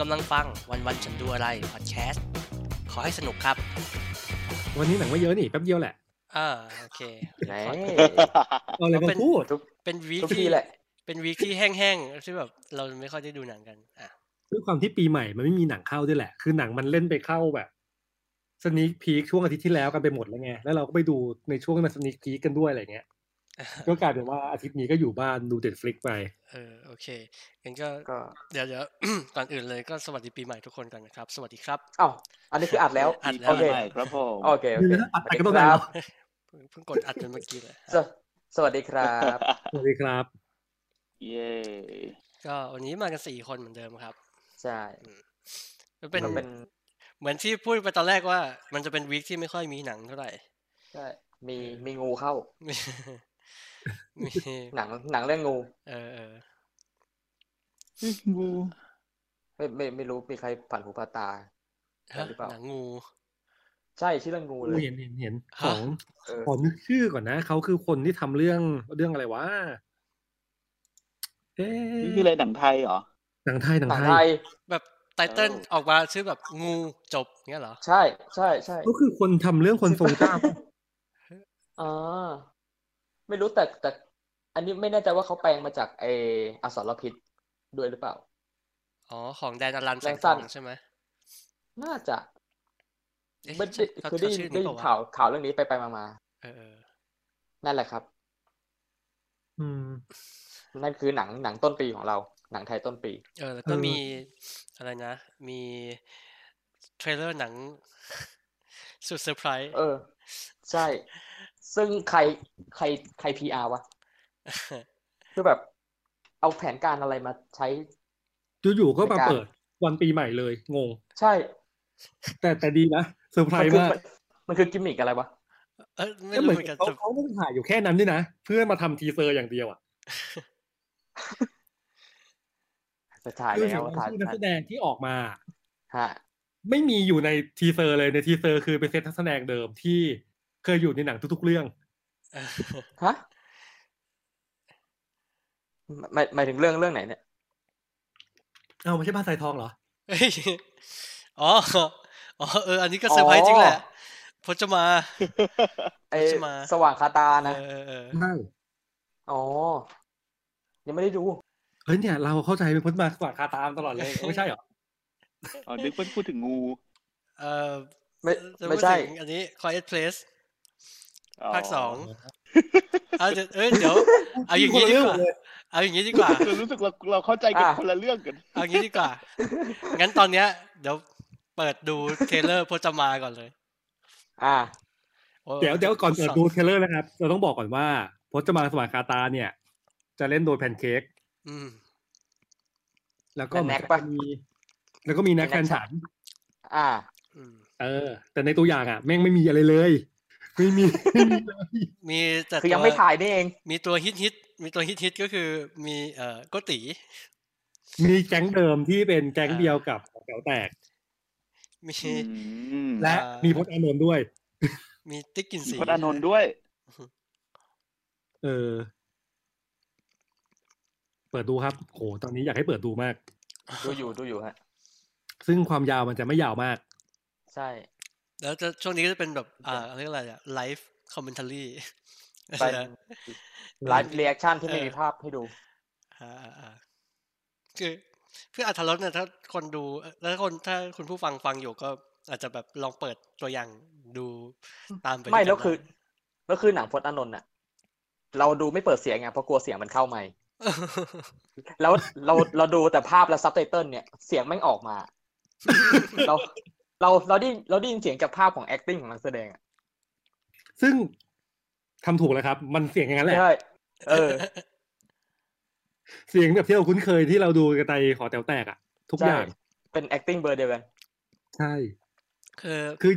กำลังฟังวันวันฉันดูอะไรพอดแคสต์ขอให้สนุกครับ วันนี้หนังไม่เยอะนี่แป๊บเดียวแหละอ่าโอเคไหนเอาอะไรมาพูดทุกเป็น week ทุกทีที่แหละ เป็น week ที่แห้งๆที่แบบเราไม่ค่อยได้ดูหนังกันอะด้วยความที่ปีใหม่มันไม่มีหนังเข้าด้วยแหละ คือหนังมันเล่นไปเข้าแบบสนิ k พีคช่วงอาทิตย์ที่แล้วกันไปหมดแล้วไง แล้วเราก็ไปดูในช่วงนั้นสนิ k พีคกันด้วยอะไรเงี้ย ก็กลายเป็นว่าอาทิตย์นี้ก็อยู่บ้านดู Netflix ไป เออโอเคงั้นก็ก็เดี๋ยวเดี๋ยวก่อนอื่นเลยก็สวัสดีปีใหม่ทุกคนกันนะครับ สวัสดีครับอ้าวอันนี้คืออัดแล้วอัดแล้วโอเคใช่ครับผมโอเคโอเคอัดไปก็ต้องคได้รับเพิ่งเพิ่งกดอัดจนเมื่อกี้เลยสวสวัสดีครับ สวัสดีครับ เย้ก็วันนี้มากันสี่คนเหมือนเดิมครับ ใช่มันเป็นมันเป็นเหมือนที่พูดไปตอนแรกว่า มันจะเป็นวีคที่ไม่ค่อยมีหนังเท่าไหร่ใช่มีมีงูเข้ามีมี หนังหนังเรื่องงู เออเอองูไม่ไม่ไม่รู้มีใครผ่านหูผ่านตาฮะหรือเปล่าหนังงู ใช่ชื่อเรื่องงูเลยเห็นเห็นเห็นขฮะองเออขอนึกชื่อก่อนนะเขาคือคนที่ทำเรื่องเรื่องอะไรวะเอ๊นี่คือะอะไรหนังไทยเหรอหนังไทยหนังหนังไทไทยยแบบไตเติ้ลเออออกมาชื่อแบบงูจบเงี้ยเหรอ ใช่ใช่ใช่ก็คือคนทำเรื่องคนทรงเจ้าอ่า ไม่รู้แต่แต่ อันนี้ไม่แน่ใจว่าเขาแปลงมาจากไออสรพิษด้วยหรือเปล่า อ๋อ ของแดนอลันแสแรงงสั้ทอนงใช่ไหมน่าจะเอ๊ะไม่ใช่ได้เขาคือได้เขายินชื่อได้นี้ยิเปล่านวะข่าวข่าวเรื่องนี้ไปไปมามาเออเออนั่นแหละครับ อืม นั่นคือหนังหนังต้นปีของเรา หนังไทยต้นปี เออ แล้วก็เออมีอะไรนะ มี trailer หนังสุดเซอร์ไพรส์ เออ ใช่ ซึ่งใครใครใคร PR วะคือแบบ เอาแผนการอะไรมาใช้อยู่ๆก็มาในการเปิดวันปีใหม่เลย งง ใช่ แต่แต่ดีนะเซอร์ไพรมันคือมากมันมันคือกิมมิกอะไรวะเออไม่ก็เหรู้มือนเหมือนกันเขาแต่เขาต้องถ่ายอยู่แค่นั้นด้วยนะ เพื่อมาทำ teaser อย่างเดียวอะจะถ่ายคือแล้วเห็นถ่ายชื่อนักแสดงที่ออกมาฮะไม่มีอยู่ใน teaser เลยใน teaser คือเป็นเซตนักแสดงเดิมที่ เคยอยู่ในหนังทุกๆเรื่องเออฮะหมายหมายถึงเรื่องเรื่องไหนเนี่ยเอาไม่ใช่บ้านทรายทองเหรอเฮ้ยอ๋ออ๋อเอออันนี้ก็เซอร์ไพรส์จริงแหละพจมานใช่ไหมสว่างคาตาเนอะอเออเออใช่อ๋อ ยังไม่ได้ดูเฮ้ยเนี่ยเราเข้าใจเป็นพ้นมาสว่างคาตามตลอดเลยไม่ใช่เหรออ๋อนึกว่าพูดถึงงู เออไม่จะไม่พูดใช่ถึงอันนี้ Quiet Place อ๋อ ภาคสองเอาเดี๋ยวเอ้ยเดี๋ยวเอาอย่างนี้ดีกว่าเอาอย่างนี้ดีกว่าคือรู้สึกเราเราเข้าใจกันอะคนละเรื่องกันเอางี้ดีกว่า งั้นตอนเนี้ย เดี๋ยวเปิดดูเทรลเลอร์พจมาก่อนเลย อ่าโอ้เดี๋ยวเดี๋ยวก่อนเปิดสงดู trailerอร์นะครับ เราต้องบอกก่อนว่าพจมานสว่างคาตาเนี่ย จะเล่นโดยแพนเค้กอืมแล้วก็และแน็กปะมี แล้วก็มีแน็กมีแน็กแฟนฉัน อ่าอืมเออ แต่ในตัวอย่างอะ แม่งไม่มีอะไรเลย ไม่มีไม่มีเลยมีแต่คือยังตัวไม่ถ่ายนี่เอง มีตัวฮิตฮิตมีตัวฮิตฮิตก็คือมีเอ่อโก๊ะตี๋มีแก๊งเดิมที่เป็นแก๊งอ่าเดียวกับแต๋วแตก มีอืมและอ่ามีมีพจน์อานนท์ด้วย มีติ๊กกินมีสีพจน์อานนท์ด้วย เออ เปิดดูครับโหตอนนี้อยากให้เปิดดูมาก ดูอยู่ดูอยู่ฮะซึ่งความยาวมันจะไม่ยาวมาก ใช่ แล้วจะช่วงนี้ก็จะเป็นแบบอ่าเรียกอะไรอะ live commentary เป็น live reaction ที่ไม่มีภาพให้ดูอ่าอ่าอ่าคือเพื่ออัธรสเนี่ยถ้าคนดู แล้วคนถ้าคุณผู้ฟังฟังอยู่ก็อาจจะแบบลองเปิดตัวอย่างดูตามไปไม่ด้วยกันแล้วคือได้แล้วคือหนังพจน์อานนท์น่ะเราดูไม่เปิดเสียงไงเพราะกลัวเสียงมันเข้าไม่แล้วเราเราดูแต่ภาพและซับไตเติลเนี่ย เสียงไม่งออกมา เรา เราเราได้เราได้ยินเสียงจากภาพของ acting ของนักแสดงอะซึ่งทำถูกแล้วครับ มันเสียงอย่างนั้นแหละ ใช่เออ เสียงแบบที่เราคุ้นเคยที่เราดูกันในหอแต๋วแตกอะทุกใช่ อย่าง เป็น acting เบอร์เดียวกัน ใช่ คือ คือ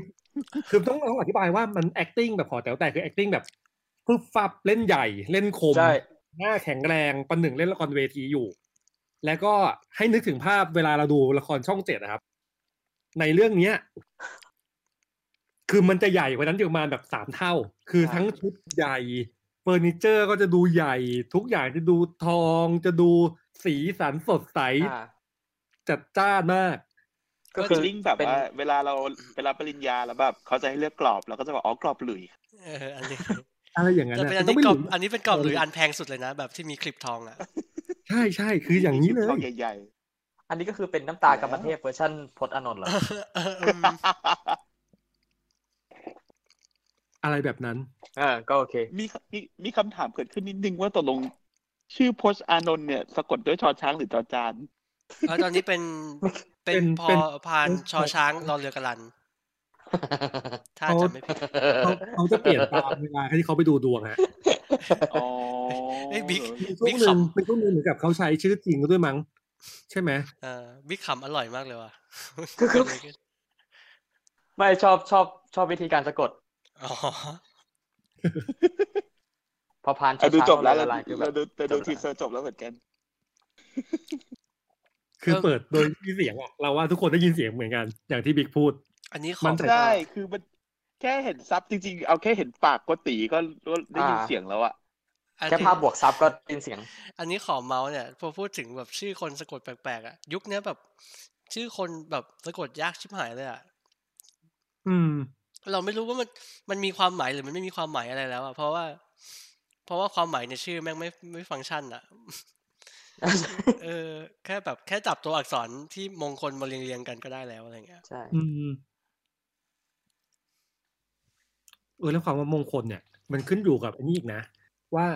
คือต้องต้องอธิบายว่ามัน acting แบบหอแต๋วแตกคือ acting แบบฟึบฟับเล่นใหญ่เล่นคม ใช่ หน้าแข็งแรงประหนึ่งเล่นละครเวทีอยู่ แล้วก็ให้นึกถึงภาพเวลาเราดูละครช่องเจ็ดนะครับ ในเรื่องเนี้ย คือมันจะใหญ่กว่านั้นอยู่ประมาณแบบสามเท่า คือทั้งชุดใหญ่เฟอร์นิเจอร์ก็จะดูใหญ่ ทุกอย่างจะดูทอง จะดูสีสันสดใสอ่าจัดจ้านมาก ก็ก็คืคืออลิงแบบเป็นว่าเวลาเราเวลาปริญญาแล้วแบบเขาจะให้เลือกกรอบเราก็จะบอกอ๋อกรอบหลุยเอออันนี้อะไรอย่างนั้นแต่นะเป็นอันต้อนี้งไม่กรหอบลุมอันนี้เป็นกรอบหรืออันแพงสุดเลยนะ แบบที่มีคลิปทองอะ ใช่ใช่คืออย่างนี้เลทอยงใหญ่ อันนี้ก็คือเป็นน้ำตากรรมเทพเวอร์ชันพจน์อานนท์เหรอเอออืมอะไรแบบนั้นเออก็โอเคๆมีมีมีคำถามเกิดขึ้นนิดนึงว่าตกลง ชื่อพจน์อานนท์เนี่ย สะกดด้วยชอช้างหรือจอจานเออตอนนี้เป็นเป็นเป็นพอเป็นพานชอช้างรอเรือกระลัน ถ้าเขาจำไม่ผิดเขาเขาจะเปลี่ยนตามเวลาที่เขาไปดูดวงฮะอ๋อเอ้ยบิ๊กมีช่วงหนึ่งเป็นช่วงหนึ่งเหมือนกับเขาใช้ชื่อจริงด้วยมั้ง ใช่ไหมเออบิ๊กขำอร่อยมากเลยว่ะคือคือไม่ชอบชอบชอบวิธีการสะกดอ๋อพอพานอะดูจบแล้วช้เรางๆละายคือแบเราบดูแต่ดูจบแล้วทีเซอร์จบแล้วเหมือนกัน คือเปิดโดยที่เสียงอะเราว่าทุกคนได้ยินเสียงเหมือนกัน อย่างที่บิ๊กพูด อันนี้ขมัอนงแต่ใช่คือมันแค่เห็นซับจริงๆ เอาแค่เห็นปากก็ตีก็ก็ได้ยินอ่าเสียงแล้วอะอัน แค่นี้ภาพบวกซับก็ได้ยินเสียง อันนี้ขอเมาส์เนี่ยพอพูดถึงแบบชื่อคนสะกดแปลกๆอะยุคเนี้ยแบบ ชื่อคนแบบสะกดยากชิบหายเลยอะอืม เราไม่รู้ว่ามันมันมีความหมายหรือมันไม่มีความหมายอะไรแล้วอะเพราะว่า เพราะว่าความหมายในชื่อแม่งไม่ไม่ฟังก์ชันอะเออ แค่แบบแค่จับตัวอักษรที่มงคลมาเรียงเรียงๆกันก็ได้แล้วอะไรเงี้ยใช่อืมเออแล้วความว่ามงคลเนี่ย มันขึ้นอยู่กับอันนี้อีกนะ ว่า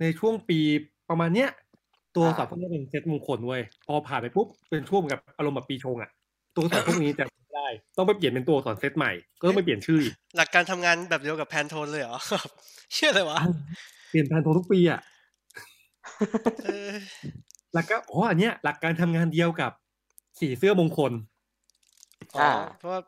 ในช่วงปีประมาณเนี้ยตัวอักษรพวกนี้เป็นเซตมงคลเว้ยพอผ่านไปปุ๊บเป็นช่วงกับอารมณ์แบบปีชงอะ ตัวอักษรพวกนี้จะไม่ได้ ต้องไปเปลี่ยนเป็นตัวอักษรเซตใหม่ก็ต้องไปเปลี่ยนชื่ออีกหลักการทำงานแบบเดียวกับแพนโทนเลยเหรอเชื่อเลยวะเปลี่ยนแผนโททุกปีอะเออแล้วก็อ๋ออันเนี้ยหลักการทำงานเดียวกับสีเสื้อมงคลอ๋อเพราะว่า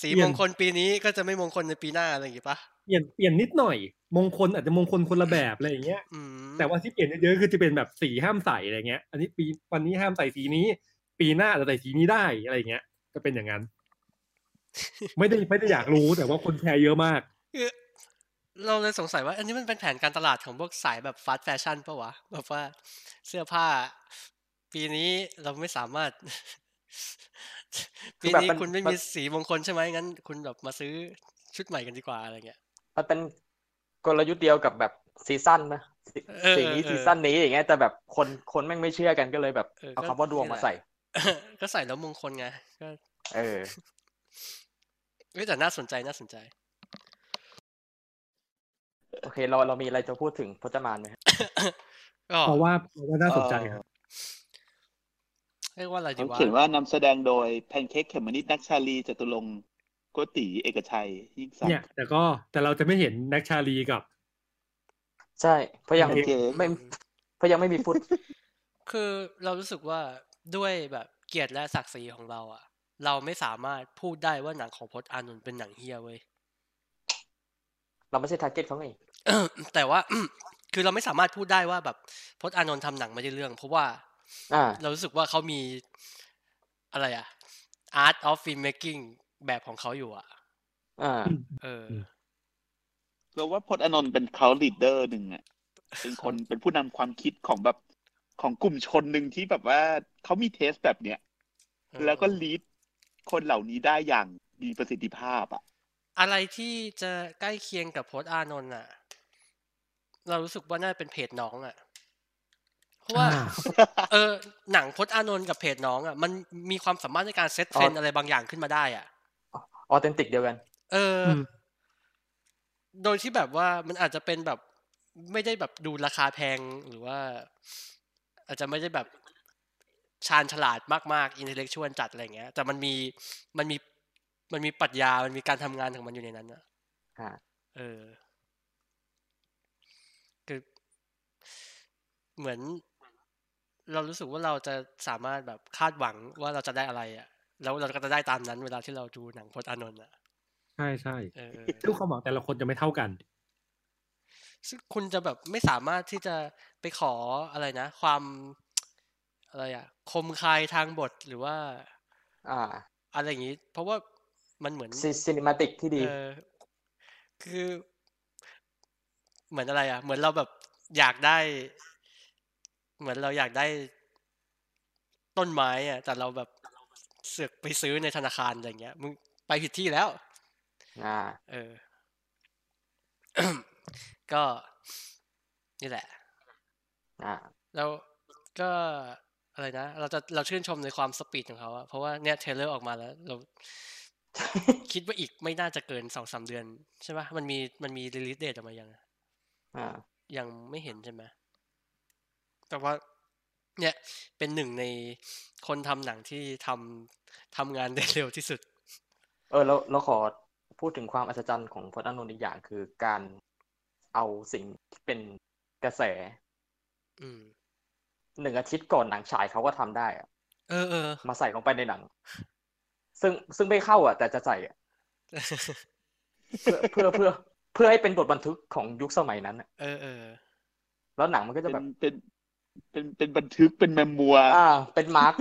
สีเปลี่มยนงคลปีนี้ก็จะไม่มงคลในปีหน้าอะไรอย่างงี้ปะเปลี่ยนเปลี่ยนนิดหน่อย มงคลอาจจะมงคลคนละแบบอะไรอย่างเงี้ยอืมแต่ว่าที่เปลี่ยนเยอะๆคือจะเป็นแบบสีห้ามใส่อะไรเงี้ย อันนี้ปีวันนี้ห้ามใส่สีนี้ ปีหน้าจะใส่สีนี้ได้อะไรเงี้ย ก็เป็นอย่างนั้น ไม่ได้ไม่ได้อยากรู้แต่ว่าคนแชร์เยอะมากคือเราเลยสงสัยว่า อันนี้มันเป็นแผนการตลาดของพวกสายแบบฟาสต์แฟชั่นปะวะแบบว่าเสื้อผ้า ปีนี้เราไม่สามารถคื ปีอแบบนี้มันคุณไม่มัมีนสีมงคลใช่ไหมงั้น คุณแบบมาซื้อชุดใหม่กันดีกว่าอะไรเงี้ย มันเป็นกลยุทธ์เดียวกับแบบซีซั่นนะสีเออสีนี้เออซีซั่นนี้อย่างเงี้ยแต่แบบคนคนแม่งไม่เชื่อกันก็เลยแบบเออเอาก็คำว่าดวงนี่แหมาใส่ ก็ใส่แล้วมงคลไงก็เออเอ้ยแต่น่าสนใจน่าสนใจ โอเค เราเรามีอะไรจะพูดถึงพจมานไหมฮะก็เพราะว่าเพราะว่าน่าสนใจครับ เรียกว่าอะไรดีเขาวะเขียนว่านำแสดงโดยแพนเค้กเขมมนิดนักชาลีจตุรงค์โกติเอกชัยยิ่งศักเนี่ยดิ์แต่ก็แต่เราจะไม่เห็นแน็กชาลีกับ ใช่เพราะยังโอเคไม่เพราะยังไม่มีฟุตคือเรารู้สึกว่าด้วยแบบเกียรติและศักดิ์ศรีของเราอะเราไม่สามารถพูดได้ว่าหนังของพจน์อานนท์เป็นหนังเฮียเว้ยเราไม่ใช่ target เขาไงแต่ว่าคือเราไม่สามารถพูดได้ว่าแบบพจน์อานนท์ทำหนังไม่ได้เรื่อง เพราะว่าอ่า เรารู้สึกว่าเขามีอะไรอะ art of filmmaking แบบของเขาอยู่อะอ่าเออเราว่าพจน์อานนท์เป็น cult leader หนึ่งอะเป็นคนเป็นผู้นำความคิดของแบบของกลุ่มชนหนึ่งที่แบบว่าเขามี taste แบบเนี้ยเออแล้วก็ leadคนเหล่านี้ได้อย่างมีประสิทธิภาพอะ อะไรที่จะใกล้เคียงกับพจน์อานนท์อะเรารู้สึกว่าน่าจะเป็นเพจน้องอะเพ ราะว่าอ่าเออหนังพจน์อานนท์กับเพจน้องอะมันมีความสามารถในการ set trend อะไรบางอย่างขึ้นมาได้อะ authentic เดียวกัน เอออืมโดยที่แบบว่ามันอาจจะเป็นแบบไม่ได้แบบดูราคาแพงหรือว่า อาจจะไม่ได้แบบชาญฉลาดมากๆอินเทเล็กชวลจัดอะไรเงี้ย แต่มันมีมันมีมันมีปรัชญา มันมีการทำงานของมันอยู่ในนั้นอะอ่าเออ คือ เหมือน เรารู้สึกว่าเราจะสามารถแบบคาดหวังว่าเราจะได้อะไรอะ แล้วเราก็จะได้ตามนั้นเวลาที่เราดูหนังพจน์อานนท์อะ ใช่ใช่เออทุกความหวังแต่ละคนจะไม่เท่ากัน ซึ่งคุณจะแบบไม่สามารถที่จะไปขออะไรนะ ความอะไรอะ คมคายทางบทหรือว่า อ่า อะไรอย่างนี้ เพราะว่ามันเหมือนซีนิมาติกที่ดีเออคือ เหมือนอะไรอะ เหมือนเราแบบอยากได้ เหมือนเราอยากได้ต้นไม้อะแต่เราแบบเสือกไปซื้อในธนาคารอะไรเงี้ย มึงไปผิดที่แล้ว อ่า เออ ก็นี่แหละ อ่า แล้วก็อะไรนะ เราจะเราชื่นชมในความ speed ของเขาอะเพราะว่าเนี่ย trailer ออกมาแล้ว เรา คิดว่าอีกไม่น่าจะเกินสองสามเดือน ใช่ปะมันมีมันมี release date ออกมายัง อ่า ยังไม่เห็นใช่ไหม แต่ว่าเนี่ยเป็นหนึ่งในคนทำหนังที่ทำทำงานได้เร็วที่สุด เออ แล้วเราขอพูดถึงความอัศจรรย์ของพจน์อานนท์อีกอย่างคือการเอาสิ่งที่เป็นกระแสอืมหนึ่งอาทิตย์ก่อนหนังฉายเขาก็ทำได้อะเออเออมาใส่ลงไปในหนัง ซึ่งซึ่งไม่เข้า อะ แต่จะใส่อะเพื่อเพื่อเพื่อเพื่อให้เป็นบทบันทึกของยุคสมัยนั้นอะเออเออแล้วหนังมันก็จะเป็แบนบเป็น เป็นเป็นบันทึกเป็น memoir อ่า เป็น mark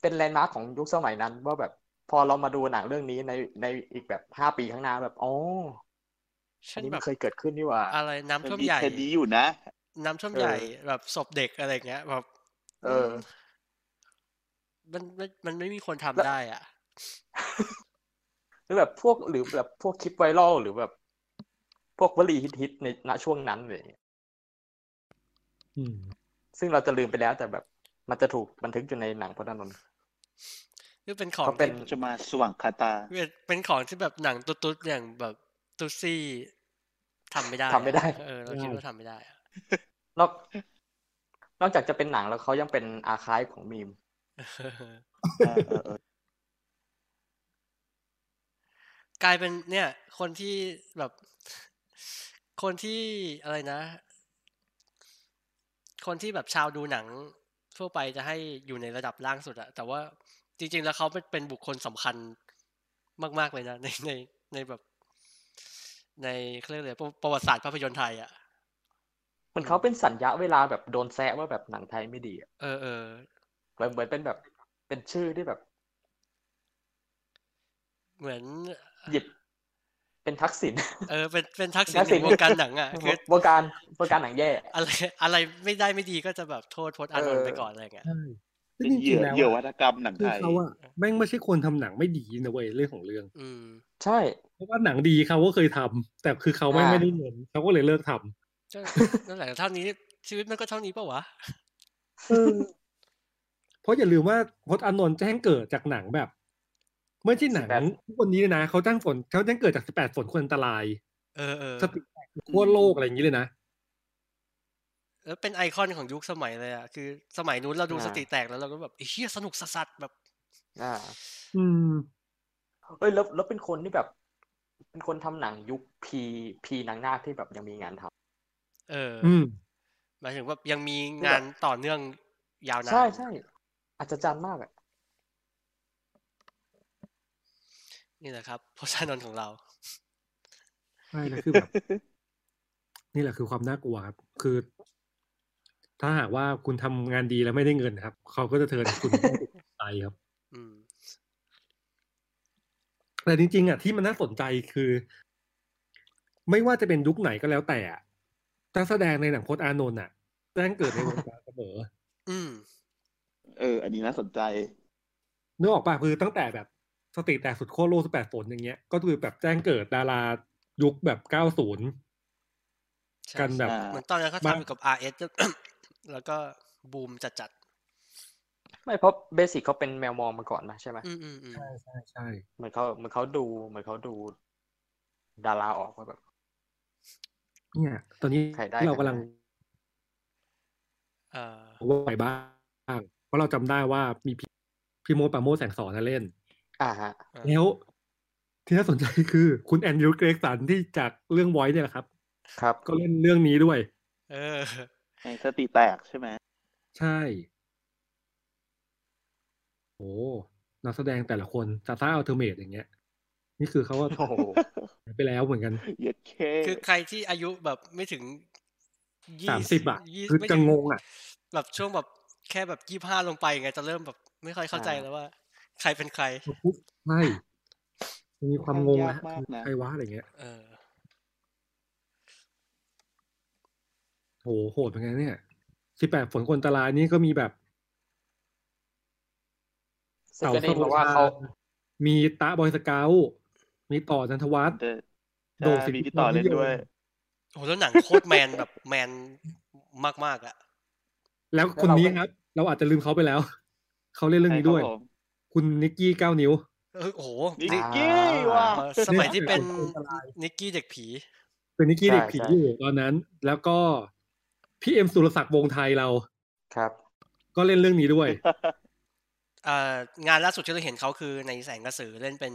เป็น landmark ของยุคสมัยนั้น ว่าแบบพอเรามาดูหนังเรื่องนี้ในในอีกแบบห้าปีข้างหน้าแบบอ๋ออัเช่นนี้แบมันบเคยเกิดขึ้นนี่หว่า อะไรน้ำมันท่วมมีใหญ่แค่นี้อยู่นะ น้ำท่วมเออใหญ่แบบศพเด็กอะไรเงี้ยแบบเออมันมันมันไม่มีคนทำได้อะหรือแบบพวกหรือแบบพวกคลิปไวรัลหรือแบบ พวกวลีฮิตๆในณช่วงนั้นอะไรอย่างเลยอืม ซึ่งเราจะลืมไปแล้วแต่แบบ มันจะถูกบันทึกอยู่ในหนังพจน์อานนท์คือเป็นของเขาเป็นที่จะมาสว่างคาตาเป็นเป็นของที่แบบหนังตุ๊ดๆอย่างแบบตุ๊ซี่ทำไม่ได้อะทำไม่ได้ เออเราคิดว่าทำไม่ได้อะนอกนอกจากจะเป็นหนังแล้วเขายังเป็นอาคายของมีมเออเออเออกลายเป็นเนี่ย คนที่แบบ คนที่อะไรนะ คนที่แบบชาวดูหนังทั่วไปจะให้อยู่ในระดับล่างสุดอะแต่ว่าจริง ๆ แล้วเขาเป็นเป็นบุคคลสำคัญมาก ๆ เลยนะ ในในในแบบ ในเขาเรียกอะไรประประวัติศาสตร์ภาพยนตร์ไทยอะเหมันเขาเป็นสัญญาเวลาแบบโดนแซะว่าแบบหนังไทยไม่ดีอะเออเออเหมือนเหมือนเป็นแบบ เป็นชื่อที่แบบ เหมือนหยิบ เป็นทักษิณเออเป็นเป็นทักษิณทักษิณในวงการหนังอะคือวงการวงการหนังแย่อะไรอะไรไม่ได้ไม่ดีก็จะแบบโทษพจน์อานนท์เออไปก่อนอะไรเงี้ยใช่ซึ่เป็งนจเหริยื่งอๆแล้วเหยื่อวัอะฒกรรมหนังคืไทอยเขาอะแม่งไม่ใช่คนทำหนังไม่ดีนะเว้ยเรื่องของเรื่อง อืม ใช่เพราะว่าหนังดีเขาก็เคยทำแต่คือเขาไม่อ่าไม่ได้เงินเขาก็เลยเลิกทำก็นั่นแหละเท่านี้ชีวิตมันก็เท่านี้ปะวะเพราะอย่าลืมว่าพจน์อานนท์แจ้งเกิดจากหนังแบบ ไม่ใช่หนังทุกคนนี้เลยนะเขาจ้างฝนเขาแจ้งเกิดจากสิบแปดฝนคนอันตราย เออเออสติแตกทั่วโลกอะไรอย่างนี้เลยนะแล้วเป็นไอคอนของยุคสมัยเลยอะคือ สมัยนู้นเราดูอ่าสติแตกแล้วเราก็แบบไอ้เฮียสนุกสัสๆแบบ อ่า อืมเอ้ยแล้วแล้วเป็นคนที่แบบ เป็นคนทำหนังยุคพีพีนางนาคที่แบบยังมีงานทำเอออ อืมหมายถึงว่ายังมีงานต่อเนื่องยาวนานใช่ใช่อัศจรรย์มากอะ นี่แหละครับพจน์อานนท์ของเราใช่แล้วคือแบบนี่แหละคือความน่ากลัวครับ คือ ถ้าหากว่าคุณทำงานดีแล้วไม่ได้เงินครับ เขาก็จะเทิร์นคุณเข้าสู่ใจครับอืมแต่จริงๆอะที่มันน่าสนใจคือ ไม่ว่าจะเป็นยุคไหนก็แล้วแต่อะนักแสดงในหนังพจน์อานนท์อะแจ้งเกิดในวงการเสมอ อืม เออ อันนี้น่าสนใจนึกออกป่ะคือตั้งแต่แบบ สติแตกสุดโคตรโลกสแปดฝนอย่างเงี้ย ก็คือแบบแจ้งเกิดดารายุคแบบเก้าศูนย์ใช่กันแบบอ่าเหมือนตอนนั้นเขาบ้างทำอยู่กับ RS ก็แล้วก็บูมจัดจัดไม่เพราะเบสิกเขาเป็นแมวมองมาก่อนนะใช่ไหมๆอืมอืมอืมใช่ใช่ใช่เหมือนเขาเหมือนเขาดูเหมือนเขาดู ดาราออกว่าแบบ เนี่ย ตอนนี้ใครได้เราใครกำลังได้เอ่อว่าไปบ้าง เพราะเราจำได้ว่ามีพี่พี่โมดปราโมดแสงสอนนะเล่น อ่าฮะอ่าแล้วที่น่าสนใจคือคุณแอนดรูว์เกรกสันที่จากเรื่องไว้เนี่ยแหละครับ ครับ ก็เล่นเรื่องนี้ด้วย เออในสติแตกใช่ไหม ใช่ โอ้นักแสดงแต่ละคนซาซ่าอัลเทอร์เมทอย่างเงี้ย นี่คือเขาก็โอ้โหหายไปแล้วเหมือนกันเย็ดเคคือใครที่อายุแบบไม่ถึงยี่สามสิบอะยี่คือไม่จะถึงงอะ แบบช่วงแบบแค่แบบยี่ห้าลงไปไงจะเริ่มแบบไม่ค่อยเข้าใจอ่าแล้วว่า ใครเป็นใครปุ๊บใช่มีความงงยานะกมากนะใครวะอะไรเงี้ยเออโหโหดเหมือนกันเนี่ยสิบแปดฝนคนตรายนี่ก็มีแบบซึ่งก็ได้ยินมาว่าเขามีตาบอยสเกามีต่อนันทวัฒน์เดโด่งสิมีทธิพี่ต่อพรเล่นด้วยโอ้โหแล้วหนังโคตรแมนแบบแมนมากๆอะ แล้วคนนี้ครับ เราอาจจะลืมเขาไปแล้ว เขาเล่นเรื่องนี้ด้วยใช่ ครับผมคุณนิกกี้เก้านิ้วเออโอ้โหนิกนี่กี้ว่ะเออสมัยที่เป็นอันตรายนิกกี้เด็กผี เป็นนิกกี้ใช่เด็กผีใช่อยู่ตอนนั้น แล้วก็พี่เอ็มสุรศักดิ์วงศ์ไทยเราครับ ก็เล่นเรื่องนี้ด้วยเอ่องานล่าสุดที่เราเห็นเขาคือในแสงกระสือเล่นเป็น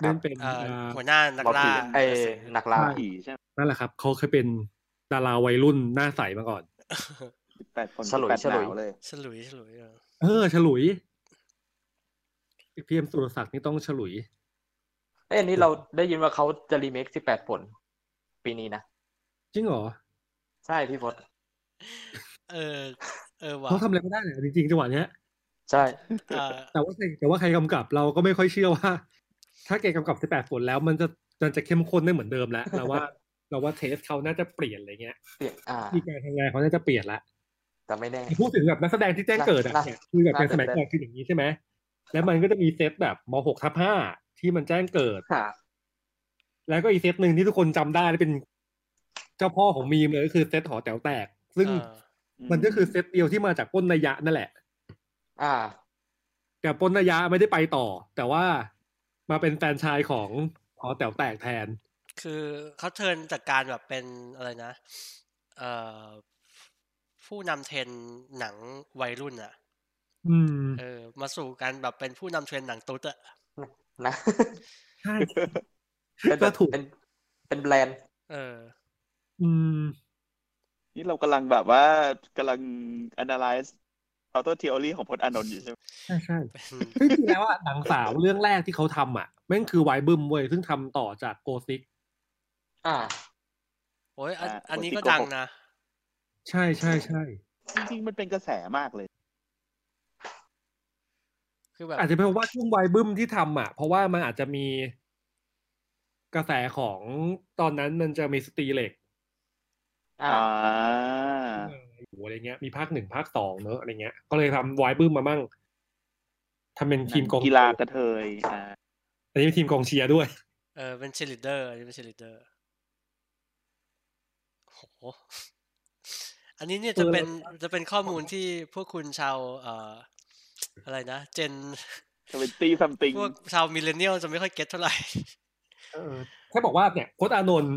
ครับเล่นเป็นเอ่ออ่าหัวหน้านักหมอล่าผีไอ้กระสือนักล่าใช่ผีใช่ไหมนั่นแหละครับเขาเคยเป็นดาราวัยรุ่นหน้าใสมาก่อนแปดคนฉลุยแปดฉลุยหนาวเลยฉลุยฉลุยเออเออฉลุย พี่เอ็มสุรศักดิ์นี่ต้องฉลุยเอ้ยอันนี้เราได้ยินว่าเขาจะรีเมคสิบแปดผล ปีนี้นะ จริงเหรอ ใช่พี่พศเออ เออว่ะเขาทำอะไรก็ได้เนี่ยจริงๆจังหวะเนี้ย ใช่เอ่อแต่ว่าใครแต่ว่าใครกำกับเราก็ไม่ค่อยเชื่อว่า ถ้าแกกำกับสิบแปดฝนแล้วมันจะมันจะเข้มข้นได้เหมือนเดิมแล้วเราว่า เราว่าเทสเขาน่าจะเปลี่ยนอะไรเงี้ยเปลี่ยนอ่าที่การทำงานเขาน่าจะเปลี่ยนละแต่ไม่แน่พูดถึงแบบนักแสดงที่แจ้งเกิดอะน่าเนี่ยคือแบบเป็นน่าสมัยจะก่อนคืออย่างนี้ใช่ไหม แล้วมันก็จะมีเซตแบบมหกทับห้าที่มันแจ้งเกิดค่ะแล้วก็อีกเซตหนึ่งที่ทุกคนจำได้และเป็นเจ้าพ่อของมีมเลยก็คือเซตหอแต๋วแตก ซึ่งเออมันก็คือเซตเดียวที่มาจากปล้นนายะนั่นแหละ อ่า แต่ปล้นนายะไม่ได้ไปต่อ แต่ว่ามาเป็นแฟนชายของหอแต๋วแตกแทน คือเขาเทิร์นจากการแบบเป็นอะไรนะ เอ่อผู้นำเทรนด์หนังวัยรุ่นอะ อืม เออ มาสู่การแบบเป็นผู้นำเทรนด์หนังตุ๊ดอะนะใช่เป็นแบก็บถูกเป็นเป็นแบรนด์ เออ อืม นี่เรากำลังแบบว่ากำลัง analyze outer theory ของพจน์อานนท์อยู่ใช่ไหมใช่ใช่เป็นซึ่งจริงๆแล้วอะหนังสาวเรื่องแรกที่เขาทำอะแม่งคือไวบึมเว้ยซึ่งทำต่อจากโกซิกอ่าโอ้ยอันอ่าอันนี้คนที่ก็โกหกดังนะ ใช่ใช่ใช่จริงๆ มันเป็นกระแสมากเลย คือแบบอาจจะเป็นเพราะว่าช่วงไวบึมที่ทำอะ เพราะว่ามันอาจจะมีกระแสของตอนนั้นมันจะมีสตรีเหล็กอ่าอ่าอยู่อะไรเงี้ย มีภาคหนึ่งภาคสองเนอะอะไรเงี้ย ก็เลยทำไวบึมมามั่งทำเป็นทีมกองกีฬากระเทยอ่าอันนี้เป็นทีมกองเชียร์ด้วย เออเป็นเชลิเดอร์อันนี้เป็นเชลิเดอร์โหอันนี้เนี่ยจะเป็นจะเป็นข้อมูลที่พวกคุณชาวเอ่อ อะไรนะ Gen twenty something พวกชาว millennial จะไม่ค่อย get เท่าไหร่เออแค่บอกว่าเนี่ยโค้ดอานนท์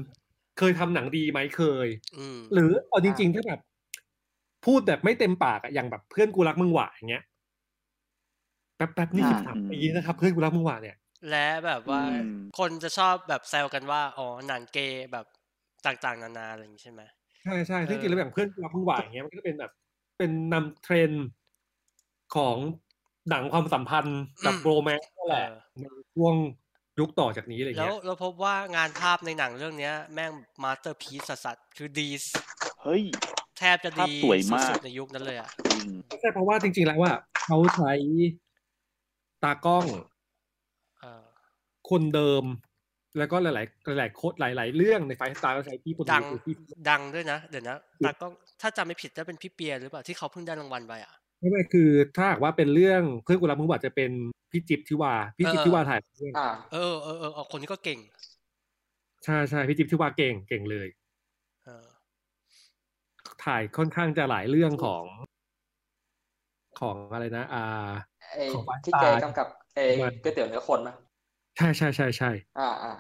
เคยทำหนังดีไหมเคยอืมหรือเอาจริงๆถ้าแบบ พูดแบบไม่เต็มปากอะอย่างแบบเพื่อนกูรักมึงหวาอย่างเงี้ยแป๊บแป๊บนี่สิบสามปีนะครับ เพื่อนกูรักมึงหวาเนี่ย และแบบว่าอืมคนจะชอบแบบแซวกันว่าอ๋อหนังเกย์แบบต่างๆ นานาอะไรอย่างนี้ใช่ไหมใช่ใช่ซึ่งเออจริงๆแล้วแบบเพื่อนกูรักมึงหวาอย่างเงี้ยมันก็เป็นแบบเป็นนำเทรนด์ของ หนังความสัมพันธ์กับโรแมนต์นั่นแหละเออในช่วงยุคต่อจากนี้อะไรแล้วเงี้ยเราพบว่างานภาพในหนังเรื่องเนี้ย แม่ง masterpiece สัสๆคือดีเฮ้ยแทบจะภาพดีสวยมากสุดๆในยุคนั้นเลยอะจริงใช่เพราะว่าจริง ๆ แล้วว่าเขาใช้ตากล้องเออคนเดิม แล้วก็หลาย ๆ หลายๆโคดหลาย ๆ เรื่องใน Five Star ก็ใช้พี่คนนี้งคือพี่ดังด้วยนะ เดี๋ยวนะตากล้องถ้าจำไม่ผิดจะเป็นพี่เปียหรือเปล่าที่เขาเพิ่งได้รางวัลไปอะ ไม่ไม่คือถ้าหากว่าเป็นเรื่องเพื่อนกูรักมึงหวาจะเป็นพี่จิ๊บทิวาพี่จิ๊บเออทิวาถ่ายเรื่องอ่าเออเออเออเอาคนนี้ก็เก่ง ใช่ใช่พี่จิ๊บทิวาเก่งเก่งเลยเออถ่ายค่อนข้างจะหลายเรื่องของ ของอะไรนะ อ่าไอ้ของ Five ที่แก Star กำกับไอ้มันก๋วยเตี๋ยวเนื้อคนนะใช่ใช่ใช่ใช่อ่าอ่า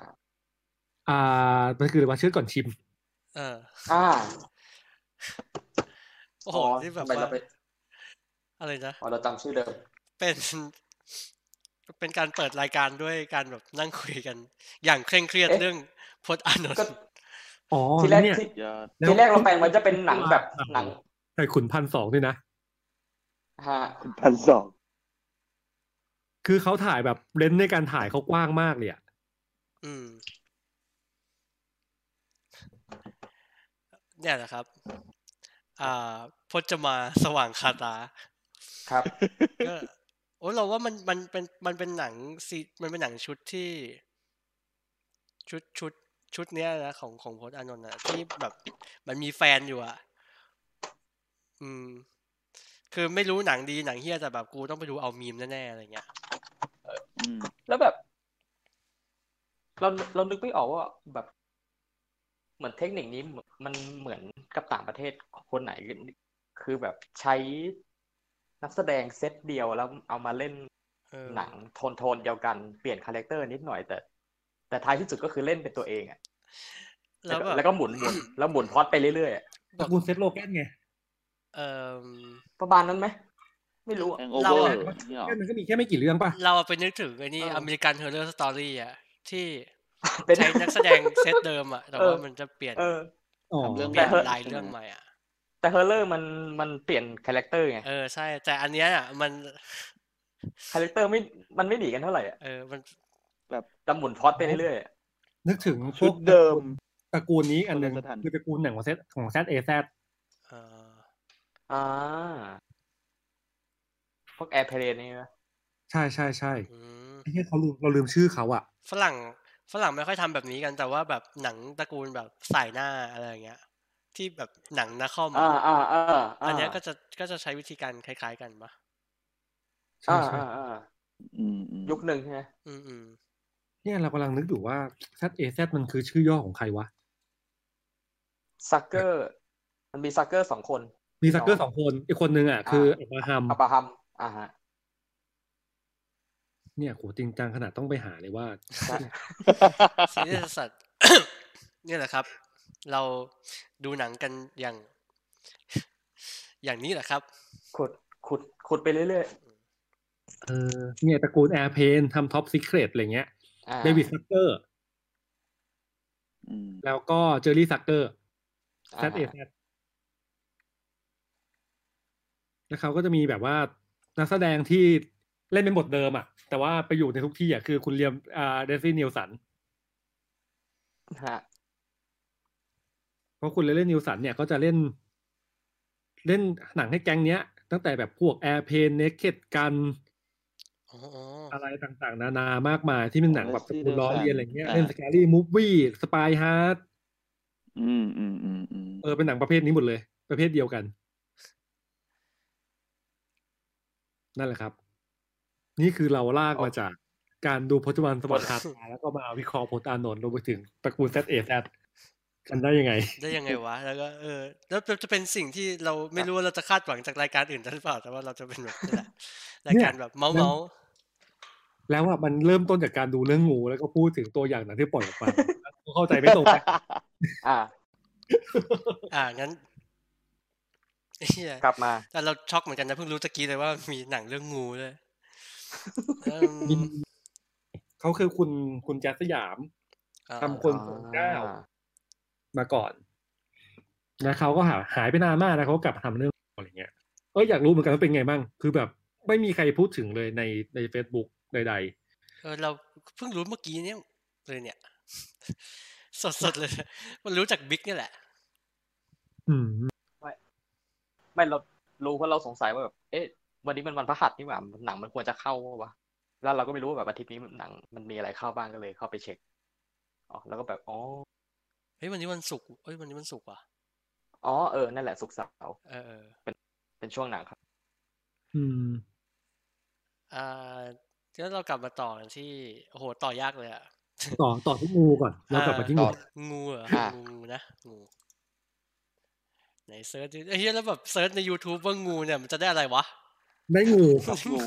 อ่ามันคือว่าชื่อก่อนชิม เออ อ่าโอ้โหนี่แบบทำไมว่าเราไป อะไรนะอ๋อเราจำชื่อเดิม เป็น เป็นการเปิดรายการด้วยการแบบนั่งคุยกัน อย่างเคร่งเครียดเอ๊ะเรื่องพจน์อานนก็ท์อ๋อทีแรกเนี่ยที่ยอดแล้วทีแรกเราแปลงมันจะเป็นหนังแบบหนังใช่ขุนพันสองด้วยนะฮะพันสองคือเขาถ่ายแบบเลนส์ในการถ่ายเขากว้างมากเลยอะอืมเนี่ยแหละครับ อ่าพจมาสว่างคาตา ครับก็โอ้เราว่ามันมันเป็นมันเป็นหนังซีมันเป็นหนังชุดที่ ชุดชุดชุดเนี้ยนะของของพจน์อานนท์อะที่แบบมันมีแฟนอยู่อะอืม คือไม่รู้หนังดีหนังเหี้ยแต่แบบกูต้องไปดูเอามีมแน่ๆอะไรเงี้ยอืมแล้วแบบ เราเรานึกไม่ออกว่าแบบ เหมือนเทคนิคนี้มันเหมือนกับต่างประเทศคนไหน คือแบบใช้ นักแสดงเซตเดียวแล้วเอามาเล่นเออหนังโทนโทนเดียวกันเปลี่ยนคาแรคเตอร์นิดหน่อยแต่ แต่ท้ายที่สุดก็คือเล่นเป็นตัวเองอะแล้แล้ววแบบแล้วก็หมุนหมุนแล้วหมุนพล็อตไปเรื่อยๆอะตระกูล Seth Rogen ไงเออประมาณนั้นไหมไม่รู้อะแองโอเราเวออะร์นี่หรอมันก็มีแค่ไม่กี่เรื่องป่ะ เราไปนึกถึงไอ้นี่เออ American Horror Story อะที่เป็นใช้นักแสดงเซตเดิมอะแต่เออว่ามันจะเปลี่ยนเอออ๋อทำเรื่องเปลี่ยนแต่ละเรื่องใหม่อะ แต่ Horror มันมันเปลี่ยน character ไงเออใช่ แต่อันเนี้ยอะมัน character ไม่มันไม่หนีกันเท่าไหร่อะเออมันแต่หมุนพล็อตไปเรื่อยๆอะนึกถึงพชุวดกเดิม ตระกูลนี้อันหนึ่งคนละสถาน คือตระกูลหนังของเซตของแซดเอแซเอออ่าพวกแอร์เพลนนี่นะใช่ใช่ใช่อืมไอ้เหี้ยเขาลืมเราลืมชื่อเขาอะ ฝรั่งฝรั่งไม่ค่อยทำแบบนี้กันแต่ว่าแบบหนังตระกูลแบบใส่หน้าอะไรอย่างเงี้ย ที่แบบหนังนาคอมอ่าอะอ่าอ่าอันเนี้ยก็จะก็จะใช้วิธีการคล้าย ๆ กันปะใช่อ่าใช่อ่าอ่าอืมอืมยุคหนึ่งใช่ไหมอืมอืมเนี่ยเรากำลังนึกอยู่ว่า ZAZ มันคือชื่อย่อของใครวะ Zucker มันมี Zucker สองคน มี Zucker สองคน อีกคนนึงอะ คือ Abrahams Abrahams อ่าฮะเนี่ยโหจริงจังขนาดต้องไปหาเลยว่าใช่ซีรีส์สัตว์เนี่ยแหละครับ เราดูหนังกันอย่าง อย่างนี้แหละครับ ขุดขุดขุดไปเรื่อยเออเนี่ยตระกูล Airplane ทำ Top Secret อะไรเงี้ยๆอ่า David Zucker อืมแล้วก็ Jerry Zucker อ่า ZAZ แล้วเขาก็จะมีแบบว่านักแสดงที่เล่นเป็นบทเดิมอะ แต่ว่าไปอยู่ในทุกที่อะคือคุณเลียมอ่า Leslie Nielsen ฮะ เพราะคุณ Leslie Nielsen เนี่ยก็จะเล่น เล่นหนังให้แก๊งเนี้ย ตั้งแต่แบบพวกแอร์เพนเนคเ d กันอ๋ออ๋ออะไรต่างๆ นานามากมายที่เป็นหนังแบบตระกูลล้อเลียนอะไรเงี้ยอ่าเล่น Scary Movie Spy Hard อืมอืมอืมอืมเออเป็นหนังประเภทนี้หมดเลย ประเภทเดียวกัน นั่นแหละครับ นี่คือเราลากมาจากการดูพจมานสว่างคาตาแล้วก็มาวิเคราะห์พจน์อานนท์รวมไปถึงตระกูล ZAZ กันได้ยังไง ได้ยังไงวะ แล้วก็เออแล้วจะเป็นสิ่งที่เราไม่รู้ว่าเราจะคาดหวังจากรายการอื่นหรือเปล่า แต่ว่าเราจะเป็นแบบนี่แหละรายการแบบเมาส์เมาส์แล้วอะมันเริ่มต้นจากการดูเรื่องงู แล้วก็พูดถึงตัวอย่างหนังที่ปล่อยออกมาเข้าใจไม่ตรงกันอ่า อ่างั้นเฮียกลับมาแต่เราช็อกเหมือนกันนะเพิ่งรู้ตะกี้เลยว่ามีหนังเรื่องงูด้วยเอิ่มมีเขาคือคุณคุณแจ๊สสยามอ่าทำคนส่งเจ้า มาก่อนแล้วเขาก็หาหายไปนานมากนะเขาก็กลับมาทำเรื่องอะไรเงี้ยเอออยากรู้เหมือนกันว่าเป็นไงบ้าง คือแบบไม่มีใครพูดถึงเลยในใน Facebook ใดเออเราเพิ่งรู้เมื่อกี้เนี่ยเลยเนี่ย สดสดๆเลย มันรู้จากบิ๊กนี่แหละๆอืมไม่เรารู้เพราะเราสงสัยว่าแบบเอ๊ะวันนี้มันวันพฤหัสนี่หว่าหนังมันควรจะเข้าวะแล้วเราก็ไม่รู้ว่าแบบอาทิตย์นี้หนังมันมีอะไรเข้าบ้างก็เลยเข้าไปเช็คอ๋อแล้วก็แบบอ๋อ เฮ้ยวันนี้วันศุกร์เฮ้ยวันนี้วันศุกร์ว่ะอ๋อเออนั่นแหละสุกร์เสาร์เออเออเป็นช่วงหนังครับ อืม อ่าแล้วเรากลับมาต่อกันที่โอ้โหต่อยากเลยอะต่อต่อที่งูก่อนเรากลับมาที่งูงูเหรออ่างูนะงูไหนเซิร์ชดิไอ้เหี้ยแล้วแบบเซิร์ชใน YouTube ว่างูเนี่ยมันจะได้อะไรวะ ได้งูงู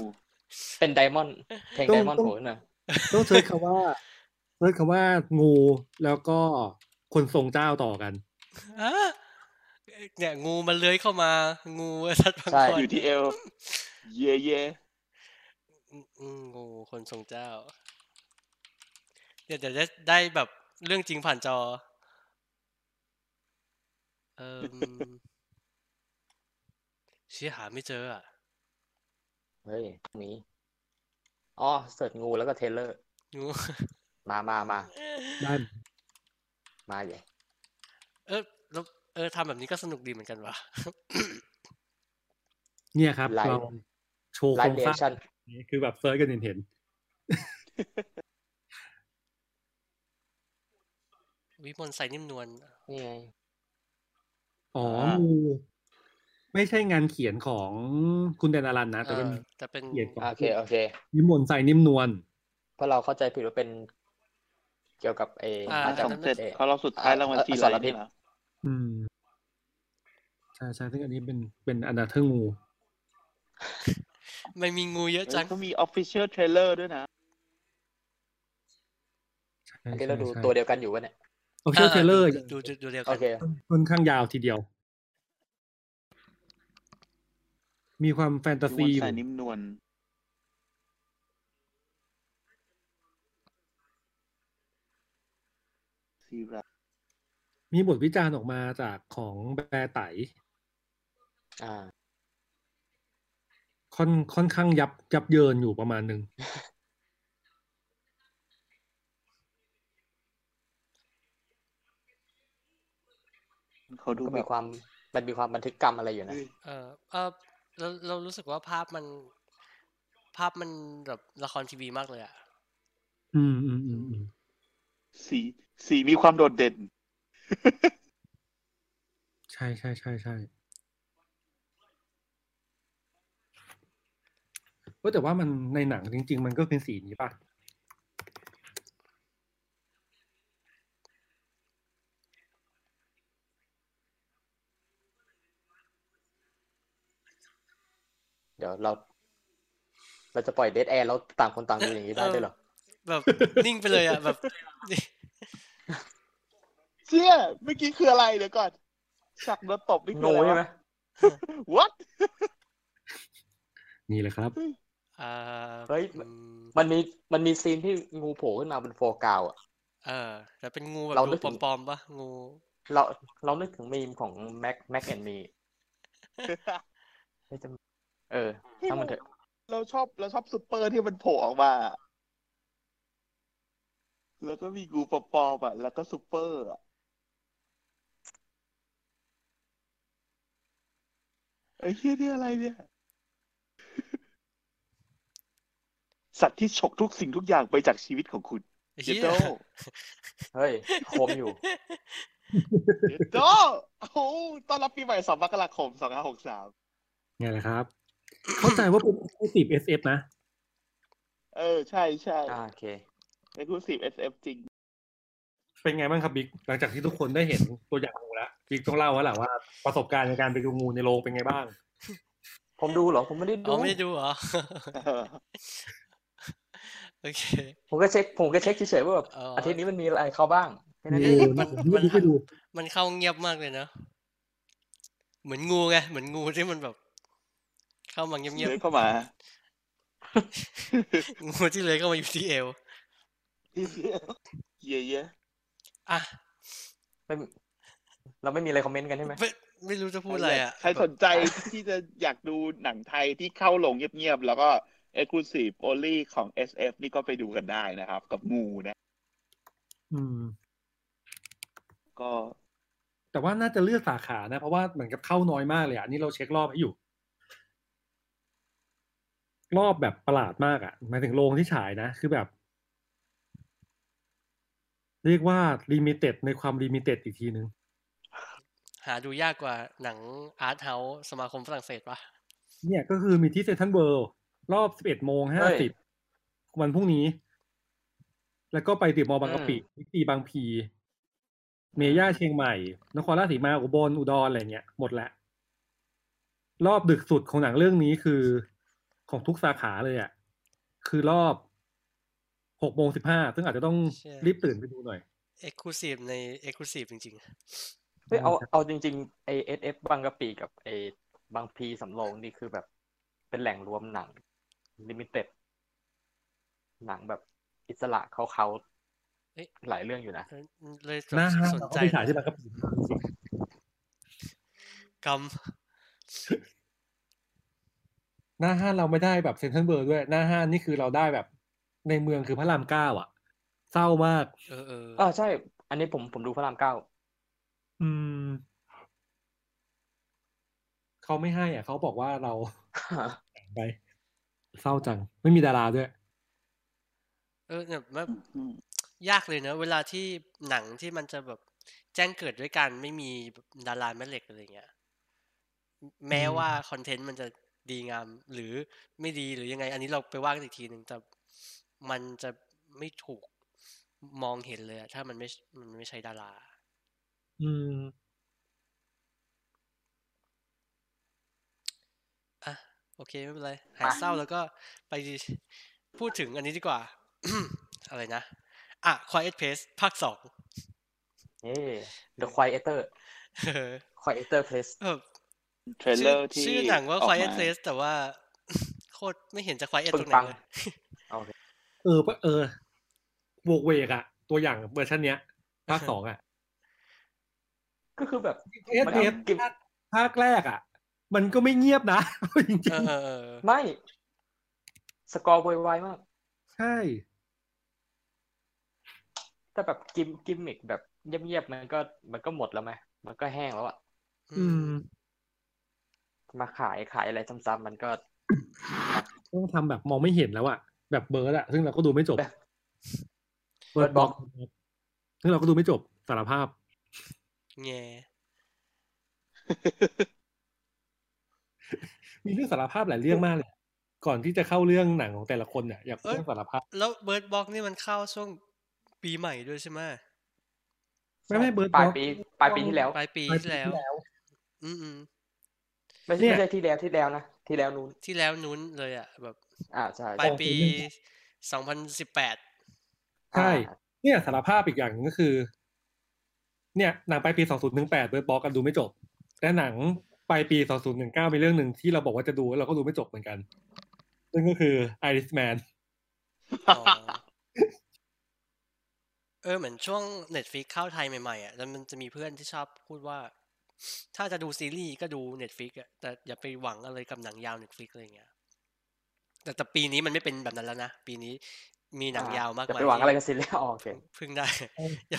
เป็นไดมอนด์เพลงต้ไดองมอนด์ต้องโผล่ขึ้นมาต้องเซิร์ชคำว่าเซิร์ชคำว่างูแล้วก็ คนทรงเจ้าต่อกันฮะเนี่ยงูมันเลื้อยเข้ามา งูสัตว์บางคนอยู่ที่เอว เย่เย่อืมอืมงูคนทรงเจ้าเดี๋ยวเดี๋ยวจะได้แบบเรื่องจริงผ่านจอ เออเชี่ยหาไม่เจออะ เฮ้ยมีอ๋อเสิร์ชงูแล้วก็เทรลเลอร์ งู มามามาได้ มาใหญ่เออแล้วเออทำแบบนี้ก็สนุกดีเหมือนกันว่ะเนี่ยครับไลเราฟ์โชว์ไลโครงฟ์เรีสยร้างชั่นนี้คือแบบเซิร์ชกันเห็นเห็นวิมลใสนิ่มนวลนี่ไงอ๋ออ่างูงูไม่ใช่งานเขียนของคุณแดนอารันนะแต่เป็นเออแต่เป็นเขียนของโอเคโอเคนิมนต์ใส่นิ่มนวลเพราะเราเข้าใจผิดว่าเป็น เกี่ยวกับเออ่าอาจจะสองเจ็ดเอเขาเราสุดท้ายรางวัลเอ่อซีอไรสรพิษนี่เหรออืมใช่ใช่ซึ่งอันนี้เป็นเป็นอนาเธอร์งูไม่มีงูเยอะเอจัองเขามี official trailer ด้วยนะใช่โอเคเราดูใช่ตัวเดียวกันอยู่วะเนี่ยโอเคเทเลอร์ดูดูดูเดียวโอกันเคค่อนข้างยาวทีเดียว มีความแฟนตาดูซีวันอยู่สายนิ่มนวล ซีไรมีบทวิจารณ์ออกมาจากของแบร์ไตอ่า ค่อนค่อนข้างยับยับเยินอยู่ประมาณหนึ่งเขาดูก็แบมีบความมันมีความบันทึกกรรมอะไรอยู่นะ เออเออเราเรารู้สึกว่าภาพมัน ภาพมันแบบละครทีวีมากเลยอะ อืมอืมอืมอืมสี สีมีความโดดเด่น ใช่ใช่ใช่ใช่เว้ยแต่ว่ามันในหนังจริง ๆ มันก็เป็นสีนี้ป่ะเดี๋ยวเรา เราจะปล่อย dead air แล้วต่างคนต่างดูอย่างนี้ได้ด้วยเหรอ แบบนิ่งไปเลยอะแบบ เชี่ยเมื่อกี้คืออะไรเดี๋ยวก่อนฉักโดนตบนี่คืองูอะไรใช่ไหมวะ what นี่แหละครับอ่าเฮ้ยอืมมันมีมันมี scene ที่งูโผล่ขึ้นมาบนโฟกาวอะเออแต่เป็นงูแบบเราดูนึกถึงปลอมๆปะงูเราเรานึกถึงมีมของแม็กแม็กแอนมีเออช่างมันเถอะเราชอบเราชอบซูเปอร์ที่มันโผล่ออกมา แล้วก็มีงูปลอมๆอะ แล้วก็ซูเปอร์อะ ไอ้เหี้ยนี่อะไรเนี่ย สัตว์ที่ฉกทุกสิ่งทุกอย่างไปจากชีวิตของคุณไอ้เจเหี้ยโดเฮ้ยคมอยู่ เจโดโอ้โหต้อนรับปีใหม่สองมกราคมสองห้าหกสามไงแหละครับ เข้าใจว่าเป็น exclusive SF นะ เออ ใช่ใช่ อ่าโอเค exclusive SF จริง เป็นไงบ้างครับบิ๊กหลังจากที่ทุกคนได้เห็นตัวอย่างงูแล้วบิ๊กต้องเล่าแล้วแหละว่าประสบการณ์ในการไปดูงูในโรงเป็นไงบ้าง ผมดูเหรอ อ๋อผมไม่ได้ดูไม่ได้ดูเหรอเออโอเค ผมก็เช็ค ผมก็เช็คเฉยๆว่าแบบอ๋อออาทิตย์นี้มันมีอะไรเข้าบ้างแค่นั้นมีเองงูมันะนผมไม่มันได้ดูมันเข้าเงียบมากเลยเนอะเหมือนงูไงเหมือนงูที่มันแบบ เข้ามาเงียบเดินเข้ามาๆงูที่เลยเข้ามาอยู่ที่เอว เยี่ยเยี่ยอะไม่เราไม่มีอะไรคอมเมนต์กันใช่ไหมไม่ไม่รู้จะพูดอะไรอะใครสนใจที่จะอยากดูหนังไทยที่เข้าโรงเงียบๆ แล้วก็ Exclusive Only ของ SF นี่ก็ไปดูกันได้นะครับ กับงูนะ อืม ก็ แต่ว่าน่าจะเลือกสาขานะ เพราะว่าเหมือนกับเข้าน้อยมากเลยอะนี่เราเช็ครอบให้อยู่ รอบแบบประหลาดมากอะหมายถึงโรงที่ฉายนะ คือแบบ เรียกว่า limited ในความ limited อีกทีนึง หาดูยากกว่าหนัง arthouse สมาคมฝรั่งเศสปะเนี่ยก็คือมีที่เซนทรัลเวิลด์รอบ11โมงเฮ้ย50วันพรุ่งนี้ แล้วก็ไปติดมอบางกะปิอืมวิตีบางพลี เมย่าเชียงใหม่ นครราชสีมาอุบลอุดรอะไรเงี้ยหมดแล้วรอบดึกสุดของหนังเรื่องนี้คือของทุกสาขาเลยอะ คือรอบ 6โมง15ซึ่งอาจจะต้องรีบตื่นไปดูหน่อยเอ็กซ์คลูซีฟในเอ็กซ์คลูซีฟจริงเฮ้ยเอาเอาจริงๆไอเอสเอฟบางกะปิกับไอบางพีสำโรงนี่คือแบบเป็นแหล่งรวมหนังลิมิเต็ดหนังแบบอิสระเขาเขาเอ๊ะหลายเรื่องอยู่นะๆเลยหน้าห้างสนเราใจก็ไปฉายที่บางกะปิจริงกๆหน้าห้างเราไม่ได้แบบเซนทรัลเวิลด์ด้วย หน้าห้างนี่คือเราได้แบบ ในเมืองคือพระรามเก้าอะ เศร้ามากำเออเอออ่าใช่ อันนี้ผมผมดูพระรามเก้าอืมเขาไม่ให้อะเขาบอกว่าเราไปเศร้าจัง ไม่มีดาราด้วย เออเนี่ยแบบอืมยากเลยเนอะเวลาที่หนังที่มันจะแบบแจ้งเกิดด้วยกันไม่มีแบบดาราแม่เหล็กอะไรเงี้ย แม้อืมว่าคอนเทนต์มันจะดีงามหรือไม่ดีหรือยังไง อันนี้เราไปว่ากันอีกทีหนึ่งแต่ มันจะไม่ถูกมองเห็นเลยอะถ้ามันไม่มันไม่ใช่ดารา อืมอะโอเคไม่เป็นไร หายเศร้าแล้วก็ไปพูดถึงอันนี้ดีกว่า อะไรนะ อะ Quiet Place ภาคสองเอ้ The Quieter เออ Quieter Place แบบเทรลเลอร์ที่ชื่อหนังว่าออก Quiet มา Place แต่ว่าโคตรไม่เห็นจะ Quiet ปึ้ตรงงไหนปังเลยโอ เคเออเออโวกเวกอะตัวอย่างเวอร์ชันเนี้ยภาคสองอะก็คือแบบเอสมันเอเอาฟเก็บภาคแรกอะมันก็ไม่เงียบนะจริงเออเออเออไม่ สกอร์โวยวายมากๆใช่ แต่แบบกิมกิมมิกแบบเงียบๆมันก็มันก็หมดแล้วไหมมันก็แห้งแล้วอะอืม มาขายขายอะไรซ้ำๆมันก็ต้องทำแบบมองไม่เห็นแล้วอะ แบบเบิร์ดอะซึ่งเราก็ดูไม่จบแบบเบิร์ด Bird บล็อ Box กซึ่งเราก็ดูไม่จบสารภาพแง่มีเรื่องสารภาพหลายเรื่องมากเลย ก่อนที่จะเข้าเรื่องหนังของแต่ละคนเนี่ยอยากพูดเรื่องสารภาพ แล้ว Bird Box นี่มันเข้าช่วงปีใหม่ด้วยใช่ไหมไม่ไม่ Bird ปลาย Box ปีปลายปีที่แล้วปลายปีปลายที่ปีแล้วที่แล้ว อืมอืมไม่ใช่เนี่ยไม่ใช่ที่แล้วที่แล้วนะที่แล้วนู้นที่แล้วนู้นเลยอะแบบ อ่าใช่ปลายของปีปีหนึ่งสองพันสิบแปดใช่อ่าเนี่ยสารภาพอีกอย่างหนึ่งก็คือ เนี่ยหนังปลายปี2018 Bird Box กันดูไม่จบแต่หนังปลายปี2019มีเรื่องหนึ่งที่เราบอกว่าจะดูแล้วเราก็ดูไม่จบเหมือนกันซึ่งก็คือ Irishman อ๋อเออเหมือนช่วง Netflix เข้าไทยใหม่ๆอะแล้วมันจะมีเพื่อนที่ชอบพูดว่า ถ้าจะดูซีรีส์ก็ดู Netflix อะแต่อย่าไปหวังอะไรกับหนังยาว Netflix อะไรเงี้ย แต่แต่ปีนี้มันไม่เป็นแบบนั้นแล้วนะ ปีนี้มีหนังยาวมากจะมายไปหวังอะไรกับซีรีส์อ๋อโอเคพึ่งได้เอออย่า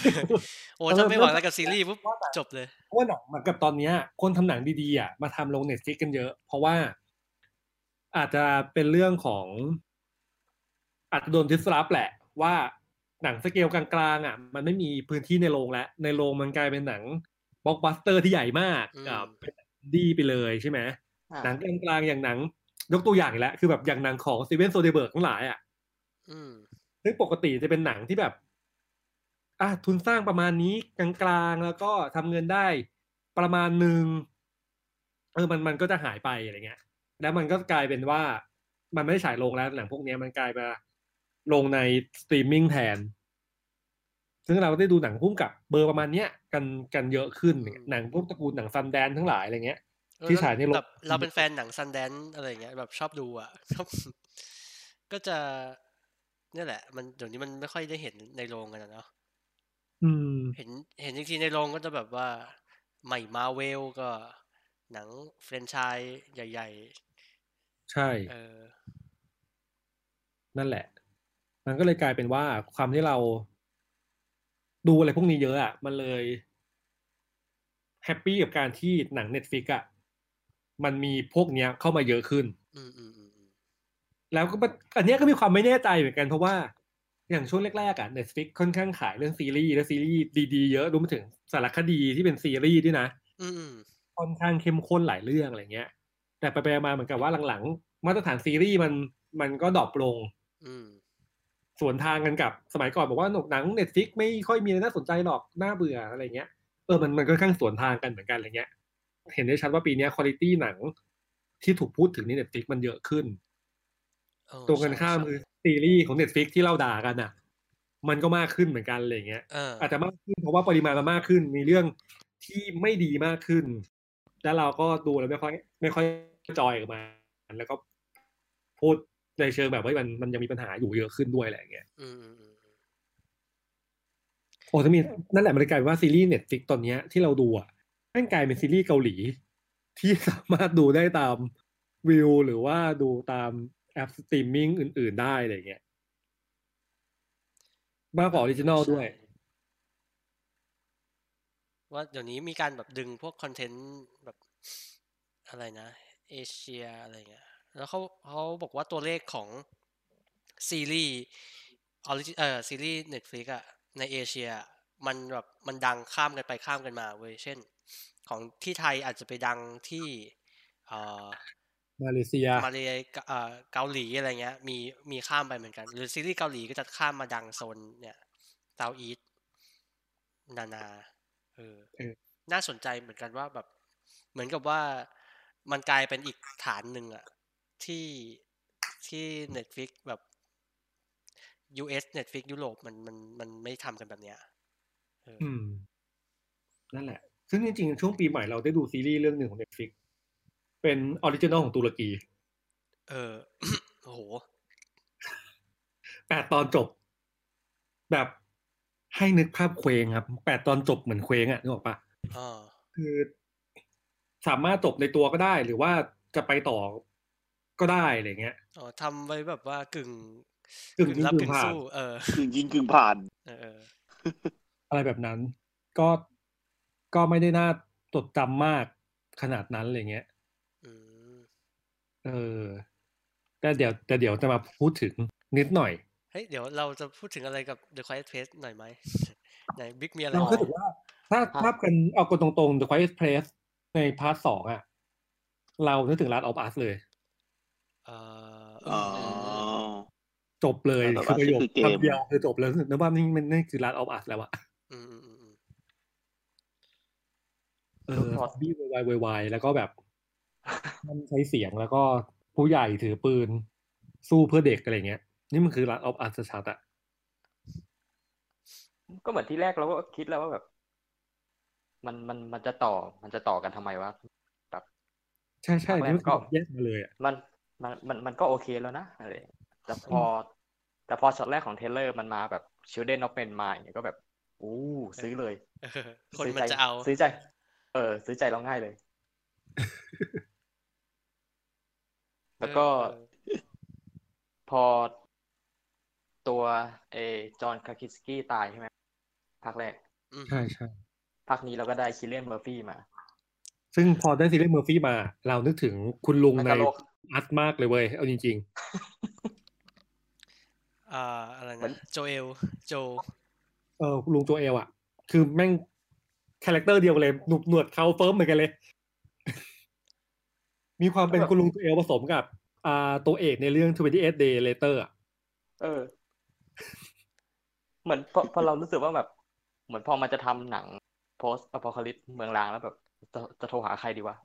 โอ้ถ้าไม่หวังอะไรกับซีรีส์ปุ๊บจบเลยเพราะว่าหนังเหมือนกับตอนเนี้ย คนทำหนังดีๆอะมาทำลงเน็ตฟ i ิกกันเยอะ เพราะว่าอาจจะเป็นเรื่องของ อาจจะโดน disrupt แหละ ว่าหนังสเกลกลางๆอะ มันไม่มีพื้นที่ในโรงแล้วในโรงมันกลายเป็นหนังบล็อกบัสเตอร์ที่ใหญ่มากอืมอ่าเป็นหนังดีไปเลยใช่ไหมอ่าหนังกลางๆอย่างหนัง ยกตัวอย่างอีกแล้ว คือแบบอย่างหนังของ Steven Soderbergh ทั้งหลายอะอืมซึ่งปกติจะเป็นหนังที่แบบ อะทุนสร้างประมาณนี้กลางๆ แล้วก็ทำเงินได้ประมาณหนึ่งเออมันมันก็จะหายไปอะไรเงี้ย แล้วมันก็กลายเป็นว่า มันไม่ได้ฉายลงแล้วหนังพวกเนี้ยมันกลายมาลงในสตรีมมิ่งแทน ซึ่งเราก็ได้ดูหนังพุ่มกับเบอร์ประมาณเนี้ยกันกันเยอะขึ้นอืมหนังพวกตระกูลหนัง Sundance ทั้งหลายอะไรเงี้ยเออ ที่ฉายในโรงแบบเราเป็นแฟนหนัง Sundance อะไรอย่างเงี้ยแบบชอบดูอะชอบก็จะเนี่ยแหละ มันเดี๋ยวนี้มันไม่ค่อยได้เห็นในโรงกันอะเนาะอืมเห็นเห็นจริงๆในโรงก็จะแบบว่า ไม่มาเวลก็ หนังแฟรนไชส์ใหญ่ใช่ๆเออนั่นแหละ มันก็เลยกลายเป็นว่าความที่เราดูอะไรพวกนี้เยอะอะ มันเลย happy กับการที่หนัง Netflix อะ มันมีพวกเนี้ยเข้ามาเยอะขึ้นอืมอืมอืมอืมแล้วก็มันอันเนี้ยก็มีความไม่แน่ใจเหมือนกันเพราะว่าอย่างช่วงแรกๆอะ Netflix ค่อนข้างขายเรื่องซีรีส์และซีรีส์ดีๆเยอะรวมไปถึงสารคดีที่เป็นซีรีส์ด้วยนะอืมอืมค่อนข้างเข้มข้นหลายเรื่องอะไรเงี้ย แต่ไปๆมาๆเหมือนกับว่าหลังๆ มาตรฐานซีรีส์มันมันก็ drop ลงอืมสวนทางกันกับสมัยก่อนบอกว่าหนัง Netflix ไม่ค่อยมีอะไรน่าสนใจหรอกน่าเบื่ออะไรเงี้ยเออมันมันค่อนข้างสวนทางกันเหมือนกันอะไรเงี้ย เห็นได้ชัดว่าปีเนี้ยคุณภาพหนังที่ถูกพูดถึงใน Netflix มันเยอะขึ้นเออตรงกันใช่ข้ามใช่คือซีรีส์ของ Netflix ที่เราด่ากันอะ มันก็มากขึ้นเหมือนกันอะไรเงี้ยเอออาจจะมากขึ้นเพราะว่าปริมาณมันมากขึ้น มีเรื่องที่ไม่ดีมากขึ้น แล้วเราก็ดูแล้วไม่ค่อยไม่ค่อย enjoy กับมันแล้วก็พูดในเชิงแบบว่ามันมันยังมีปัญหาอยู่เยอะขึ้นด้วยอะไรเงี้ยอืมอืมอืมอืมโอ้ถ้ามีนั่นแหละมันเลยกลายเป็นว่าซีรีส์ Netflix ตอนเนี้ยที่เราดูอะ แม่งกลายเป็นซีรีส์เกาหลี ที่สามารถดูได้ตามวิวหรือว่าดูตามแอปสตรีมมิ่งอื่น ๆ ได้อะไรเงี้ยมากกว่า original ด้วยใช่ว่าเดี๋ยวนี้มีการแบบดึงพวก content แบบอะไรนะ เอเชียอะไรเงี้ย แล้วเขาเขาบอกว่าตัวเลขของซีรีส์ origi เออซีรีส์ Netflix อะในเอเชีย มันแบบมันดังข้ามกันไปข้ามกันมาเว้ยเช่น ของที่ไทยอาจจะไปดังที่อ่ามาเลเซียมาเลเอ่อเกาหลีอะไรเงี้ย มีมีข้ามไปเหมือนกัน หรือซีรีส์เกาหลีก็จะข้ามมาดังโซนเนี่ยเซาอีสนานาเออเออน่าสนใจเหมือนกันว่าแบบ เหมือนกับว่ามันกลายเป็นอีกฐานหนึ่งอะที่ที่ Netflix แบบ US Netflix ยุโรปมันมันมันไม่ทำกันแบบเนี้ยเออออืม นั่นแหละ ซึ่งจริงๆ ช่วงปีใหม่เราได้ดูซีรีส์เรื่องหนึ่งของ Netflix เป็น original ของตุรกี เออโอ้โหแปดตอนจบ แบบให้นึกภาพเคว้งครับแปดตอนจบเหมือนเคว้งอะนึกออกปะอ่าคือสามารถจบในตัวก็ได้ หรือว่าจะไปต่อก็ได้อะไรเงี้ยอ๋อทำไว้แบบว่ากึ่งกึ่งยิงรับกึ่กึ่งงผ่านสู้เออกึ่งยิงกึ่งผ่าน เออเอออะไรแบบนั้น ก็ก็ไม่ได้น่าจดจำมากขนาดนั้นอะไรเงี้ยอืมเออ แต่เดี๋ยวแต่เดี๋ยวจะมาพูดถึงนิดหน่อย เฮ้ยเดี๋ยวเราจะพูดถึงอะไรกับ The Quiet Place หน่อยไหมไหนบิ๊กมีอะไรเราไหมก็ถือว่า ถ้าถ้ากันเอากันตรงๆ The Quiet Place ใน part สองอะเรานึกถึง Last of Us เลยเอ่ออ๋อจบเลย Last of คือประโยค Us คือเกมคำเดียวคือจบเลยนึกว่านี่มันนี่คือ Last of Us แล้วอะ อืมอืมอืมอืมเออบี้วายวายแล้วก็แบบ มันใช้เสียงแล้วก็ผู้ใหญ่ถือปืน สู้เพื่อเด็กอะไรเงี้ย นี่มันคือ Last of Us ชัดๆอะก็เหมือนที่แรกเราก็คิดแล้วว่าแบบ มันมันมันจะต่อ มันจะต่อกันทำไมวะใช่ใช่ภาคแรกนี่มันก็ก็แยกมาเลยอะมันมันมันมันก็โอเคแล้วนะอะไรอย่างเงี้ยแต่พอ แต่พอช็อตแรกของ trailer มันมาแบบ Children of Men มาอย่างเงี้ยก็แบบ อู้ซื้อเลยเออคนซื้อมันใจจะเอา ซื้อใจ เออ ซื้อใจเราง่ายเลย แล้วก็เออพอตัวเออจอห์นคาคิสกี้ตายใช่ไหมภาคแรกอืมใช่ใช่ภาคนี้เราก็ได้คิลเลียนเมอร์ฟี่มา ซึ่งพอได้ซีรีส์เมอร์ฟี่มา เรานึกถึงคุณลุงแล้วในก็โลกอัดมากเลยเว้ย เอาจริงอ่าอะไรเหมือนะนโจเอล โจๆเออคุณลุงโจเอลอะคือแม่งคาแรคเตอร์เดียวกันเลยหนุบหนวดเขาเฟิร์มเหมือนกันเลย มีความเป็นคุณลุง Joel ผสมกับ อ่าตัวเอกในเรื่อง 28 Day Later อะเออ เหมือนพอพอเรารู้สึกว่าแบบ เหมือนพอมันจะทำหนัง post apocalypse เมืองร้างแล้วแบบ จะจะโทรหาใครดีวะ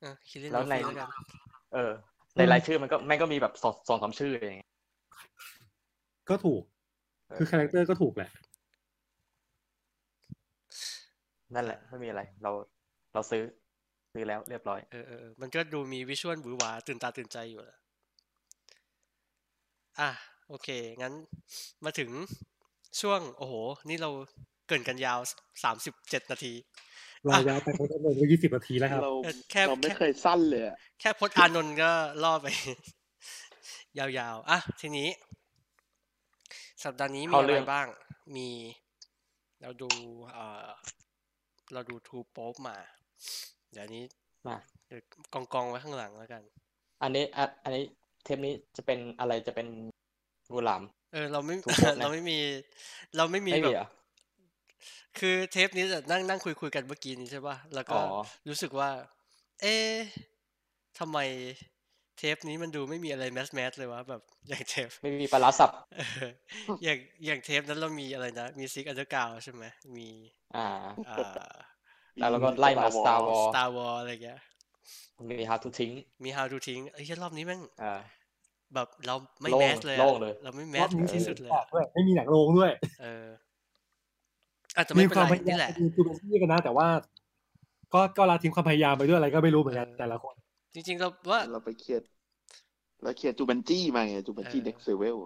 เออ Cillian แล้วในแล้วกันเออ ในรายชื่อมันก็แม่งก็มีแบบสองสองสามชื่ออย่างเงี้ยก็ถูกเออคือ character ก็ถูกแหละ นั่นแหละ ไม่มีอะไร เราเราซื้อ ซื้อแล้วเรียบร้อย เออเออเออมันก็ดูมีวิชวลหวือหวาตื่นตาตื่นใจอยู่แหละอะ โอเค งั้นมาถึงช่วง โอ้โห นี่เราเกรินกันยาวสามสิบเจ็ดนาทีเรายาวไปเขาจะลงไปยี่สิบนาทีแล้วครับเราเออแค่เราไม่แค่เคยสั้นเลยอะแค่พจน์อานนท์ก็ล่อไป ยาวๆ อะ ทีนี้ สัปดาห์นี้มีเข้าอะเรื่ไรองบ้าง มีเราดูเอ่อ เราดูทูโป๊ปมา เดี๋ยวนี้มาเดี๋ยวกองกองๆไว้ข้างหลังแล้วกัน อันนี้อะอันนี้เทปนี้จะเป็นอะไรจะเป็นงูหลามเออเราไม่ทูโป๊ปนะเราไม่มี เราไม่มีไม่แบมีบเหรอคือเทปนี้จะนั่งนั่งคุยคุยกันเมื่อกี้นี้ใช่ป่ะแล้วก็อ๋อรู้สึกว่า เอ๊ะทำไม เทปนี้มันดูไม่มีอะไรแมสแมสเลยวะแบบอย่างเทปไม่มีปลาร้าสับเอออย่างอย่างเทปนั้นเรามีอะไรนะมีซิกอันเดอร์กาวใช่ไหมมี อ่าอ่าแล้วเราก็ไล่มา Star Wars Star Wars อะไรเงี้ยมี How to ทิ้งมี How to ทิ้งเอ้ยรอบนี้แม่งอ่าแบบเราไม่โล่งแมสเลยอะโล่งเลยเราไม่แมรอสบนี้ที่สุดเลยอออะกด้วยไม่มีหนังโรงด้วย เอออาจจะไม่เป็นความไรพยายานี่มแหละดูจูเบนซี่กันนะ แต่ว่า ก็ก็ลาทิ้งความพยายามไปด้วยอะไรก็ไม่รู้เหมือนกันเออแต่ละคน จริง ๆ เราว่าเราไปเครียดเราเครียดจูบันจี้มาไงจูบันจี้เออเด็กเซเวล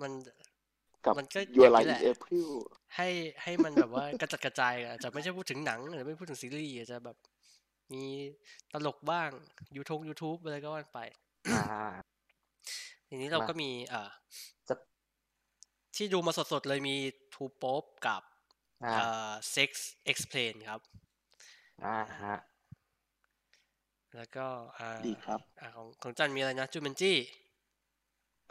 มันกับมันก็ยูออะไรย่างนี้อิแหนละเอพริลให้ให้มันแบบว่ากระจัดกระจายอะอาจจะไม่ใช่พูดถึงหนังหรือไม่พูดถึงซีรีส์อาจจะแบบ มีตลกบ้างยูทงยูทูบอะไรก็ว่าไปอ่าทีนี้เรามาก็มีอ่าจะที่ดูมาสดๆเลยมีTwo Popes กับอ่าอ่า Sex Explain ครับอ่าฮะ แล้วก็อ่าดีครับ อ่าของของจันมีอะไรนะ Jumanji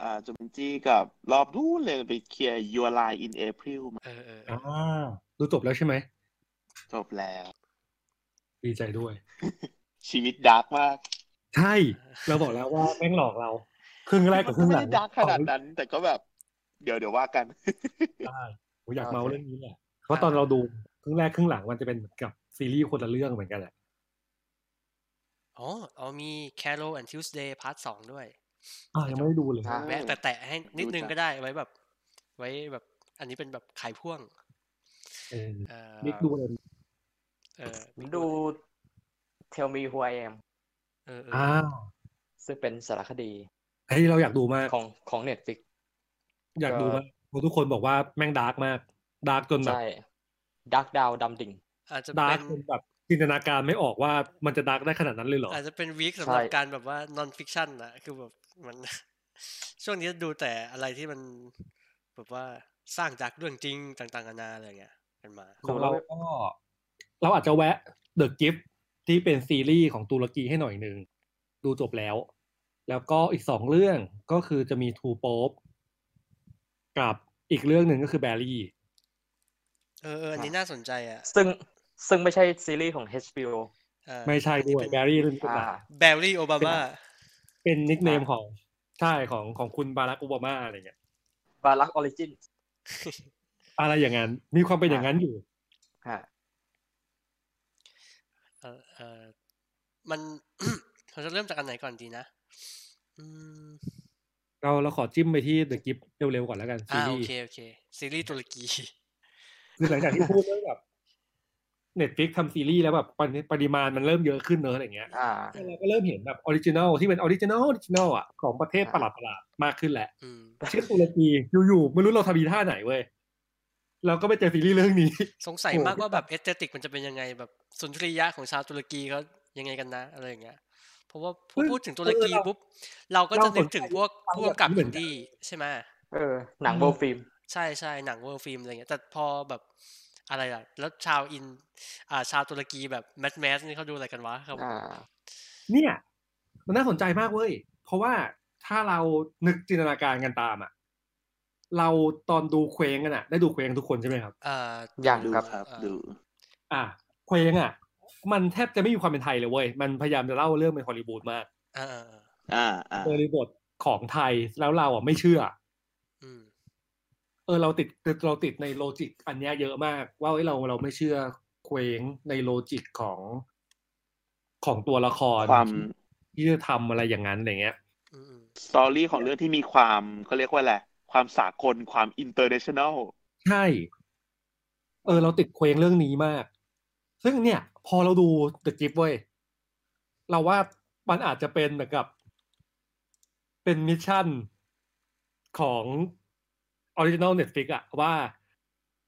อ่า Jumanji กับรอบนู้นเลยไปเคลียร์ Your Lie in April มาเออเออเออ่าอดูจบแล้วใช่ไหมจบแล้ว ดีใจด้วย ชีวิต dark มาก ใช่ เราบอกแล้วว่าแม่งหลอกเรา ครึ่งแรกกับครึ่งไม่หลังได้ dark ขนาดนั้น แต่ก็แบบ เดี๋ยวเดี๋ยวว่ากันใช่ผมอยากโอเคเมาเรื่องนี้แหละเพราะตอนเราดูครึ่งแรกครึ่งหลังมันจะเป็นเหมือนกับซีรีส์คนละเรื่องเหมือนกันแหละ อ๋อเอามี Carol and Tuesday part สองด้วยอ่ายังไม่ได้ดูเลยอ่าแวะแตะๆให้นิดนึงก็ได้ไว้แบบ ไว้แบบ อันนี้เป็นแบบขายพ่วงเออเอ่อมิกดูเลยเออดู Tell Me Who I Am เออเอออ่าซึ่งเป็นสารคดีเฮ้ยเราอยากดูมากของของ Netflix อยากดูมากเพราะทุกคนบอกว่าแม่ง dark มาก dark จนแบบใช่ดักดาวดำดิ่งอาจจะเป็น dark จนแบบ จินตนาการไม่ออกว่ามันจะ dark ได้ขนาดนั้นเลยเหรอ อาจจะเป็น week สำหรับใช่การแบบว่า non fiction นะคือแบบมัน ช่วงนี้ดูแต่อะไรที่มันแบบว่าสร้างจากเรื่องจริงต่างๆนานาอะไรเงี้ยกันมาของเราก็ เราอาจจะแวะ The Gift ที่เป็นซีรีส์ของตุรกีให้หน่อยหนึ่งดูจบแล้ว แล้วก็อีกสองเรื่องก็คือจะมี Two Pope กับอีกเรื่องหนึ่งก็คือ Barry เออเอออันนี้น่าสนใจอะ ซึ่ง ซึ่งไม่ใช่ซีรีส์ของ HBO เออไม่ใช่ด้วย Barry เรื่องนี้เป็นอ่าแบลลี่โอบามา เป็นนิกเนมของใช่ของของคุณบารักโอบามาอะไรเงี้ยบารัก original อะไรอย่างนั้น มีความเป็นอย่างนั้นอยู่ฮะเออเออมันเราจะเริ่มจากอันไหนก่อนดีนะอืมเราเราขอจิ้มไปที่ The Gift เร็วๆก่อนแล้วกันซีอ่ารีโอส์เคโอเคซีรีส์ตุรกีคือหลังจากที่พูดเรื่องแบบ Netflix ทำซีรีส์แล้วแบบปริปริมาณมันเริ่มเยอะขึ้นเนอะอะไรเงี้ยอ่าเราก็เริ่มเห็นแบบ original ที่เป็น original original อะของประเทศประหลาดประหลาดๆมากขึ้นแหละอืมเช่นตุรกีอยู่ๆไม่รู้เราทำอีท่าไหนเว้ยเราก็ไปเจอซีรีส์เรื่องนี้ สงสัยโอ้มากว่าแบบ aesthetic มันจะเป็นยังไงแบบสุนทรียะของชาวตุรกีเขายังไงกันนะอะไรอย่างเงี้ยเพราะว่าพอเฮ้ยพูดถึงตุรกีเออเราปุ๊บเราก็จะเรานึกสนใจถึงพวกฟังพวกกับแบบนี้เหมือนกันดี้ใช่ไหมเออหนังอืม World Filmใช่ใช่หนัง World Film อะไรเงี้ยแต่พอแบบ อะไรล่ะ แล้วชาวอิน อ่า ชาวตุรกีแบบ mass mass นี่เขาดูอะไรกันวะครับอ่าเนี่ย มันน่าสนใจมากเว้ย เพราะว่าถ้าเรานึกจินตนาการกันตามอะ เราตอนดูเคว้งกันอะ ได้ดูเคว้งทุกคนใช่ไหมครับอ่ายังดูครับครับอ่าดู อะเคว้งอะ มันแทบจะไม่มีความเป็นไทยเลยเว้ย มันพยายามจะเล่าเรื่องเป็นฮอลลีวูดมากอ่าอ่าอ่าอ่าอ่าบริบทของไทยแล้วเราอะไม่เชื่ออืม เออเราติดเราติดในโลจิกอันเนี้ยเยอะมาก ว่าเอ้ยเราเราไม่เชื่อเคว้งใน logic ของของตัวละครความที่จะทำอะไรอย่างนั้นอะไรเงี้ยอืมอืม story ของเรื่องที่มีความเขาเรียกว่าอะไรความสากลความ internationalใช่ เออ เราติดเคว้งเรื่องนี้มาก ซึ่งเนี่ย พอเราดู The Gift เว้ย เราว่ามันอาจจะเป็นเหมือนกับ เป็น mission ของ original Netflix อะว่า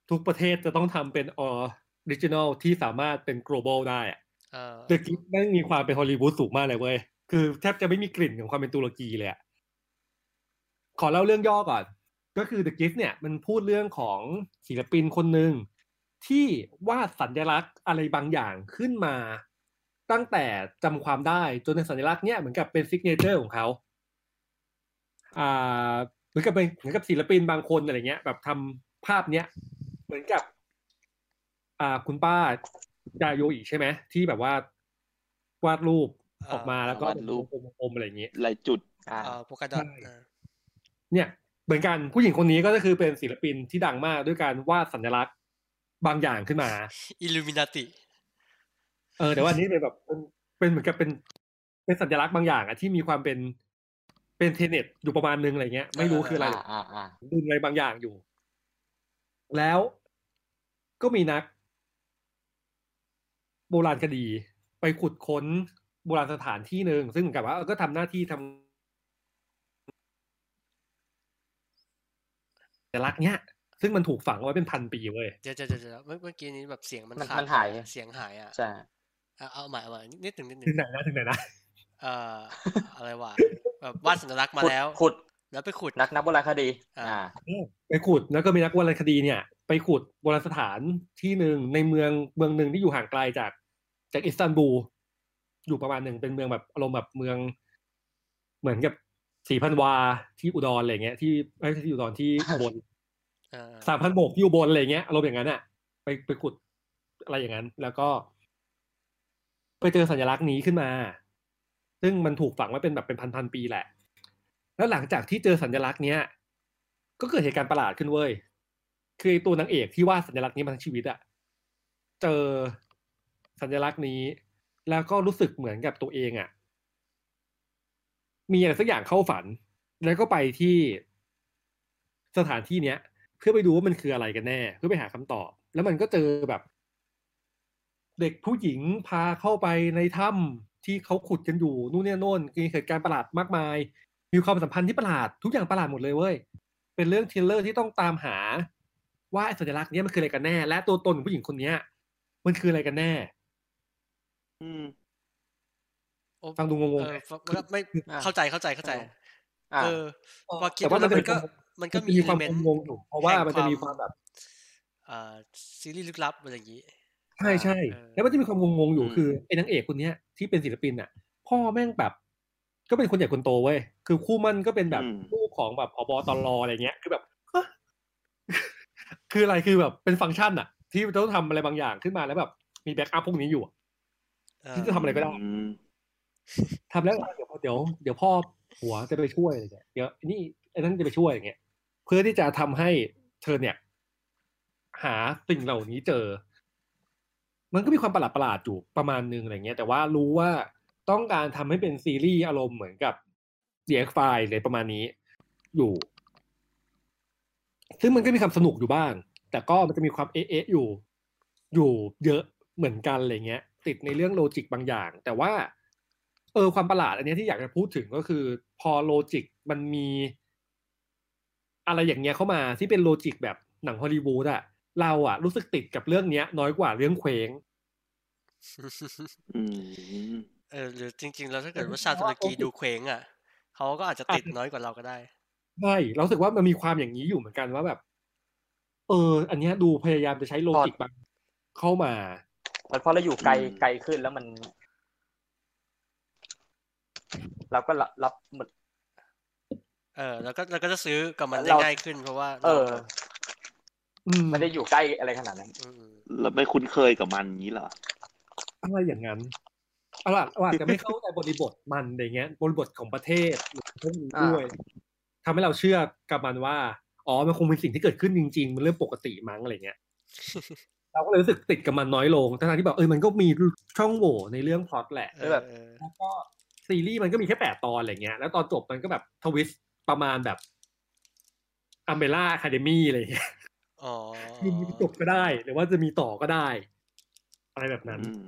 ทุกประเทศจะต้องทำเป็นออริจิน l ลที่สามารถเป็น global ได้อะเออ The Gift นั่นมีความเป็นฮอลลีวูดสูงมากเลยเว้ย คือแทบจะไม่มีกลิ่นของความเป็นตุรกีเลยอะขอเล่าเรื่องย่อก่อน ก็คือ The Gift เนี่ยมันพูดเรื่องของศิลปินคนหนึ่งที่วาดสัญลักษณ์อะไรบางอย่างขึ้นมาตั้งแต่จำความได้จนในสัญลักษณ์เนี่ยเหมือนกับเป็น signature ของเขาอ่า เหมือนกับเป็นเหมือนกับศิลปินบางคนอะไรเงี้ย แบบทำภาพเนี้ยเหมือนกับ อ่าคุณป้าจาโยอิใช่ไหมที่แบบว่าวาดรูปออกมาแล้วก็วาดรูปเป็นวงกลมๆอะไรอย่างงี้หลายจุด อ่าเออโปกาดอทใช่เนี่ย เหมือนกันผู้หญิงคนนี้ก็คือเป็นศิลปินที่ดังมากด้วยการวาดสัญลักษณ์บางอย่างขึ้นมาอิลูมินาติเออแต่ว่าอันนี้เป็นแบบเป็นเป็นเหมือนกับเป็นเป็นสัญลักษณ์บางอย่างอะที่มีความเป็น เป็นเทเน็ตอยู่ประมาณนึงอะไรเงี้ย ไม่รู้คืออะไรอ่าอ่าอ่าดึงอะไรบางอย่างอยู่ แล้วก็มีนัก โบราณคดีไปขุดค้นโบราณสถานที่หนึ่งซึ่งเหมือนกับว่าเออก็ทำหน้าที่ทำสัญลักษณ์เนี้ยซึ่งมันถูกฝังเอาไว้เป็นพันปีเว้ยเดี๋ยวเดี๋ยวเดี๋ยวเดี๋ยวเมื่อเมื่อกี้นี้แบบเสียงมันมันขาดมันหายไปเสียงหายอะใช่เอาเอาใหม่เอาใหม่นิดหนึ่งนิดหนึ่ถึงงไหนนะถึงไหนนะเอ่ออะไรวะ แบบวาดสัญลักษณ์มาขุดแล้ว ขุด แล้วไปขุดนักนักโบราณคดีอ่าอ่า ไปขุดแล้วก็มีนักโบราณคดีเนี่ย ไปขุดโบราณสถานที่หนึ่งในเมืองเมืองหนึ่งที่อยู่ห่างไกลจากจากอิสตันบูลอยู่ประมาณหนึ่งเป็นเมืองแบบอารมณ์แบบเมือง เหมือนกับสี่พันวาที่อุดรอะไรเงี้ย ที่ไม่ใช่ที่อุดรที่อุบลเอ่อสามพันโบกที่อุบลอะไรเงี้ยอารมณ์อย่างนั้นอะไปไปขุดอะไรอย่างนั้น แล้วก็ ไปเจอสัญลักษณ์นี้ขึ้นมา ซึ่งมันถูกฝังไว้เป็นแบบเป็นพันๆปีแหละ แล้วหลังจากที่เจอสัญลักษณ์เนี้ย ก็เกิดเหตุการณ์ประหลาดขึ้นเว้ย คือตัวนางเอกที่วาดสัญลักษณ์นี้มาทั้งชีวิตอะเจอสัญลักษณ์นี้ แล้วก็รู้สึกเหมือนกับตัวเองอะมีอะไรสักอย่างเข้าฝัน แล้วก็ไปที่สถานที่เนี้ย เพื่อไปดูว่ามันคืออะไรกันแน่ เพื่อไปหาคำตอบ แล้วมันก็เจอแบบ เด็กผู้หญิงพาเข้าไปในถ้ำ ที่เขาขุดกันอยู่นู่นเนี่ยโน่นมีเหตุการณ์ประหลาดมากมาย มีความสัมพันธ์ที่ประหลาดทุกอย่างประหลาดหมดเลยเว้ยเป็นเรื่องทริลเลอร์ที่ต้องตามหา ว่าไอ้สัญลักษณ์เนี้ยมันคืออะไรกันแน่ และตัวตนของผู้หญิงคนเนี้ย มันคืออะไรกันแน่ อืมโอ้ฟังดูงงๆเออไหมฟังมันก็ไม่อ่าเข้าใจเข้าใจเข้าใจอ่าเออพอคิดแต่ว่าว่ามันมันก็จะมันก็ มันมีจะมีความเมนต์งงๆอยู่เพราะว่ามันจะมีความแบบอ่าซีรีส์ลึกลับอะไรอย่างนี้ ใช่ใช่เออแล้วมันจะมีความงงๆอยู่อืมคือไอ้นางเอกคนเนี้ยที่เป็นศิลปินอะ พ่อแม่งแบบ ก็เป็นคนใหญ่คนโตเว้ยคือคู่มั่นก็เป็นแบบคู่ของแบบผบตรอะไรเงี้ย คือแบบฮะคืออะไรคือแบบเป็นฟังก์ชันอะ ที่ต้องทำอะไรบางอย่างขึ้นมาแล้วแบบ มีแบ็กอัพพวกนี้อยู่อะเออที่จะทำอะไรก็ได้อืมทำแล้วเดี๋ยวเดี๋ยวเดี๋ยวพ่อหัวจะไปช่วยอะไรเงี้ยเดี๋ยวนี่ไอ้นั่นจะไปช่วยอย่างเงี้ย เพื่อที่จะทำให้เธอเนี่ย หาสิ่งเหล่านี้เจอ มันก็มีความประหลาดประหลาดๆอยู่ประมาณนึงอะไรเงี้ยแต่ว่ารู้ว่าต้องการทำให้เป็นซีรีส์อารมณ์เหมือนกับ The X File เลยประมาณนี้อยู่ ซึ่งมันก็มีความสนุกอยู่บ้าง แต่ก็มันจะมีความเอ๊ะอยู่ อยู่เยอะเหมือนกันอะไรเงี้ย ติดในเรื่อง logic บางอย่าง แต่ว่า เออความประหลาด อันนี้ที่อยากจะพูดถึงก็คือ พอ logic มันมี อะไรอย่างเงี้ยเข้ามาที่เป็น logic แบบหนังฮอลลีวูดอะ เราอะรู้สึกติดกับเรื่องเนี้ย น้อยกว่าเรื่องเคว้งอืมเออหรือจริง ๆ แล้วถ้าเกิดว่าชาวตุรกีดูเคว้งอะเขาก็อาจจะติดน้อยกว่าเราก็ได้ใช่เรารู้สึกว่ามันมีความอย่างนี้อยู่เหมือนกันว่าแบบ เออ อันเนี้ยดูพยายามจะใช้โลจิกบางเข้ามามันเพราะเราอยู่ไกลอืมไกลขึ้นแล้วมันเราก็รับรับหมดเออ แล้วก็เราก็จะซื้อกับมันได้เราง่ายขึ้นเพราะว่า เออราอืม ไม่ได้อยู่ใกล้อะไรขนาดนั้นอืมเราไม่คุ้นเคยกับมันนี้เหรออะไรอย่างนั้นเอาล่ะเราอาจจะไม่เข้าใจบริบทมันอะไรเงี้ย บริบทของประเทศหรือพวกนี้ด้วยทำให้เราเชื่อกับมันว่า อ๋อ มันคงเป็นสิ่งที่เกิดขึ้นจริง ๆ มันเรื่องปกติมั้งอะไรเงี้ย เราก็เลยรู้สึกติดกับมันน้อยลงทั้งๆที่แบบเออมันก็มีช่องโหว่ในเรื่องพล็อตแหละเออแบบเออแล้วก็ซีรีส์มันก็มีแค่แปดตอนอะไรเงี้ย แล้วตอนจบมันก็แบบ twist ประมาณแบบ Umbrella Academy อะไรเงี้ย อ๋อคือมีจบก็ได้ หรือว่าจะมีต่อก็ได้ อะไรแบบนั้นอืม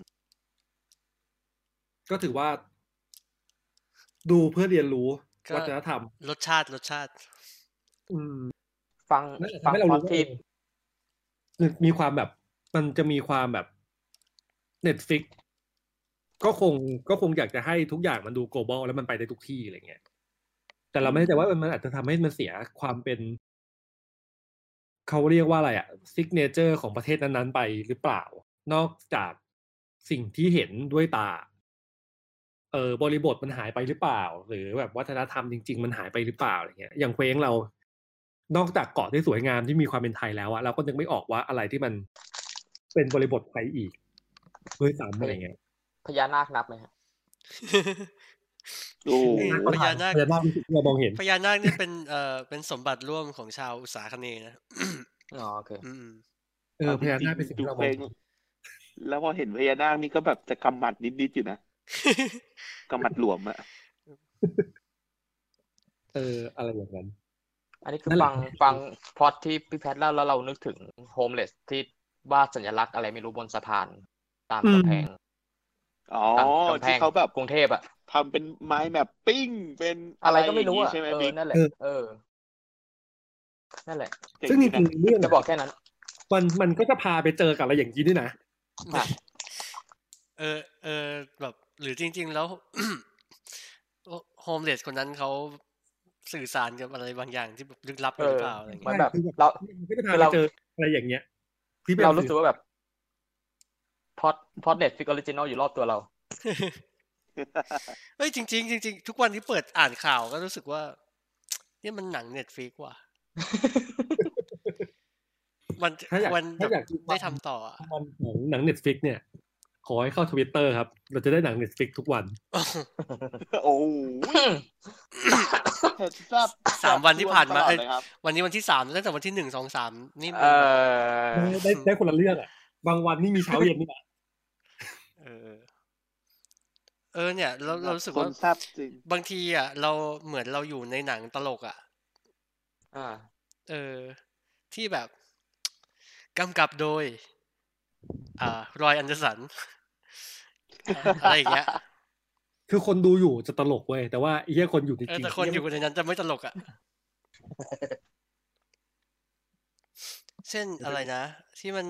ก็ถือว่า ดูเพื่อเรียนรู้ก็วัฒนธรรม รสชาติรสชาติ อืม ฟังนั่นแหละฟัทำงให้เราพล็อรู้ตว่าที่เออมีความแบบ มันจะมีความแบบเน็ตฟิกก็คงก็คงอยากจะให้ทุกอย่างมันดู global แล้วมันไปได้ทุกที่อะไรเงี้ยแต่เราไม่แน่ใจว่ามันอาจจะทำให้มันเสียความเป็น เขาเรียกว่าอะไรอะ signature ของประเทศนั้นๆไปหรือเปล่า นอกจากสิ่งที่เห็นด้วยตา เออบริบทมันหายไปหรือเปล่า หรือแบบวัฒนธรรมจริง ๆ มันหายไปหรือเปล่าอะไรเงี้ย อย่างเคว้งเรา นอกจากเกาะที่สวยงามที่มีความเป็นไทยแล้วอะเราก็นึกไม่ออกว่าอะไรที่มันเป็นบริบทไทยอีกด้วยซ้ำอะไรเงี้ยพญานาคนับไหมฮะ โอ้เออพญานาคพญานาคที่เรามองเห็นพญานาคนี่เป็นเอ่อเป็นสมบัติร่วมของชาวอุตสาคเนย์นะอ๋อโอเคอืมเออพญานาคเป็นสิ่งที่เรามองดูเห็นพลแล้วพอเห็นพญานาคนี่ก็แบบจะกำหมัดนิดๆอยู่นะกำหมัดหลวมอะเอออะไรอย่างนั้น อันนี้คือนั่นแหฟัละงฟังพล็อตที่พี่แพทย์เล่าแล้วเรานึกถึงโฮมเลสที่วาดสัญลักษณ์อะไรไม่รู้บนสะพาน ตามกำแพงอ๋อตามกำแพที่งเขาแบบกรุงเทพอะ ทำเป็นไม้แมปปิ้งเป็นอะไรก็ไม่รู้ย่างอะงี้ใช่ไหมเออบิ๊กนั่นแหละเออเออนั่นแหละเจ๋ซึ่งจดีริงนะๆเรื่องจะบอกแค่นั้น มันมันก็จะพาไปเจอกับอะไรอย่างนี้ด้วยนะอะเออเออแบบหรือจริง ๆ แล้วโฮมเลสคนนั้นเขาสื่อสารกับอะไรบางอย่างที่แบบลึกลับอยู่หรือเปล่าอะไรอย่างมัเงี้นยแบบคือแบบเรามันก็จะพาคือไปเราเจออะไรอย่างเงี้ยที่เป็นเรารู้สึกว่าแบบพล็อตพล็อต Netflix Original อยู่รอบตัวเรา เฮ้ยจริงๆจริงๆทุกวันที่เปิดอ่านข่าวก็รู้สึกว่า เนี่ยมันหนัง Netflix ว่ะมันถ้าอยากควรถ้าอยากได้ทำต่ออะมันของหนัง Netflix เนี่ย ขอให้เข้าทวิตเตอร์ครับ เราจะได้หนัง Netflix ทุกวัน โอ้โหเห็ดแซ่บสามวันที่ผ่านมาตลอดเอ้ยเลยครับวันนี้วันที่สามตั้งแต่วันที่หนึ่งสองสามนี่เอมันอได้ได้ได้คนละเรื่องอะ บางวันนี่มีเช้าเย็นนี่นะ เออ เออเนี่ยเราเรารู้สึกคว่านแซ่บจริงบางทีอะ เราเหมือนเราอยู่ในหนังตลกอะอ่า เออ ที่แบบกำกับโดย อ่ารอยอันเดอร์สันอะไรอย่างเงี้ยคือคนดูอยู่จะตลกเว้ยแต่ว่าไอ้เหี้ยคนอยู่จเออริงแต่คนอยู่ในนั้นจะไม่ตลกอะเช่นอะไรนะ ที่มัน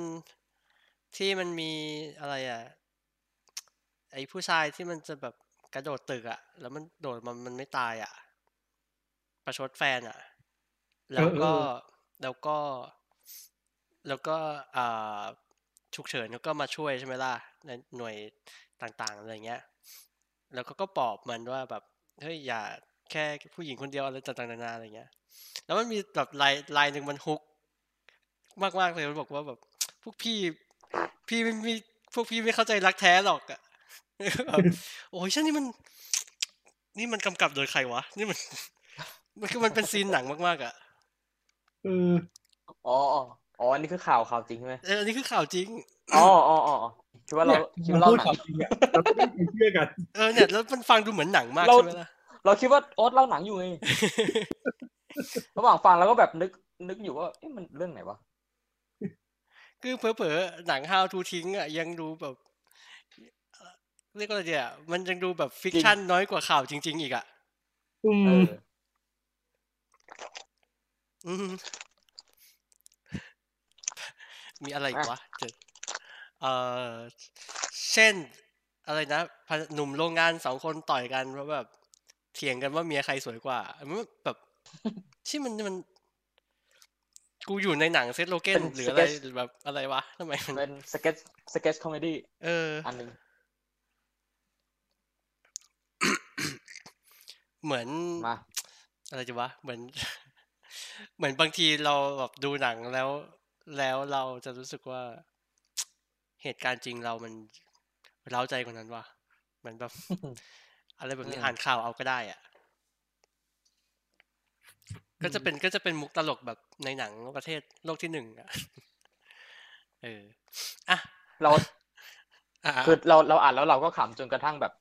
ที่มันมีอะไรอะ ไอ้ผู้ชายที่มันจะแบบกระโดดตึกอะแล้วมันโดดมันมันไม่ตายอะประชดแฟนอะแล้วก็แล้วก็ แล้วก็อ่าฉุกเฉินแล้วก็มาช่วยใช่ไหมล่ะในหน่วยต่างๆอะไรเงี้ย แล้วก็ก็ปลอบมันว่าแบบเฮ้ยอย่าแค่ผู้หญิงคนเดียวอะไรต่างๆนานาอะไรเงี้ย แล้วมันมีแบบลายลายหนึ่งมันฮุก มากๆเลยมันบอกว่าแบบ พวกพี่ พี่ไม่มีพวกพี่ไม่เข้าใจรักแท้หรอกอะแบบ โอ้ยฉันนี่มัน นี่มันกำกับโดยใครวะ นี่มัน มันคือมันเป็นซีนหนังมากๆอะเอออ๋ออ๋ออ๋ออันนี้คือข่าวข่าวจริงใช่ไหมเอออันนี้คือข่าวจริงอ๋ออ๋ออ๋ออ๋อคิดว่าเราเนี่ยคิดว่าเราพูดหนัข่างวจริงอะเราก็ไม่เชื่อกันเออเนี่ยแล้วมันฟังดูเหมือนหนังมากเราใช่ไหมล่ะเราคิดว่าโอ๊ตเล่าหนังอยู่ไงระหว่างฟังเราก็แบบนึกนึกอยู่ว่าเอ๊ะมันเรื่องไหนวะคือเผลอๆหนัง How to ทิ้งอะยังดูแบบเอ่อ เรียกว่าอะไรเนี่ยมันยังดูแบบฟิกชันน้อยกว่าข่าวจริง ๆ อีกอะอืเอมออืมมีอะไรอีกวะเจอเออเช่น อะไรนะพะหนุ่มโรงงานสองคนต่อยกันเพราะแบบเถียงกันว่าเมียใครสวยกว่ามันแบบที่มันมัน กูอยู่ในหนังเซตโลเกนเป็นหรืออะไร sketch หรือแบบอะไรวะทำไมมันเป็นสเก็ตสเก็ตคอมเมดี้เออ อันหนึ่ง เหมือนมาอะไรจะวะเหมือน เหมือนบางทีเราแบบดูหนังแล้ว แล้วเราจะรู้สึกว่าเหตุการณ์จริงเรามันเร้าใจกว่านั้นว่ะเหมือนแบบอะไรแบบนี้อืมอ่านข่าวเอาก็ได้อะก็จะเป็นก็จะเป็นมุกตลกแบบในหนังประเทศโลกที่หนึ่งอะเอออะเราอะคือเราเราอ่านแล้วเราก็ขำจนกระทั่งแบบ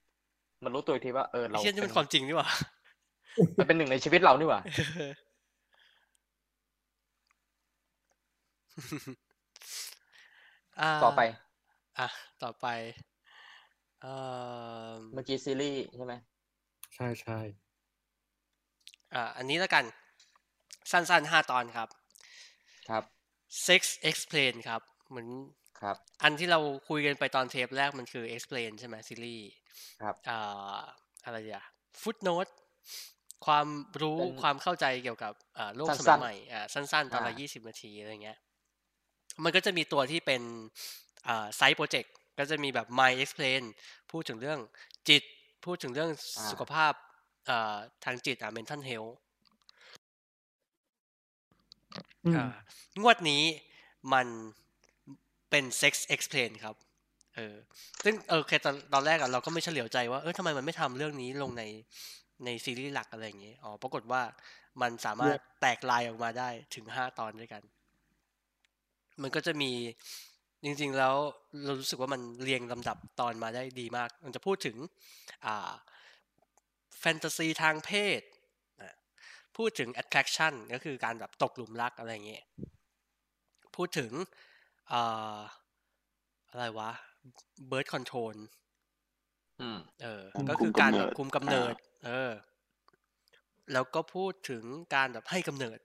มันรู้ตัวอีกทีว่าเออไอ้เราเชี่ยนี่เป็นความจริงนี่หว่ามันเป็นหนึ่งในชีวิตเรานี่หว่าอ่าต่อไป อะ ต่อไปเอ่อเมื่อกี้ซีรีส์ใช่ไหม ใช่ใช่ อ่า อันนี้แล้วกัน สั้นๆห้าตอนครับ ครับ Sex Explain ครับ เหมือน ครับ อันที่เราคุยกันไปตอนเทปแรกมันคือ Explain ใช่ไหมซีรีส์ครับอ่าอะไรอะ Footnote ความรู้เป็นความเข้าใจเกี่ยวกับอ่าโลกสั้สนๆมัยใหม่อ่าสั้นๆ ตอนละอ่ายี่สิบนาทีอะไรเงี้ย มันก็จะมีตัวที่เป็นอ่าไซต์โปรเจกต์ก็จะมีแบบ My Explain พูดถึงเรื่องจิต พูดถึงเรื่องสุขภาพอ่าทางจิตอ่า mental health อืมอ่างวดนี้มัน เป็น sex explain ครับ เออ ซึ่งเออแค่ตอนตอนแรกอะเราก็ไม่เฉลียวใจว่า เออทำไมมันไม่ทำเรื่องนี้ลงในในซีรีส์หลักอะไรอย่างงี้อ๋อ ปรากฏว่ามันสามารถแตกลายออกมาได้ถึงห้าตอนด้วยกัน มันก็จะมีจริงๆแล้วเรารู้สึกว่ามันเรียงลำดับตอนมาได้ดีมาก มันจะพูดถึงอ่าแฟนตาซีทางเพศอะพูดถึง attraction ก็คือการแบบตกหลุมรักอะไรอย่างเงี้ย พูดถึง อ่าอะไรวะ birth control อืมเออคุมก็คือการแบบคุคุมมกำกำเนิเนิดดเออ แล้วก็พูดถึงการแบบให้กำเนิด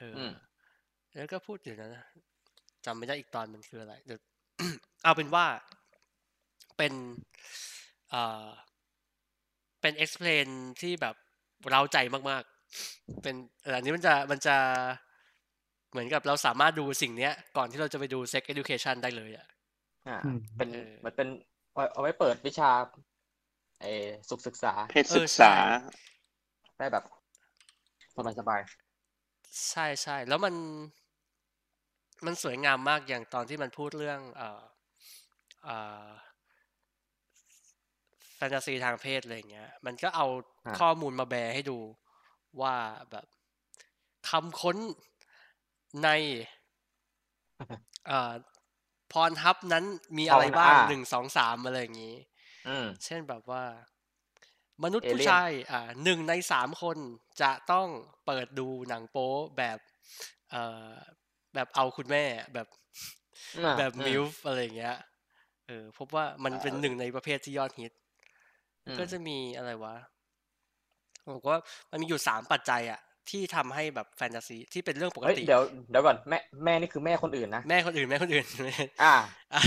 เอออมแล้วก็พูดถึงนะจำไม่ได้อีกตอนมันคืออะไรเดี๋ยวเอาเป็นว่าเป็นเอ่อเป็น explain ที่แบบเร้าใจมากๆ เป็นเอออันนี้มันจะมันจะ เหมือนกับเราสามารถดูสิ่งเนี้ย ก่อนที่เราจะไปดู sex education ได้เลยอะอ่าอืมเป็นเออเหมือนเป็นเอาเอาไว้เปิดวิชาเออสุขศึกษาเพศศึกษา ได้แบบสบายสบายใช่ใช่แล้วมัน มันสวยงามมากอย่างตอนที่มันพูดเรื่อง เอ่ออ่าแฟนตาซีทางเพศอะไรอย่างเงี้ย มันก็เอาอะข้อมูลมาแบร์ให้ดูว่าแบบคำค้น ในอ่าพรทับนั้นมีอะไรบ้างอ่าหนึ่งสองสามอะไรอย่างงี้อืมเช่นแบบว่า มนุษย์เอเลี่ยนผู้ชายอ่าหนึ่งในสามคนจะต้องเปิดดูหนังโป๊แบบเอ่อแบบเอาคุณแม่แบบอะแบบอืมิลฟ์อะไรอย่างเงี้ยเออพบว่ามันเป็นอ่าหนึ่งในประเภทที่ยอดฮิตอืมก็จะมีอะไรวะบอกว่ามันมีอยู่สามปัจจัยอะ ที่ทำให้แบบแฟนตาซีที่เป็นเรื่องปกเฮ้ยติเดี๋ยวเดี๋ยวก่อนแม่แม่นี่คือแม่คนอื่นนะแม่คนอื่นแม่คนอื่นอ่าอะ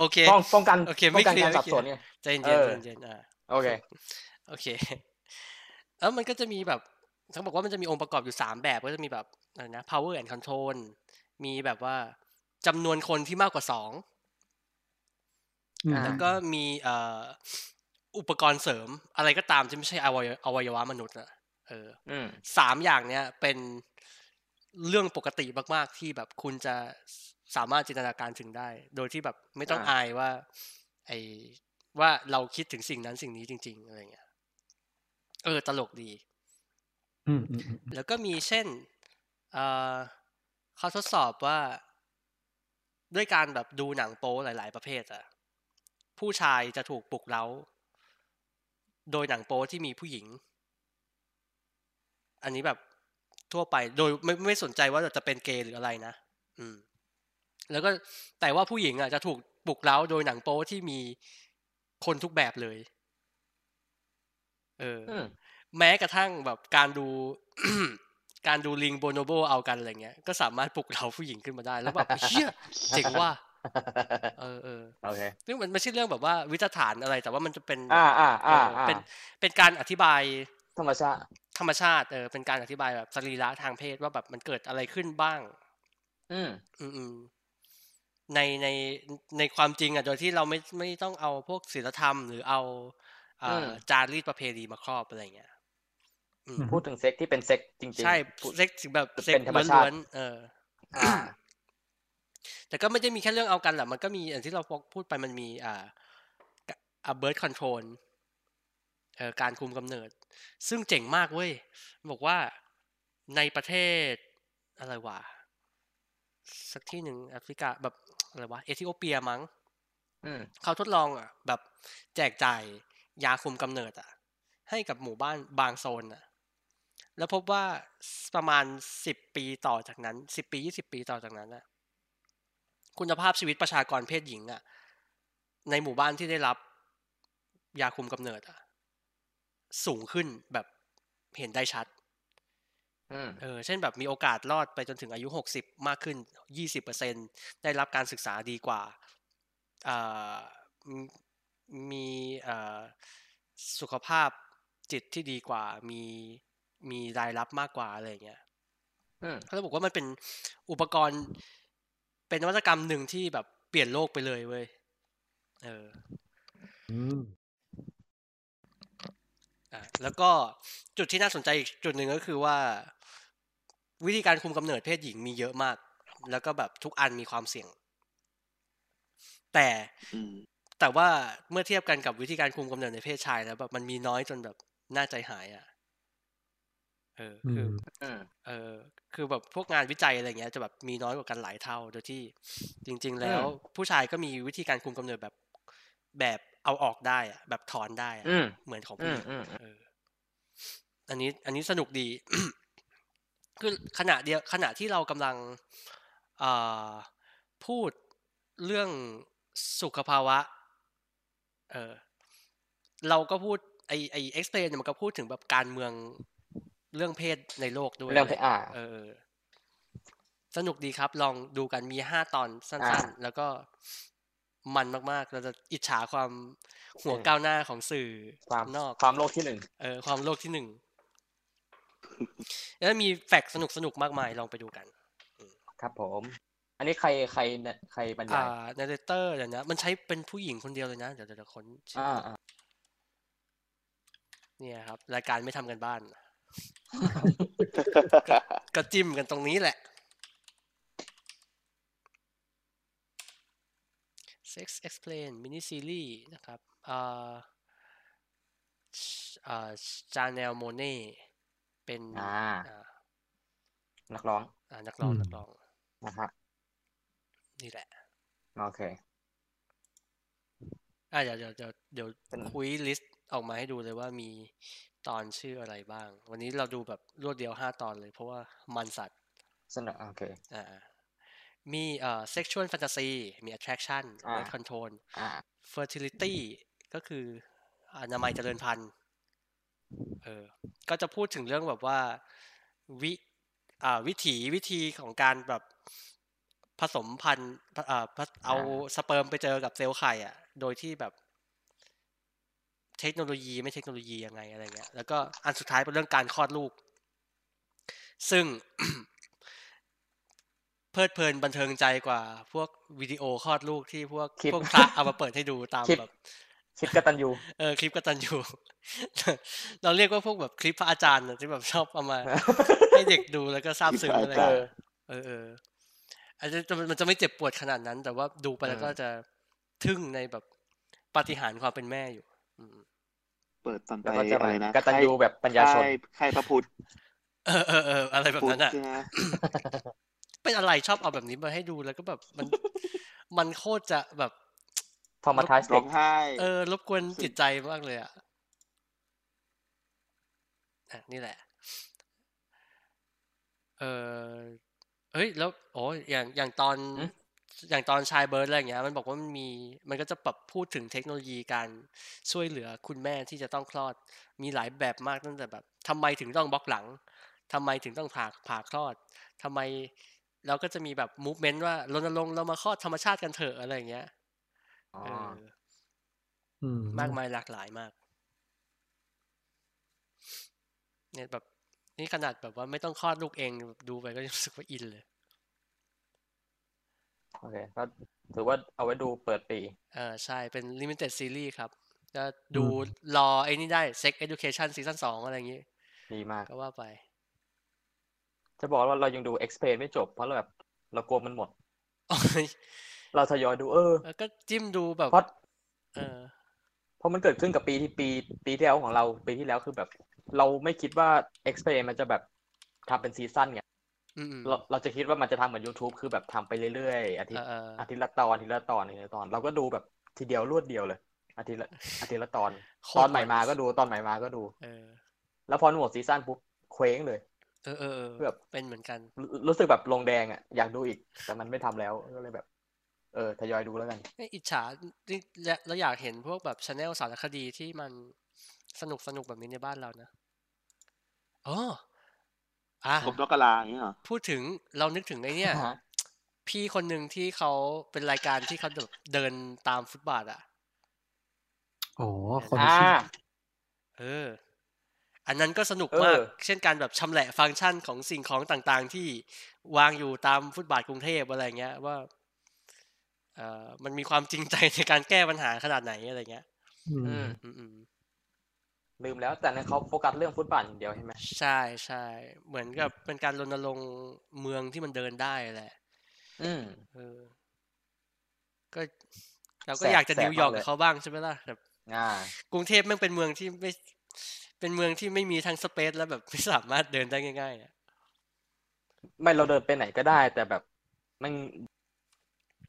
โอเคป้องป้องกันโอเคป้องกันไม่เคลียร์การสับไม่เคลียร์สนเนี่ยใจเย็นเออใจเย็นอ่าโอเคโอเคแล้วมันก็จะมีแบบเขาบอกว่ามันจะมีองค์ประกอบอยู่สามแบบก็จะมีแบบอะไรนะ power and control มีแบบว่าจำนวนคนที่มากกว่าสองอืมอ่าแล้วก็มีเอ่ออุปกรณ์เสริมอะไรก็ตามที่ไม่ใช่อวัยอวัยวะมนุษย์อะ เอออืมสามอย่างเนี้ยเป็นเรื่องปกติมาก ๆ ที่แบบคุณจะสามารถจินตนาการถึงได้ โดยที่แบบไม่ต้องอ่าอายว่า ไอว่าเราคิดถึงสิ่งนั้นสิ่งนี้จริง ๆ อะไรเงี้ย เออ ตลกดีอืมอืมอืมแล้วก็มีเช่นเอ่อเขาทดสอบว่า ด้วยการแบบดูหนังโป๊หลาย ๆ ประเภทอะผู้ชายจะถูกปลุกเร้า โดยหนังโป๊ที่มีผู้หญิง อันนี้แบบทั่วไปโดยไม่ไม่สนใจว่าจะเป็นเกย์หรืออะไรนะ อืม แล้วก็แต่ว่าผู้หญิงอะจะถูกปลุกเร้าโดยหนังโป๊ที่มีคนทุกแบบเลย เออออืมแม้กระทั่งแบบการดู การดูลิงโบโนโบเอากันอะไรเงี้ย ก็สามารถปลุกเราผู้หญิงขึ้นมาได้ แล้วแบบเฮียเจ๋งว่า เออเออโอเคซึ่งมันไม่ใช่เรื่องแบบว่าวิจฐานอะไร แต่ว่ามันจะเป็น อ่าอ่าเออ่าออ่าเป็น เป็นการอธิบาย ธรรมชาติ ธรรมชาติเออเป็นการอธิบายแบบสรีระทางเพศว่าแบบมันเกิดอะไรขึ้นบ้าง อืมอืมอืมในในในความจริงอะโดยที่เราไม่ไม่ต้องเอาพวกศีลธรรมหรือเอาอ่าอืมจารีตประเพณีมาครอบอะไรเงี้ยอืมพูดถึงเซ็กซ์ที่เป็นเซ็กซ์จริงๆ ใช่พูดเซ็กซ์ถึงแบบเซ็กซ์เป็นธรรมชาติล้วนๆเอออ่าแต่ก็ไม่ได้มีแค่เรื่องเอากันแหละมันก็มีอย่างที่เราพูดไปมันมี อ่าอ่า birth control เอ่อการคุมกำเนิด ซึ่งเจ๋งมากเว้ย บอกว่าในประเทศอะไรวะสักที่หนึ่งแอฟริกาแบบอะไรวะเอธิโอเปียมั้งอืมเขาทดลองอะ แบบแจกจ่ายยาคุมกำเนิดอะ ให้กับหมู่บ้านบางโซนอะ แล้วพบว่าประมาณสิบปีต่อจากนั้นสิบปียี่สิบปีต่อจากนั้นอะ คุณภาพชีวิตประชากรเพศหญิงอะ ในหมู่บ้านที่ได้รับยาคุมกำเนิดอะ สูงขึ้นแบบเห็นได้ชัดอืมเออเช่นแบบมีโอกาสรอดไปจนถึงอายุหกสิบมากขึ้นยี่สิบเปอร์เซ็นได้รับการศึกษาดีกว่าอ่ามีมีอ่าสุขภาพจิตที่ดีกว่า มีมีรายรับมากกว่าอะไรอย่างเงี้ยอืมเขาจะบอกว่ามันเป็นอุปกรณ์เป็นนวัตกรรมหนึ่งที่แบบเปลี่ยนโลกไปเลยเว้ย เออ อืมอะแล้วก็จุดที่น่าสนใจอีกจุดหนึ่งก็คือว่า วิธีการคุมกำเนิดเพศหญิงมีเยอะมาก แล้วก็แบบทุกอันมีความเสี่ยง แต่อืมแต่ว่าเมื่อเทียบกันกับวิธีการคุมกำเนิดในเพศชายแล้วแบบมันมีน้อยจนแบบน่าใจหายอะเอออืคือมอืมเออ คือแบบพวกงานวิจัยอะไรเงี้ยจะแบบมีน้อยกว่ากันหลายเท่า โดยที่จริง ๆ แล้วอืมผู้ชายก็มีวิธีการคุมกำเนิดแบบ แบบเอาออกได้อะแบบถอนได้อะอืมเหมือนของอืผู้หมญิงอืมเอออันนี้ อันนี้สนุกดี คือขณะเดียวขณะที่เรากำลังอ่าพูดเรื่องสุขภาวะ เออเราก็พูดไอไอ Explain มันก็พูดถึงแบบการเมืองเรื่องเพศในโลกด้วยเรื่องเพศอ่าเออ สนุกดีครับ ลองดูกันมีห้าตอนสั้นอ่าๆแล้วก็ มันมากๆ เราจะอิจฉาความหัวเออก้าวหน้าของสื่อความนอกความโลกที่หนึ่งเออความโลกที่หนึ่งแล้วมีแฟกต์สนุกๆมากมายลองไปดูกัน ครับผม อันนี้ใครใครเนี่ยใครบรรยาอ่ายนาเรเตอร์เดี๋ยวนะ มันใช้เป็นผู้หญิงคนเดียวเลยนะ เดี๋ยวเดี๋ยวเดี๋ยวคนชื่ออ่าออ่าเนี่ยครับ รายการไม่ทำกันบ้าน ก็จิ้มกันตรงนี้แหละ Sex Explain Mini Series นะครับอ่าอ่า Janelle Monáe เป็นอ่าอ่านักร้องอ่านักร้องอืมนักร้องนะครับนี่แหละ โอเคอ่าเดี๋ยวเดี๋ยวเดี๋ยวเดี๋ยวเป็นคุย list ออกมาให้ดูเลยว่ามีตอนชื่ออะไรบ้าง วันนี้เราดูแบบรวดเดียวห้าตอนเลยเพราะว่ามันสัตว์สนุกโอเคอ่า มีเอ่อ sexual fantasy มี attraction อ่า weight control อ่า fertility ก็คืออนามัยเจริญพันธุ์เออก็จะพูดถึงเรื่องแบบว่าวิอ่าวิถีวิธีของการแบบผสมพันธุ์อ่าผสเอาสเปิร์มไปเจอกับเซลล์ไข่อะ โดยที่แบบเทคโนโลยีไม่เทคโนโลยียังไงอะไรเงี้ย แล้วก็อันสุดท้ายเป็นเรื่องการคลอดลูก ซึ่ง เพลิดเพลินบันเทิงใจกว่า พวกวิดีโอคลอดลูกที่พวกคลิปพวกพระเอามาเปิดให้ดูตามคลิปแบบคลิปกตันยูเออคลิปกตันยูเราเรียกว่าพวกแบบคลิปพระอาจารย์น่ะที่แบบชอบเอามา ให้เด็กดูแล้วก็ซาบซึ้งอะไรเอเงี้ยอเออเอออาจจะจะมันจะไม่เจ็บปวดขนาดนั้น แต่ว่าดูไปแล้วก็อืมจะทึ่งในแบบปาฏิหาริย์ความเป็นแม่อยู่อืมเปิดตอนไปแล้วก็จะอะมาไรนะกตันยูแบบปัญญาชนค่ยค่ายพระพุทธเออเออเอออะไรแบบพุทธนั้นอะใช่ไหม เป็นอะไรชอบเอาแบบนี้มาให้ดูแล้วก็แบบมันมันโคตรจะแบบทอมาทายสร้เด็อกงไห้เออรบกวนจิตใจมากเลยอะอะนี่แหละ เออเฮ้ย แล้วโอ้ยอย่างอย่างตอนอืมอย่างตอนชายเบิร์ดอะไรอย่างเงี้ย มันบอกว่ามันมี มันก็จะปรับพูดถึงเทคโนโลยีการช่วยเหลือคุณแม่ที่จะต้องคลอด มีหลายแบบมากตั้งแต่แบบทำไมถึงต้องบล็อกหลังทำไมถึงต้องผ่าผ่าคลอดทำไม เราก็จะมีแบบมูฟเมนต์ว่ารณรงค์เรามาคลอดธรรมชาติกันเถอะอะไรอย่างเงี้ยอ๋อเอออืมมากมายหลากหลายมาก เนี่ยแบบนี่ขนาดแบบว่าไม่ต้องคลอดลูกเองแบบดูไปก็รู้สึกว่าอินเลย โอเคก็ถือว่าเอาไว้ดูเปิดปี เออใช่เป็น limited series ครับจะดูรอไอ้นี่ได้ sex education ซีซั่นสองอะไรอย่างงี้ ดีมากก็ว่าไป จะบอกว่าเรายังดู Explain ไม่จบ เพราะเราแบบเรากลัวมันหมดโอ้ยเราทยอยดูเออแล้วก็จิ้มดูแบบเพราะเออเพราะมันเกิดขึ้นกับปีที่ปีปีที่แล้วของเราปีที่แล้วคือแบบ เราไม่คิดว่า Explain มันจะแบบทำเป็นซีซั่นไงอืมอืมเราเราจะคิดว่ามันจะทำเหมือน YouTube คือแบบทำไปเรื่อยๆอาทิตย์เออเอออาทิตย์ละตอนอาทิตย์ละตอนอาทิตย์ละตอน เราก็ดูแบบทีเดียวรวดเดียวเลยอาทิตย์ละอาทิตย์ละตอนโคตตอรนใหม่มามันก็ดูตอนใหม่มาก็ดู เออ แล้วพอหมดซีซั่นปุ๊บเคว้งเลย เออเออเออแบบเป็นเหมือนกันรู้รู้สึกแบบลงแดงอะ อยากดูอีก แต่มันไม่ทำแล้วก็เลยแบบ เออทยอยดูแล้วกันเอ้ยอิจฉานี่และเราอยากเห็นพวกแบบชาแนลสารคดีที่มันสนุกสนุกแบบนี้ในบ้านเรานะอ๋ออะกบนกกะลาอย่างเงี้ยเหรอพูดถึงเรานึกถึงไอ้เนี่ยฮะพี่คนหนึ่งที่เขาเป็นรายการที่เขาแบบเดินตามฟุตบาทอะอ๋อคนอ่าชื่อเออ อันนั้นก็สนุกเออมาก เช่นการแบบชำแหละฟังก์ชันของสิ่งของต่างๆ ที่วางอยู่ตามฟุตบาทกรุงเทพอะไรเงี้ยว่าเอ่อมันมีความจริงใจในการแก้ปัญหาขนาดไหนอะไรเงี้ยอืมอืมอืมอืมลืมแล้วแต่นั้นเขาโฟกัสเรื่องฟุตบาทอย่างเดียวใช่ไหมใช่ใช่เหมือนกับเป็นการรณรงค์เมืองที่มันเดินได้แหละ อืมเออ ก็เราก็แสบอยากจะแสบนิวยอร์กมากเลยกับเขาบ้างใช่ไหมล่ะแบบอ่ากรุงเทพแม่งเป็นเมืองที่ไม่ เป็นเมืองที่ไม่มีทั้งสเปซและแบบไม่สามารถเดินได้ง่ายๆอะไม่เราเดินไปไหนก็ได้ แต่แบบมัน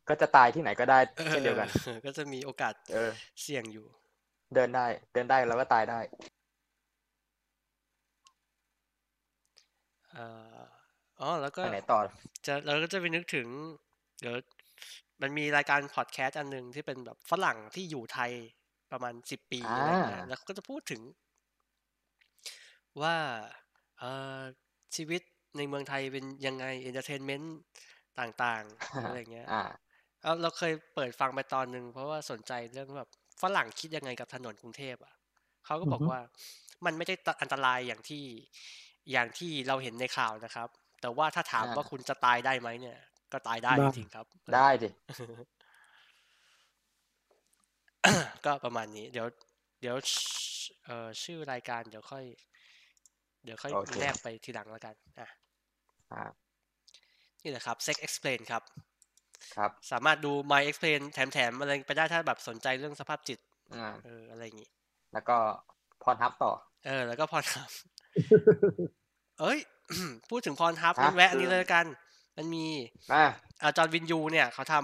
ก็จะตายที่ไหนก็ได้เออเช่นเดียวกันออก็จะมีโอกาสเออเสี่ยงอยู่ เดินได้ เดินได้แล้วก็ตายได้เอ่ออ๋อแล้วก็ไปไหนต่อจะเราก็จะไปนึกถึง เดี๋ยวมันมีรายการพอดแคสต์อันหนึ่งที่เป็นแบบฝรั่งที่อยู่ไทยประมาณสิบปีอ่าอะไรเงี้ยแล้วเขาก็จะพูดถึง ว่าเอ่อชีวิตในเมืองไทยเป็นยังไง entertainment ต่างๆ อะไรเงี้ยอ่า เอาเราเคยเปิดฟังไปตอนหนึ่งเพราะว่าสนใจเรื่องแบบฝรั่งคิดยังไงกับถนนกรุงเทพอะเขาก็บอกอือฮึว่ามันไม่ได้อันตรายอย่างที่อย่างที่เราเห็นในข่าวนะครับ แต่ว่าถ้าถามอ่าว่าคุณจะตายได้ไหมเนี่ย ก็ตายได้ได้จริงๆครับ ได้ดิ ก็ประมาณนี้ เดี๋ยว เดี๋ยวเอ่อชื่อรายการเดี๋ยวค่อย เดี๋ยวค่อยโอเคแนบไปทีหลังแล้วกันอะอ่านี่แหละครับ Sex Explain ครับครับ สามารถดู My Explain แถมๆอะไรไปได้ถ้าแบบสนใจเรื่องสภาพจิตอ่าเอออะไรอย่างงี้ แล้วก็พรทับต่อ เออ แล้วก็พรทับเอ้ย พูดถึงพรทับฮะงั้นแวะอันนี้เลยละกัน มันมีอ่าอาจอร์นวินยูเนี่ย เขาท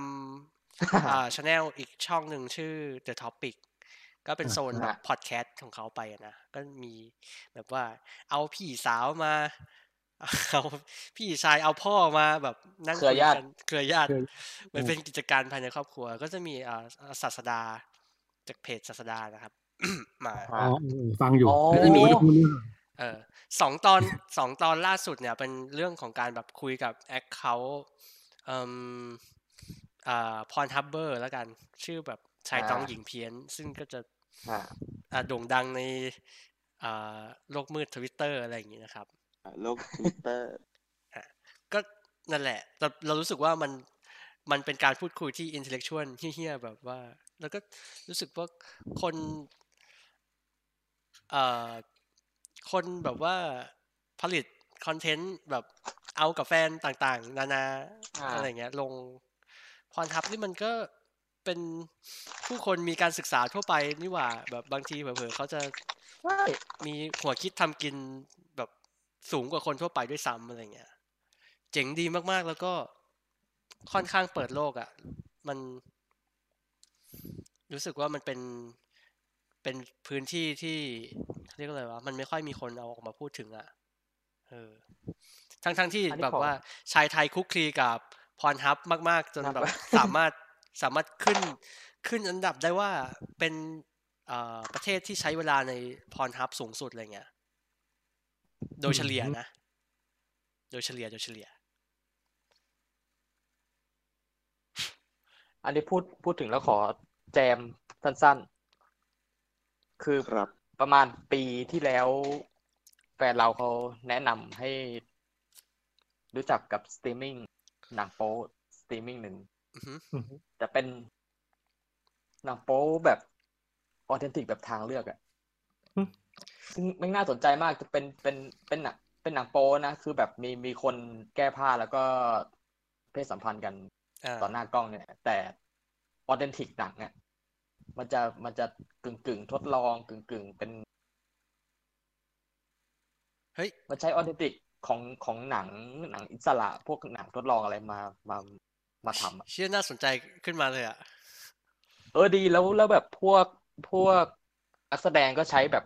ำอ่าช anel อีกช่องหนึ่งชื่อ The Topic ก็เป็นโซนแบบฮะพอดแคสต์ของเขาไปอะนะก็มีแบบว่า เอาพี่สาวมาเอาพี่ชายเอาพ่อมาแบบนั่งเครือญาติกันเครือญาติเครือมันเป็นกิจการภายในครอบครัว ก็จะมีอ่าศาสดาจากเพจศาสดานะครับมาอ๋อเออฟังอยู่อ๋อก็จะมีไรู้เรื่องเออสองตอนสองตอนล่าสุดเนี่ย เป็นเรื่องของการแบบคุยกับแอคเคาท์เอ่มอ่าพรทับเบอร์แล้วกัน ชื่อแบบ ชายต้องอ่าหญิงเพี้ยน ซึ่งก็จะอ่าอ่าโด่งดังในอ่าโลกมืดทวิตเตอร์อะไรอย่างนี้นะครับโลกทวิตเตอร์ก็นั่นแหละ เราเรารู้สึกว่ามันมันเป็นการพูดคุยที่อินเทลเล็กชวลเฮี้ยๆแบบว่า แล้วก็รู้สึกว่าคนเอ่อคนแบบว่าผลิตคอนเทนต์แบบเอากับแฟนต่างๆ นานาอ่าอะไรเงี้ย ลงพรทับนี่มันก็ เป็นผู้คนมีการศึกษาทั่วไปนี่หว่า แบบบางทีเผลอๆเขาจะใช่มีหัวคิดทำกินแบบสูงกว่าคนทั่วไปด้วยซ้ำอะไรเงี้ย เจ๋งดีมากๆ แล้วก็ค่อนข้างเปิดโลกอะ่ะ มัน รู้สึกว่ามันเป็นเป็นพื้นที่ที่เรียกอะไรวะมันไม่ค่อยมีคนเอาออกมาพูดถึงอะ่ะเออทั้งทั้งๆที่อันนี้แบบขอว่าชายไทยคุกคลีกับพรฮับมาก ๆ จนครับแบบสามารถ สามารถขึ้นขึ้นอันดับได้ว่าเป็นเอ่อประเทศที่ใช้เวลาในพรฮับสูงสุดอะไรเงี้ย โดยเฉลี่ยนะ โดยเฉลี่ย โดยเฉลี่ย อันนี้พูดพูดถึงแล้วขอแจมสั้นๆ คือครับ ประมาณปีที่แล้ว แฟนเราเขาแนะนำให้รู้จักกับสตรีมมิ่งหนังโป๊สตรีมมิ่งหนึ่งอือฮึ แต่เป็นหนังโป๊แบบ authentic แบบทางเลือกอะอืมซึ่งไม่น่าสนใจมากจะเป็นเป็นเป็นหนังเป็นหนังโป๊นะ คือแบบมีมีคนแก้ผ้าแล้วก็เพศสัมพันธ์กันอ่าต่อหน้ากล้องเนี่ย แต่ออเทนติกหนังเนี่ยมันจะมันจะกึ่งกึ่งทดลองกึ่งกึ่งเป็นเฮ้ยมันใช้ออเทนติกของของหนังหนังอิสระพวกหนังทดลองอะไรมามา มาทำอะเชื่อน่าสนใจขึ้นมาเลยอะ เออดีแล้วแล้วแบบพวกพวกนักแสดงก็ใช้แบบ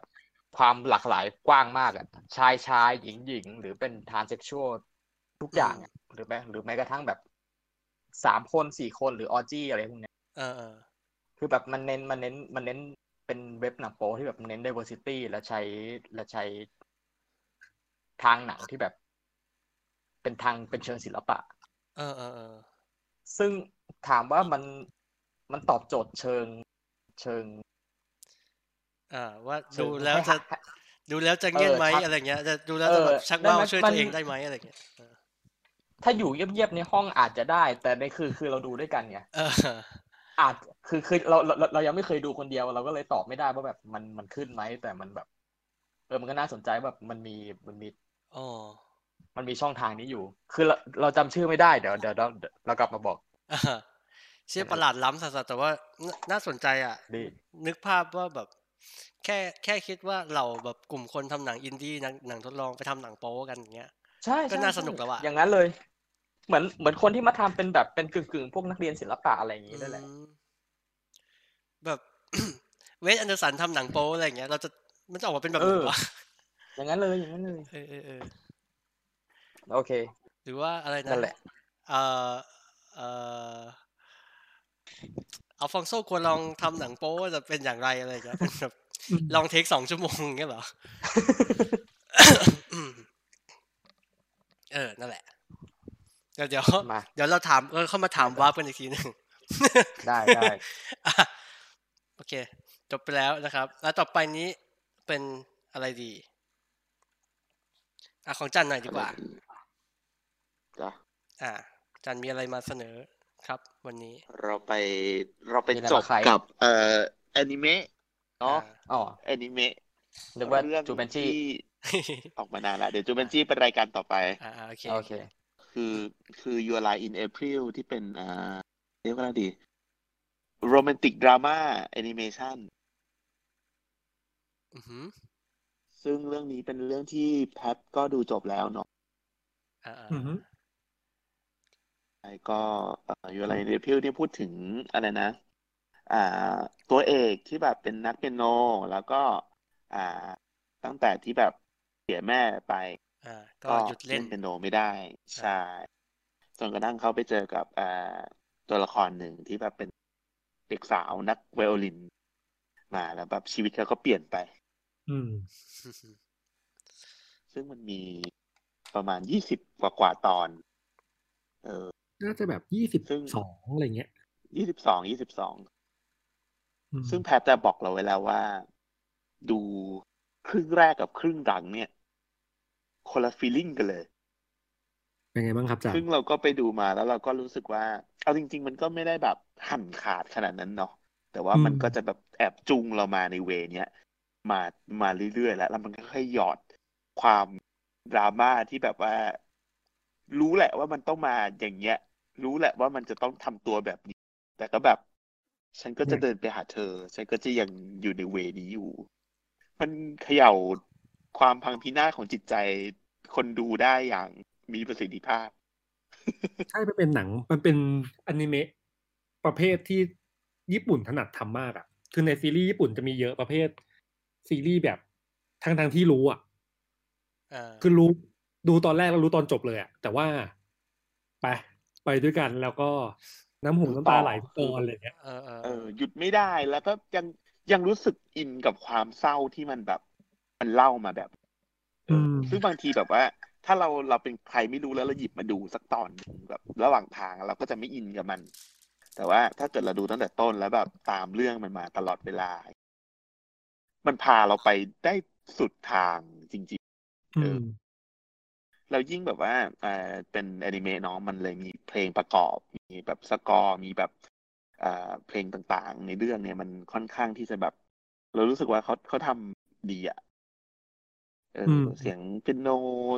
ความหลากหลายกว้างมากอะชายชายหญิงหญิงหรือเป็นทานเซ็กชวลทุกอย่างอะหรือแม้หรือแม้กระทั่งแบบสามคนสี่คนหรือออจี้อะไรพวกเนี้ยเออเออคือแบบมันเน้นมันเน้นมันเน้นเป็นเว็บหนังโป๊ที่แบบเน้น diversity และใช้และใช้ทางหนังที่แบบ เป็นทางเป็นเชิงศิลปะ เออเออเออ ซึ่งถามว่ามันมันตอบโจทย์เชิงเชิงอ่าว่าเชิดูงแล้วให้จะให้ดูแล้วจะเงียบไหมเออชักอะไรเงี้ยจะดูแล้วจะแบบเออชักได้ว่าวไหมช่วยมัตันวเองได้ไหมอะไรเงี้ยเออถ้าอยู่เงียบๆในห้องอาจจะได้ แต่ในคือคือเราดูด้วยกันไงเอออาจคือคือเราเราเราเรายังไม่เคยดูคนเดียว เราก็เลยตอบไม่ได้ว่าแบบมันมันขึ้นไหมแต่มันแบบ เออมันก็น่าสนใจแบบมันมีมันมีอ๋อ มันมีช่องทางนี้อยู่ คือเราเราจำชื่อไม่ได้เดี๋ยวเดี๋ยวเราเรากลับมาบอกอ่าเชื่อประหลาดล้ำสัสๆแต่ว่าน่าน่าสนใจอะดีนึกภาพว่าแบบ แค่แค่คิดว่าเราแบบกลุ่มคนทำหนังอินดี้หนังหนังทดลองไปทำหนังโป๊กันอย่างเงี้ยใช่ก็ใช่น่าสนุกแล้วอะใช่อย่างนั้นเลย เหมือนเหมือนคนที่มาทำเป็นแบบเป็นกึ่งกึ่งๆพวกนักเรียนศิลปะอะไรอย่างนี้ด้วยแหละอืมแบบ Wes Anderson ทำหนังโป๊อะไรอย่างเงี้ยเราจะมันจะออกมาเป็นแบบไหนเออวะอย่างนั้นเลยอย่างนั้นเลยเออเออเออ โอเค หรือว่าอะไรนะนั่นแหละเออเอออัลฟองโซควรลองทำหนังโป๊จะเป็นอย่างไรอะไรอย่างเงี้ยเป็นแบบลองเทคสองชั่วโมงอย่างเงี้ยเหรออืมเออ นั่นแหละ เดี๋ยวเดี๋ยวมาเดี๋ยวเราถามเออเข้ามาถามวาร์ปกันอีกทีหนึงได้ได้อะโอเค จบไปแล้วนะครับ แล้วต่อไปนี้เป็นอะไรดีอะของจันหน่อยดีกว่า จ้ะอะจันมีอะไรมาเสนอครับ วันนี้ เราไปเราไปมีอะไรจมาบขายกับเอ่อแอนิเมะเนาะอ๋อแอนิเมะนึกว่าเรื่องจูเบนจี้ที่ออกมานานละเดี๋ยวจูเบนจี้เป็นรายการต่อไปอ่าโอเคโอเค คือคือ Your Lie in April ที่เป็นอ่าเรียกว่าอะไรดีโรแมนติกดราม่าแอนิเมชันอือหือซึ่งเรื่องนี้เป็นเรื่องที่แพทก็ดูจบแล้วเนาะอ่าอือฮึไอ้ ก็เอ่ออยู่อะไรรีพิวเนี่ยพูดถึงอะไรนะ อ่า ตัวเอกที่แบบเป็นนักเปียโน แล้วก็ อ่า ตั้งแต่ที่แบบเสียแม่ไปอ่าก็ก็หยุดเล่นเปียโนไม่ได้ ใช่จนกระทั่งเขาไปเจอกับอ่าตัวละครหนึ่งที่แบบเป็นเด็กสาวนักไวโอลิน มาแล้วแบบชีวิตเขาก็เปลี่ยนไป อืม ซึ่งมันมีประมาณยี่สิบกว่ากว่าตอน เออ น่าจะแบบยี่สิบซึ่งสองอะไรเงี้ยยี่สิบสองยี่สิบสองอืมซึ่งแพทจะบอกเราไว้แล้วว่า ดูครึ่งแรกกับครึ่งหลังเนี่ย คนละฟีลลิ่งกันเลยเป็นไงบ้างครับจ๊ะซึ่งเราก็ไปดูมาแล้วเราก็รู้สึกว่า เอาจริง ๆ มันก็ไม่ได้แบบหั่นขาดขนาดนั้นเนาะแต่ว่ามันก็จะแบบแอบจูงเรามาในเวเนี้ยมามาเรื่อยๆแล้วแล้วมันก็ค่อยหยอดความดราม่าที่แบบว่า รู้แหละว่ามันต้องมาอย่างเงี้ย รู้แหละว่ามันจะต้องทำตัวแบบนี้ แต่ก็แบบ ฉันก็จะเดินไปหาเธอ ฉันก็จะยังอยู่ในเวนี้อยู่ มันเขย่าความพังพินาศของจิตใจคนดูได้อย่างมีประสิทธิภาพ ใช่ มันเป็นหนัง มันเป็นอนิเมะประเภทที่ญี่ปุ่นถนัดทำมากอะ คือในซีรีส์ญี่ปุ่นจะมีเยอะประเภทซีรีส์แบบทั้งทางๆที่รู้อะอ่าคือรู้ ดูตอนแรกแล้วรู้ตอนจบเลยอะแต่ว่าไปไปด้วยกันแล้วก็น้ำหูน้ำตาไหลทุกตอนอะไรเงี้ยเออเออเออหยุดไม่ได้แล้วก็ยังยังรู้สึกอินกับความเศร้าที่มันแบบ มันเล่ามาแบบเอออมซึ่งบางทีแบบว่า ถ้าเราเราเป็นใครไม่รู้แล้วเราหยิบมาดูสักตอนหนึ่งแบบระหว่างทางเราก็จะไม่อินกับมัน แต่ว่าถ้าเกิดเราดูตั้งแต่ต้นแล้วแบบตามเรื่องมันมาตลอดเวลา มันพาเราไปได้สุดทางจริงๆอืเออม แล้วยิ่งแบบว่าอ่าเป็นแอนิเมะเนาะมันเลยมีเพลงประกอบ มีแบบสกอร์มีแบบอ่าเพลงต่างๆ ในเรื่องเนี่ยมันค่อนข้างที่จะแบบ เรารู้สึกว่าเขาเขาทำดีอะเอออมเสียงเปียโน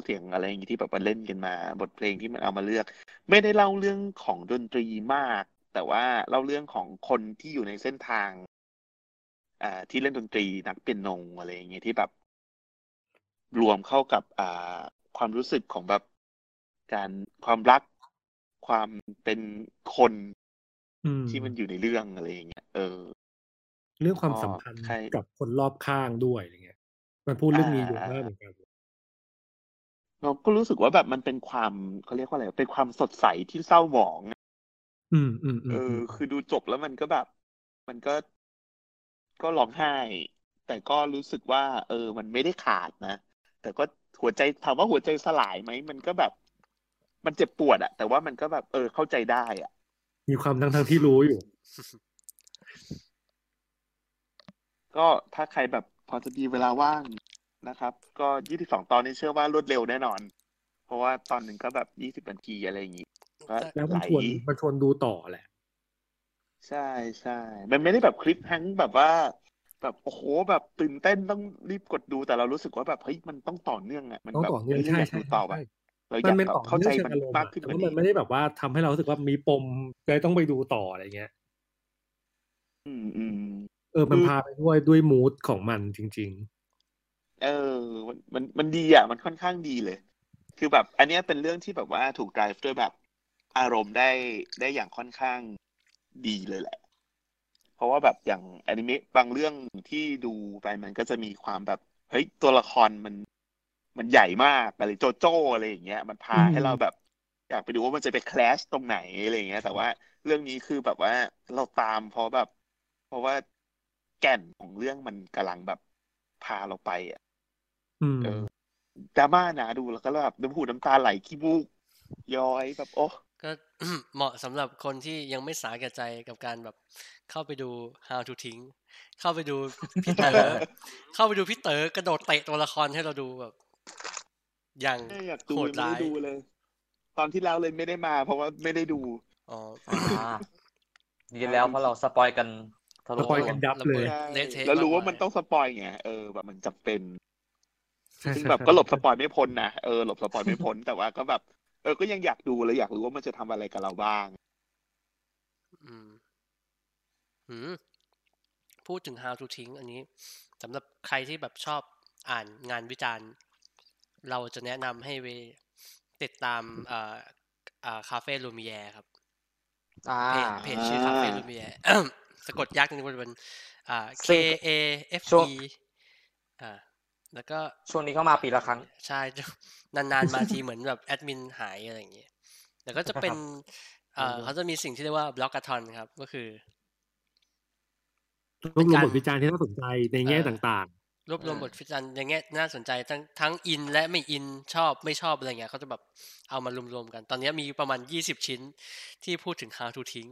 เสียงอะไรอย่างงี้ที่แบบมาเล่นกันมา บทเพลงที่มันเอามาเลือก ไม่ได้เล่าเรื่องของดนตรีมาก แต่ว่าเล่าเรื่องของคนที่อยู่ในเส้นทางอ่าที่เล่นดนตรีนักเปียโนอะไรอย่างเงี้ยที่แบบ รวมเข้ากับอ่า ความรู้สึกของแบบการความรักความเป็นคนอืมที่มันอยู่ในเรื่องอะไรอย่างเงี้ยเออ เรื่องความสัมพันธ์ใครกับคนรอบข้างด้วยอะไรเงี้ย มันพูดเรื่องนี้เยอะอ่ามมากเหมือนกันเราก็รู้สึกว่าแบบมันเป็นความเขาเรียกว่าอะไรเป็นความสดใสที่เศร้าหมองอะอืมอืมอืเอมอคือดูจบแล้วมันก็แบบ มันก็ก็ร้องไห้ แต่ก็รู้สึกว่า เออ มันไม่ได้ขาดนะแต่ก็ หัวใจถามว่าหัวใจสลายไหมมันก็แบบ มันเจ็บปวดอะแต่ว่ามันก็แบบ เออเข้าใจได้อะมีความทั้งทั้งๆที่รู้อยู่ ก็ถ้าใครแบบพอจะมีเวลาว่างนะครับ ก็ยี่สิบสองตอนนี้เชื่อว่ารวดเร็วแน่นอน เพราะว่าตอนหนึ่งก็แบบยี่สิบนาทีอะไรอย่างงี้ก็แล้วไหมัลนชวนมันชวนดูต่อแหละ ใช่ใช่มันไม่ได้แบบคลิปแฮงก์แบบว่า แบบโอ้โหแบบตื่นเต้นต้องรีบกดดูแต่เรารู้สึกว่าแบบเฮ้ยมันต้องต่อเนื่องอะมันต้องแบบต่อเนื่องฮ้ยใช่อยากใช่ดูต่อใช่แบบเราอมันยากเป็นแบต่อบเข้าเนื่ใจองเชิงมันอารมณ์มากอะขึ้นแต่กว่าว่ามันนี้ไม่ได้แบบว่าทำให้เรารู้สึกว่ามีปมเลยต้องไปดูต่ออะไรเงี้ย อืมอืมเออมันคือพาไปด้วยด้วยมูดของมันจริงเออ มันมันมันดีอะ มันค่อนข้างดีเลย คือแบบ อันเนี้ยเป็นเรื่องที่แบบว่าถูก drive ด้วยแบบอารมณ์ได้ได้อย่างค่อนข้างดีเลยแหละ เพราะว่าแบบอย่างอนิเมะบางเรื่องที่ดูไปมันก็จะมีความแบบเฮ้ยตัวละครมันมันใหญ่มากอะไรโจโจ้อะไรอย่างเงี้ย มันพาอืมให้เราแบบ อยากไปดูว่ามันจะไปคลชตรงไหนอะไรอย่างเงี้ย แต่ว่าเรื่องนี้คือแบบว่าเราตามเพราะแบบ เพราะว่าแก่นของเรื่องมันกำลังแบบพาเราไปอะๆอืมเออดราม่านะดูแล้วก็แบบน้ำหูน้ำตาไหลขี้มูกย้อยแบบ โอ้ก็ เหมาะสำหรับคนที่ยังไม่สาแก่ใจกับการแบบ เข้าไปดู How to ทิ้ง เข้าไปดูพี่เต๋อเข้าไปดูพี่เต๋อกระโดดเตะตัวละครให้เราดูแบบ อย่างอยากดูโหดไม่ร้าได้ยดูเลยตอนที่แล้วเลยไม่ได้มา เพราะว่าไม่ได้ดูอ๋ออ่าดีแล้วเพราะเราสปอยกันทะลุสปอยกันยับระเบิดเลยใช่เละเทะแล้วรู้ว่าากยมันต้องสปอยไงเออแบบมันจำเป็นใช่ซึ่งใช่แบบใช่ก็หลบสปอยไม่พ้นนะเออหลบสปอยไม่พ้นแต่ว่าก็แบบ เออก็ยังอยากดูเลยอยากรู้ว่ามันจะทำอะไรกับเราบ้าง อืมหืมพูดถึง how to ทิ้งอันนี้สำหรับใครที่แบบชอบอ่านงานวิจารณ์ เราจะแนะนำให้ไปติดตามเอ่ออ่า Café Lumière ครับอ่าเพจเพจชื่อคาเฟ่ลูมิแอร์สะกดยากนิดนึงมันเป็นอ่า K ซึ่ง A F ช่วง E อ่า แล้วก็ช่วงนี้เข้ามาปีละครั้ง ใช่นานๆมาทีเหมือนแบบแอดมินหายอะไรอย่างเงี้ยแต่ก็จะเป็นเอ่อเขาจะมีสิ่งที่เรียกว่าบล็อกก a ทอนครับ ก็คือรวบรวมบทวิจารณ์ที่น่าสนใจในแง่เออต่างรวบรวมอืมบทวิจารณ์อย่างเงี้ยน่าสนใจทั้งทั้งอินและไม่อินชอบไม่ชอบอะไรเงี้ยเขาจะแบบเอามารวมๆกัน ตอนนี้มีประมาณยี่สิบชิ้นที่พูดถึง how to ทิ้ง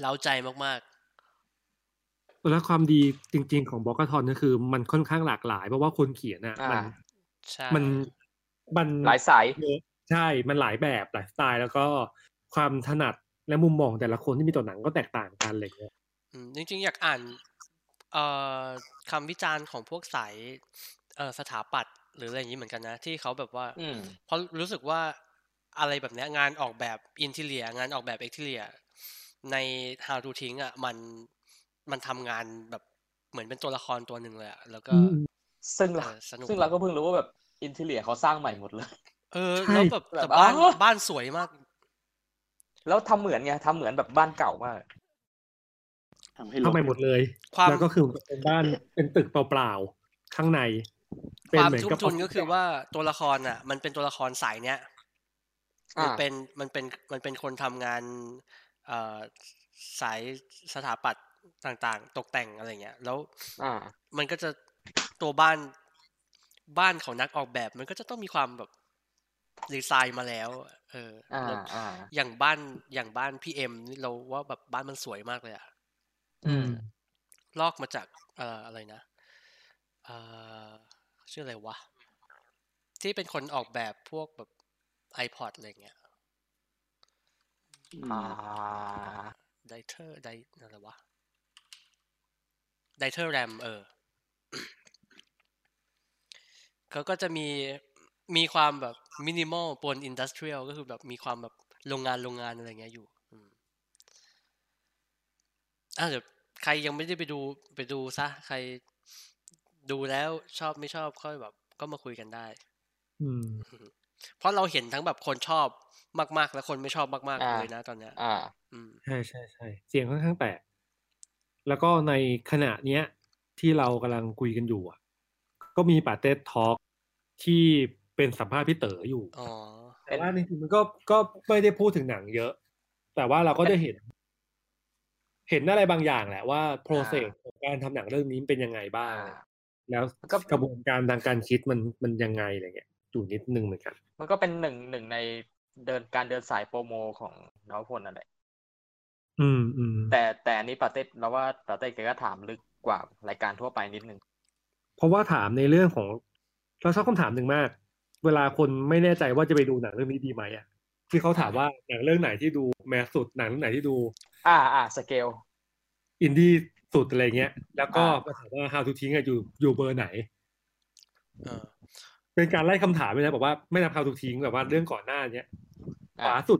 เล้าใจมากๆ แล้วความดีจริง ๆ ของบล็อกทอนก็คือ มันค่อนข้างหลากหลาย เพราะว่าคนเขียนอะอ่ามัมันๆใช่มันมันหลายสายเยอะใช่ มันหลายแบบหลายสไตล์แล้วก็ความถนัดและมุมมองแต่ละคนที่มีต่อหนังก็แตกต่างกันอะไรเงี้ยอืมจริง ๆ อยากอ่านเอ่อคำวิจารณ์ของพวกสายเอ่อสถาปัตย์หรืออะไรอย่างนี้เหมือนกันนะ ที่เขาแบบว่าอืมเพราะรู้สึกว่าอะไรแบบเนี้ยงานออกแบบ interior งานออกแบบ exterior ใน How to ทิ้งอะมัน มันทำงานแบบเหมือนเป็นตัวละครตัวหนึ่งเลยอะแล้วก็อืมซึ่งเอเราอสนุกซึ่งเราก็เพิ่งรู้ว่าแบบ interior เขาสร้างใหม่หมดเลย เออใช่แล้วแบบแบบแต่บ้านอ๋อบ้านสวยมาก แล้วทำเหมือนไงทำเหมือนแบบบ้านเก่ามากทำให้เข้าไปหมดเลยความแล้วก็คือเป็นบ้านเป็นตึกเปล่าๆข้างในคเป็นวามเหมือนทุ่มกับทุนก็คือว่าตัวละครอะ มันเป็นตัวละครสายเนี้ยอ่ามัมันเป็นมันเป็นมันเป็นคนทำงานเอ่อสายสถาปัตย์ ต่างๆ ตกแต่งอะไรเงี้ย แล้วอ่ามันก็จะตัวบ้านบ้านของนักออกแบบ มันก็จะต้องมีความแบบดีไซน์มาแล้ว เอออ่าแล้วอ่าอย่างบ้านอย่างบ้านพี่เอ็มนี่เราว่าแบบบ้านมันสวยมากเลยอะอืมลอกมาจากเอ่ออะไรนะเอ่อชื่ออะไรวะ ที่เป็นคนออกแบบพวกแบบ iPod อะไรเงี้ยอือ่าม Dieter ไดอะไรวะ Dieter Rams เออเขาก็จะมีมีความแบบมินิมอลปนอินดัสเทรียลก็คือแบบมีความแบบโรงงานโรงงานอะไรเงี้ยอยู่อืมอะเดี๋ยวใครยังไม่ได้ไปดูไปดูซะใครดูแล้วชอบไม่ชอบค่อยแบบ ก็มาคุยกันได้ อืม เพราะเราเห็นทั้งแบบคนชอบมาก ๆ และคนไม่ชอบมากอ่าๆเลยนะตอนเนี้ยอ่า อืมใช่ใช่ใช่เสียงค่อนข้างแตก แล้วก็ในขณะเนี้ยที่เรากำลังคุยกันอยู่อะก็มีปาเต้ทอล์กที่เป็นสัมภาษณ์พี่เต๋ออยู่อ๋อแต่ว่าจริงๆมันก็ก็ไม่ได้พูดถึงหนังเยอะ แต่ว่าเราก็ได้เห็น เห็นอะไรบางอย่างแหละว่า process ของการทำหนังเรื่องนี้เป็นยังไงบ้างอ่าแล้วก็กระบวนการทางการคิดมันมันยังไงอะไรเงี้ยอยู่นิดนึงเหมือนกัน มันก็เป็นหนึ่งหนึ่งในเดินการเดินสายโปรโมของนวพลนั่นแหละ อืมอืมแต่แต่อันนี้ปาเต้เราว่าปาเต้แกก็ถามลึกกว่ารายการทั่วไปนิดนึง เพราะว่าถามในเรื่องของเราชอบคำถามหนึ่งมาก เวลาคนไม่แน่ใจว่าจะไปดูหนังเรื่องนี้ดีไหมอะที่เขาถามว่าหนังเรื่องไหนที่ดู mass สุดหนังเรื่องไหนที่ดู อ่าอ่าสเกลอินดี้สุดอะไรเงี้ย แล้วก็อ่ามาถามว่า how to ทิ้งอะอยู่อยู่เบอร์ไหนเออเป็นการไล่คำถามเลยนะบอกว่าไม่นับ how to ทิ้งแบบว่าเรื่องก่อนหน้าเนี้ยขวาอ่าสุด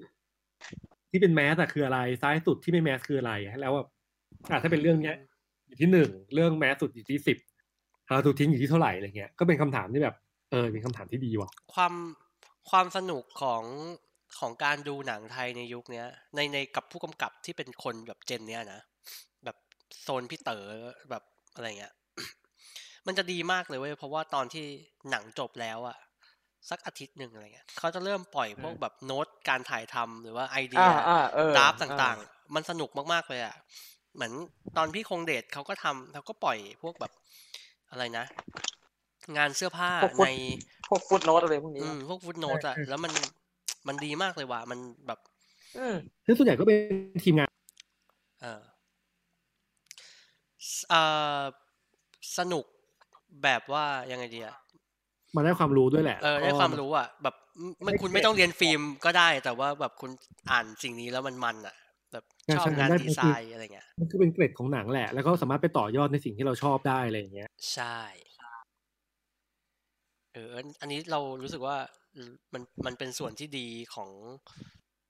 ที่เป็นแมสอะคืออะไรซ้ายสุดที่ไม่แมสคืออะไรแล้วแบบอะถ้าเป็นเรื่องเนี้ย อยู่ที่หนึ่งเรื่องแมสสุดอยู่ที่สิบ how to ทิ้งอยู่ที่เท่าไหร่อะไรเงี้ยก็เป็นคำถามที่แบบเออเป็นคำถามที่ดีว่ะความความสนุกของของการดูหนังไทยในยุคเนี้ย ในในกับผู้กำกับที่เป็นคนแบบเจนเนี้ยนะแบบโซนพี่เต๋อแบบอะไรเงี้ย มันจะดีมากเลยเว้ยเพราะว่าตอนที่หนังจบแล้วอะ สักอาทิตย์หนึ่งอะไรเงี้ยเขาจะเริ่มปล่อยพวกแบบโน้ตการถ่ายทำหรือว่าไอเดีอ่ายอ่าเออดราฟต์ต่างอ่าๆมันสนุกมากๆเลยอะเหมือนตอนพี่คงเดชเขาก็ทำเขาก็ปล่อยพวกแบบอะไรนะ งานเสื้อผ้าพวกฟุตในพวกฟุตโนตอะไรพวกนี้อืมพวกฟุตโนตอะแล้วมันมันดีมากเลยว่ะมันแบบอืมซึ่งส่วนใหญ่ก็เป็นทีมงานเออสเอ่อสนุกแบบว่ายังไงดีอะ มาได้ความรู้ด้วยแหละ เออได้ความรู้อะแบบไม่คุณไม่ต้องเรียนฟิล์มก็ได้ แต่ว่าแบบคุณอ่านสิ่งนี้แล้วมันมันอะแบบชอบงานดีไซน์อะไรเงี้ย มันคือเป็นเกร็ดของหนังแหละ แล้วก็สามารถไปต่อยอดในสิ่งที่เราชอบได้อะไรอย่างเงี้ย ใช่ เอออันอันนี้เรารู้สึกว่ามันมันเป็นส่วนที่ดีของ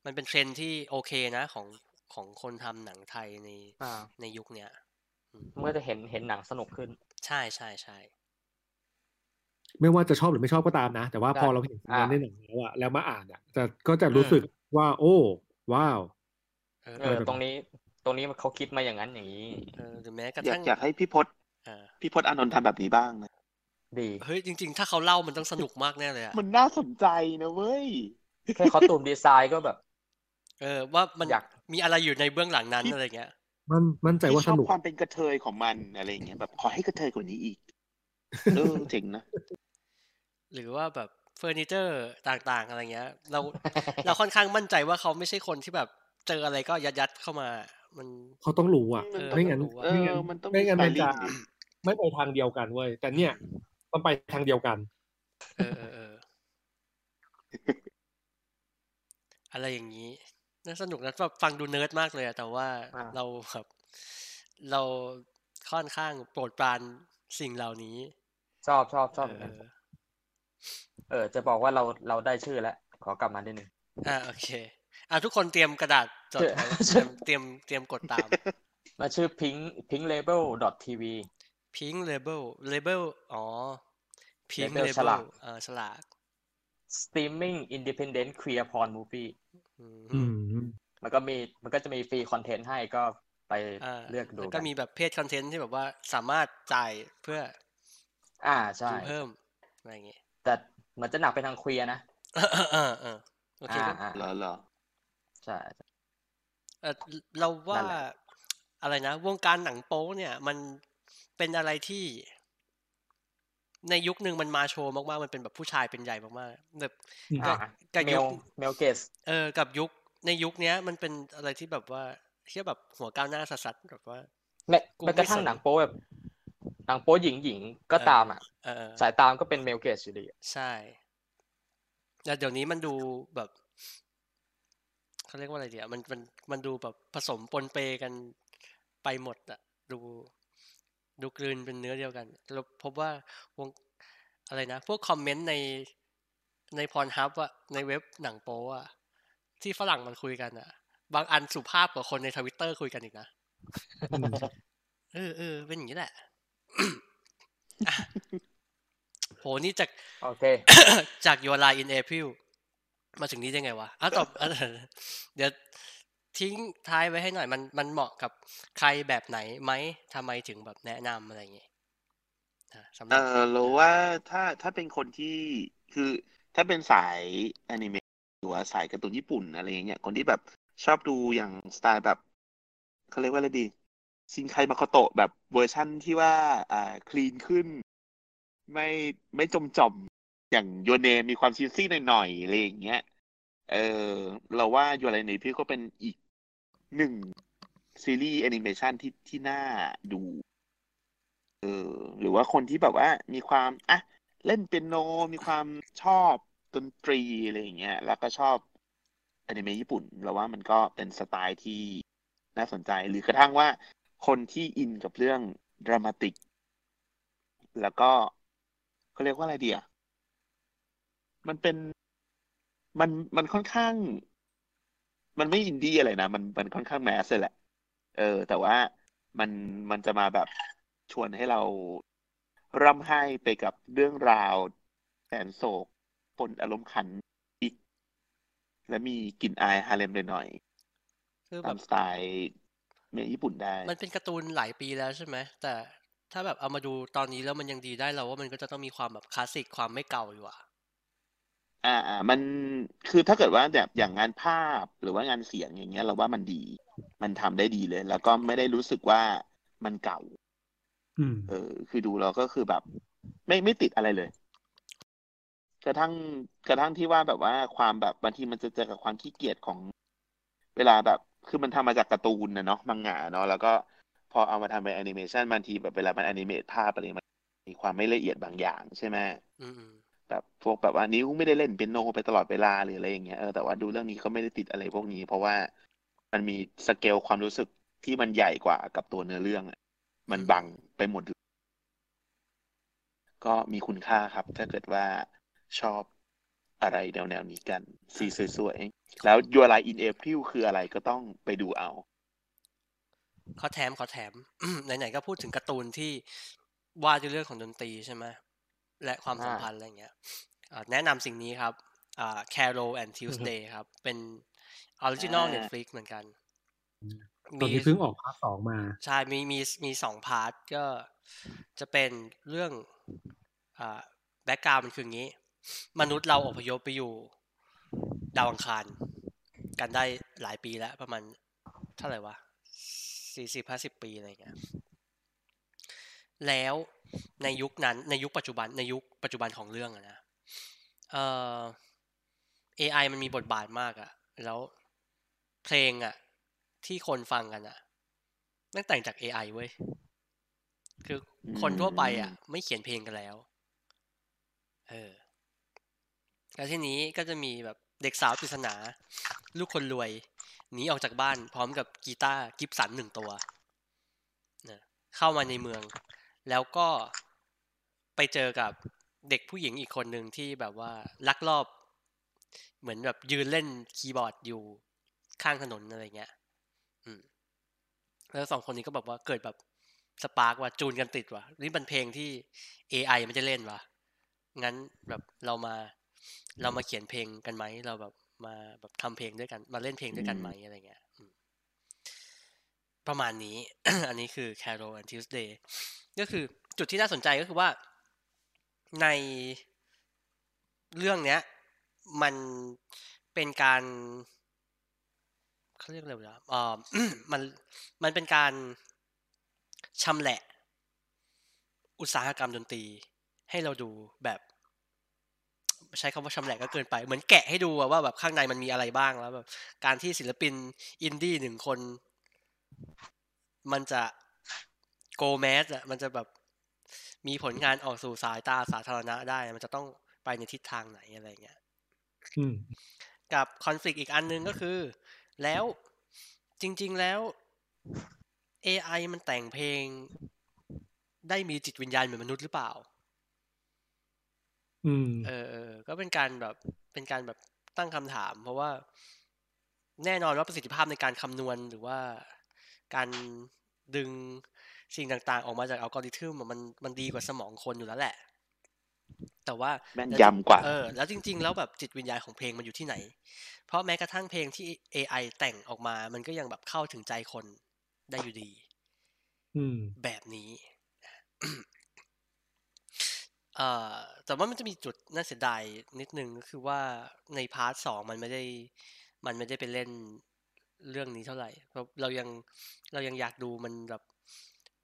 มันเป็นเทรนด์ที่โอเคนะของของคนทำหนังไทยในอ่าในยุคเนี้ยอืมเมื่อจะเห็นเห็นหนังสนุกขึ้น ใช่ใช่ใช่ ไม่ว่าจะชอบหรือไม่ชอบก็ตามนะ แต่ว่าได้พอเราเห็นงานอ่าในหนังแล้วอะแล้วมาอ่านอะจะก็จะรู้สึกว่า โอ้ว้าวเออเออตรงนี้ ตรงนี้เขาคิดมาอย่างนั้นอย่างนี้เออหรือแม้กระอยาทั่กงอยากให้พี่พศอ่าพี่พศอานนท์ทำแบบนี้บ้างนะดีเฮ้ยจริง ๆ ถ้าเขาเล่ามันต้องสนุกมากแน่เลยอะมันน่าสนใจนะเว้ยแค่คอสตูมดีไซน์ก็แบบ เออ ว่ามันอยากมีอะไรอยู่ในเบื้องหลังนั้นพี่อะไรเงี้ย มันมั่นใจพี่ว่าชสอบนุกความเป็นกระเทยของมันอะไรอย่างเงี้ยแบบขอให้กระเทยกว่านี้อีก เออเจ๋งนะ หรือว่าแบบเฟอร์นิเจอร์ต่างๆ อะไรเงี้ย เราเราค่อนข้างมั่นใจว่าเขาไม่ใช่คนที่แบบเจออะไรก็ยัดยัดๆเข้ามา มันเขาต้องรู้อะเออไม่งั้นต้องรู้อะเอไม่องั้นมันต้องไม่มีงั้นสไตมันลิ่จะงดิไม่ไปทางเดียวกันเว้ยแต่เนี่ยมันไปทางเดียวกันเออเออเอออะไรอย่างนี้น่าสนุกนะแบบฟังดูเนิร์ดมากเลยอะแต่ว่าอ่าเราแบบเราค่อนข้างโปรดปรานสิ่งเหล่านี้ ชอบชอบชอบเหมือนเอกันอเออ จะบอกว่าเราเราได้ชื่อแล้ว ขอกลับมานิดนึง อ่าโอเค อะทุกคนเตรียมกระดาษจดไว้เชื่เตรีอยมเตรียมเตรียมกดตาม มาชื่อ pink pink label dot tv pink label label อ๋อ pink Label label ฉลากเออฉลาก streaming independent queer porn movie อือืมมมันก็มีมันก็จะมีฟรีคอนเทนต์ให้ก็ไปอ่าเลือกดูแล้วกัก็นมีแบบเพจคอนเทนต์ที่แบบว่าสามารถจ่ายเพื่อ อ่าใช่ดูเพิ่มอะไรอย่างเงี้ยแต่เหมือนจะหนักไปทางเคลียร์นะเออเออเออเออโอเคอ่าก็อ่าเหรอเหรอใช่เออเราว่านั่นแหละอะไรนะ วงการหนังโป๊เนี่ย มันเป็นอะไรที่ ในยุคหนึ่งมันมาโชว์มากๆ มันเป็นแบบผู้ชายเป็นใหญ่มากๆแบบอืมกับอ่ากับเมยุลคเมลเกสเออกับยุคในยุคเนี้ย มันเป็นอะไรที่แบบว่าเทียแบบหัวก้าวหน้าสัสๆแบบว่าแม้กูแม้กระทั่งไม่สนหนังโป๊แบบ หนังโป๊หญิงหญิงก็เออตามอะเออสายตามก็เป็นเมลเกสอยู่ดีใช่แล้วเดี๋ยวนี้มันดูแบบเขาเรียกว่าอะไรเดียวมันมันมันดูแบบผสมปนเปกันไปหมดอะดูดูกลืนเป็นเนื้อเดียวกันเราพบว่าวงอะไรนะ พวกคอมเมนต์ในในพรฮับอะในเว็บหนังโป๊อะที่ฝรั่งมันคุยกันอะบางอันสุภาพกว่าคนในทวิตเตอร์คุยกันอีกนะอืมเออเออเป็นอย่างนี้แหละอะ โหนี่จากโอเคจาก Your Lie in April มาถึงนี้ได้ไงวะอะตอบอะเดี๋ยวทิ้งท้ายไว้ให้หน่อยมันมันเหมาะกับใครแบบไหนไหมทำไมถึงแบบแนะนำอะไรอย่างเงี้ยอะสำหเอรับอเราว่าถ้าถ้าเป็นคนที่คือถ้าเป็นสายอนิเมะหรือว่าสายการ์ตูนญี่ปุ่นอะไรอย่างเงี้ยคนที่แบบชอบดูอย่างสไตล์แบบเขาเรียกว่าอะไรดี ซินไคมาโคโตะแบบเวอร์ชั่นที่ว่าอ่า clean ขึ้น ไม่ไม่จมจอมอย่างโยเนมีความ cheesy หน่อยๆอะไรอย่างเงี้ย เออเราว่า Your Lie in April ก็เป็นอีกหนึ่งซีรีส์แอนิเมชันที่ที่น่าดู เออ หรือว่าคนที่แบบว่ามีความอะเล่นเปียโนมีความชอบดนตรีอะไรอย่างเงี้ย แล้วก็ชอบอนิเมะญี่ปุ่นเราว่ามันก็เป็นสไตล์ที่น่าสนใจ หรือกระทั่งว่า คนที่อินกับเรื่องดรามาติก แล้วก็เขาเรียกว่าอะไรเดียมันเป็นมันมันค่อนข้าง มันไม่อินดี้อะไรนะ มันมันค่อนข้างแมสเลยแหละ เออ แต่ว่ามันมันจะมาแบบชวนให้เราร่ำไห้ไปกับเรื่องราวแสนโศกปนอารมณ์ขันอีก และมีกลิ่นอายฮาเลมหน่อยคือๆแบตามบสไตล์ เมญี่ปุ่นได้ มันเป็นการ์ตูนหลายปีแล้วใช่ไหมแต่ถ้าแบบเอามาดูตอนนี้แล้วมันยังดีได้เราว่ามันก็จะต้องมีความแบบคลาสสิกความไม่เก่าอยู่อะอ่าอ่ามันคือถ้าเกิดว่าแบบอย่างงานภาพหรือว่างานเสียงอย่างเงี้ย เราว่ามันดี มันทำได้ดีเลย แล้วก็ไม่ได้รู้สึกว่ามันเก่าอืมเออ คือดูแล้วก็คือแบบ ไม่ไม่ติดอะไรเลย กระทั่งกระทั่งที่ว่าแบบว่าความแบบบางทีมันจะเจอกับความขี้เกียจของ เวลาแบบ คือมันทำมาจากการ์ตูนนะเนาะมังงะเนาะแล้วก็พอเอามาทำเป็นแอนิเมชันบางทีแบบเวลามัน animate ภาพอะไรมันมีความไม่ละเอียดบางอย่างใช่ไหมอืมอืมแบบพวกแบบว่านิ้วไม่ได้เล่นเปียโนไปตลอดเวลาหรืออะไรอย่างเงี้ยเออแต่ว่าดูเรื่องนี้เขาไม่ได้ติดอะไรพวกนี้ เพราะว่ามันมีสเกลความรู้สึกที่มันใหญ่กว่ากับตัวเนื้อเรื่องอะมันบังไปหมดเลยก็มีคุณค่าครับ ถ้าเกิดว่าชอบ ออะไรแนวๆนี้กัน สีสวยๆ แล้ว Your Lie in April คืออะไรก็ต้องไปดูเอา ขอแถมขอแถม ไหนๆ ก็พูดถึงการ์ตูนที่วาดด้วยเรื่องของดนตรีใช่ไหม และความสัมพันธ์อะไรเงี้ยอ่าแนะนำสิ่งนี้ครับอ่า Carol and Tuesday ครับ เป็น original อ่า Netflix เหมือนกันตอนนี้เพิ่งออกภาคสองมา ใช่ มีมีมีสอง part ก็จะเป็นเรื่องอ่า background มันคืออย่างนี้ มนุษย์เราอพยพไปอยู่ ดาวอังคาร กันได้หลายปีแล้ว ประมาณเท่าไหร่วะสี่สิบห้าสิบปีอะไรเงี้ยแล้วในยุคนั้นในยุคปัจจุบันในยุคปัจจุบันของเรื่องอะนะเอ่อ AI มันมีบทบาทมากอะแล้วเพลงอะที่คนฟังกันอะนั่งแต่งจาก AI เว้ย คือคนทั่วไปอะไม่เขียนเพลงกันแล้ว เออ แล้วทีนี้ก็จะมีแบบเด็กสาวปริศนา ลูกคนรวยหนีออกจากบ้านพร้อมกับกีตาร์กิฟสันหนึ่งตัวนะเข้ามาในเมือง แล้วก็ไปเจอกับเด็กผู้หญิงอีกคนหนึ่งที่แบบว่าลักลอบ เหมือนแบบยืนเล่นคีย์บอร์ดอยู่ข้างถนนอะไรเงี้ยอืมแล้วสองคนนี้ก็แบบว่าเกิดแบบสปาร์กว่าจูนกันติดว่ะนี่เป็นเพลงที่ AI มันจะเล่นว่ะงั้นแบบเรามา เรามาเขียนเพลงกันไหมเราแบบมาแบบทำเพลงด้วยกัน มาเล่นเพลงด้วยกันไหมอะไรเงี้ยอืมประมาณนี้ อันนี้คือ Carol and Tuesday ก็คือจุดที่น่าสนใจก็คือว่าในเรื่องเนี้ย มันเป็นการเขาเรียกอะไรวะอ่ามันมันเป็นการชำแหละ อุตสาหกรรมดนตรี ให้เราดูแบบ ใช้คำว่าชำแหละก็เกินไป เหมือนแกะให้ดูอะว่าแบบข้างในมันมีอะไรบ้างแล้วแบบการที่ศิลปินอินดี้หนึ่งคน มันจะโกแมสอะมันจะแบบมีผลงานออกสู่สายตาสาธารณะได้ มันจะต้องไปในทิศทางไหนอะไรเงี้ยอืมกับคอน FLICT อีกอันหนึงก็คือ แล้วจริง ๆแล้ว AI มันแต่งเพลงได้มีจิตวิญญาณเหมือนมนุษย์หรือเปล่า อืม เออเออก็เป็นการแบบเป็นการแบบตั้งคำถาม เพราะว่าแน่นอนว่าประสิทธิภาพในการคำนวณหรือว่าการดึงสิ่งต่างๆ ออกมาจากอัลกอริทึมอะมันมันดีกว่าสมองคนอยู่แล้วแหละ แต่ว่าแม่นยำกว่า เออ แล้วจริง ๆ แล้วแบบจิตวิญญาณของเพลงมันอยู่ที่ไหน เพราะแม้กระทั่งเพลงที่ AI แต่งออกมา มันก็ยังแบบเข้าถึงใจคนได้อยู่ดี อืม แบบนี้ เอ่อแต่ว่ามันจะมีจุดน่าเสียดายนิดนึงก็คือว่าในพาร์ทสองมันไม่ได้มันไม่ได้ไปเล่นเรื่องนี้เท่าไหร่เพราะเรายังเรายังอยากดูมันแบบ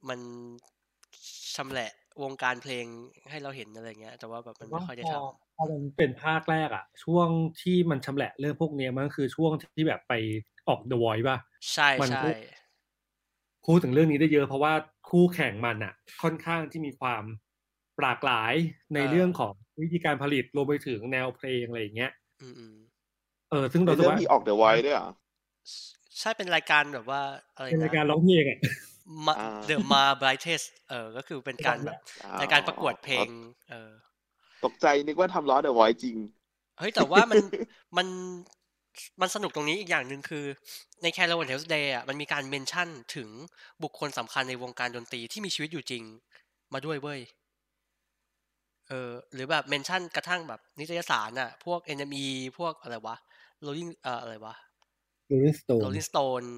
มันชำแหละวงการเพลงให้เราเห็นอะไรเงี้ย แต่ว่าแบบมันไม่ค่อยได้พทอพอมันเป็นภาคแรกอะช่วงที่มันชำแหละเรื่องพวกเนี้ยมันก็คือช่วงที่แบบไปออก The Voice ป่ะำใช่มันใช่ก็พูดถึงเรื่องนี้ได้เยอะเพราะว่าคู่แข่งมันอะค่อนข้างที่มีความ หลากหลายในเรื่องของวิธีการผลิตรวมไปถึงแนวเพลงอะไรอย่างเงี้ยอืมอืมเออ ซึ่งในเราคิดเรื่องว่ามีออกเดอะไวด้วยเหรอใช่เป็นรายการแบบว่าอะไรเป็นนะรายการร้องเพลงอะมาอ่า The Ma Brightest เออ ก็คือเป็นการแบบรายการประกวดเพลง เออ ตกใจนึกว่าทำล้อเดอะไวจริง เฮ้ย แต่ว่ามันมันมันสนุกตรงนี้อีกอย่างหนึ่งคือ ใน Carol and Tuesday อะมันมีการเมนชั่นถึงบุคคลสำคัญในวงการดนตรีที่มีชีวิตอยู่จริง มาด้วยเว้ย เออหรือแบบเมนชั่นกระทั่งแบบนิตยสารอะ พวก NME พวกอะไรวะ Rolling เอ่ออะไรวะ Rolling Stone Rolling Stone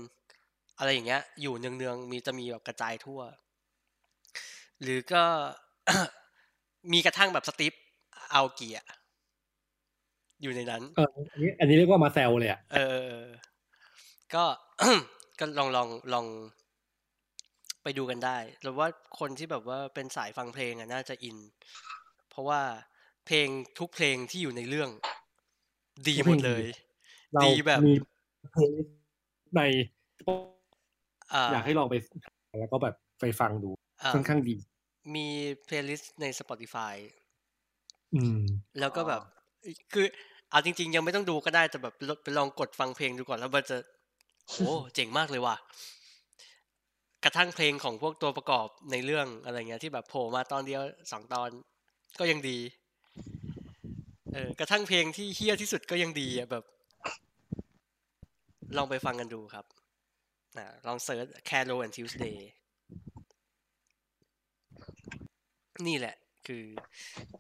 อะไรอย่างเงี้ย อยู่เนืองๆมีจะมีแบบกระจายทั่ว หรือก็มีกระทั่งแบบสตีฟเอาเกียอยู่ในนั้นเอออันนี้อันนี้เรียกว่ามาแซวเลยอะเออเออเออ ก็ก็ลองลองลองไปดูกันได้หรือว่าคนที่แบบว่าเป็นสายฟังเพลงอะน่าจะอิน เพราะว่าเพลงทุกเพลงที่อยู่ในเรื่อง ดีหมดเลยเราดีแบบมีเพลงในอ่าอยากให้ลองไป แล้วก็แบบไปฟังดูอ่าค่อนข้างดี มี playlist ใน Spotify อืม แล้วก็แบบ คือเอาจริง ๆ ยังไม่ต้องดูก็ได้แต่แบบไปลองกดฟังเพลงดูก่อนแล้วมันจะโอ้เจ๋งมากเลยว่ะกระทั่งเพลงของพวกตัวประกอบในเรื่องอะไรเงี้ยที่แบบโผล่มาตอนเดียวสองตอน ก็ยังดี เออกระทั่งเพลงที่เหี้ยที่สุดก็ยังดีอะแบบ ลองไปฟังกันดูครับอ่าลอง search Carol and Tuesday นี่แหละคือ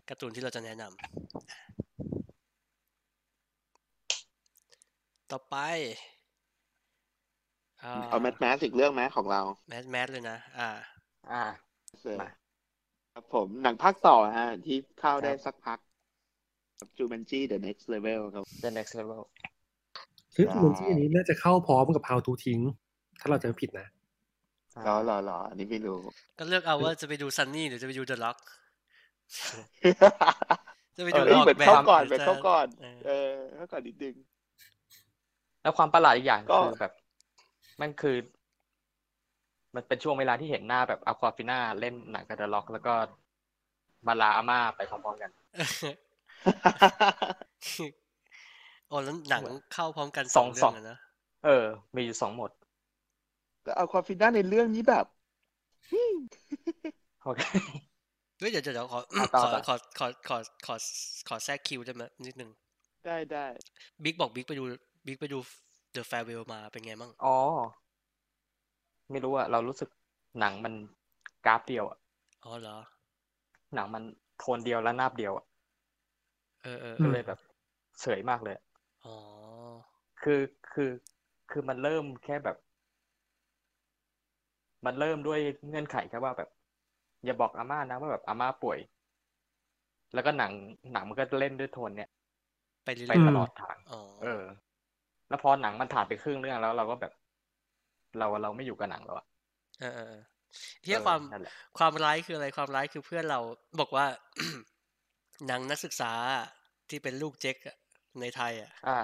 การ์ตูนที่เราจะแนะนำต่อไปเอา mass mass อีกเรื่องไหมของเรา mass mass เลยนะ อ่า อ่ามา ครับผมหนังภาคต่อฮะ ที่เข้าได้ครับสักพักJumanji The Next Level ครับ The Next Level ซึ่งอ่ามูลที่อันนี้น่าจะเข้าพร้อมกับ How to ทิ้ง ถ้าเราจะไม่ผิดนะรอรอรออันนี้ไม่รู้ ก็เลือกเอาว่าจะไปดูซันนี่หรือจะไปดู The Rock จะไปดูเออออกเหมือนแบบเข้าก่อนหเหรืมือนจะเข้าก่อนเออเออเข้าก่อนนิดนึง แล้วความประหลาดอีกอย่างก็คือแบบ มันคือ มันเป็นช่วงเวลาที่เห็นหน้าแบบ Awkwafina เล่นหนังกับ The Rock แล้วก็มาลาอาม่าไปพร้อมๆกันโอ้แล้วหนังเข้าพร้อมกันสสอองงสเรื่อองงอะนะเออ มีอยู่สองหมดแต่เอาความฟินด้าในเรื่องนี้แบบโอเคเฮ้ยเดี๋ยวเดี๋ยวเดี๋ยวขออะต่อขอต่อขอขอขอขอขอแทรกคิวได้ไหมนิดนึงได้ได้บิ๊กบอกบิ๊กไปดูบิ๊กไปดู The Farewell มาเป็นไงบ้างอ๋อ ไม่รู้อะเรารู้สึกหนังมันกราฟเดียวอะอ๋อเหรอ หนังมันโทนเดียวและนาบเดียวอะเออเอออืก็มเลยแบบเฉยมากเลยอ๋อคือคือคือมันเริ่มแค่แบบ มันเริ่มด้วยเงื่อนไขแค่ว่าแบบ อย่าบอกอาม่านะว่าแบบอาม่าป่วย แล้วก็หนังหนังมันก็เล่นด้วยโทนเนี้ยไปเรื่ไปอยตลอดทางๆอ๋อเออ แล้วพอหนังมันถ่ายไปครึ่งเรื่องแล้วเราก็แบบ เราเราไม่อยู่กับหนังแล้วอะเออเออเออเฮียเออความนั่นแหละความร้ายคืออะไรความร้ายคือเพื่อนเราบอกว่า หนังนักศึกษาที่เป็นลูกเจ๊กอะในไทยอะอ่า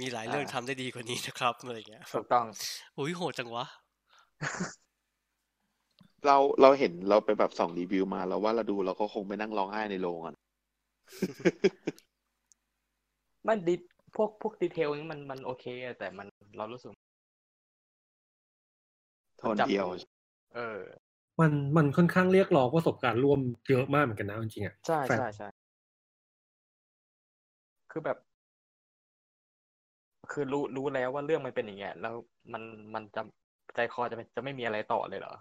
มีหลายเรื่องอ่าทำได้ดีกว่านี้นะครับอะไรอย่างเงี้ยถูกต้องโอ้ยโหดจังวะ เราเราเห็นเราไปแบบส่องรีวิวมาแล้วว่าเราดูเราก็คงไปนั่งร้องไห้ในโรงอะมันดิพวกพวกดีเทลนี้มันมันโอเคอะแต่มันเรารู้สึก โทนเดียว เออ มันมันค่อนข้างเรียกร้องประสบการณ์ร่วมเยอะมากเหมือนกันนะจริงๆอะใช่แฟนใช่ใช่คือแบบ คือรู้รู้แล้วว่าเรื่องมันเป็นอย่างเงี้ยแล้วมันมันจะใจคอจะไม่จะไม่มีอะไรต่อเลยเหรอ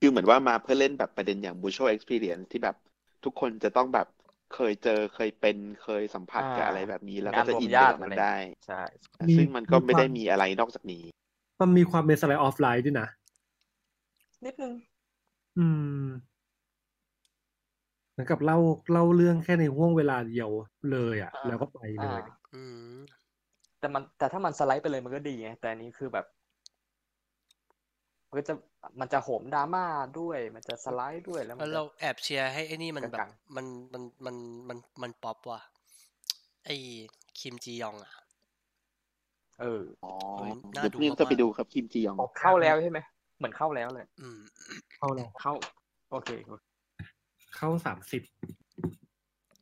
คือเหมือนว่ามาเพื่อเล่นแบบประเด็นอย่าง mutual experience ที่แบบทุกคนจะต้องแบบเคยเจอเคยเป็นเคยสัมผัสกับอ่าอะไรแบบนี้แล้วงาก็นจะรวมอินไปญาติกับมันอะไรได้ ใช่มีซึ่งมันก็มีไม่ได้ความมีอะไรนอกจากนี้ มันมีความเป็น slice of life ด้วยนะ นิดนึง อืมเหมือนกับเล่าเล่าเรื่องแค่ในห่วงเวลาเดียวเลยอะอ่าแล้วก็ไปเลอ่ายอืมแต่มันแต่ถ้ามัน slice ไปเลยมันก็ดีไงแต่อันนี้คือแบบมันก็จะมันจะโหมดราม่าด้วย มันจะสไลด์ด้วยแล้วมัแล้นวจะเราแอบเชียร์ให้ไอ้นี่มันแบกบลางมันมันมันมันมันป๊อปว่ะไอ้คิมจียองอะ เอออ๋อเฮ้ยน่าเดี๋ยวดูพรุ่งนี้จะไปมากๆดูครับคิมจียองเข้าแล้วใช่ไหมเหมือนเข้าแล้วเลยอืมเข้าแล้วเข้าโอเคโอเค เข้าสามสิบ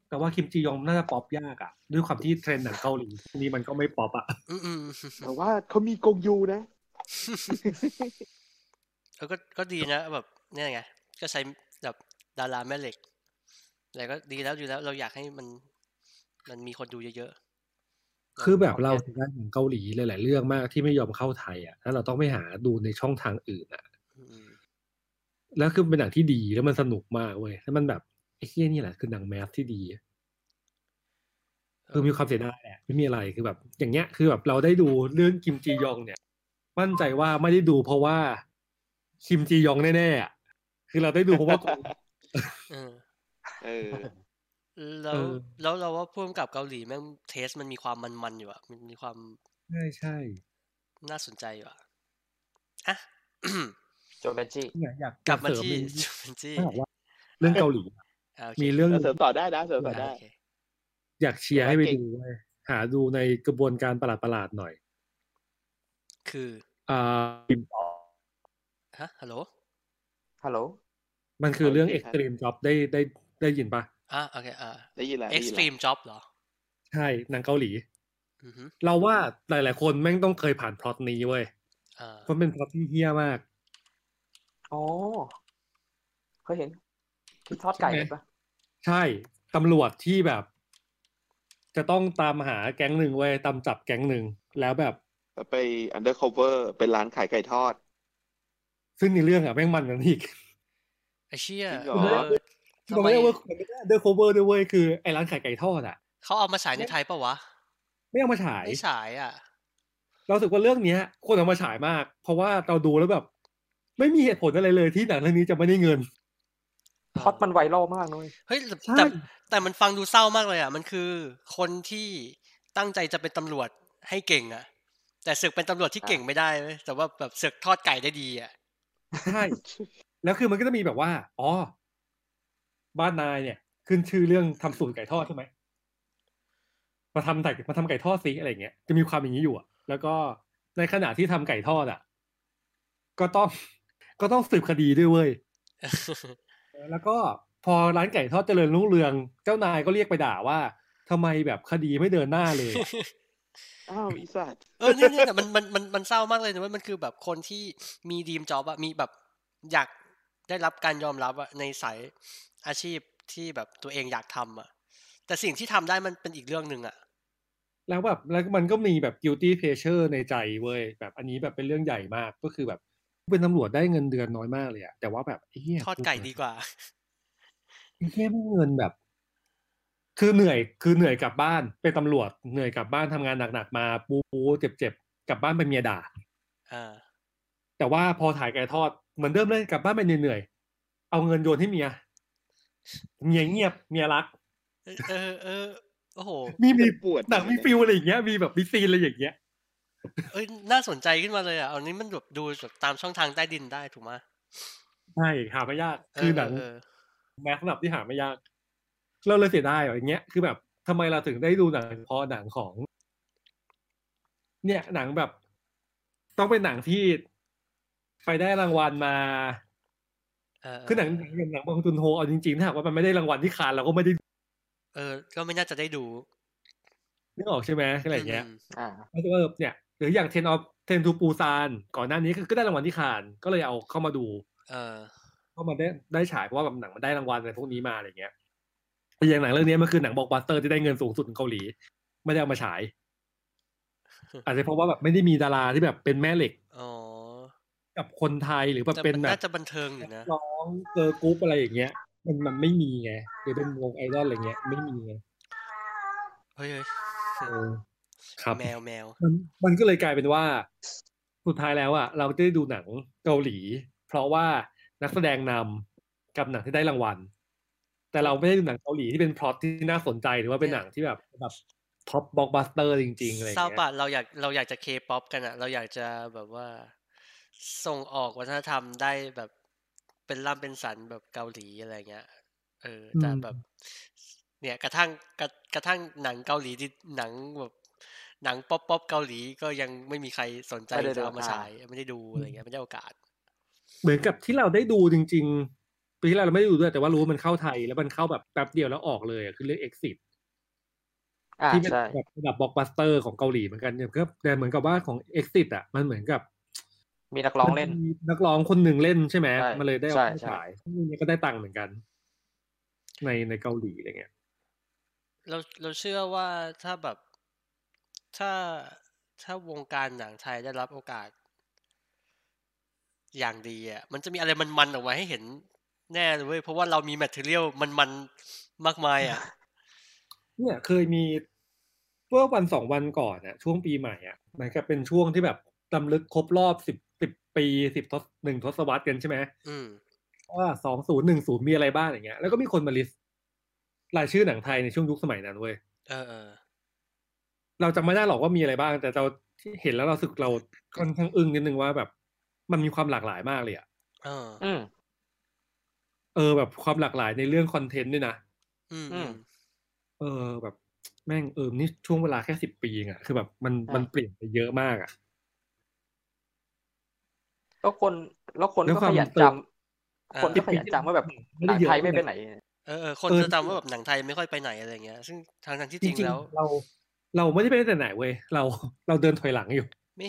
แต่ว่าคิมจียองน่าจะป๊อปยากอะ ด้วยความที่เทรนด์หนังเกาหลีช่วงนี้มันก็ไม่ป๊อปอะอืมอืมแต่ว่าเขามีกงยูนะเออก็ก็ดีนะแบบเนี่ยไง ก็ใช้แบบดาราแม่เหล็กแต่ก็ดีแล้วดีแล้วเราอยากให้มัน มันมีคนดูเยอะๆ คือแบบเราถึงได้หนังเกาหลีหลายๆเรื่องมากที่ไม่ยอมเข้าไทยอะแล้วเราต้องไปหาดูในช่องทางอื่นอะอืมแล้วคือเป็นหนังที่ดีแล้วมันสนุกมากเว้ยแล้วมันแบบไอ้เหี้ยนี่แหละคือหนังแมสที่ดีอะคือมีความเสียดายแหละไม่มีอะไรคือแบบ อย่างเงี้ย คือแบบเราได้ดูเรื่องคิมจียองเนี่ย มั่นใจว่าไม่ได้ดูเพราะว่าคิมจียองแน่ๆอะคือเราได้ดูเพราะว่าเออเออ แล้วเออแล้วเราว่าพ่วงกับเกาหลีแม่งเทสมันมีความมันๆอยู่อะมันมีความใช่ใช่น่าสนใจอยู่อะอะ โจเบนจี้เนี่ยอยากกลับมาเสริที่นิดจูนจี้ถ้าบอกว่าเรื่องเกาหลี อ่าโอเคมีเรื่องเสริมต่อได้นะเสริมต่อได้ โอเคอยากเชียร์ให้ไปเก่งดูเว้ยหาดูในกระบวนการประหลาดๆหน่อยคืออ่าฮะฮัลโหลฮัลโหล มันคือเรื่องโอเคครับ Extreme Job ได้ได้ได้ยินปะ อะโอเคอ่าได้ยินแล้วได้ยินแล้ว extreme job เหรอ ใช่หนังเกาหลีอือฮึเราว่าหลาย ๆ คนแม่งต้องเคยผ่านพล็อตนี้เว้ยอ่าเพราะเป็นพล็อตที่เฮี้ยมากอ๋อเคยเห็นที่ทอดไก่ใช่ไหมเห็นปะใช่ตำรวจที่แบบ จะต้องตามหาแก๊งหนึ่งไว้ยตามจับแก๊งหนึ่งแล้วแบบแล้วไป undercover เป็นร้านขายไก่ทอด ซึ่งในเรื่องอะแม่งมันกันอีกไอ้เชี่ย จริงเหรอเออทำมันไมไม่ได้ว่ามันไม่ได้ undercover ด้วยเว้ยคือไอ้ร้านขายไก่ทอดอะเขาเอามาฉายในไทยปะวะ ไม่เอามาฉายไม่ฉายอะ เราสึกว่าเรื่องเนี้ยคนเอามาฉายมาก เพราะว่าเราดูแล้วแบบ ไม่มีเหตุผลอะไรเลยที่หนังเรื่องนี้จะไม่ได้เงินพล็อดมันไวรัลมากเลยเฮ้ยแต่ใช่แต่แต่มันฟังดูเศร้ามากเลยอะ มันคือคนที่ตั้งใจจะเป็นตำรวจให้เก่งอะ แต่ศึกเป็นตำรวจที่เก่งไม่ได้เว้ยแต่ว่าแบบศึกทอดไก่ได้ดีอะใช่แล้วคือมันก็จะมีแบบว่า อ๋อ บ้านนายเนี่ย ขึ้นชื่อเรื่องทำสูตรไก่ทอดใช่ไหมมาทำไก่มาทำไก่ทอดซิอะไรเงี้ยจะมีความอย่างนี้อยู่อะ แล้วก็ในขณะที่ทำไก่ทอดอะ ก็ต้องก็ต้องสืบคดีด้วยเว้ยแล้วก็พอร้านไก่ทอดเจริญรุ่งเรือง เจ้านายก็เรียกไปด่าว่าทำไมแบบคดีไม่เดินหน้าเลยอ้าวอีสัตว์เออเนี่ยเนี่ยมันมันมันมันเศร้ามากเลยนะเว่ามันคือแบบคนที่มีดีมจ็อบอะมีแบบอยากได้รับการยอมรับอะในสาย อาชีพที่แบบตัวเองอยากทำอะแต่สิ่งที่ทำได้มันเป็นอีกเรื่องหนึ่งอะแล้วแบบแล้วมันก็มีแบบ guilty pleasure ในใจเว้ยแบบอันนี้แบบเป็นเรื่องใหญ่มากก็คือแบบเป็นตำรวจได้เงินเดือนน้อยมากเลยอะแต่ว่าแบบไอ้เหี้ยทอดไก่ดีกว่าไอ้เหี้ยไม่งเงินแบบ คือเหนื่อยคือเหนื่อยกลับบ้านเป็นตำรวจเหนื่อยกลับบ้านทำงานหนักๆมาปูปูเจ็บๆกลับบ้านเป็นเมียด่าอ่าแต่ว่าพอถ่ายไก่ทอดเหมือนเดิมเลยกลับบ้านไปเหนื่อยๆเอาเงินโยนให้เมีย เมียเงียบเมียรักเออเออเออโอ้โห มีมีบทหนังมี feel อะไรอย่างเงี้ย มีแบบมี scene อะไรอย่างเงี้ย เอ้ยน่าสนใจขึ้นมาเลยอะ อันนี้มันแบบดูแบบตามช่องทางใต้ดินได้ถูกไหมใช่หาไม่ยากเคือหนังเออ mass ระดับที่หาไม่ยาก เราเลยเสียดายอย่างเงี้ย คือแบบทำไมเราถึงได้ดูหนังพอหนังของ เนี่ยหนังแบบ ต้องเป็นหนังที่ไปได้รางวัลมาเออเคือหนังอย่างหนังบองจุนโฮเอาจริงๆถ้าหากว่ามันไม่ได้รางวัลที่คานเราก็ไม่ได้ เออ ก็ไม่น่าจะได้ดูนึกออกใช่ไหมอะไรอย่างเงี้ยมอ่าแล้วก็เนี่ยหรืออย่าง Train of Train to Busan ก่อนหน้านี้ก็ได้รางวัลที่คานก็เลยเอาเข้ามาดู เออเข้ามาได้ได้ฉายเพราะว่าแบบหนังมันได้รางวัลอะไรพวกนี้มาอะไรเงี้ยแต่อย่างหนังเรื่องนี้มันคือหนังบล็อกบัสเตอร์ที่ได้เงินสูงสุดของเกาหลี ไม่ได้เอามาฉายอาจจะเพราะว่าแบบไม่ได้มีดาราที่แบบเป็นแม่เหล็ก อ๋อ กับคนไทยหรือแบบแต่เป็นมันแบน่าบจะบันเทิงอยู่นะร้อง girl group อะไรอย่างเงี้ย มันมันไม่มีไงหรือเป็นวงไอดอลอะไรเงี้ยไม่มีไงเฮ้ยเฮ้ยเออครับแมวแมวมันมันก็เลยกลายเป็นว่าสุดท้ายแล้วอะ เราจะได้ดูหนังเกาหลี เพราะว่านักแสดงนำกับหนังที่ได้รางวัล แต่เราไม่ได้ดูหนังเกาหลีที่เป็นพล็อตที่น่าสนใจหรือว่าเป็นหนังที่แบบแบบ top blockbuster จริงๆอะไรอย่างเศร้าเงี้ยปะเราอยากเราอยากจะเคป๊อปกันอะเราอยากจะแบบว่า ส่งออกวัฒนธรรมได้แบบเป็นล่ำเป็นสันแบบเกาหลีอะไรเงี้ย เออแต่แบบ เนี่ยกระทั่งกระกระทั่งหนังเกาหลีที่หนังแบบหนัง pop pop เกาหลีก็ยังไม่มีใครสนใจไม่ได้จะเอามาดูอ่าฉายไม่ได้ดูอะไรเงี้ยไม่ได้โอกาส เหมือนกับที่เราได้ดูจริง ๆ ปีที่แล้วเราไม่ได้ดูด้วยแต่ว่ารู้ว่ามันเข้าไทยแล้วมันเข้าแบบแป๊บเดียวแล้วออกเลยอะคือเรื่อง Exit อ่าที่เป็นใช่แบบระดับบล็อกบัสเตอร์ของเกาหลีเหมือนกันเนี่ยก็แต่เหมือนกับว่าของ Exit อะมันเหมือนกับ มีนักร้องเล่นมัมีนักร้องคนหนึ่งเล่นใช่ไหมใช่มันเลยได้เอาใช่เข้าใช่ฉายซึ่งอันนี้ก็ได้ตังค์เหมือนกัน ในในเกาหลีอะไรเงี้ยเราเราเชื่อว่าถ้าแบบถ้าถ้าวงการหนังไทยได้รับโอกาส อย่างดีอะมันจะมีอะไรมันๆออกมาให้เห็นแน่เลยเว้ยเพราะว่าเรามี material มันๆมากมายอะ เนี่ยเคยมีเมื่อวันสองวันก่อนอะช่วงปีใหม่อะเหมือนกับเป็นช่วงที่แบบรำลึกครบรอบสิบ สิบปีสิบทศหนึ่งทศวรรษกันใช่ไหมอืมว่าสองศูนย์หนึ่งศูนย์มีอะไรบ้างอย่างเงี้ย แล้วก็มีคนมา list รายชื่อหนังไทยในช่วงยุคสมัยนั้นเว้ยเออเออเราจำไม่ได้หรอกว่ามีอะไรบ้าง แต่เราที่เห็นแล้วเราสึกเราค่อนข้างอึ้งนิดนึงว่าแบบ มันมีความหลากหลายมากเลยอะเอออืมเออแบบความหลากหลายในเรื่องคอนเทนต์ด้วยนะอืมอือืมมเออแบบแม่งเออนี่ช่วงเวลาแค่สิบปีเองอะคือแบบมันอ่ามัมันเปลี่ยนไปเยอะมากอะ แล้วคนแล้วคนด้วยก็ควาขมยันเติจมำคนก็ขยันจำว่าแบบไม่หได้นังเยอะไทยไม่ไปนะไหน เออเออคนเออจะจำว่าแบบหนังไทยไม่ค่อยไปไหนอะไรเงี้ย ซึ่งทางทางที่จจริงริงแล้วๆเรา เราไม่ได้ไปแต่ไหนเว้ยเราเราเดินถอยหลังอยู่ไม่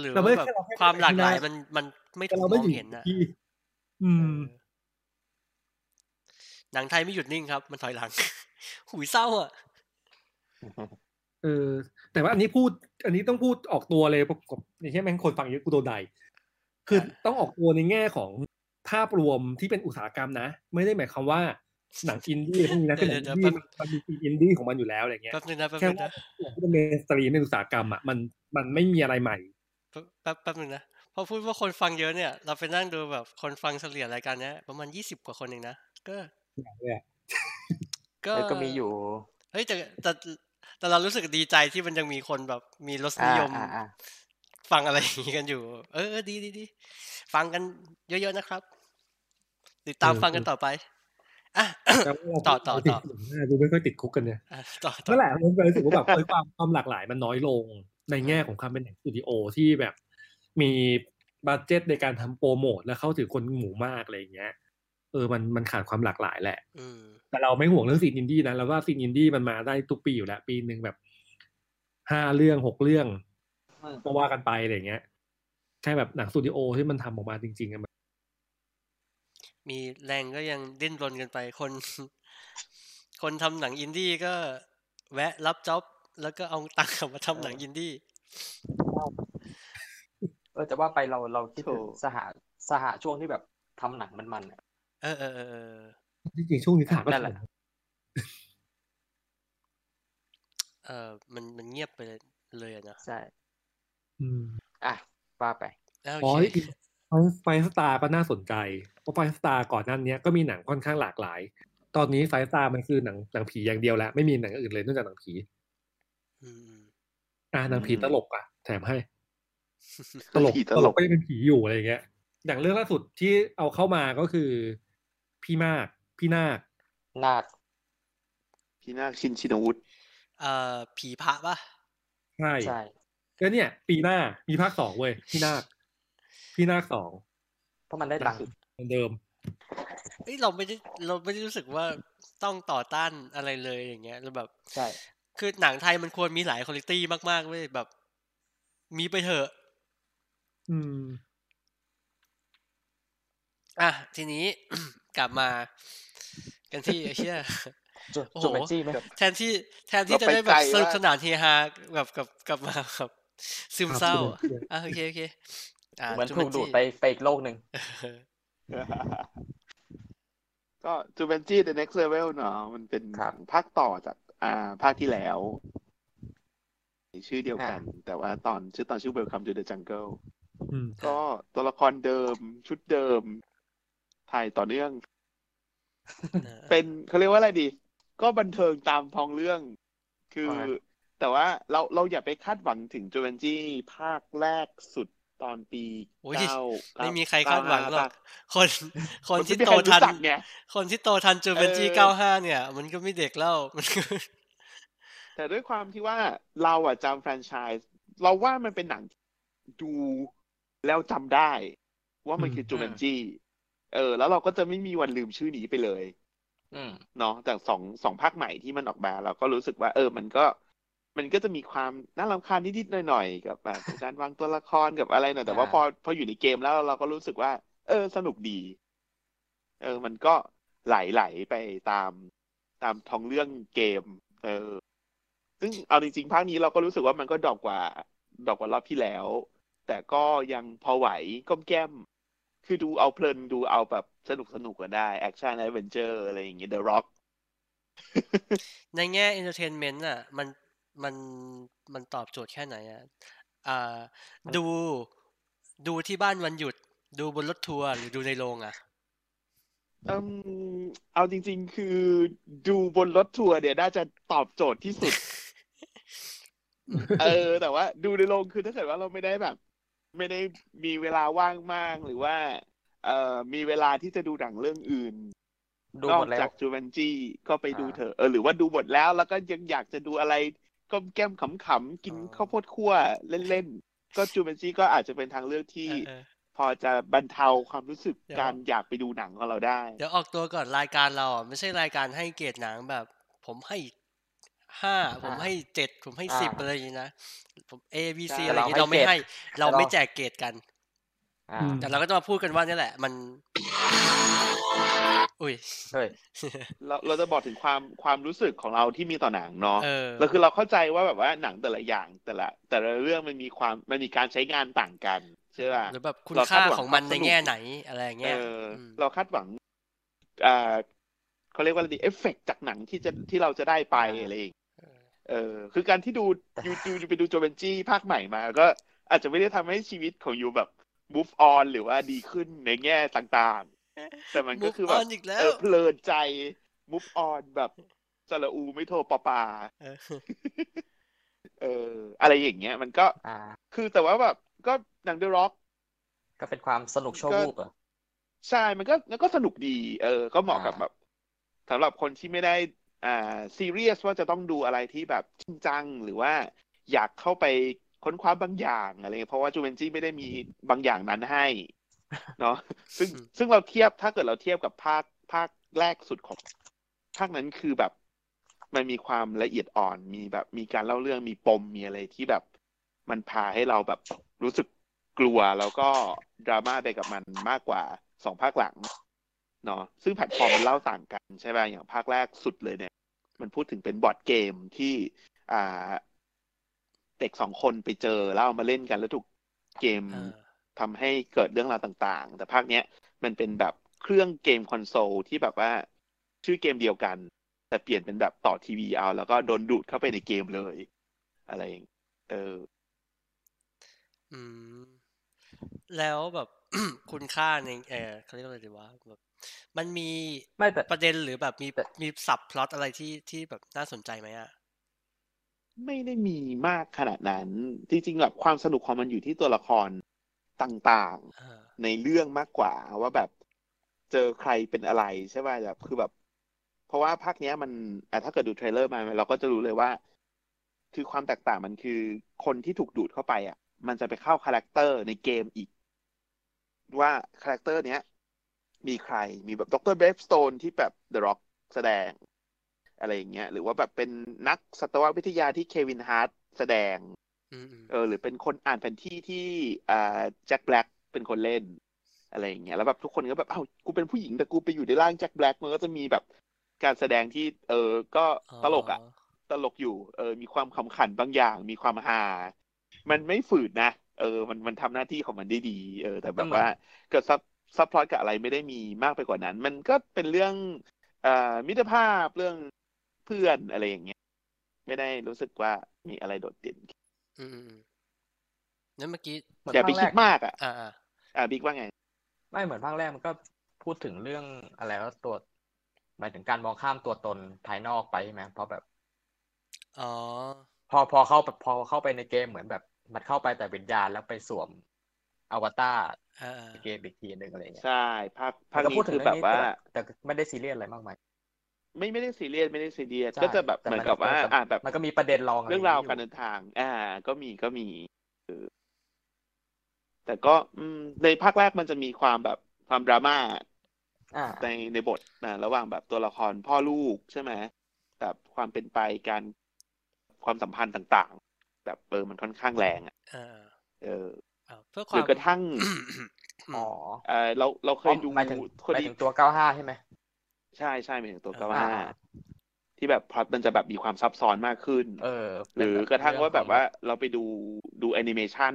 หรือเราว่าไม่แบบแค่เราแค่ความหลากหลายไปข้างหน้ามันมันไม่แต่ถูกเรามไม่องอยู่เห็นนะที่อืเอมอหนังไทยไม่หยุดนิ่งครับ มันถอยหลัง หุยเศร้าอะเออ แต่ว่าอันนี้พูด อันนี้ต้องพูดออกตัวเลยประกอบอย่างเช่นแม่งคนฟังเยอะกูโดนใดคือต้องออกตัวในแง่ของภาพรวมที่เป็นอุตสาหกรรมนะ ไม่ได้หมายความว่าหนังอินดี้พวกนี้นะคือหนังอินดี้มันมันมีอินดี้ของมันอยู่แล้วอะไรเงี้ยแป๊บนึงนะแป๊บแค่นึงว่านะอย่างที่เป็น mainstream ในอุตสาหกรรมอะมันมันไม่มีอะไรใหม่แป๊บแป๊บแป๊บนึงนะพอพูดว่าคนฟังเยอะเนี่ย เราไปนั่งดูแบบคนฟังเฉลี่ยรายการเนี้ยประมาณยี่สิบกว่าคนเองนะก็เลยอะก็แล้วก็มีอยู่เฮ้ยแต่แต่ แต่เรารู้สึกดีใจที่มันยังมีคนแบบมีรสนิอ่ายมอ่าอ่าฟังอะไรอย่างนี้กันอยู่เออเออดีดีดีฟังกันเยอะๆนะครับ ติดตามเออฟังกันต่อไปอะแต่ว่าเราต่อต่อติดต่อคุกนะดูไม่ค่อยติดคุกกันเนี่ยอะต่อต่อนั่นแหละมันรู้สึกว่าแบบเออความความหลากหลายมันน้อยลงในแง่ของความเป็นหนังสตูดิโอที่แบบมี budget ในการทำโปรโมทและเข้าถึงคนหมู่มากอะไรอย่างเงี้ยเออมันมันขาดความหลากหลายแหละอืมแต่เราไม่ห่วงเรื่อง scene อินดี้นะเราว่า scene อินดี้มันมาได้ทุกปีอยู่แล้ว ปีหนึ่งแบบห้าเรื่องหกเรื่องอืมก็ว่ากันไปอะไรอย่างเงี้ยแค่แบบหนังสตูดิโอที่มันทำออกมาจริงๆอะมันมีแรงก็ยังดิ้นรนกันไปคน คนทำหนังอินดี้ก็ แวะรับ job แล้วก็เอาตังค์กลับมาทำหนังอินดี้เออแต่ว่าไปเราเราคิดถึงโถสหสหช่วงที่แบบทำหนังมันๆ อะเออเออเออเออจริงๆช่วงนี้ขาก็นั่นแหละเออมันมันเงียบไปเลยเลยอะเนอะใช่อืมอะว่าไปอะอ๋โออเคที่ Five Star ก็น่าสนใจเพราะ Five Star ก่อนหนั้นเนี้ยก็มีหนังค่อนข้างหลากหลาย ตอนนี้ Five Star มันคือหนังหนังผีอย่างเดียวแล้ว ไม่มีหนังอื่นเลยนอกจากหนังผีอืมอืมอะหนังผีอืมตลกอะ แถมให้ ตลกผีตตลลกกก็ยังเป็นผีอยู่อะไรอย่างเงี้ย อย่างเรื่องล่าสุดที่เอาเข้ามาก็คือ พี่มาก พี่นาคนาคพี่นาคชินชินวุฒิเอ่อผีพระปะใช่ใช่ก็เนี่ย ปีหน้ามีภาคสองเว้ยพี่นาคพี่นาคสองเพราะมันได้ตังค์เหมือนเดิมเอ้ยเราไม่ได้เราไม่ได้รู้สึกว่าต้องต่อต้านอะไรเลยอย่างเงี้ยแล้วแบบใช่คือหนังไทยมันควรมีหลายคุณภาพมากๆเว้ยแบบ มีไปเถอะ อืม อะทีนี้ กลับมากันที่ไอ้เชี่ยจูโอ้โหจูเมจี้ไหมแทนที่แทนที่จะได้แบบสนุกสนานเฮฮาแบบกับกับมาแบบซึมเศร้าอะอะโอเคโอเคอะเหมือนจูถูกนดูดจี้ไปไปอีกโลกหนึ่งก็จูเบนจี้ The Next Level เนาะมันเป็นหนังภาคต่อจากอ่าภาคที่แล้วชื่อเดียวกัน แต่ว่าตอนชื่อตอนชื่อ Welcome to the Jungle อืมก็ตัวละครเดิมชุดเดิม ถ่ายต่อเนื่องเออเป็นเขาเรียกว่าอะไรดี ก็บันเทิงตามท้องเรื่อง คือว่าไงแต่ว่าเราเราอย่าไปคาดหวังถึงจูเวนจี้ภาคแรกสุดตอนปีโอ้ยเก้าไม่มีใครคาดหวังหรอก95คนคนมันที่ไม่มีโตใครรู้ทันจักไงคนที่โตทันจูเวนจี้เออเก้าห้าเนี่ย มันก็ไม่เด็กแล้วมันก็แต่ด้วยความที่ว่าเราอะจำแฟรนไชส์เราว่ามันเป็นหนังดูแล้วจำได้ ว่ามันคืออืมจูเวนจี้ เออ แล้วเราก็จะไม่มีวันลืมชื่อนี้ไปเลยอืมเนาะจากสองสองภาคใหม่ที่มันออกมา เราก็รู้สึกว่า เออ มันก็ มันก็จะมีความน่ารำคาญนิดๆหน่อยๆกับแบบการวางตัวละครกับอะไรหน่อยแต่ว่าอ่าพอพออยู่ในเกมแล้วเราก็รู้สึกว่า เออ สนุกดี เออ มันก็ไหลๆไปตามตามท้องเรื่องเกม เออ ซึ่งเอาจริงๆภาคนี้เราก็รู้สึกว่ามันก็ drop กว่า drop กว่ารอบที่แล้ว แต่ก็ยังพอไหวกล้อมแกล้ม คือดูเอาเพลินดูเอาแบบสนุกสนุกก็ได้ action adventure อะไรอย่างเงี้ย The Rock ในแง่ entertainment อะ มันมันมันตอบโจทย์แค่ไหนอะอ่าดูดูที่บ้านวันหยุด ดูบนรถทัวร์หรือดูในโรงอะอืมเอาจริง ๆ คือดูบนรถทัวร์เนี่ยน่าจะตอบโจทย์ที่สุด เออ แต่ว่า ดูในโรงคือถ้าเกิดว่าเราไม่ได้แบบ ไม่ได้มีเวลาว่างมากหรือว่า เอ่อมีเวลาที่จะดูหนังเรื่องอื่นดูนอหมกดแล้วจากจูเวนจี้ก็ไปดูอ่าเถอะเออหรือว่าดูหมดแล้ว แล้วก็ยังอยากจะดูอะไรก้มแก้มขำๆกินอ๋อข้าวโพดคั่วเล่นๆก็จูเวนจี้ก็อาจจะเป็นทางเลือกที่เออพอจะบรรเทาความรู้สึกเดี๋ยวการอยากไปดูหนังของเราได้ เดี๋ยวออกตัวก่อนรายการเราอะไม่ใช่รายการให้เกรดหนังแบบ ผมให้ ห้าผมให้เจ็ดผมให้สิบอ่าอะไรอย่างนี้นะผม A B C ใช่อะไรอย่างนี้เราไม่ให้ เราไม่แจกเกรดกันอ่าอืมแต่เราก็จะมาพูดกันว่านี่แหละ มัน อุ้ยเฮ้ยเราเราจะบอกถึงความความรู้สึกของเราที่มีต่อหนังเนาะเออเราคือเราเข้าใจว่าแบบว่าหนังแต่ละอย่างแต่ละ แต่ละเรื่องมันมีความมันมีการใช้งานต่างกันใช่ป่ะหรือแบบคุณเราคาค่าดหวังของมันความในสนุกแง่ไหนอะไรเงี้ยเอออมเราคาดหวังอ่าเขาเรียกว่าอะไรดีเอฟเฟกจากหนังที่จะที่เราจะได้ไปอ่าอะไรอย่าง เงี้ยเออเออคือการที่ดูแต่ยูยูไปดูโจเบนจี้ภาคใหม่มา ก็อาจจะไม่ได้ทำให้ชีวิตของยูแบบ move on หรือว่าดีขึ้นในแง่ต่างๆ แต่มันก็คือแบบ Move on อีกแล้วเออเพลินใจ move on แบบสระอูไม่โทรปอปาเออเออ อะไรอย่างเงี้ย มันก็อ่าคือแต่ว่าแบบก็หนัง The Rock ก็เป็นความสนุกชั่ววูบเหรอะใช่ มันก็มันก็สนุกดี เออ ก็เหมาะกับอ่าแบบสำหรับคนที่ไม่ได้ อ่าซีเรียสว่าจะต้องดูอะไรที่แบบจริงจังหรือว่าอยากเข้าไปค้นคว้าบางอย่างอะไรเงี้ยเพราะว่าจูเวนจี้ไม่ได้มีบางอย่างนั้นให้เนาะซึ่งอืมซึ่งเราเทียบถ้าเกิดเราเทียบกับภาคภาคแรกสุดของภาคนั้นคือแบบมันมีความละเอียดอ่อนมีแบบ มีการเล่าเรื่องมีปมมีอะไรที่แบบ มันพาให้เราแบบรู้สึกกลัวแล้วก็ดราม่าไปกับมันมากกว่าสองภาคหลัง เนาะซึ่งแพลตฟอร์มมันเล่าต่างกันใช่ไหมอย่างภาคแรกสุดเลยเนี่ย มันพูดถึงเป็น board game ที่อ่าเด็กสองคนไปเจอแล้วเอามาเล่นกันแล้วถูกเกมเออทำให้เกิดเรื่องราวต่างๆ แต่ภาคเนี้ยมันเป็นแบบเครื่องเกมคอนโซลที่แบบว่าชื่อเกมเดียวกัน แต่เปลี่ยนเป็นแบบต่อทีวีเอา แล้วก็โดนดูดเข้าไปในเกมเลย อะไรอย่างเออ อืม แล้วแบบคุณค่าในเออเขาเรียกว่าอะไรดีวะแบบ มันมีไม่แต่ประเด็นหรือแบบมีแต่มีสับพล็อตอะไรที่ที่แบบน่าสนใจไหมอะไม่ได้มีมากขนาดนั้น จริงๆแบบความสนุกของมันอยู่ที่ตัวละครต่างเออๆในเรื่องมากกว่าว่าแบบเจอใครเป็นอะไรใช่ป่ะแบบคือแบบ เพราะว่าภาคเนี้ยมันอะถ้าเกิดดู trailer มาเราก็จะรู้เลยว่า คือความแตกต่างมันคือคนที่ถูกดูดเข้าไปอะ มันจะไปเข้า character ในเกมอีก ว่า character เนี้ย มีใครมีแบบ Dr. Bravestone ที่แบบ The Rock แสดง อะไรอย่างเงี้ย หรือว่าแบบเป็นนักสัตววิทยาที่ Kevin Hartแสดงอืมอืมเออ หรือเป็นคนอ่านแผนที่ที่อ่าแจ็คแบล็กเป็นคนเล่น อะไรอย่างเงี้ยแล้วแบบทุกคนก็แบบเอ้ากูเป็นผู้หญิงแต่กูไปอยู่ในร่างแจ็คแบล็กมันก็จะมีแบบการแสดงที่ เออก็ตลกอะตลกอยู่เออมีความขำขันบางอย่าง มีความฮามันไม่ฝืดนะเออ มันมันทำหน้าที่ของมันได้ดี เออ แต่แบบว่าเกิดซับ ซับพลอตกับอะไรไม่ได้มีมากไปกว่านั้น มันก็เป็นเรื่องเอ่อมิตรภาพเรื่องเพื่อนอะไรอย่างเงี้ย ไม่ได้รู้สึกว่ามีอะไรโดดเด่น อืมอืมอืมนั้นเมื่อกี้เหมือนอย่าไปภาคแรคิดกมากอะอ่าอ่าอ่าบิ๊กว่าไง ไม่เหมือนภาคแรกมันก็พูดถึงเรื่องอะไรว่าตัวหมายถึงการมองข้ามตัวตนภายนอกไปใช่ไหมเพราะแบบ อ๋อ พอพอเข้าพอเข้าไปในเกมเหมือนแบบ มันเข้าไปแต่วิญญาณแล้วไปสวมอวตารอ่าอ่าใน เกมอีกทีหนึ่งอะไรเงี้ยใช่ภาคมัภาคนก็นี้พูดถึงคือเรื่แบองบนี้ว่าแต่แต่ไม่ได้ซีเรียสอะไรมากมายไม่ไม่ได้ซีเรียสไม่ได้ซีเรียสใช่ก็จะแบบแต่เหมือนมันกับว่ามันอ่าแบบมันก็มีประเด็นรองะไเรื่องราวย่การเดินทาง อ่า ก็มีก็มีเออแต่ก็อืมในภาคแรกมันจะมีความแบบความดราม่าอ่าในในบทนะระหว่างแบบตัวละครพ่อลูกใช่ไหมแบบความเป็นไปการความสัมพันธ์ต่าง ๆ แบบเออมันค่อนข้างแรงอะอ่าเอออ่า เพื่อคหรืวามอกระทั่งอ๋อเออเราเราเคยดูหมายถึงคนหมายที่ถึงตัวเก้าห้าใช่ไหมใช่ใช่หมายถึงตัวอ่าเก้าห้าที่แบบพล็อตมันจะแบบมีความซับซ้อนมากขึ้น เออ หรือกระทั่งว่าแบบว่าเราไปดูดูแอนิเมชัน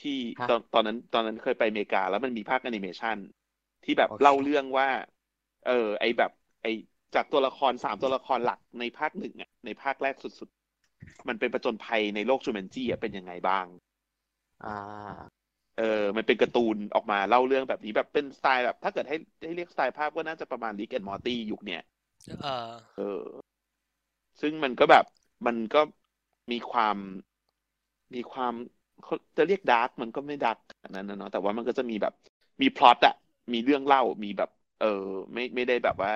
ที่ฮะตอนตอนนั้นตอนนั้นเคยไปอเมริกา แล้วมันมีภาคแอนิเมชันที่แบบโอเคเล่าเรื่องว่า เออ ไอแบบ ไอจากตัวละครสามตัวละครหลักในภาคหนึ่งอะในภาคแรกสุดๆ มันเป็นประจนภัยในโลก Jumanji อะเป็นยังไงบ้าง อ่า เออ มันเป็นการ์ตูนออกมาเล่าเรื่องแบบนี้แบบเป็นสไตล์แบบ ถ้าเกิดให้ให้เรียกสไตล์ภาพก็น่าจะประมาณ Rick and Morty ยุคเนี้ยเออเออซึ่งมันก็แบบมันก็มีความมีความเขาจะเรียก dark มันก็ไม่ dark ขนาดนั้นนะเนาะแต่ว่ามันก็จะมีแบบมีพล็อตอะมีเรื่องเล่ามีแบบ เออ ไม่ไม่ได้แบบว่า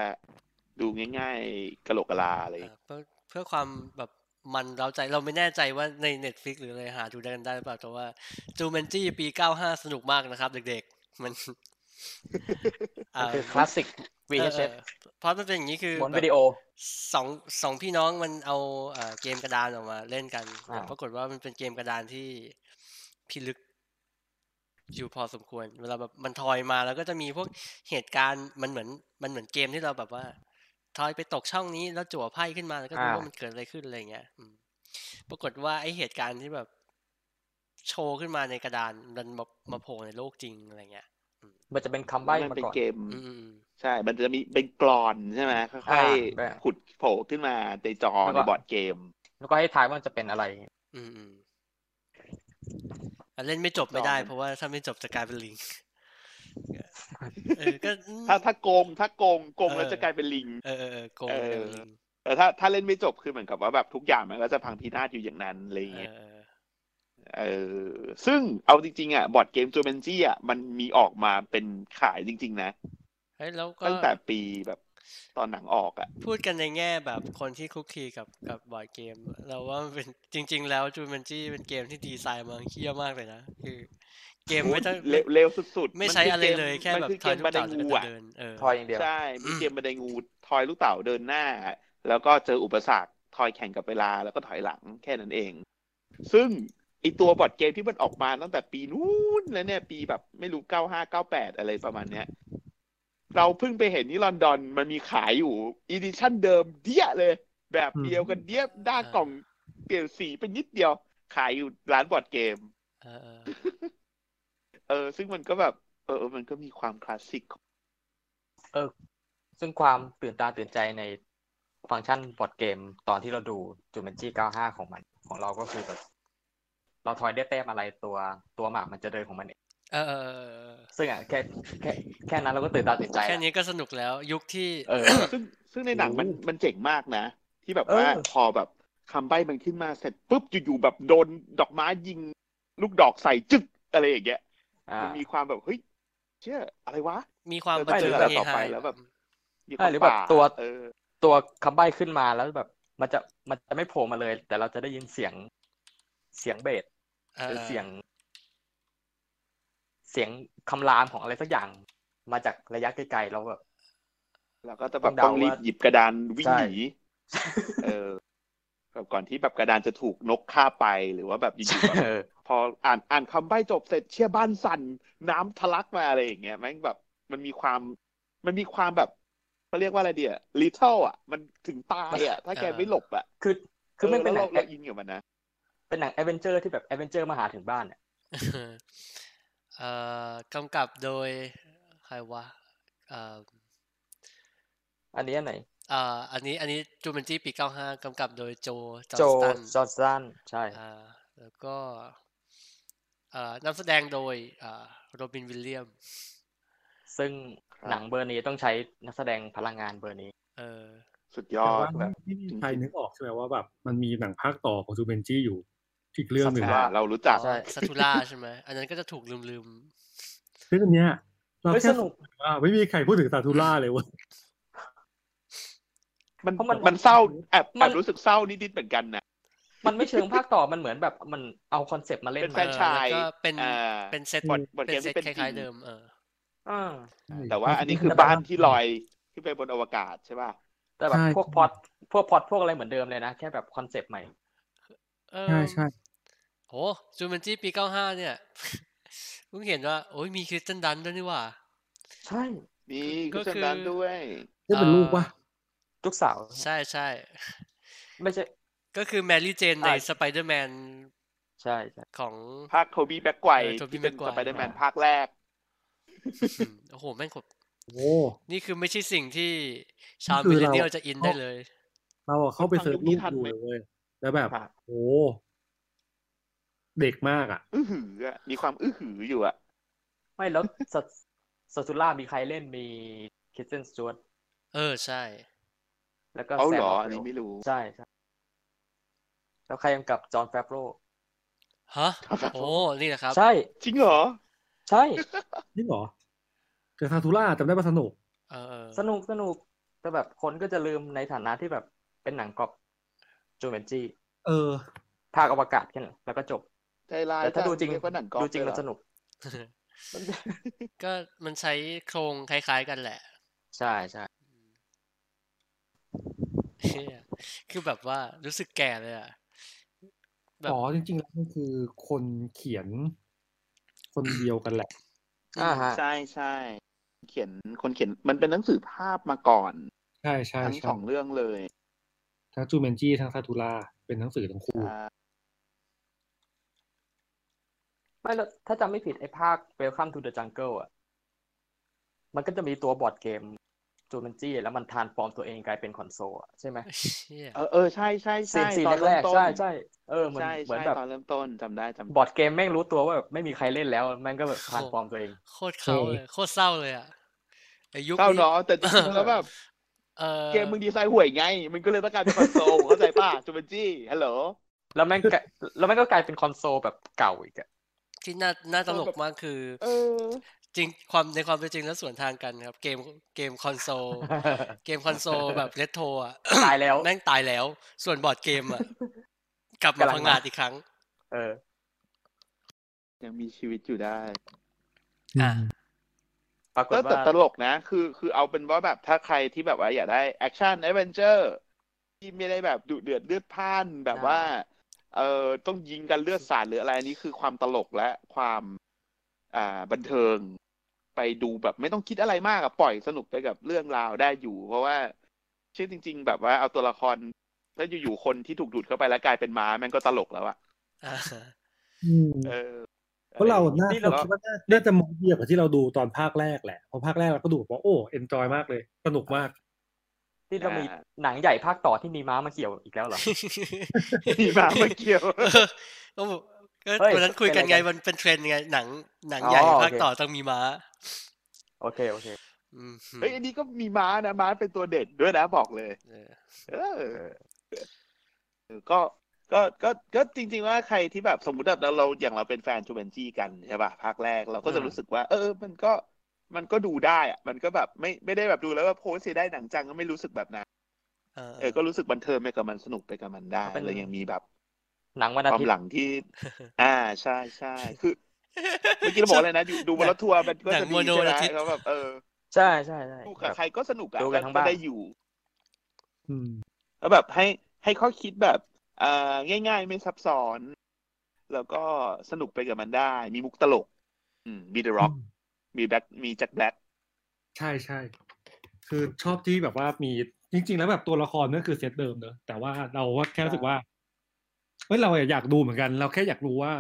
ดูง่ายๆกะโหลกกะลาอะไรอย่างอ่าเงี้ยเพื่อเพื่อความแบบ มันเราใจเราไม่แน่ใจว่าใน Netflix หรืออะไรหาดูได้กันได้หรือเปล่าแต่ว่าจูเมนจี้ปี 95 สนุกมากนะครับ เด็กๆ มันอ่ามันคือคลาสสิกเออ VHS เออเพราะมันเป็นอย่างนี้คือบนแบบวิดีโอสองสองพี่น้องมันเอาเอ่อเกมกระดานออกมาเล่นกันอ่าปรากฏว่ามันเป็นเกมกระดานที่พิลึกอยู่พอสมควร เวลาแบบมันทอยมาแล้วก็จะมีพวกเหตุการณ์มันเหมือนมันเหมือนเกมที่เราแบบว่า ทอยไปตกช่องนี้แล้วจั่วไพ่ขึ้นมาแล้วก็ดูอ่าว่ามันเกิดอะไรขึ้นอะไรเงี้ยอืมปรากฏว่าไอเหตุการณ์ที่แบบโชว์ขึ้นมาในกระดานมันมามาโผล่ในโลกจริงอะไรเงี้ยมันจะเป็นคำใบ้มันมาเป็นก่อนเกมอืมอืมใช่ มันจะมีเป็นกรอนใช่ไหมค่อ่าอยแบบๆผุดโผล่ขึ้นมาในจอแล้วก็ในบอร์ดเกม แล้วก็ให้ทายว่ามันจะเป็นอะไร อืมอืมอะเล่นไม่จบไม่ได้จอมันเพราะว่าถ้าไม่จบจะกลายเป็นลิง เออก็อืมถ้าถ้าโกงถ้าโกงโกงแล้วเออจะกลายเป็นลิง เออเออเออโกงเออเร็วลิงแต่ถ้าถ้าเล่นไม่จบคือเหมือนกับว่าแบบทุกอย่างมันก็จะพังพินาศอยู่อย่างนั้นอะไรอย่างเอเงี้ยอเออเออซึ่งเอาจริงๆอะ board game Jumanji อะมันมีออกมาเป็นขายจริง ๆ นะเฮ้ยแล้วก็ตั้งแต่ปีแบบตอนหนังออกอะ พูดกันในแง่แบบคนที่คลุกคลีกับกับ board game เราว่ามันเป็นจริง ๆ แล้วจูมันจี้เป็นเกมที่ดีไซน์มาเฮี้ยมากเลยนะ คือ เกมไม่ต้องเร็วเร็วสุดๆ ไม่นใช้คือะไรกมเลยแค่มันแบบคือทเกอยมลูบักนไดเต่าแล้วงูก็อะเดินเออทอยอย่างเดียวใช่มีอืมเกมบันไดงูทอยลูกเต่าเดินหน้า แล้วก็เจออุปสรรคทอยแข่งกับเวลาแล้วก็ถอยหลังแค่นั้นเอง ซึ่งไอตัวบอร์ดเกมที่มันออกมาตั้งแต่ปีนู้นแล้วเนี่ย ปีแบบไม่รู้เก้าห้าเก้าแปดอะไรประมาณเนี้ย เราเพิ่งไปเห็นที่ลอนดอนมันมีขายอยู่edition เดิมเดี๊ยะเลย แบบเดียวกันเดี๊ยะ แต่กล่องเปลี่ยนสีเป็นนิดเดียว ขายอยู่ร้าน board game เออเออเออ ซึ่งมันก็แบบ เออ มันก็มีความคลาสสิกซึ่งความตื่นตาตื่นใจใน function board game ตอนที่เราดู Jumanji 95ของมัน ของเราก็คือแบบ เราทอยได้แต้มอะไรตัวตัวหมากมันจะเดินของมันเองเออเออเออเออซึ่งอะแค่แค่แค่นั้นเราก็ตื่นตาตื่นใจ แค่ละนี้ก็สนุกแล้วยุคที่ เออ ซึ่งซึ่งในหนังมันโอ้มันเจ๋งมากนะ ที่แบบเออว่าพอแบบคำใบ้มันขึ้นมาเสร็จปุ๊บอยู่ๆแบบโดนดอกไม้ยิง ลูกดอกใส่จึกอะไรอย่างเงี้ยอ่า มันมีความแบบเฮ้ยเชื่ออะไรวะ มีความเออบันเทิงไม่หรือเฮต่อฮาไปแล้วแบบมีคใช่วามหรือแบบป่าตัวเออตัวคำใบ้ขึ้นมาแล้วแบบ มันจะมันจะไม่โผล่มาเลย แต่เราจะได้ยินเสียงเสียงเบสเอหรืออเสียง เสียงคำรามของอะไรสักอย่าง มาจากระยะไกลๆเราแบบแล้วก็จะแบบต้องเดาต้องรีบว่าหยิบกระดานวิ่งใช่หนีเออแบบก่อนที่แบบกระดานจะถูกนกฆ่าไปหรือว่าแบบอยู่ๆแบบเออ พออ่านอ่านคำใบ้จบเสร็จเชี่ยบ้านสั่นน้ำทะลักมาอะไรอย่างเงี้ยแม่งแบบ มันมีความมันมีความแบบเขาเรียกว่าอะไรเดียลิทเทิลอะ มันถึงตายอะ ถ้าแกไม่หลบอะ คือคือมันเป็นหนัเรางเราอินกับมันนะ เป็นหนัง adventure ที่แบบ adventure มาหาถึงบ้านเนี่ยเอ่อกำกับโดยใครวะเอ่ออันนี้อันไหนเอ่ออันนี้อันนี้ Jumanji ปีเก้าห้ากำกับโดยโจจอ Joe Johnston Johnston ใช่อ่าแล้วก็เอ่อ นำแสดงโดยอ่า Robin Williams ซึ่งครับหนังเบอร์นี้ต้องใช้นักแสดงพลังงานเบอร์นี้ เออ สุดยแต่อดว่าแบบไม่มีใครนึกออกใช่ไหมว่าแบบมันมีหนังภาคต่อของ Jumanji อยู่อีกเรื่องหนึ่งว่าอ่าเรารู้จักใช่ Zathuraใช่ไหมอันนั้นก็จะถูกลืมลืมซึ่งอันเนี้ยเราเฮ้ยแค่สนุกว่าไม่มีใครพูดถึง Zathura เลยเว้ยมันเพราะมันมันเศร้าแอบมัแอนบรู้สึกเศร้านิดๆเหมือนกันนะ มันไม่เชิงภาคต่อมันเหมือนแบบมันเอา concept มาเล่นเป็นๆแฟรนไชส์เออแล้วก็เป็นอ่าเป็นเซตบอร์ดบอร์ดเป็นมเซตที่เป็นคล้ายจริงๆเดิมเอออ่าแต่ว่าอันนี้คือบ้านที่ลอยที่ไปบนอวกาศใช่ป่ะแต่แบบใช่พวกพล็อตพวกพล็อตพวกอะไรเหมือนเดิมเลยนะ แค่แบบ concept ใหม่เออใช่ใช่โห Jumanjiปีเก้าห้าเนี่ยเพิ่งเห็นว่า โอ้ยมี Kirsten Dunst ด้วยนี่หว่า ใช่มีก็คุณคือดันด้วยนี่เป็นลูกปะลูกสาว ใช่ใช่ไม่ใช่ ก็คือแมรี่เจนในอ่าสไปเดอร์แมนใช่ใช่ของภาคโทบี้แบ็กไกวเออ Tobey ที่เป็น Maguire สไปเดอร์แมนภาคแรกอืมโอ้โห แม่งกดโอ้นี่คือไม่ใช่สิ่งที่ชาวนี่คืมิอเลเราเนียลจะอินได้เลย เราอะเข้าไปเสิร์ชฟังยุคนี้รูปทันดูไหมเลยเว้ยแล้วแบบครับโอ้เด็กมากอะ อื้อหืออะมีความอื้อหืออยู่อะไม่แล้วสสตูล่ามีใครเล่นมีคิสเซนสจวตเออ ใช่ แล้วก็เอาแซเหมรอรอันนี้ไม่รู้ ใช่ใช่ แล้วใครกำกับจอห์นแฟบโรฮะ โอ้ นี่นะครับ ใช่ จริงเหรอ ใช่นี่เหรอแต่ซาทูล่าจำได้ว่าสนุกเออเออ สนุกสนุก แต่แบบคนก็จะลืมในฐานะที่แบบเป็นหนังกรอบจูเมนจีเออ ภาคอวกาศแค่นั้นแล้วก็จบใจร้ายแต่ถ้าดูจริงเรียกว่าหนังกอล์ฟดูจริงเลยมันเหอสนุก ก็มันใช้โครงคล้ายๆกันแหละ ใช่ใช่เหี้ยคือแบบว่ารู้สึกแก่เลยอะ แบบอ๋อจริงๆแล้วมันคือคนเขียน คนเดียวกันแหละอ่าฮะใช่ใช่เขียนคนเขียนมันเป็นหนังสือภาพมาก่อน ใช่ใช่ทั้งใช่สองเรื่องเลย ทั้งจูเมนจีทั้งซาตูราเป็นหนังสือทั้งคู่อ่าไม่แล้วถ้าจำไม่ผิดไอ้ภาค Welcome to the Jungle อะ มันก็จะมีตัว board game Jumanji แล้วมัน transform ตัวเองกลายเป็นคอนโซลอะใช่ไหมเชี่ยเออเออใช่ใช่ซีใช่ scene ตอนแรเริ่มต้ๆนใช่ใช่เออเหมือนใช่เหมือนใช่แบบตอนเริ่มต้นจำได้จำ board game แม่งรู้ตัวว่าแบบไม่มีใครเล่นแล้วแม่งก็แบบ transform ตัวเอง โคตรเศร้าเลยโคตรเศร้าเลยอะไอยุคเข้านี้เนาะแต่จริงๆแล้วแบบเออเกมมึงดีไซน์ห่วยไง มันก็เลยต้องการเป็นคอนโซลเข้าใจป่ะ Jumanji ฮัลโหลแล้วแม่งกลายแล้วแม่งก็กลายเป็นคอนโซลแบบเก่าอีกอะที่น่าน่าตลกแบบมากคือเออ จริงความในความเป็นจริงแล้วสวนทางกันครับ เกมเกมคอนโซลเกมคอนโซลแบบเลตโทอะตายแล้วแม่งตายแล้ว ส่วน board game อะกลับมากำลังพังมางาดอีกครั้ง เออ ยังมีชีวิตอยู่ได้อะปรากฏก็แต่ว่าตลกนะ คือคือเอาเป็นว่าแบบถ้าใครที่แบบว่าอยากได้ action adventureที่ไม่ได้แบบดุเดือดเลือดพล่านแบบว่า เออต้องยิงกันเลือดสาดหรืออะไรอันนี้คือความตลกและความ อ่าบันเทิง ไปดูแบบไม่ต้องคิดอะไรมากอะปล่อยสนุกไปกับเรื่องราวได้อยู่ เพราะว่าชื่อจริง ๆ แบบว่าเอาตัวละครถ้าอยู่ๆคนที่ถูกดูดเข้าไปแล้วกลายเป็นม้ามันก็ตลกแล้วอะอ่าอืมเออเพราะเราน่านี่เราเราคิดว่าน่าน่าจะมองเดียวกับที่เราดูตอนภาคแรกแหละเพราะภาคแรกเราก็ดูแบบว่าโอ้เอนจอยมากเลย สนุกมาก ที่เรามีอ่าหนังใหญ่ภาคต่อที่มีม้ามาเกี่ยวอีกแล้วเหรอมีม้ามาเกี่ยวเออ ก็บอกก็เฮ้ยวันนั้นคุยกันเป็นอะไรไงกันมันเป็นเทรนด์ไงหนังหนังอ๋อใหญ่โอเคภาคต่อต้องมีม้า โอเคโอเคอืมเฮ้ยอันนี้ก็มีม้านะม้าเป็นตัวเด่นด้วยนะบอกเลยเออเออเออก็ก็ก็ก็จริง ๆ ว่าใครที่แบบสมมติแบบเราเราอย่างเราเป็นแฟนจูเบนจี้กันใช่ป่ะภาคแรกเราก็จะอืมรู้สึกว่า เออ มันก็มันก็ดูได้อะมันก็แบบไม่ไม่ได้แบบดูแล้วว่าโพสเสียได้หนังจังก็ไม่รู้สึกแบบนั้นเออเออก็รู้สึกบันเทิงไปกับมันสนุกไปกับมันได้เป็นแล้วยังมีแบบ หนังวันคอาวามทิตหย์ลังที่ อ่าใช่ใช่คือเมื่อกี้เราบอกอะไรนะอยู่ดูบนรถทัวร์มันก็หนังจะดีโมโนใช่ไหมอาทิตย์เขาแบบเออใช่ใช่ใช่ดูกับแบบใครก็สนุกอะดูกันทั้งบ้านได้อยู่ อืม แล้วแบบให้ให้ข้อคิดแบบอ่าง่าย ๆ ไม่ซับซ้อน แล้วก็สนุกไปกับมันได้ มีมุกตลก อืมมี The Rock มีแบ็คมี Jack Blackใช่ใช่คือชอบที่แบบว่ามีจริง ๆ แล้วแบบตัวละครนั่นคือเซตเดิมเนอะแต่ว่าเราว่าแค่รู้สึกว่า เฮ้ยเราอยากดูเหมือนกัน เราแค่อยากรู้ว่า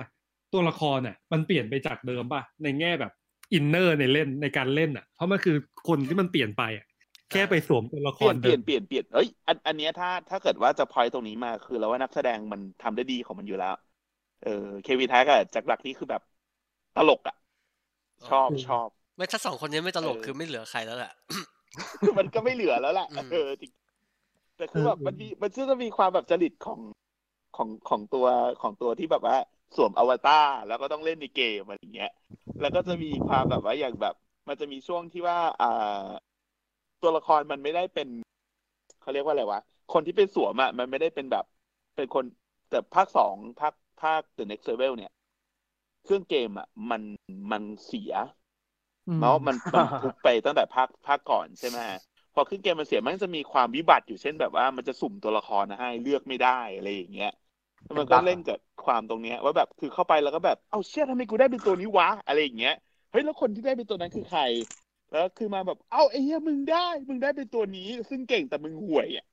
ตัวละครเนี่ยมันเปลี่ยนไปจากเดิมป่ะในแง่แบบ inner ในเล่นในการเล่นอะ เพราะมันคือคนที่มันเปลี่ยนไปอะแค่ไปสวมตัวละคเปลี่รยนเปเดิลี่ยมนเปลี่ยนเปลี่ยนเอ้ยอันอันเนี้ยถ้าถ้าเกิดว่าจะพอยตรงนี้มาคือเราว่านักแสดงมันทำได้ดีของมันอยู่แล้ว เออเควินแท็กกับแจ็คแบล็คนี่คือแบบตลกอะ ชอบชอบไม่ถ้าสองคนนี้ไม่ตลกเออคือไม่เหลือใครแล้วแหละคือมันก็ไม่เหลือแล้วแหละอืมเออจริงแต่คือแบบมันมีมันซึ่งจะมีความแบบจริตของ ของของตัวของตัวที่แบบว่าสวมอวตารแล้วก็ต้องเล่นในเกมอะไรอย่างเงี้ย แล้วก็จะมีความแบบว่าอย่างแบบ มันจะมีช่วงที่ว่าอ่าตัวละครมันไม่ได้เป็นเขาเรียกว่าอะไรวะคนที่เป็นสวมอะมันไม่ได้เป็นแบบเป็นคนแต่ภาคสองภาคภาค The Next Level เนี่ย เครื่องเกมอะมันมันเสียอืมเนาะมันมันทุบไปตั้งแต่ภาคภาคก่อนใช่ไหมพอขึ้นเกมมันเสียมันจะมีความวิบัติอยู่เช่นแบบว่ามันจะสุ่มตัวละครให้เลือกไม่ได้อะไรอย่างเงี้ยแล้ว มันก็เล่นกับความตรงเนี้ยว่าแบบคือเข้าไปแล้วก็แบบเอ้าเชี่ยทำไมกูได้เป็นตัวนี้วะอะไรอย่างเงี้ยเฮ้ยแล้วคนที่ได้เป็นตัวนั้นคือใคร แล้วคือมาแบบเอ้าไอ้เหี้ยมึงได้ มึงได้เป็นตัวนี้ ซึ่งเก่งแต่มึงห่วยอะ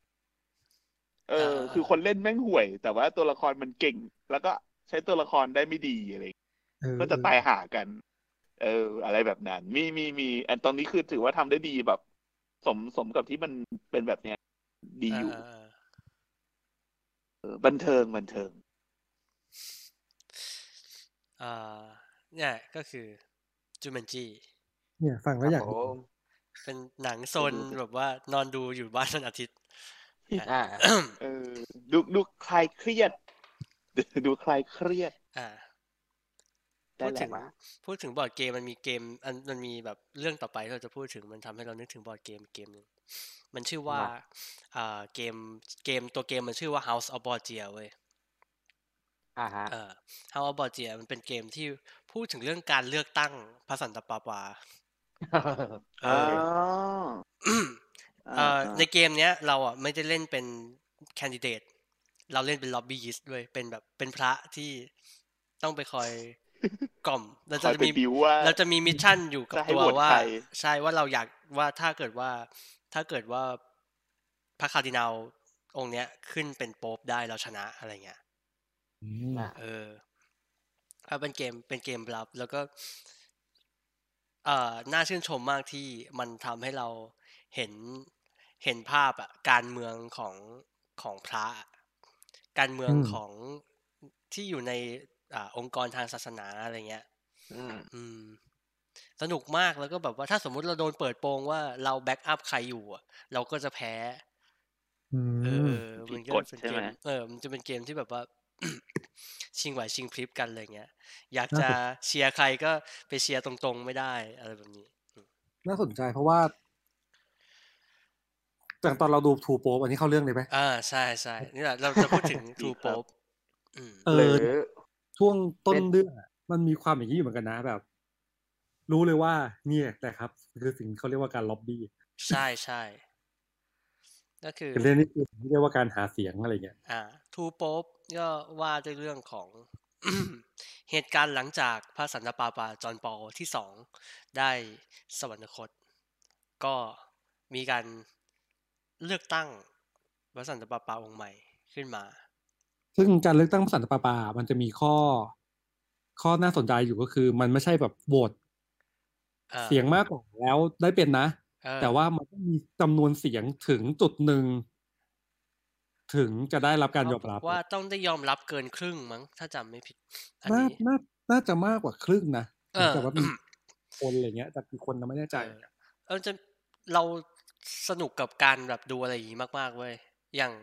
เอออ่าคือคนเล่นแม่งห่วย แต่ว่าตัวละครมันเก่ง แล้วก็ใช้ตัวละครได้ไม่ดีอะไรอย่างเงี้ยเออก็จะตายหากัน เออ อะไรแบบนั้น มีมีมีอันตอนนี้คือถือว่าทำได้ดีแบบ สมสมกับที่มันเป็นแบบเนี้ยดีอยู่อ่าเออ บันเทิงบันเทิงอ่าเนี่ยก็คือ Jumanji เนี่ยฟังแล้วอยากโอ้ดูเป็นหนังโซนแบบว่านอนดูอยู่บ้านวันอาทิตย์อ่าเออดูดูคลายเครียด ดูคลายเครียด อ่าได้ พูดถึงแหถึละงวะพูดถึงบอร์ดเกมมันมีเกมอันมันมีแบบเรื่องต่อไปที่เราจะพูดถึงมันทำให้เรานึกถึงบอร์ดเกมเกมหนึ่งมันชื่อว่ามาอ่าเกมเกมตัวเกมมันชื่อว่า House of Borgia เว้ยอ่าฮะเอ่อ House of Borgia มันเป็นเกมที่พูดถึงเรื่องการเลือกตั้งพระสันตะปาปาเออ๋ออเอ่อในเกมเนี้ยเราอะไม่ได้เล่นเป็นแคนดิเดตเราเล่นเป็นล็อบบี้ยิสต์ด้วยเป็นแบบเป็นพระที่ต้องไปคอย กล่อมเราจะคอยไปมี build ว่าเราจะมี mission อยู่กับจะให้ตัวโหวตว่าใครใช่ว่าเราอยากว่าถ้าเกิดว่า ถ้าเกิดว่าพระคาร์ดินัลองค์เนี้ยขึ้นเป็นโป๊ปได้เราชนะอะไรเงี้ยอืมอะเออถ้าเป็นเกมเป็นเกมลับ แล้วก็ เอ่อน่าชื่นชมมากที่มันทำให้เราเห็นเห็นภาพอะการเมืองของของพระ การเมืองอืมของที่อยู่ใน อ่าองค์กรทางศาสนาอะไรเงี้ยอืมอืมสนุกมากแล้วก็แบบว่าถ้าสมมุติเราโดนเปิดโปงว่าเรา back up ใครอยู่อะเราก็จะแพ้อืเอมอผิมัดนก็กฎเป็นใช่เกไหมมเออ มันจะเป็นเกมที่แบบว่า ชิงไหวชิงพริบกันอะไรเงี้ย อยากน่าจะสนเชียร์ใครก็ไปเชียร์ตรงๆไม่ได้ อะไรแบบนี้ น่าสนใจเพราะว่าจากตอนเราดูทูโปอันนี้เข้าเรื่องเลยไหมอ่าใช่ใช่นี่แหละเราจะพูดถึงดีทูคโปรับปอืมเอหรืออ ช่วงต้นเป็นเรื่องอะมันมีความอย่างนี้อยู่เหมือนกันนะแบบ รู้เลยว่า เนี่ยแต่ครับ คือสิ่งที่เขาเรียกว่าการล็อบบี้ใช่ใช่ก็คือคือเรื่องนี้คือสิ่งที่เรียกว่าการหาเสียงอะไรเงี้ยอ่าทูโป๊ปก็ว่าด้วยเรื่องของเหตุการณ์หลังจากพระสันตะปาปาจอห์นปอลที่สองได้สวรรคต ก็มีการเลือกตั้งพระสันตะปาปาองค์ใหม่ขึ้นมา ซึ่งการเลือกตั้งพระสันตะปาปา มันจะมีข้อ ข้อน่าสนใจอยู่ก็คือ มันไม่ใช่แบบโหวตอ่าเสียงมากกว่าแล้วได้เป็นนะเออแต่ว่ามันต้องมีจำนวนเสียงถึงจุดหนึ่ง ถึงจะได้รับการยอมรับ ว่าต้องได้ยอมรับเกินครึ่งมั้ง ถ้าจำไม่ผิดอันน่านี้น่าน่าจะมากกว่าครึ่งนะเออแต่ว่ามีคนอะไรเงี้ย แต่กี่คนเราไม่แน่ใจเออเออจะเราสนุกกับการแบบดูอะไรอย่างนี้มากๆเว้ยอย่าง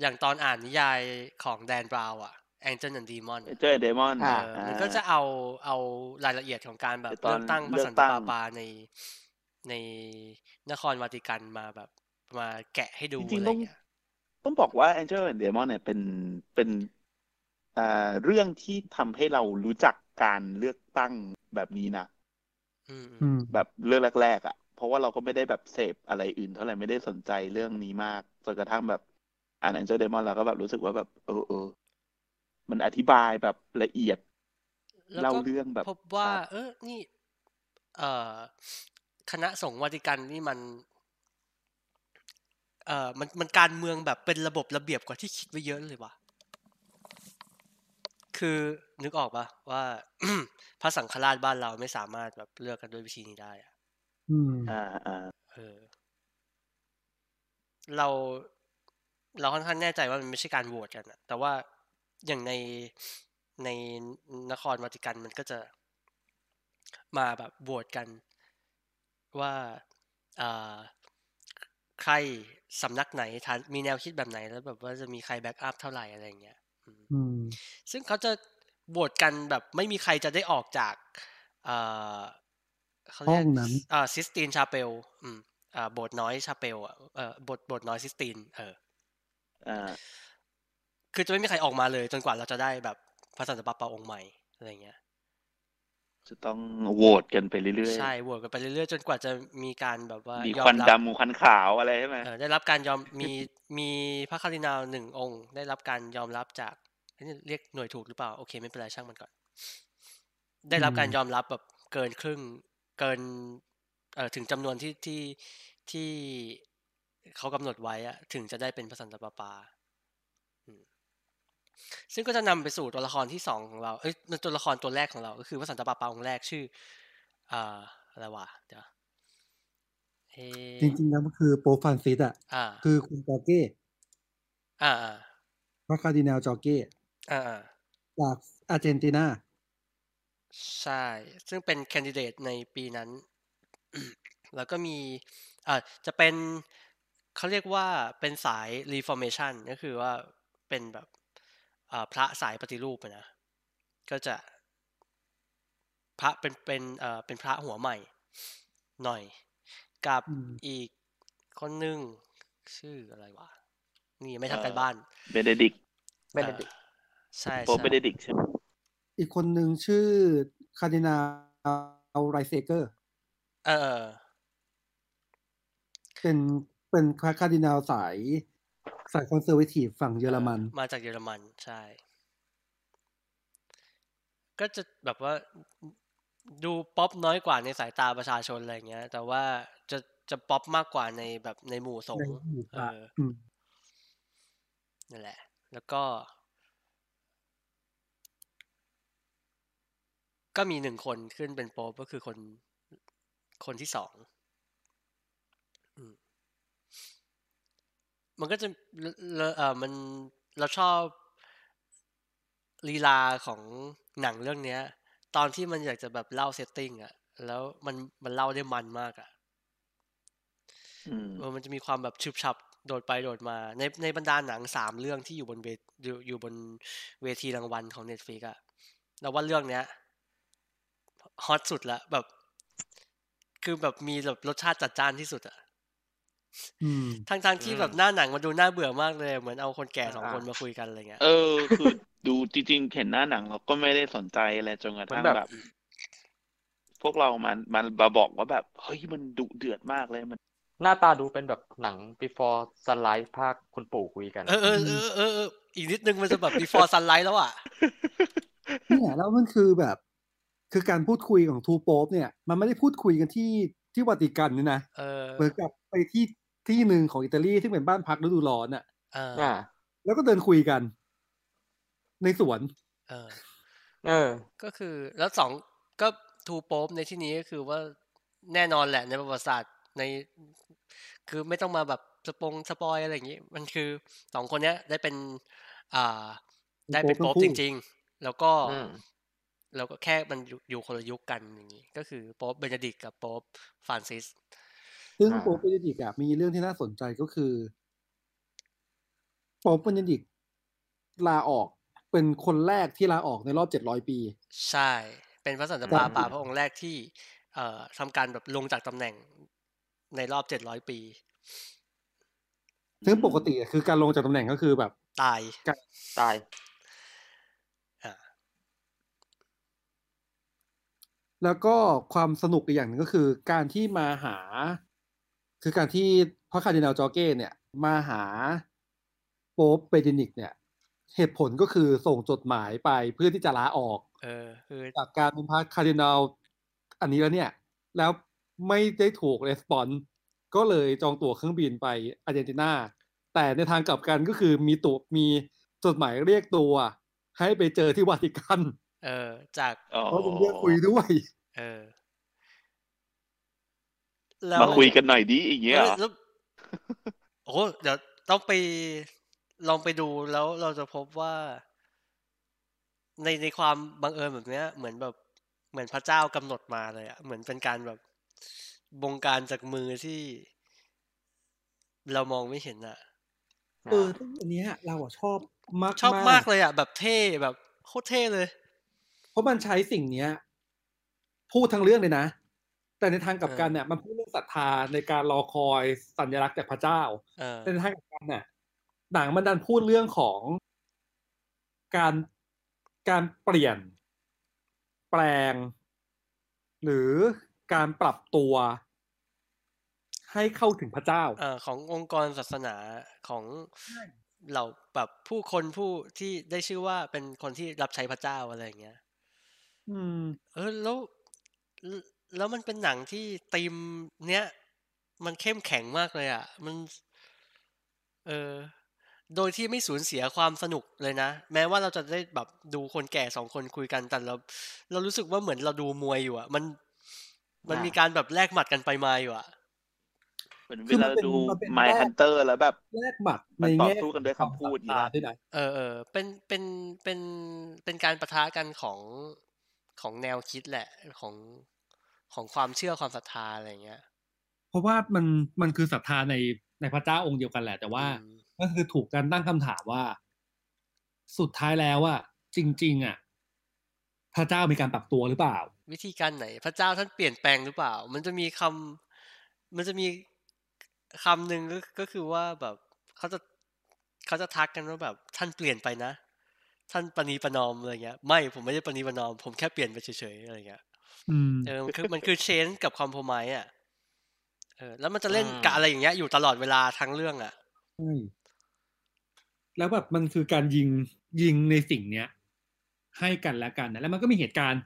อย่างตอนอ่านนิยายของแดนบราวน์อะ Angel and Demon เจอเดมอนอ่าเออมันก็จะเอาเอารายละเอียดของการแบบตอนเลือกตั้งพระเลือกสันตั้ตะงปาปาในในนครวาติกันมาแบบมาแกะให้ดูจริอะงไรๆต้องเงี้ยต้องบอกว่า Angel and Demon เนี่ยเป็นเป็นอ่าเรื่องที่ทำให้เรารู้จักการเลือกตั้งแบบนี้นะอืมอืมแบบเรื่องแรกๆอะ เพราะว่าเราก็ไม่ได้แบบเสพอะไรอื่นเท่าไหร่ไม่ได้สนใจเรื่องนี้มากจนกระทั่งแบบ อ่าน Angel Demon เราก็แบบรู้สึกว่าแบบเออเออมันอธิบายแบบละเอียดแล้วเล่าก็เรื่องแบบพบว่าชัดเออนี่ เอ่อ คณะสงฆ์วาติกันนี่มัน เอ่อมันมันการเมืองแบบเป็นระบบระเบียบกว่าที่คิดไว้เยอะเลยว่ะคือนึกออกปะว่าพระสังฆราชบ้านเราไม่สามารถแบบเลือกกันด้วยวิธีนี้ได้อะอืม อ่าอ่าเออ เรา เราค่อนข้างแน่ใจว่ามันไม่ใช่การโหวตกันอะแต่ว่าอย่างในในนครวาติกันมันก็จะมาแบบโหวตกันว่าอ่าใครสำนักไหนฐานมีแนวคิดแบบไหนแล้วแบบว่าจะมีใคร back up เท่าไหร่อะไรอย่างเงี้ยอืมอืมซึ่งเขาจะโหวตกันแบบไม่มีใครจะได้ออกจากเอ่อเขาเรียห้กองนั้นอ่า Sistine Chapel อืมอ่าโบสถ์น้อย chapel อะเออโบสถ์โบสถ์น้อยซิสตินเออ อ่าคือจะไม่มีใครออกมาเลย จนกว่าเราจะได้แบบพระสันตะปาปาองค์ใหม่อะไรเงี้ยจะต้องโหวตกันไปเรื่อยใช่โหวตกันไปเรื่อยๆจนกว่าจะมีการแบบว่าๆมียอควันมรับดำมีควันขาวอะไรใช่ไหมเออได้รับการยอมมีมีพระคาร์ดินาลหนึ่งองค์ ได้รับการยอมรับจากเอ้ยนี่เรียกหน่วยถูกหรือเปล่าโอเค ไม่เป็นไรช่างมันก่อน ได้รับการอืมยอมรับแบบเกินครึ่งเกินเอ่อถึงจำนวนที่ที่ที่ เขากำหนดไว้อะถึงจะได้เป็นพระสันตะปาปาอืมซึ่งก็จะนำไปสู่ตัวละครที่สองของเรา เอ้ยตัวละครตัวแรกของเรา ก็คือพระสันตะปาปาองค์แรกชื่ออ่าอะไรวะเดี๋ยวเอจริงๆแล้วมันคือโปรฟรานซิสอะอ่าคือคุณจอร์เก้อ่าอ่าพระคาร์ดินาลจอร์เก้อ่าอ่าจากอาร์เจนตินาใช่ ซึ่งเป็นแคนดิเดตในปีนั้น แล้วก็มีอ่าจะเป็น เขาเรียกว่าเป็นสาย reformation ก็คือว่าเป็นแบบอ่าพระสายปฏิรูปอะนะ ก็จะพระเป็นเป็นเอ่อเป็นพระหัวใหม่หน่อย กับอืมอีกคนหนึ่งชื่ออะไรวะ นี่ไม่ทำกันบ้าน เบเนดิกเบเนดิกต์ใช่โปใช่เบเนดิกใช่ไหมอีกคนหนึ่งชื่อคาร์ดินาลรัตซิงเกอร์ เออเออเป็น เป็นคาร์ดินาลสายสาย conservative ฝั่งเยอรมัน มาจากเยอรมันใช่ ก็จะแบบว่าดูป๊อปน้อยกว่าในสายตาประชาชนอะไรเงี้ย แต่ว่าจะจะป๊อปมากกว่าในแบบในหมู่สงในฆ์หมู่พเอระออืมนั่นแหละ แล้วก็ ก็มีหนึ่งคนขึ้นเป็นโป๊ปก็คือคนคนที่สองอืม มันก็จะเลเลเออมันเราชอบลีลาของหนังเรื่องเนี้ย ตอนที่มันอยากจะแบบเล่าเซตติ้งอะแล้วมันมันเล่าได้มันมากอะอืมเออมันจะมีความแบบชุบชับโดดไปโดดมา ในในบรรดาหนังสามเรื่องที่อยู่บนเวอยู่อยู่บนเวทีรางวัลของ Netflix อะเราว่าเรื่องเนี้ยฮอตสุดละแบบ คือแบบมีแบบรสชาติจัดจ้านที่สุดอะอืม ทั้งทั้งที่แบบหน้าหนังมันดูน่าเบื่อมากเลย เหมือนเอาคนแก่สองอ่าคนมาคุยกันอะไรเงี้ย เออ คือดูจริงๆเห็นหน้าหนังเราก็ไม่ได้สนใจอะไรจนกระทั่งมันแบบแบบ พวกเรามันมันมาบอกว่าแบบเฮ้ยมันดุเดือดมากเลยมัน หน้าตาดูเป็นแบบหนัง before sunlight ภาคคุณปู่คุยกันเออเออเออเออเอออีกนิดนึงมันจะแบบ before sunlight แล้วอะเนี่ยแล้วมันคือแบบ คือการพูดคุยของทูโป๊ปเนี่ย มันไม่ได้พูดคุยกันที่ที่วาติกันนี่นะเออเหมือนกับไปที่ ที่หนึ่งของอิตาลีที่เป็นบ้านพักฤดูร้อนอะเอออ่าแล้วก็เดินคุยกัน ในสวน เออ เออ ก็คือแล้วสองก็ Two Popes ในที่นี้ก็คือว่าแน่นอนแหละในประวัติศาสตร์ใน คือไม่ต้องมาแบบสปง spoil อะไรอย่างนี้มันคือสองคนเนี้ย ได้เป็น อ่า ได้เป็นโป๊ปโป๊ปทั้งคู่จริง ๆ แล้วก็อืมแล้วก็แค่มันอยู่อยู่คนละยุคกันอย่างนี้ ก็คือโป๊ปเบเนดิกต์กับโป๊ปฟรานซิส ซึ่งอ่าโป๊ปเบเนดิกต์อะมีเรื่องที่น่าสนใจก็คือโป๊ปเบเนดิกต์ลาออกเป็นคนแรกที่ลาออกในรอบเจ็ดร้อยปี ใช่ เป็นพระสันตะปาปาพระองค์แรกที่ เอ่อทำการแบบลงจากตำแหน่งในรอบเจ็ดร้อยปี ซึ่งปกติคือการลงจากตำแหน่งก็คือแบบ ตายตายอ่าแล้วก็ความสนุกอีกอย่างหนึ่งก็คือ การที่มาหา คือการที่พระคาร์ดินัลจอร์เก้เนี่ยมาหาโป๊ปเบเนดิกต์เนี่ย เหตุผลก็คือส่งจดหมายไปเพื่อที่จะลาออก เออคือจากการเป็นพระคาร์ดินัลอันนี้แล้วเนี่ย แล้วไม่ได้ถูก respond ก็เลยจองตั๋วเครื่องบินไปอาร์เจนตินาแต่ในทางกลับกันก็คือมีตั๋วมีจดหมายเรียกตัว ให้ไปเจอที่วาติกัน เออ จากอ๋อเพราะเป็นเรื่องคุยด้วย เออแล้ว มาคุยกันหน่อยดิอย่างเงี้ยเหรอแล้วโอ้โหเดี๋ยวต้องไปลองไปดูแล้วเราจะพบว่า ในในความบังเอิญแบบเนี้ย เหมือนแบบเหมือนพระเจ้ากำหนดมาเลยอะเหมือนเป็นการแบบบงการจากมือที่ เรามองไม่เห็นอะเออซึ่งอันเนี้ยเราอะชอบมากชอบมากเลยอะแบบเท่แบบโคตรเท่เลย เพราะมันใช้สิ่งเนี้ย พูดทั้งเรื่องเลยนะ แต่ในทางกลับกันเออเนี่ยมันพูดเรื่องศรัทธาในการรอคอยสัญลักษณ์จากพระเจ้าเออแต่ในทางกลับกันเนี่ยหนังมันดันพูดเรื่องของการการเปลี่ยน แปลง หรือการปรับตัว ให้เข้าถึงพระเจ้าเอ่อขององค์กรศาสนาของเหล่าแบบผู้คนผู้ที่ได้ชื่อว่าเป็นคนที่รับใช้พระเจ้าอะไรอย่างเงี้ย อืม เออแล้ว แล้วแล้วมันเป็นหนังที่ธีมเนี้ย มันเข้มแข็งมากเลยอะ มัน เออ โดยที่ไม่สูญเสียความสนุกเลยนะ แม้ว่าเราจะได้แบบดูคนแก่สองคนคุยกันแต่เรา เรารู้สึกว่าเหมือนเราดูมวยอยู่อะ มัน มันอ่ามีมีการแบบแลกหมัดกันไปมาอยู่อะเหมือนคืเวอมัลานเป็นดูมันเป็น My แรก Hunter แล้วแบบแลกหมัดมัในนต่อแง่สู้กันด้วยคำพูดของศรัทธานี่นะด้วยนะเออเออเป็นเป็นเป็นเป็นการประทะกันของของแนวคิดแหละของ ของความเชื่อความศรัทธาอะไรอย่างเงี้ย เพราะว่ามันมันคือศรัทธาในในพระเจ้าองค์เดียวกันแหละ แต่ว่าอืมก็คือถูกการตั้งคำถามว่า สุดท้ายแล้วอะจริง ๆอะพระเจ้ามีการปรับตัวหรือเปล่า วิธีการไหน พระเจ้าท่านเปลี่ยนแปลงหรือเปล่า มันจะมีคำมันจะมีคำหนึ่งก็ก็คือว่าแบบเขาจะเขาจะทักกันว่าแบบท่านเปลี่ยนไปนะ ท่านปณีประนอมอะไรเงี้ย ไม่ผมไม่ได้ปณีประนอม ผมแค่เปลี่ยนไปเฉยๆอะไรเงี้ยอืม เออมันคือมันคือเชนกับคอมโพมายอะเออ แล้วมันจะเล่นอืมกับอะไรอย่างเงี้ยอยู่ตลอดเวลาทั้งเรื่องอะใช่แล้วแบบมันคือการยิงยิงในสิ่งเนี้ย ให้กันและกันนะแล้วมันก็มีเหตุการณ์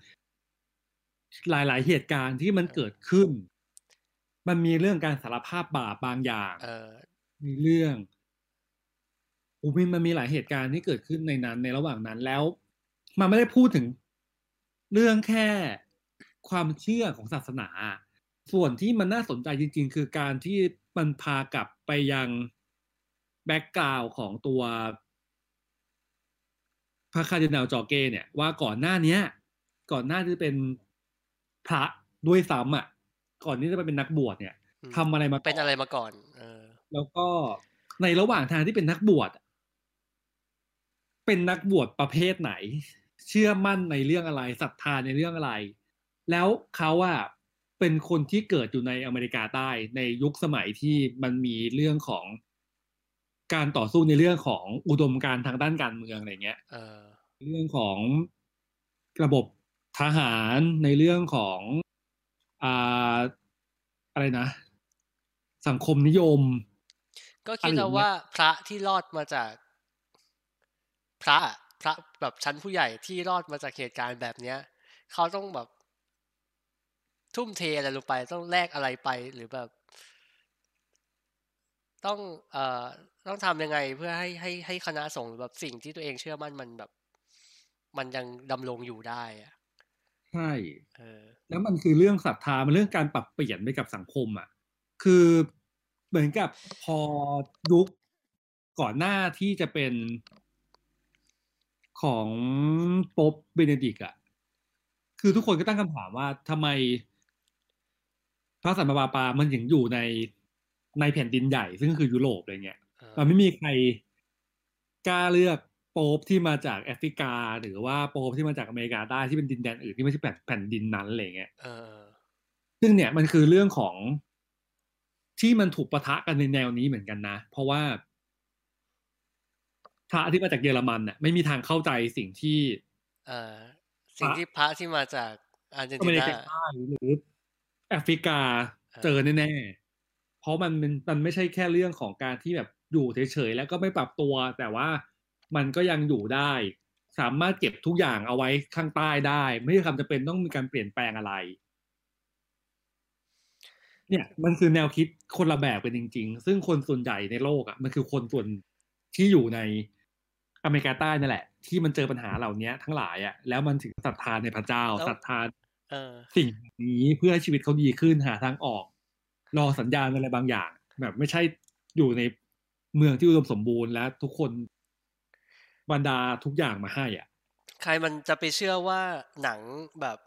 หลาย ๆ เหตุการณ์ที่มันเกิดขึ้น มันมีเรื่องการสารภาพบาปบางอย่างเออมีเรื่องโอ้มีมันมีหลายเหตุการณ์ที่เกิดขึ้นในนั้น ในระหว่างนั้นแล้ว มันไม่ได้พูดถึงเรื่องแค่ ความเชื่อของศาสนา ส่วนที่มันน่าสนใจจริง ๆ คือการที่มันพากลับไปยัง background ของตัวพระคาร์ดินาลจอร์เก้เนี่ยว่าก่อนหน้าเนี้ย ก่อนหน้าที่จะเป็นพระด้วยซ้ำอะ ก่อนที่จะไปเป็นนักบวชเนี่ยอืมทำอะไรมาก่อนเป็นอะไรมาก่อน เออ แล้วก็ในระหว่างทางที่เป็นนักบวชอะเป็นนักบวชประเภทไหน เชื่อมั่นในเรื่องอะไรศรัทธาในเรื่องอะไร แล้วเขาอะเป็นคนที่เกิดอยู่ในอเมริกาใต้ในยุคสมัยที่มันมีเรื่องของการต่อสู้ในเรื่องของอุดมการณ์ทางด้านการเมืองอะไรเงี้ยเออเรื่องของระบบทหารในเรื่องของอ่าอะไรนะ สังคมนิยม ก็คิดอะไรอเอาย่างเงี้ยว่าพระที่รอดมาจาก พระอะพระแบบชั้นผู้ใหญ่ที่รอดมาจากเหตุการณ์แบบเนี้ย เขาต้องแบบ ทุ่มเทอะไรลงไป ต้องแลกอะไรไปหรือแบบ ต้องเอ่อต้องทำยังไงเพื่อให้ให้ให้คณะสงฆ์หรือแบบสิ่งที่ตัวเองเชื่อมั่นมันแบบ มันยังดำรงอยู่ได้อะใช่เออแล้วมันคือเรื่องศรัทธามันเรื่องการปรับเปลี่ยนไปกับสังคมอะ คือเหมือนกับพอยุคก่อนหน้าที่จะเป็นของโป๊ปเบเนดิกต์อะคือทุกคนก็ตั้งคำถามว่าทำไม พระสันตะปาปามันถึงอยู่ในในแผ่นดินใหญ่ ซึ่งคือยุโรปอะไรเงี้ยเออมันไม่มีใครกล้าเลือกโป๊ปที่มาจากแอฟริกา หรือว่าโป๊ปที่มาจากอเมริกาใต้ที่เป็นดินแดนอื่นที่ไม่ใช่แผ่นแผ่นดินนั้นอะไรเงี้ยเออซึ่งเนี่ยมันคือเรื่องของที่มันถูกปะทะกันในแนวนี้เหมือนกันนะ เพราะว่าพระที่มาจากเยอรมันน่ะไม่มีทางเข้าใจสิ่งที่ เออสิ่งที่พระที่มาจากอาร์เจนอติเมรินากาใต้หรือ แอฟริกาเออเจอแน่ๆ เพราะมันมันมันไม่ใช่แค่เรื่องของการที่แบบอยู่เฉยๆแล้วก็ไม่ปรับตัว แต่ว่ามันก็ยังอยู่ได้ สามารถเก็บทุกอย่างเอาไว้ข้างใต้ได้ ไม่ได้คำจะเป็นต้องมีการเปลี่ยนแปลงอะไร เนี่ยมันคือแนวคิดคนละแบบกันจริง ๆ ซึ่งคนส่วนใหญ่ในโลกอะมันคือคนส่วนที่อยู่ในอเมริกาใต้นั่นแหละ ที่มันเจอปัญหาเหล่านี้ทั้งหลายอะแล้วมันถึงศรัทธาในพระเจ้าแล้วศรัทธาเออ สิ่งนี้เพื่อให้ชีวิตเขาดีขึ้นหาทางออก รอสัญญาณอะไรบางอย่าง แบบไม่ใช่อยู่ในเมืองที่อุดมสมบูรณ์และทุกคนบรรดาทุกอย่างมาให้อะ ใครมันจะไปเชื่อว่าหนังแบบ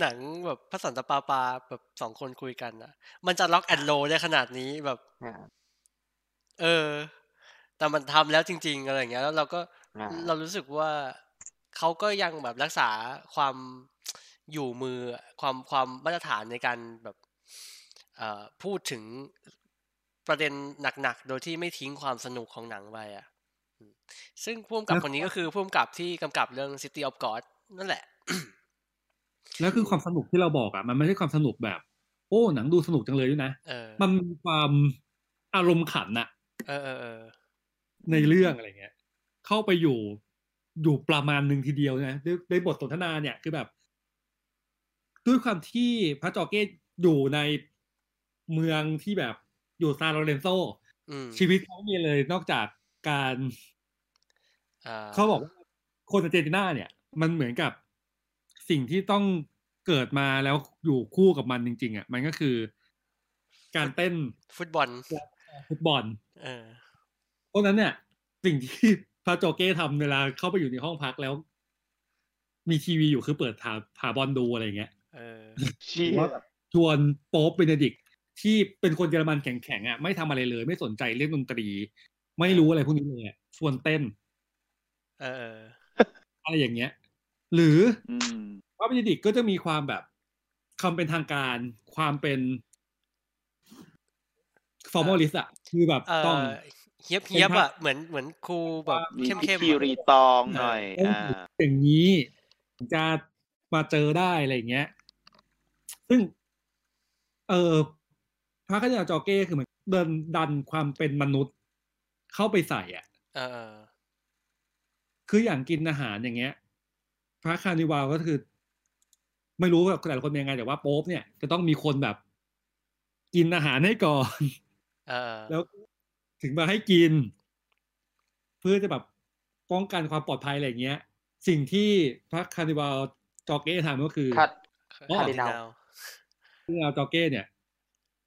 หนังแบบพระสันตะปาปาแบบสองคนคุยกันนะมันจะล็อกแอนโลได้ขนาดนี้แบบอ่าเออ แต่มันทำแล้วจริง ๆ อะไรอย่างเงี้ย แล้วเราก็อ่าเรารู้สึกว่า เขาก็ยังแบบรักษาความอยู่มือความความมาตรฐานในการแบบเอ่อพูดถึงประเด็นหนักๆ โดยที่ไม่ทิ้งความสนุกของหนังไปอะอืมซึ่งผู้กำกับแล้วคนนี้ก็คือผู้กำกับที่กำกับเรื่อง City of God นั่นแหละ แล้วคือความสนุกที่เราบอกอะ มันไม่ใช่ความสนุกแบบ โอ้ หนังดูสนุกจังเลยด้วยนะเออมันมีความอารมณ์ขันอะเออเออเออในเรื่องอะไรเงี้ย เข้าไปอยู่ อยู่ประมาณหนึ่งทีเดียวนะด้วยด้วยบทสนทนาเนี่ยคือแบบ ด้วยความที่พระจอร์เกตอยู่ในเมืองที่แบบอยู่ซานโลเรนโซอืมชีวิตเขามีเลยนอกจากการอ่าเขาบอกว่าคนอาร์เจนตินาเนี่ย มันเหมือนกับสิ่งที่ต้องเกิดมาแล้วอยู่คู่กับมันจริง ๆ อะ มันก็คือ การเต้นฟุตบอล ฟุตบอลเออเพราะฉะนั้นเนี่ย สิ่งที่ พระโจเก้ทำเวลาเข้าไปอยู่ในห้องพักแล้ว มีทีวีอยู่คือเปิดถาถาบอลดูอะไรอย่างเงี้ยเออเชี่หยรือว่าแบบชวนโป๊ปเบเนดิกต์ที่เป็นคนเยอรมันแข็งๆอะไม่ทำอะไรเลย ไม่สนใจเล่นดนตรี ไม่รู้อะไรพวกนี้เลยอะชวนเต้นเออเอออะไรอย่างเงี้ย หรืออืมพระเบเนดิกต์ก็จะมีความแบบความเป็นทางการความเป็น formalist อะคือแบบเอต้องอ เฮี้ยบเฮี้ยบอะเหมือนเหมือนครูแบบมีเข้มพิเข้มธีรีตองหน่อยต้องอ่าอย่างนี้ถึงจะมาเจอได้อะไรอย่างเงี้ย ซึ่ง เออพระขยาจอเก้คือเหมือนเดินดันความเป็นมนุษย์เข้าไปใส่อะเออเออคืออย่างกินอาหารอย่างเงี้ย พระคาร์นิวัลก็คือ ไม่รู้ว่าแต่ละคนเป็นยังไงแต่ว่าโป๊ปเนี่ยจะต้องมีคนแบบ กินอาหารให้ก่อนเออแล้ว ถึงมาให้กิน เพื่อจะแบบป้องกันความปลอดภัยอะไรอย่างเงี้ย สิ่งที่พระคาร์นิวัลจอเก้ทำก็คือคัดอ๋อคาร์ดินาลที่เราจอเก้เนี่ย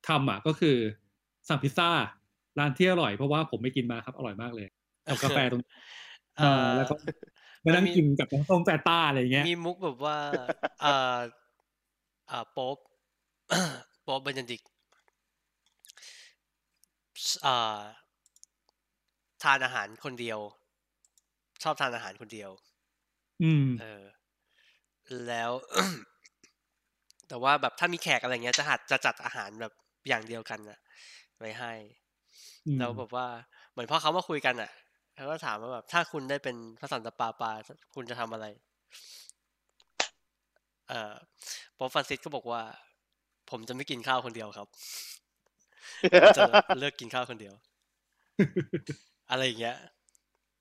ทำอะก็คือสั่งพิซซ่าร้านที่อร่อยเพราะว่าผมไม่กินมาครับอร่อยมากเลยกับกาแฟตรงนี้เอ่อแล้วก็มานั่งมันมีกินกับน้ำส้มแฟต้าอะไรอย่างเงี้ยมีมุกแบบว่าเอ่อเอ่อโป๊ปโป๊ปเบเนดิกต์เอ่อทานอาหารคนเดียว ชอบทานอาหารคนเดียว อืม เออ แล้ว แต่ว่าแบบถ้ามีแขกอะไรเงี้ยจะหัดจะจัดอาหารแบบอย่างเดียวกันนะไว้ให้อืมแล้วแบบว่า เหมือนพอเขามาคุยกันอะเขาก็ถามว่าแบบถ้าคุณได้เป็นพระสันตะปาปาคุณจะทำอะไร เอ่อโป๊ปฟรานซิสก็บอกว่า ผมจะไม่กินข้าวคนเดียวครับผมจะเลิกกินข้าวคนเดียว อะไรอย่างเงี้ย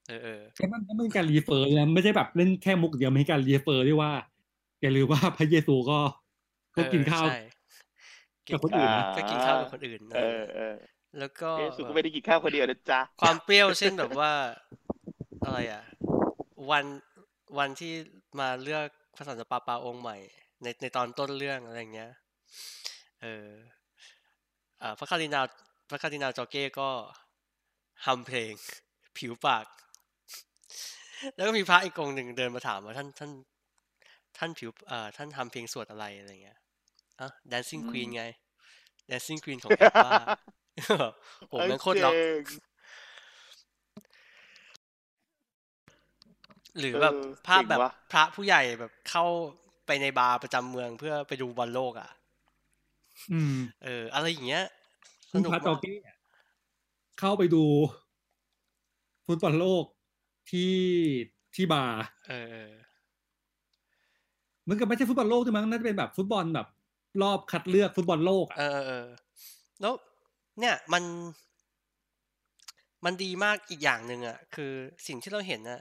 เออเออแต่มันมันเป็นการ refer นะไม่ใช่แบบเล่นแค่มุกเดียวไม่ใช่การ refer ด้วยว่าอย่าลืมว่าพระเยซูก็ก็กินข้าวเออใช่กับคนอื่นนะก็กินข้าวกับคนอื่นเออเออแล้วก็เยซูก็ไม่ได้กินข้าวคนเดียวนะจ๊ะความเปรี้ยวเช่นแบบว่าอะไรอะ วันวันที่มาเลือกพระสันตะปาปาองค์ใหม่ ในในตอนต้นเรื่องอะไรอย่างเงี้ยเอออ่าพระคาร์ดินาลพระคาร์ดินาลจอเก้ก็ ฮัมเพลง ผิวปาก แล้วก็มีพระอีกองค์หนึ่งเดินมาถามว่าท่านท่าน ท่านผิวเอ่อท่านทำเพลงสวดอะไรอะไรเงี้ยอะ Dancing Queen ไง Dancing Queen ของ ABBA โหแม่งโคตรล็อกเงหรือแบบเออภาพแบบเจ๋งว่ะพระผู้ใหญ่แบบเข้าไปในบาร์ประจำเมืองเพื่อไปดูบอลโลกอะอืมเออ อะไรอย่างเงี้ยสคุณนุกพระจอเก้เข้าไปดูฟุตบอลโลกที่ที่บาร์เออเออมันก็ไม่ใช่ฟุตบอลโลกด้วยมั้งน่าจะเป็นแบบฟุตบอลแบบ รอบคัดเลือกฟุตบอลโลกเออะอเออเออแล้วเนี่ยมัน มันดีมากอีกอย่างหนึ่งอะ คือสิ่งที่เราเห็นน่ะ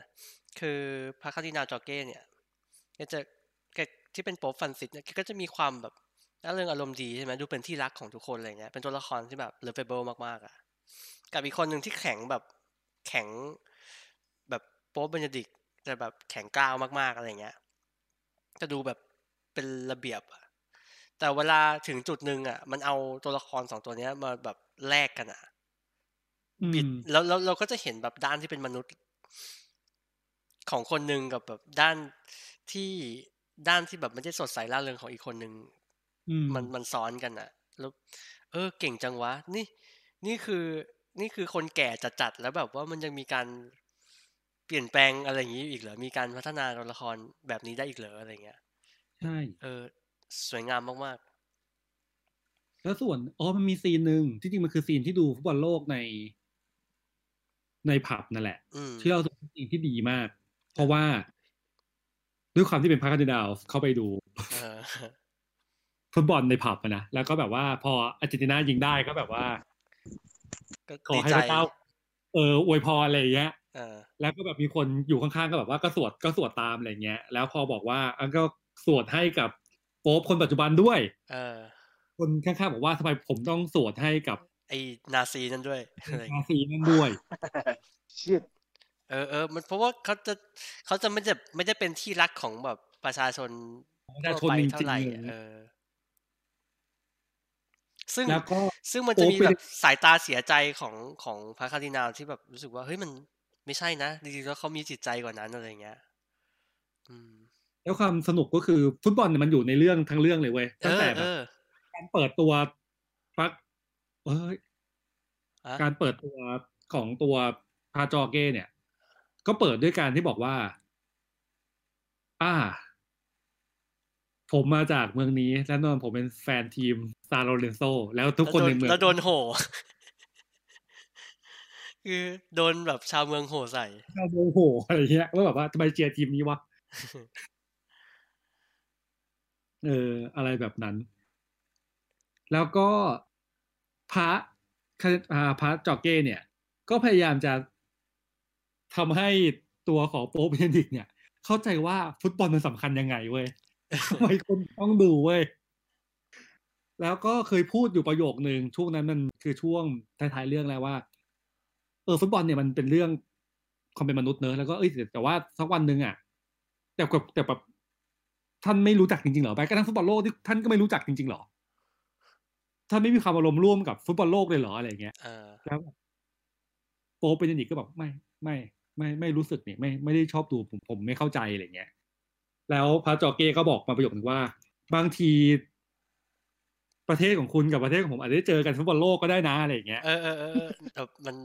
คือพระคาร์ดินาลจอเก้เนี่ยแกจะแกที่เป็นโป๊ปฟรานซิสเนี่ยแกก็จะมีความแบบร่าเริงอารมณ์ดีใช่ไหมดูเป็นที่รักของทุกคนอะไรเงี้ยเป็นตัวละครที่แบบ lovable มากๆอะ กับอีกคนหนึ่งที่แข็งแบบแข็งแบบโป๊ปเบนดิกต์แต่แบบแข็งกร้าวมากๆอะไรเงี้ยจะดูแบบเป็นระเบียบอะแต่เวลาถึงจุดหนึ่งอะ มันเอาตัวละครสองตัวเนี้ยมาแบบแลกกันอะอืมบิดแล้วแล้วเราก็จะเห็นแบบด้านที่เป็นมนุษย์ ของคนหนึ่งกับแบบด้านที่ด้านที่แบบไม่ได้สดใสร่าเริงของอีกคนหนึ่งอืมมันมันซ้อนกันอะ แล้ว เออ เก่งจังวะ นี่ นี่คือ นี่คือคนแก่จัดๆแล้วแบบว่ามันยังมีการเปลี่ยนแปลงอะไรอย่างนี้อีกเหรอ มีการพัฒนาตัวละครแบบนี้ได้อีกเหรออะไรเงี้ย ใช่ เออ สวยงามมากแล้วส่วน อ๋อ มันมีซีนหนึ่งที่จริงมันคือซีนที่ดูฟุตบอลโลกใน ในผับนั่นแหละๆอืมที่เรารู้สึกเป็นซีนที่ดีมาก เพราะว่า ด้วยความที่เป็นพระคาร์ดินาลเข้าไปดูเออฟุตบอลในผับอะนะ แล้วก็แบบว่าพออาร์เจนตินายิงได้ก็แบบว่า ก็ขอดีให้ใจพระเจ้าเอออวยพรอะไรอย่างเงี้ยเออแล้วก็แบบมีคนอยู่ข้างๆก็แบบว่าก็สวดก็สวดตามอะไรเงี้ย แล้วพอบอกว่าอันก็สวดให้กับโป๊ปคนปัจจุบันด้วย เออ คนข้างๆบอกว่าทำไมผมต้องสวดให้กับ ไอ้นาซีนั่นด้วยอะไรอย่างนาเงี้ยซีนั่นด้วยชิดเออเออมันเพราะว่าเขาจะเขาจะไม่ได้ไม่ได้เป็นที่รักของแบบประชาชนประชาชทั่วนไปจริงๆเท่าไหร่อะเลยเออ ซึ่งแล้วก็ซึ่งมันจะมีโป๊ปแบเป็นบสายตาเสียใจของของพระคาร์ดินาลที่แบบรู้สึกว่าเฮ้ยมันไม่ใช่นะจริงๆแล้วเขามีจิตใจกว่านั้นอะไรเงี้ยอืมแล้วความสนุกก็คือฟุตบอลเนี่ยมันอยู่ในเรื่องทั้งเรื่องเลยเว้ยเอตั้งอแต่แบเอบอการเปิดตัวฟักเอ้ยอะการเปิดตัวของตัวพาจอเก้เนี่ย ก็เปิดด้วยการที่บอกว่า อ่า ผมมาจากเมืองนี้แน่นอนผมเป็นแฟนทีมซานลอเรนโซ แล้วทุกคนในเมืองแล้วโดนโหคือโดนแบบชาวเมืองโห่ใส่ชาวโมโหอะไรเงี้ยว่าแบบว่าทำไมเชียร์ทีมนี้วะเอออะไรแบบนั้น แล้วก็พระคาอ่าพระจอเก้เนี่ย ก็พยายามจะทำให้ตัวของโป๊ปเบเนดิกต์เนี่ย เข้าใจว่าฟุตบอลมันสำคัญยังไงเว้ย ทำไมคนต้องดูเว้ย แล้วก็เคยพูดอยู่ประโยคนึงช่วงนั้นมันคือช่วงท้ายๆเรื่องแล้วว่า เออฟุตบอลเนี่ยมันเป็นเรื่องความเป็นมนุษย์เนอะแล้วก็เอ้ยแต่แต่ว่าสักวันหนึ่งอะแต่แบบแต่แบบท่านไม่รู้จักจริงๆเหรอแม้กระทั่งฟุตบอลโลกที่ท่านก็ไม่รู้จักจริงๆเหรอท่านไม่มีความอารมณ์ร่วมกับฟุตบอลโลกเลยเหรออะไรอย่างเงี้ยเออแล้วโป๊ปเบเนดิกต์ก็บอกไม่ไม่ ไม่ไม่รู้สึกนี่ไม่ไม่ได้ชอบดูผมผมไม่เข้าใจอะไรเงี้ย แล้วพระจอเก้ก็บอกมาประโยคนึงว่า บางทีประเทศของคุณกับประเทศของผมอาจจะได้เจอกันฟุตบอลโลกก็ได้นะอะไรอย่างเงี้ยเออเออเออเออแบบมัน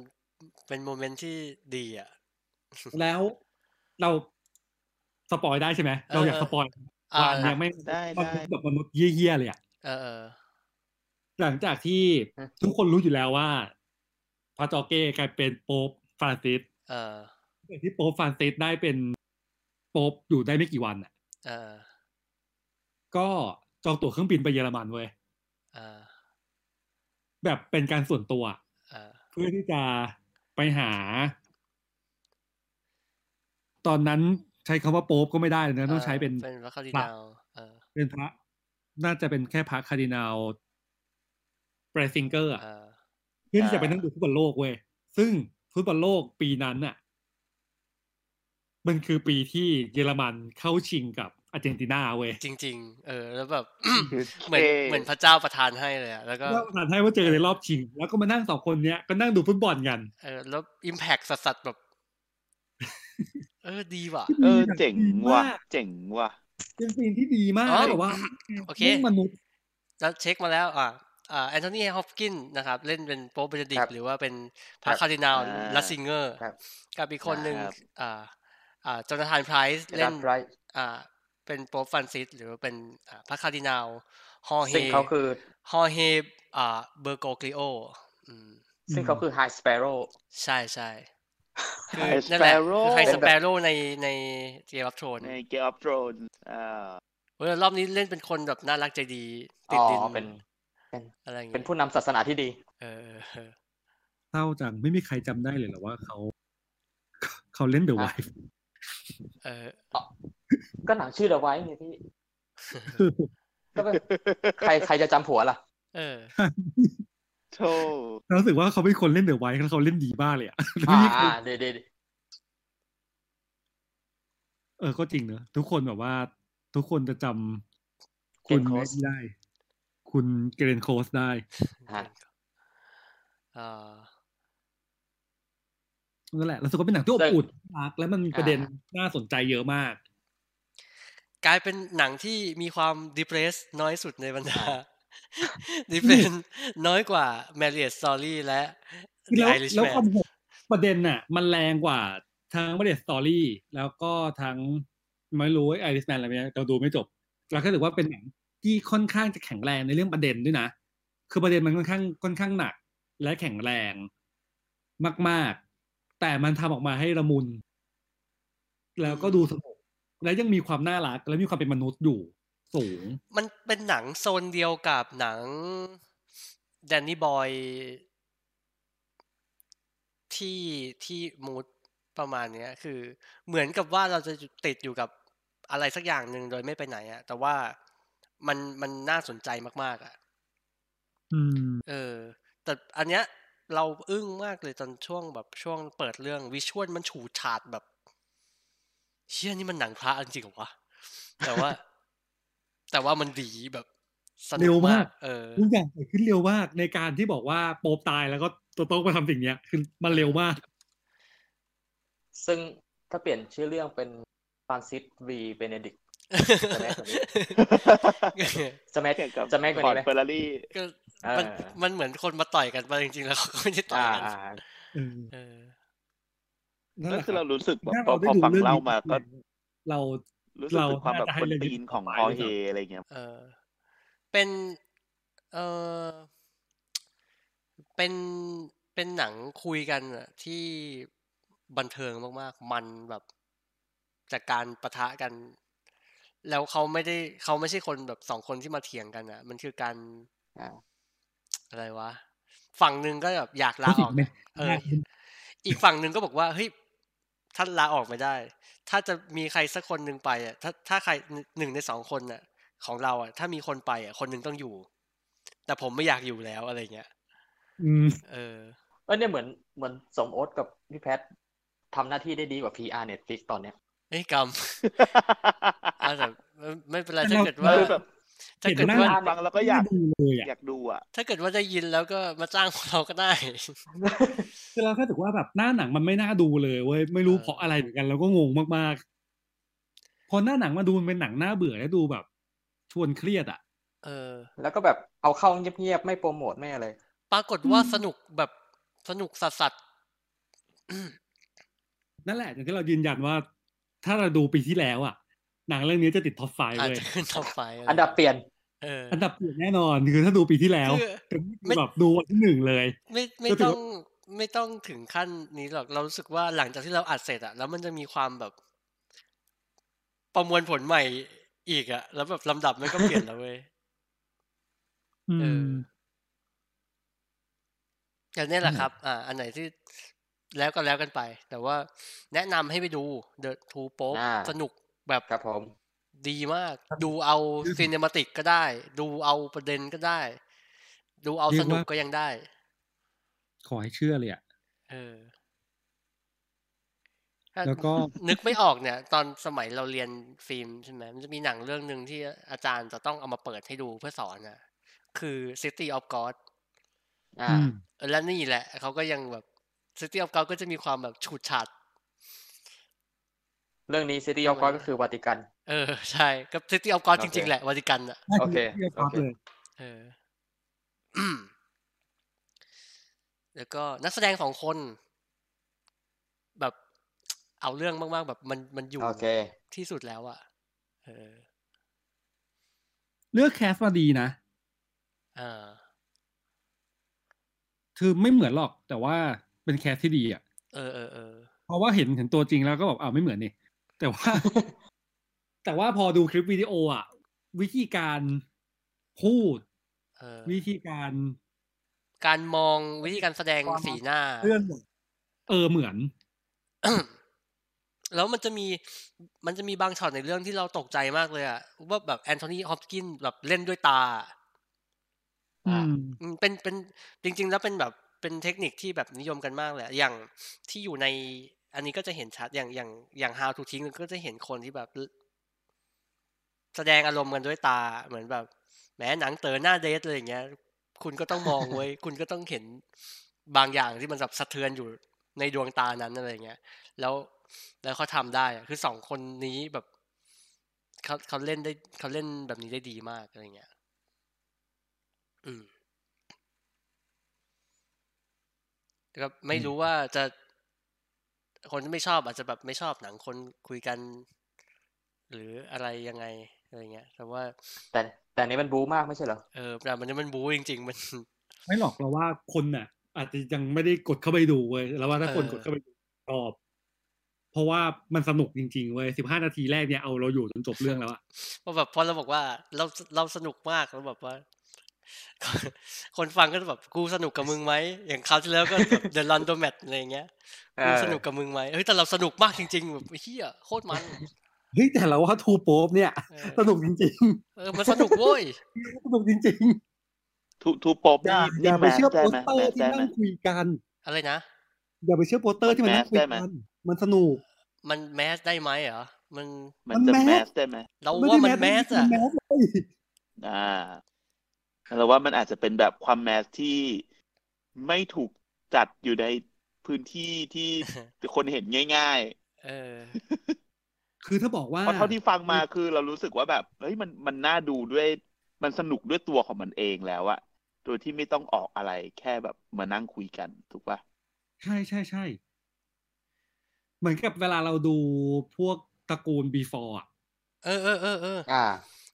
เป็น moment ที่ดีอะ แล้วเรา spoil ได้ใช่ไหมเออเราอยากเออ spoilอ่าว่าอันเนี้ยไม่ได้มันได้เป็นแบบมนุษย์เยี่ยๆเลยอะเออเออหลังจากที่ฮะทุกคนรู้อยู่แล้วว่าพาจอเก้กลายเป็นโป๊ปฟรานซิสเออที่โป๊ปฟรานซิสได้เป็น โป๊ปอยู่ได้ไม่กี่วันอะเออก็จองตั๋วเครื่องบินไปเยอรมันเว้ยเออแบบเป็นการส่วนตัวเออเพื่อที่จะไปหา ตอนนั้นใช้คำว่าโป๊ปก็ไม่ได้เลยนะต้องใช้เป็นเป็นพระคาร์ดินาลเออเป็นพระ น่าจะเป็นแค่พระคาร์ดินาลรัตซิงเกอร์เออเพื่อที่จะไปนั่งดูฟุตบอลโลกเว้ยซึ่งฟุตบอลโลกปีนั้นน่ะ มันคือปีที่เยอรมันเข้าชิงกับอาร์เจนตินาเว้ยจริง ๆ เออ แล้วแบบคือเหมือนท่เหมือนพระเจ้าประทานให้เลยอะแล้วก็ก็ประธานให้ว่าเจอในรอบชิง แล้วก็มานั่งสองคนเนี้ยก็นั่งดูฟุตบอลกันเออแล้ว impact สัสๆแบบ เออดีว่ะ เออเจ๋งว่ะมากเจ๋งว่ะเป็นซีนที่ดีมากอ๋อแบบว่าโอเครื่องมนุษย์แล้วเช็คมาแล้วอ่าอ่าแอนโทนีฮอปกินนะครับ เล่นเป็นโป๊ปเบนดิกครับหรือว่าเป็นพระครับคาร์ดินาลอ่าลัสซิงเกอร์ครับกับอีกคนหนึ่งครับอ่าอ่า จอนาธานไพรส์เล่นไรอ่าเป็นโป๊ปฟรานซิสหรือว่าเป็นอ่าพระคาร์ดินาลฮอร์เฮซึ่งเขาคือฮอร์เฮอ่าเบอร์โกกลิโออืมซึ่งเขาคือ High Sparrow ใช่ใช่คือ High นั่นแหละ Sparrow คือไฮเป็นสแบบเปโร่ในในเกมอัพโทนใน Game of Thrones อ่าเออรอบนี้เล่นเป็นคนแบบน่ารักใจดี ติอ๋ดอดินเป็นเป็นอะไรอย่างเป็นเงี้ยผู้นำศาสนาที่ดีเออเออเออเศร้าจังไม่มีใครจำได้เลยเหรอว่าเขา เขาเล่น The Wife เออก็หนังชื่อเดอะไว้ไงพี่ก็เป็นใครใครจะจำผัวล่ะ เออโธ่รู้สึกว่าเขาเป็นคนเล่นเดอะไวฟ์แล้วเขาเล่นดีมากเลยอะไม่อ่ามีใครอ่าเดี๋ยวเดี๋ยวเออก็จริงเนอะทุกคนแบบว่า ทุกคนจะจำเกคุนณโคแม็สกได้ คุณเกเรนโคสได้ฮะอ่า นั่นแหละรู้สึกว่าเป็นหนังที่อบอุ่นมากแล้วมันมีประเด็นน่าสนใจเยอะมาก กลายเป็นหนังที่มีความ depress น้อยสุดในบรรดา depress น้อยกว่า Marriage Story และ The แล้ว Irishman แล้วความโหดประเด็นน่ะ มันแรงกว่าทั้งประเด็น Story แล้วก็ทั้งไม่รู้ Irishman อะไรไหมเราดูไม่จบ เราก็ถือว่าเป็นหนังที่ค่อนข้างจะแข็งแรงในเรื่องประเด็นด้วยนะ คือประเด็นมันค่อนข้างค่อนข้างหนัก และแข็งแรงมาก ๆ แต่มันทำออกมาให้ละมุน แล้วก็ดูสนุกและยังมีความน่ารัก และมีความเป็นมนุษย์อยู่ สูง มันเป็นหนังโซนเดียวกับหนังแดนนี่บอยที่ที่มูดประมาณเนี้ย คือเหมือนกับว่าเราจะติดอยู่กับอะไรสักอย่างหนึ่งโดยไม่ไปไหนอะแต่ว่ามันมันน่าสนใจมาก ๆอะอืมเออ แต่อันเนี้ย เราอึ้งมากเลยตอนช่วงแบบช่วงเปิดเรื่องวิชวลมันฉูดฉาดแบบเชี่ยนี่มันหนังพระจริงๆเหรอวะแต่ว่า แต่ว่ามันดีแบบสนุเร็วมากเออทุกอย่างเกิดขึ้นเร็วมากในการที่บอกว่าโป๊ปตายแล้วก็ตัวโต๊ะมาทำสิ่งเนี้ย คือมันเร็วมาก ซึ่งถ้าเปลี่ยนชื่อเรื่องเป็นฟรานซิสวีเบเนดิกจะแม่กว่านี้จะแม่แข่งกับจะแม่กว่าฟอนี้ร์ดไหมเฟอร์รารี่ก็เออ มันมันเหมือนคนมาต่อยกันไปจริงๆแล้วเขาก็ไม่ได้ต่อยอ่ากันอ่าเออเออนั่นก็แหละคือเรารู้สึกแบบถ้าพอเราได้พอดูฟังเรื่องเล่านี้มาก็ เรารู้สึกถึงความแบบเราน่าจะให้คนเรื่องตีนของต่อคอไปเฮด้วยซ้ำอะไรเงี้ยเออ เป็น เออเป็นเป็นหนังคุยกันอะที่บันเทิงมากๆ มันแบบจากการประทะกัน แล้วเขาไม่ได้เขาไม่ใช่คนแบบสองคนที่มาเถียงกันอะมันคือการ อ่าอะไรวะ ฝั่งหนึ่งก็แบบอยากลารู้สึอกอกไหมเอออีกฝั่งหนึ่งก็บอกว่าเฮ้ยทถ้าลาออกไม่ได้ ถ้าจะมีใครสักคนหนึ่งไปอะถ้าถ้าใครหนึ่งในสองคนอะ ของเราอะ ถ้ามีคนไปอะ คนหนึ่งต้องอยู่ แต่ผมไม่อยากอยู่แล้วอะไรเงี้ยอืมเออเออเนี่ยเหมือนเหมือนสมโอ๊ตกับพี่แพททำหน้าที่ได้ดีกว่า PR Netflix ตอนเนี้ยเอ้ยกรรมอะแต่ไม่ไม่เป็นไรแต่ถ้าเราเกิดว่าคือแบบ ถ้าเกิดเห็นหน้าว่าฟังแล้วก็อยากดูเลยอะอยากดูอะ ถ้าเกิดว่าได้ยินแล้วก็มาจ้างพวกเราก็ได้คือเราแค่ถือว่าแบบหน้าหนังมันไม่น่าดูเลยเว้ยไม่รู้เออเพราะอะไรเหมือนกันเราก็งงมากๆพอหน้าหนังมาดูมันเป็นหนังน่าเบื่อและดูแบบชวนเครียดอะ เออ แล้วก็แบบเอาเข้าเงียบๆไม่โปรโมทไม่อะไรปรากฏว่าอืมสนุกแบบสนุกสัสสัสนั่นแหละอย่างที่เรายืนยันว่า ถ้าเราดูปีที่แล้วอะ หนังเรื่องนี้จะติด top five อาจเลยจะขึ้น top five อันดับเปลี่ยนเอออันดับเปลี่ยนแน่นอนคือถ้าดูปีที่แล้วคือจะไม่แบบดูวันที่หนึ่งเลย ไม่ไม่ก็ถือต้องว่าไม่ต้องถึงขั้นนี้หรอกเรารู้สึกว่าหลังจากที่เราอัดเสร็จอะแล้วมันจะมีความแบบ ประมวลผลใหม่อีกอะแล้วแบบลำดับมันก็เปลี่ยนแล้วเว้ยอืเอมออย่างนี้แหละครับ อ่า อันไหนที่แล้วก็แล้วกันไป แต่ว่าแนะนำให้ไปดู The Two Pope อ่าสนุก แบบครับผมดีมาก ดูเอาซีเนมาติกก็ได้ ดูเอาประเด็นก็ได้ ดูเอาเรีสยกนุกว่าก็ยังได้ ขอให้เชื่อเลยอะเออถ้าแล้วก็นึกไม่ออกเนี่ย ตอนสมัยเราเรียนฟิล์มใช่ไหมมันจะมีหนังเรื่องหนึ่งที่อาจารย์จะต้องเอามาเปิดให้ดูเพื่อสอนนะคือ City of God อ่าอืมเออและนี่แหละ เขาก็ยังแบบ City of God ก็จะมีความแบบฉูดฉาด เรื่องนี้ City of God ก็คือวาติกัน เออ ใช่ก็ City of God โอจเคริง ๆ แหละวาติกันอะโอเคเรียกโอเคเลยเออแล้วก็นักแสดงสองคน แบบเอาเรื่องมาก ๆ แบบมันมันอยู่โอเคที่สุดแล้วอะเออ เลือกแคสมาดีนะอ่าคือไม่เหมือนหรอก แต่ว่าเป็นแคสที่ดีอะเออเออเออเพราะว่าเห็นเห็นตัวจริงแล้วก็แบบอ้าวไม่เหมือนนี่ แต่ว่า แต่ว่าพอดูคลิปวิดีโออะ วิธีการพูดเออวิธีการ การมองวิธีการแสดงความสีหน้าเรื่องเออเหมือนแล้วมันจะมีมันจะมีบางช็อตในเรื่องที่เราตกใจมากเลยอะว่าแบบแอนโทนีฮอปกินแบบเล่นด้วยตาอืมอืมเป็นเป็นจริง ๆ แล้วเป็นแบบเป็นเทคนิคที่แบบนิยมกันมากเลยอะอย่างที่อยู่ใน อันนี้ก็จะเห็นชัดอย่างอย่างอย่าง How to ทิ้งก็จะเห็นคนที่แบบ แสดงอารมณ์กันด้วยตาเหมือนแบบแหมหนังเต๋อหน้าเดทเลยอย่างเงี้ย คุณก็ต้องมองไว้ยคุณก็ต้องเห็นบางอย่างที่มันแบบสะเทือนอยู่ในดวงตานั้นอะไรเงี้ย แล้วแล้วเขาทำได้อะคือสองคนนี้แบบเขาเขาเล่นได้เขาเล่นแบบนี้ได้ดีมากอะไรเงี้ย อืมแต่ก็ไม่รู้ว่าจะ คนที่ไม่ชอบอาจจะแบบไม่ชอบหนังคนคุยกัน หรืออะไรยังไงอะไรเงี้ยแต่ว่า แต่แต่อันนี้มันบู๊มากไม่ใช่เหรอเออแต่มันนี่มันบู๊จริง ๆ มัน ไม่หรอกเราว่าคนน่ะ อาจจะยังไม่ได้กดเข้าไปดูเว้ยแล้วว่าถ้าคนเออกดเข้าไปดูชอบ เพราะว่ามันสนุกจริงๆเว้ยสิบห้านาทีแรกเนี่ยเอาเราอยู่จนจบเรื่องแล้วอะเพราะแบบพอเราบอกว่าเราเราสนุกมากแล้วแบบว่า คนฟังก็จะแบบกูสนุกกับมึงไหมอย่างคราวที่แล้วก็แบบ The Laundromat อะไรอย่างเงี้ยเอกูอสนุกกับมึงไหมเฮ้ยแต่เราสนุกมากจริงๆแบบเฮียโคตรมันเฮ้ยแต่เราว่าทูโป๊ปเนี่ยเออสนุกจริงเออมันสนุกโว้ยๆสนุกจริงทูทูโป๊ปๆอย่านี่อย่าไปแมสเชื่อได้โปไหสมเตอแมร์สที่ได้ไหมนั่งคุยกันอะไรนะอย่าไปเชื่อโปสเตอร์ที่มันนั่งคุยแมสได้ไหมกันมันสนุก มันแมสได้ไหมเหรอมันมันจะมันแมแมสสได้ไหมเราว่ามันแมสไได้อะแมสเลยอ่า เราว่ามันอาจจะเป็นแบบความแมสที่ไม่ถูกจัดอยู่ในพื้นที่ที่คนเห็นง่ายเออ คือถ้าบอกๆว่าเพราะเท่าที่ฟังมาคือเรารู้สึกว่าแบบเฮ้ยมันมันน่าดูด้วย มันสนุกด้วยตัวของมันเองแล้วอะโดยที่ไม่ต้องออกอะไรแค่แบบมานั่งคุยกันถูกปะใช่ใช่ใช่เหมือนกับเวลาเราดูพวกตระกูล before อะเออเออเออเอออ่า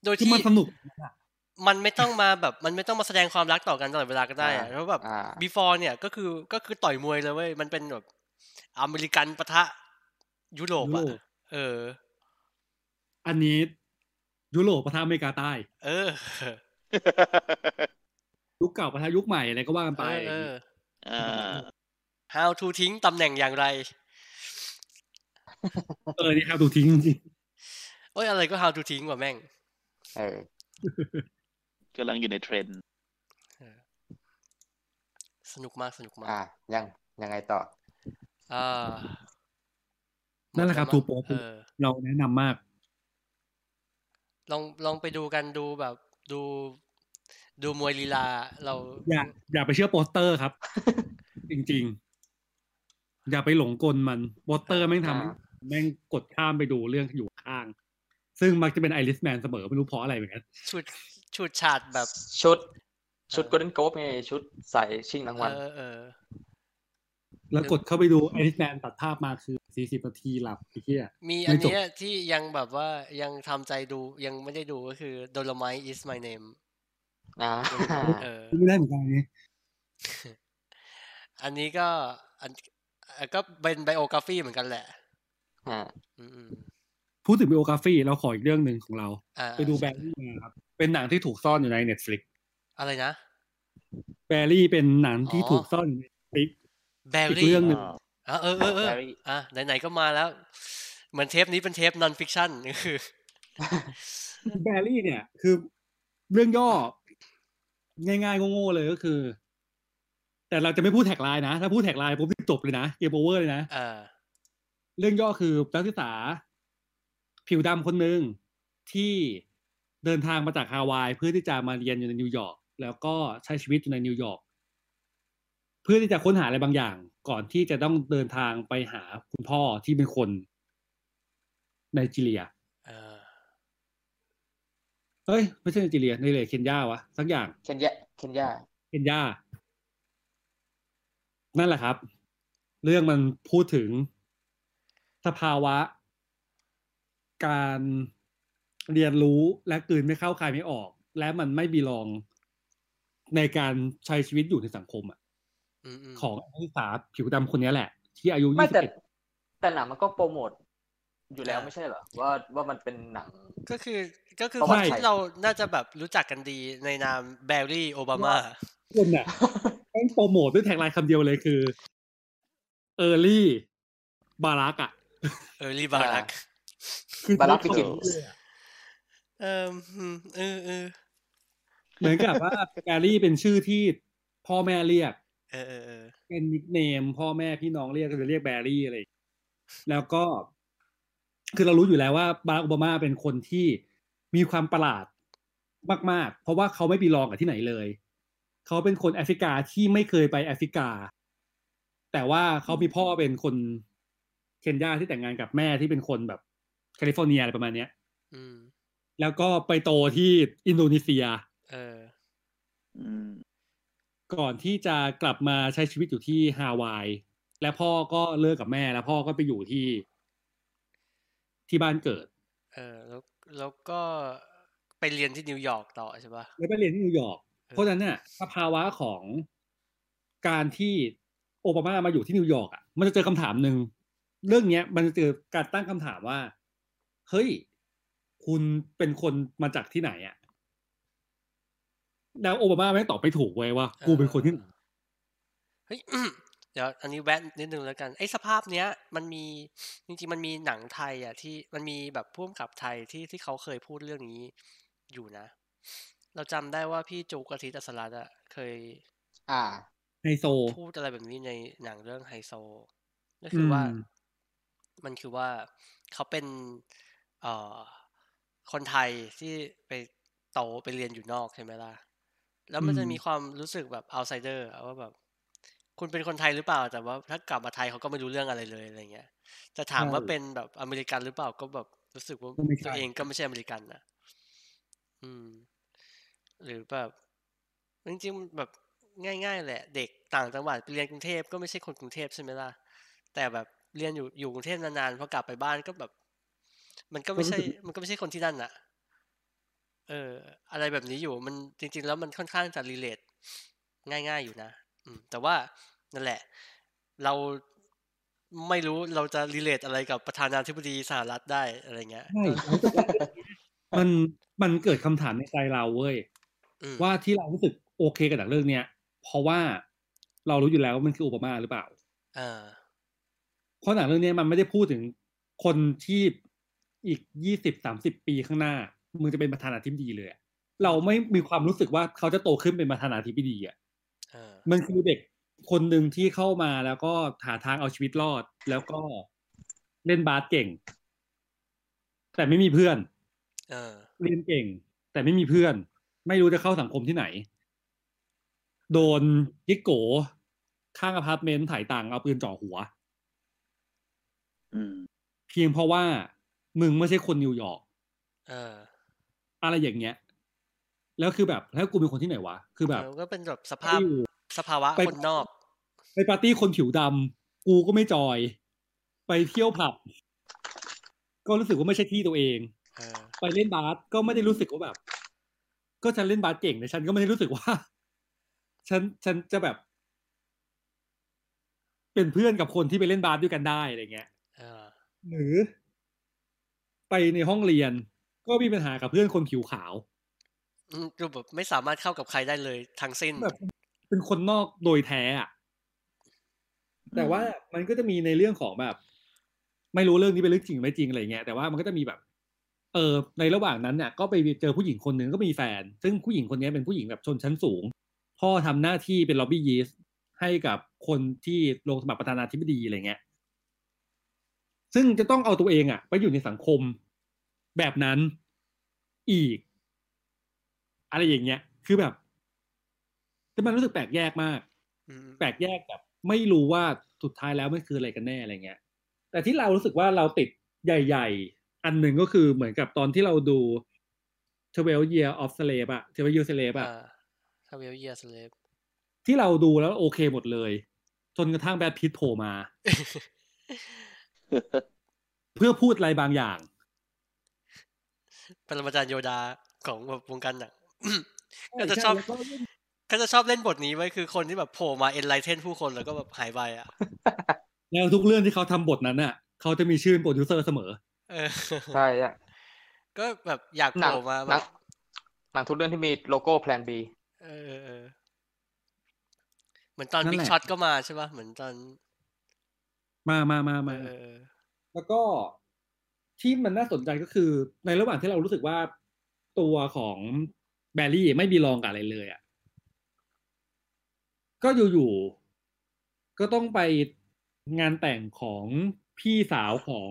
โดยคือที่มันสนุกอะ มันไม่ต้องมาแบบมันไม่ต้องมาแสดงความรักต่อกันตลอดเวลาก็ได้อะอ่าแล้วแบบอ่า before เนี่ยก็คือก็คือต่อยมวยเลยเว้ยมันเป็นแบบอเมริกันปะทะยุโรปยุอะโรปเออ อันนี้ยุโรปประทะอเมริกาใต้ เออ ยุคเก่าประทะยุคใหม่อะไรก็ว่ากันไปเออเอออ่า how to ทิ้งตำแหน่งอย่างไร เออนี่ครับดูทิ้งจริงโอ้ยอะไรก็ how to ทิ้งว่ะแม่ง เออ กำลังอยู่ในเทรนด์สนุกมากสนุกมาก อะยังยังไงต่อ อ่า นั่นแหละครับมทูดโปเออเราแนะนำมาก ลองลองไปดูกันดูแบบดูดูมวยลีลา เรา อย่าอย่าไปเชื่อโปสเตอร์ครับ จริง ๆ อย่าไปหลงกลมันโปสเตอร์แม่งทอ่าำแม่งกดข้ามไปดูเรื่องที่อยู่ข้าง ซึ่งมักจะเป็นไอริสแมนเสมอไม่รู้เพราะอะไรเหมือนกันชุด ชุดฉาดแบบชุด ชุดเออโกลเด้นโกลบไงชุดใส่ชิงรางวัลเออเออแล้วกดเข้าไปดูไอริสแมนตัดภาพมาคือสี่สิบนาทีหลับไอ้เหี้ยมีไม่อันจบเนี้ยที่ยังแบบว่ายังทำใจดูยังไม่ได้ดูก็คือ Dolomite is my name อ่าเออไม่ได้เหมือนกันนี่อันนี้ก็อันอะก็เป็นไบโอกราฟีเหมือนกันแหละอ่าอืมอืมพูดถึง b ิโอกราฟีเราขออีกเรื่องหนึ่งของเราอ่าไปดูแบร์รี่มาครับ เป็นหนังที่ถูกซ่อนอยู่ใน Netflix อะไรนะแบร์รี่เป็นหนังที่อ๋อถูกซ่อนอยู่ใน Netflix แบอีกรี่เรื่องหนึ่งอะเออเออเออ Barry อะไหนๆก็มาแล้ว เหมือนเทปนี้เป็นเทป non fiction คือแบร์รี่เนี่ย คือเรื่องย่อ ง่ายๆโง่ๆเลยก็คือ แต่เราจะไม่พูด tagline นะ ถ้าพูด tagline ปุ๊บจบเลยนะ game over เลยนะเออเรื่องย่อคือนักศึกษาผิวดำคนหนึ่งที่ เดินทางมาจากฮาวายเพื่อที่จะมาเรียนอยู่ในนิวยอร์กแล้วก็ใช้ชีวิตอยู่ในนิวยอร์กเพื่อที่จะค้นหาอะไรบางอย่าง ก่อนที่จะต้องเดินทางไปหาคุณพ่อที่เป็นคนไนจีเรียเออเฮ้ยไม่ใช่ไนจีเรียไนจีเรียเคนยาวะสักอย่างเคนยาเคนยาเคนยานั่นแหละครับ เรื่องมันพูดถึงสภาวะ การ เรียนรู้และกลืนไม่เข้าคายไม่ออก และมันไม่บีลองในการใช้ชีวิตอยู่ในสังคมอะอืมอืมของนักศึกษาผิวดำคนนี้แหละ ที่อายุไม่ยี่สิบแต่เอ็ดแต่หนังมันก็โปรโมทอยู่แล้วไม่ใช่เหรอว่าว่ามันเป็นหนัง ก็คือก็คือประควันติที่เราน่าจะแบบรู้จักกันดีในนามแบร์รี่โอบามาคนน่ะแม่งโปรโมทด้วย tagline คำเดียวเลยคือ early Barack อะ early Barack คือ Barack Begins เอออืมเออเออเหมือนกับว่าแกรี่เป็นชื่อที่พ่อแม่เรียก เออเออเออเป็นนิกเนมพ่อแม่พี่น้องเรียกก็จะเรียกแบรี่อะไรอย่างเงี้ยแล้วก็ คือเรารู้อยู่แล้วว่าบารักโอบามาเป็นคนที่มีความประหลาดมาก ๆ เพราะว่าเขาไม่ปีลองกับที่ไหนเลย เขาเป็นคนแอฟริกาที่ไม่เคยไปแอฟริกา แต่ว่าเขามีพ่อเป็นคนเคนยาที่แต่งงานกับแม่ที่เป็นคนแบบแคลิฟอร์เนียอะไรประมาณเนี้ย อืม แล้วก็ไปโตที่อินโดนีเซีย เอออืมก่อนที่จะกลับมาใช้ชีวิตอยู่ที่ฮาวาย และพ่อก็เลิกกับแม่ แล้วพ่อก็ไปอยู่ที่ ที่บ้านเกิด เออ แล้วแล้วก็ไปเรียนที่นิวยอร์กต่อใช่ปะแล้วไปเรียนที่นิวยอร์กเออเพราะฉะนั้นเนี่ยสภาวะของการที่โอบามามาอยู่ที่นิวยอร์กอะ มันจะเจอคำถามหนึ่ง เรื่องเนี้ย มันจะเจอการตั้งคำถามว่า เฮ้ย คุณเป็นคนมาจากที่ไหนอะแล้วโอบามาไม่งตอบไปถูกเว้ยว่า กูเป็นคนที่ไหนเฮ้ยเดี๋ยวอันนี้แวะนิดนึงแล้วกันไอ้สภาพเนี้ย มันมีจริงๆมันมีหนังไทย อะ ที่มันมีแบบพ่วงกับไทยที่ที่เขาเคยพูดเรื่องนี้อยู่นะ เราจำได้ว่าพี่จูกอาทิตย์อัสรัตน์อะเคย อ่าไฮโซพูดอะไรแบบนี้ในหนังเรื่องไฮโซก็คือว่าอืมมันคือว่าเขาเป็น เอ่อ คนไทยที่ไปโตไปเรียนอยู่นอกใช่ไหมล่ะ แล้วมันจะอืมมีความรู้สึกแบบ outsider อะว่าแบบ คุณเป็นคนไทยหรือเปล่า แต่ว่าถ้ากลับมาไทยเขาก็ไม่รู้เรื่องอะไรเลยอะไรเงี้ยจะถามว่าเป็นแบบอเมริกันหรือเปล่าก็แบบรู้สึกว่าก็ไม่ใช่ตัวเองก็ไม่ใช่อเมริกันนะอืม หรือแบบจริงๆแบบง่ายๆแหละ เด็กต่างจังหวัดไปเรียนกรุงเทพก็ไม่ใช่คนกรุงเทพใช่ไหมล่ะแต่แบบเรียนอยู่อยู่กรุงเทพนานๆพอกลับไปบ้านก็แบบ มันก็ไม่ใช่ มันก็ไม่ใช่คนที่นั่นน่ะเออ อะไรแบบนี้อยู่ มันจริง ๆ แล้วมันค่อนข้างจะรีเลทง่าย ๆ อยู่นะอืม แต่ว่านั่นแหละ เราไม่รู้เราจะรีเลทอะไรกับประธานาธิบดีสหรัฐได้อะไรเงี้ย ใช่รู้สึกว่ามันมันเกิดคำถามในใจเราเว้ย อืมว่าที่เรารู้สึกโอเคกับหนังเรื่องเนี้ย เพราะว่าเรารู้อยู่แล้วว่ามันคือโอบามาหรือเปล่าอ่าเพราะหนังเรื่องเนี้ยมันไม่ได้พูดถึงคนที่ อีกยี่สิบสามสิบปีข้างหน้า มึงจะเป็นประธานาธิบดีเลยอะเราไม่มีความรู้สึกว่าเขาจะโตขึ้นเป็นประธานาธิบดีอะเออมันคือเด็กคนหนึ่งที่เข้ามาแล้วก็หาทางเอาชีวิตรอด แล้วก็เล่นบาสเก่ง แต่ไม่มีเพื่อนเออเรียนเก่ง แต่ไม่มีเพื่อน ไม่รู้จะเข้าสังคมที่ไหน โดนจิ๊กโก๋ข้างอพาร์ตเมนต์ถ่ายตังค์เอาปืนจ่อหัวอืมเพียงเพราะว่า มึงไม่ใช่คนนิวยอร์กเอออะไรอย่างเงี้ย แล้วคือแบบแล้วกูเป็นคนที่ไหนวะ คือแบบเออก็เป็นแบบสภาพไปอยู่สภาวะไปคนนอก ไปปาร์ตี้คนผิวดำกูก็ไม่จอย ไปเที่ยวผับ ก็รู้สึกว่าไม่ใช่ที่ตัวเองเออไปเล่นบาสก็ไม่ได้รู้สึกว่าแบบ ก็ฉันเล่นบาสเก่งแต่ฉันก็ไม่ได้รู้สึกว่า ฉันฉันจะแบบ เป็นเพื่อนกับคนที่ไปเล่นบาสด้วยกันได้อะไรเงี้ยเออหรือ ไปในห้องเรียน ก็มีปัญหากับเพื่อนคนผิวขาวอืมดูแบบไม่สามารถเข้ากับใครได้เลยทั้งสิ้นแบบเป็นคนนอกโดยแท้อะแต่ว่ามันก็จะมีในเรื่องของแบบ ไม่รู้เรื่องนี้เป็นเรื่องจริงไม่จริงอะไรเงี้ยแต่ว่ามันก็จะมีแบบ เออในระหว่างนั้นเนี่ยก็ไปเจอผู้หญิงคนหนึ่งก็มีแฟน ซึ่งผู้หญิงคนนี้เป็นผู้หญิงแบบชนชั้นสูง พ่อทำหน้าที่เป็นล็อบบี้ยีสให้กับคนที่ลงสมัครประธานาธิบดีอะไรเงี้ย ซึ่งจะต้องเอาตัวเองอะไปอยู่ในสังคมแบบนั้นอีก อะไรอย่างเงี้ย คือแบบแต่มันรู้สึกแปลกแยกมากอืมแปลกแยกแบบ ไม่รู้ว่าสุดท้ายแล้วมันคืออะไรกันแน่อะไรเงี้ย แต่ที่เรารู้สึกว่าเราติดใหญ่ ๆ อันหนึ่งก็คือเหมือนกับตอนที่เราดู12 Year of Slave อะ12 Year Slave อะอ่าทาเวลเยียสเลฟที่เราดูแล้วโอเคหมดเลย จนกระทั่งแบทพิทโผล่มา เพื่อพูดอะไรบางอย่างปรมาจารย์โยดาของแบบวงการหนังก็จะชอบใแล้วก็เล่นก็จะชอบเล่นบทนี้ไว้คือคนที่แบบโผล่มาเอ็นไลเทนผู้คนแล้วก็แบบหายไปอะแล้วทุกเรื่องที่เขาทำบทนั้นน่ะ เขาจะมีชื่อเป็นโปรดิวเซอร์เสมอเออใช่อะก็แบบอยากหนัโผงล่มาหแบนังบหนังทุกเรื่องที่มีโลโก้แพลน B เออเออเออเหมือนตอนนั่นบิ๊แหกละช็อตก็มาใช่ป่ะเหมือนตอน มามามาเอมาอเออเออแล้วก็ที่มันน่าสนใจก็คือ ในระหว่างที่เรารู้สึกว่าตัวของแบร์รี่ไม่มีรองกับอะไรเลยอะ ก็อยู่ๆก็ต้องไปงานแต่งของพี่สาวของ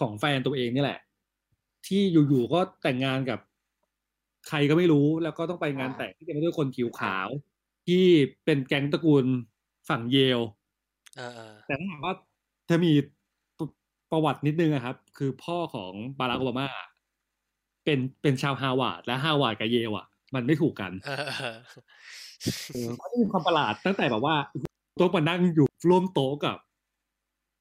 ของแฟนตัวเองนี่แหละ ที่อยู่ๆก็แต่งงานกับใครก็ไม่รู้ แล้วก็ต้องไปงานแต่งที่เต็มไปด้วยคนผิวขาว ที่เป็นแก๊งตระกูลฝั่งเยลเออเออแต่ถ้าถามว่า เธอมีประวัตินิดนึงอะครับ คือพ่อของบารักโอบามาเป็นเป็นชาวฮาวาดและฮาวาดกับเยลอะมันไม่ถูกกันเออเออเออก็มีความประหลาดตั้งแต่แบบว่าโต๊ะมานั่งอยู่ร่วมโต๊ะกับ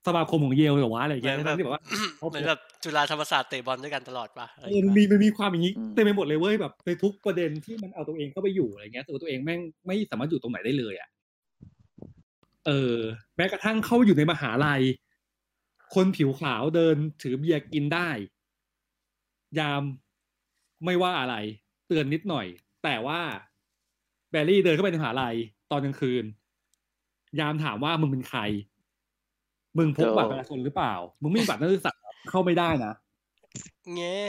สมาคมของเยลหรือวะอะไรเหมืเงี้อยนทั้แบบงที่แบบว่าเหมือนแบบจุฬาธรรมศาสตร์เตะบอลด้วยกันตลอดป่ะอะไรเอออย่างมันเงี้มียมันมีความอย่างนี้อืมเต็มไปหมดเลยเว้ยแบบในทุกประเด็นที่มันเอาตัวเองเข้าไปอยู่อะไรเงี้ยแต่ว่าตัวเองแม่งไม่สามารถอยู่ตรงไหนได้เลยอะ เออ แม้กระทั่งเข้าอยู่ในมหาลัย คนผิวขาวเดินถือเบียร์กินได้ ยามไม่ว่าอะไร เตือนนิดหน่อย แต่ว่าแบร์รี่เดินเข้าไปในมหาลัย ตอนกลางคืน ยามถามว่ามึงเป็นใคร มึงพกบัตรประชาชนหรือเปล่า มึงไม่มีบัตรนักศึกษาเข้าไม่ได้นะเงี้ย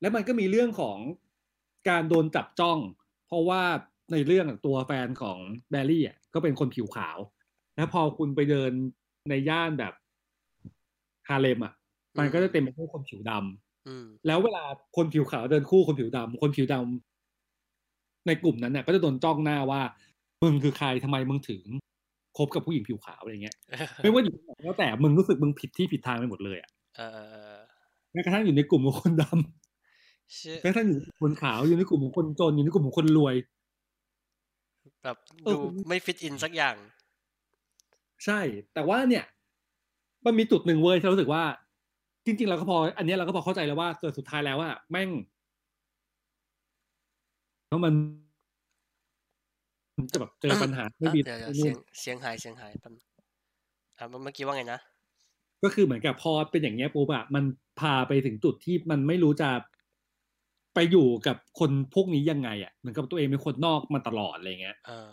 แล้วมันก็มีเรื่องของการโดนจับจ้อง เพราะว่าในเรื่องตัวแฟนของแบร์รี่อะ ก็เป็นคนผิวขาว แล้วพอคุณไปเดินในย่านแบบฮาเลมอะ มันก็จะเต็มไปด้วยคนผิวดำอืมแล้วเวลาคนผิวขาวเดินคู่คนผิวดำคนผิวดำในกลุ่มนั้นน่ะก็จะโดนจ้องหน้าว่ามึงคือใครทำไมมึงถึงคบกับผู้หญิงผิวขาวอะไรเงี้ย ไม่ว่าอยู่ที่ไหนก็แต่มึงรู้สึกมึงผิดที่ผิดทางไปหมดเลยอะเออเออเออแม้กระทั่งอยู่ในกลุ่มของคนดำชื่อแม้กระทั่งอยู่ในกลุ่มคนขาวอยู่ในกลุ่มของคนจนอยู่ในกลุ่มของคนรวย แบบเออดูไม่ฟิตอินสักอย่าง ใช่ แต่ว่าเนี่ย มันมีจุดหนึ่งเว้ยที่เรารู้สึกว่า จริง ๆ เราก็พอ อันเนี้ยเราก็พอเข้าใจแล้วว่าเกิดสุดท้ายแล้วอะแม่งเพราะมันมันจะแบบเจอปัญหาไม่อะมีเดี๋ยวเดี๋ยวนู่เสียนงเสียงหายเสียงหายแป๊บอะเมื่อกี้ว่าไงนะก็คือเหมือนกับพอเป็นอย่างเงี้ยปุ๊บอะมันพาไปถึงจุดที่มันไม่รู้จะ ไปอยู่กับคนพวกนี้ยังไงอะเหมือนกับตัวเองเป็นคนนอกมาตลอดอะไรเงี้ยเออ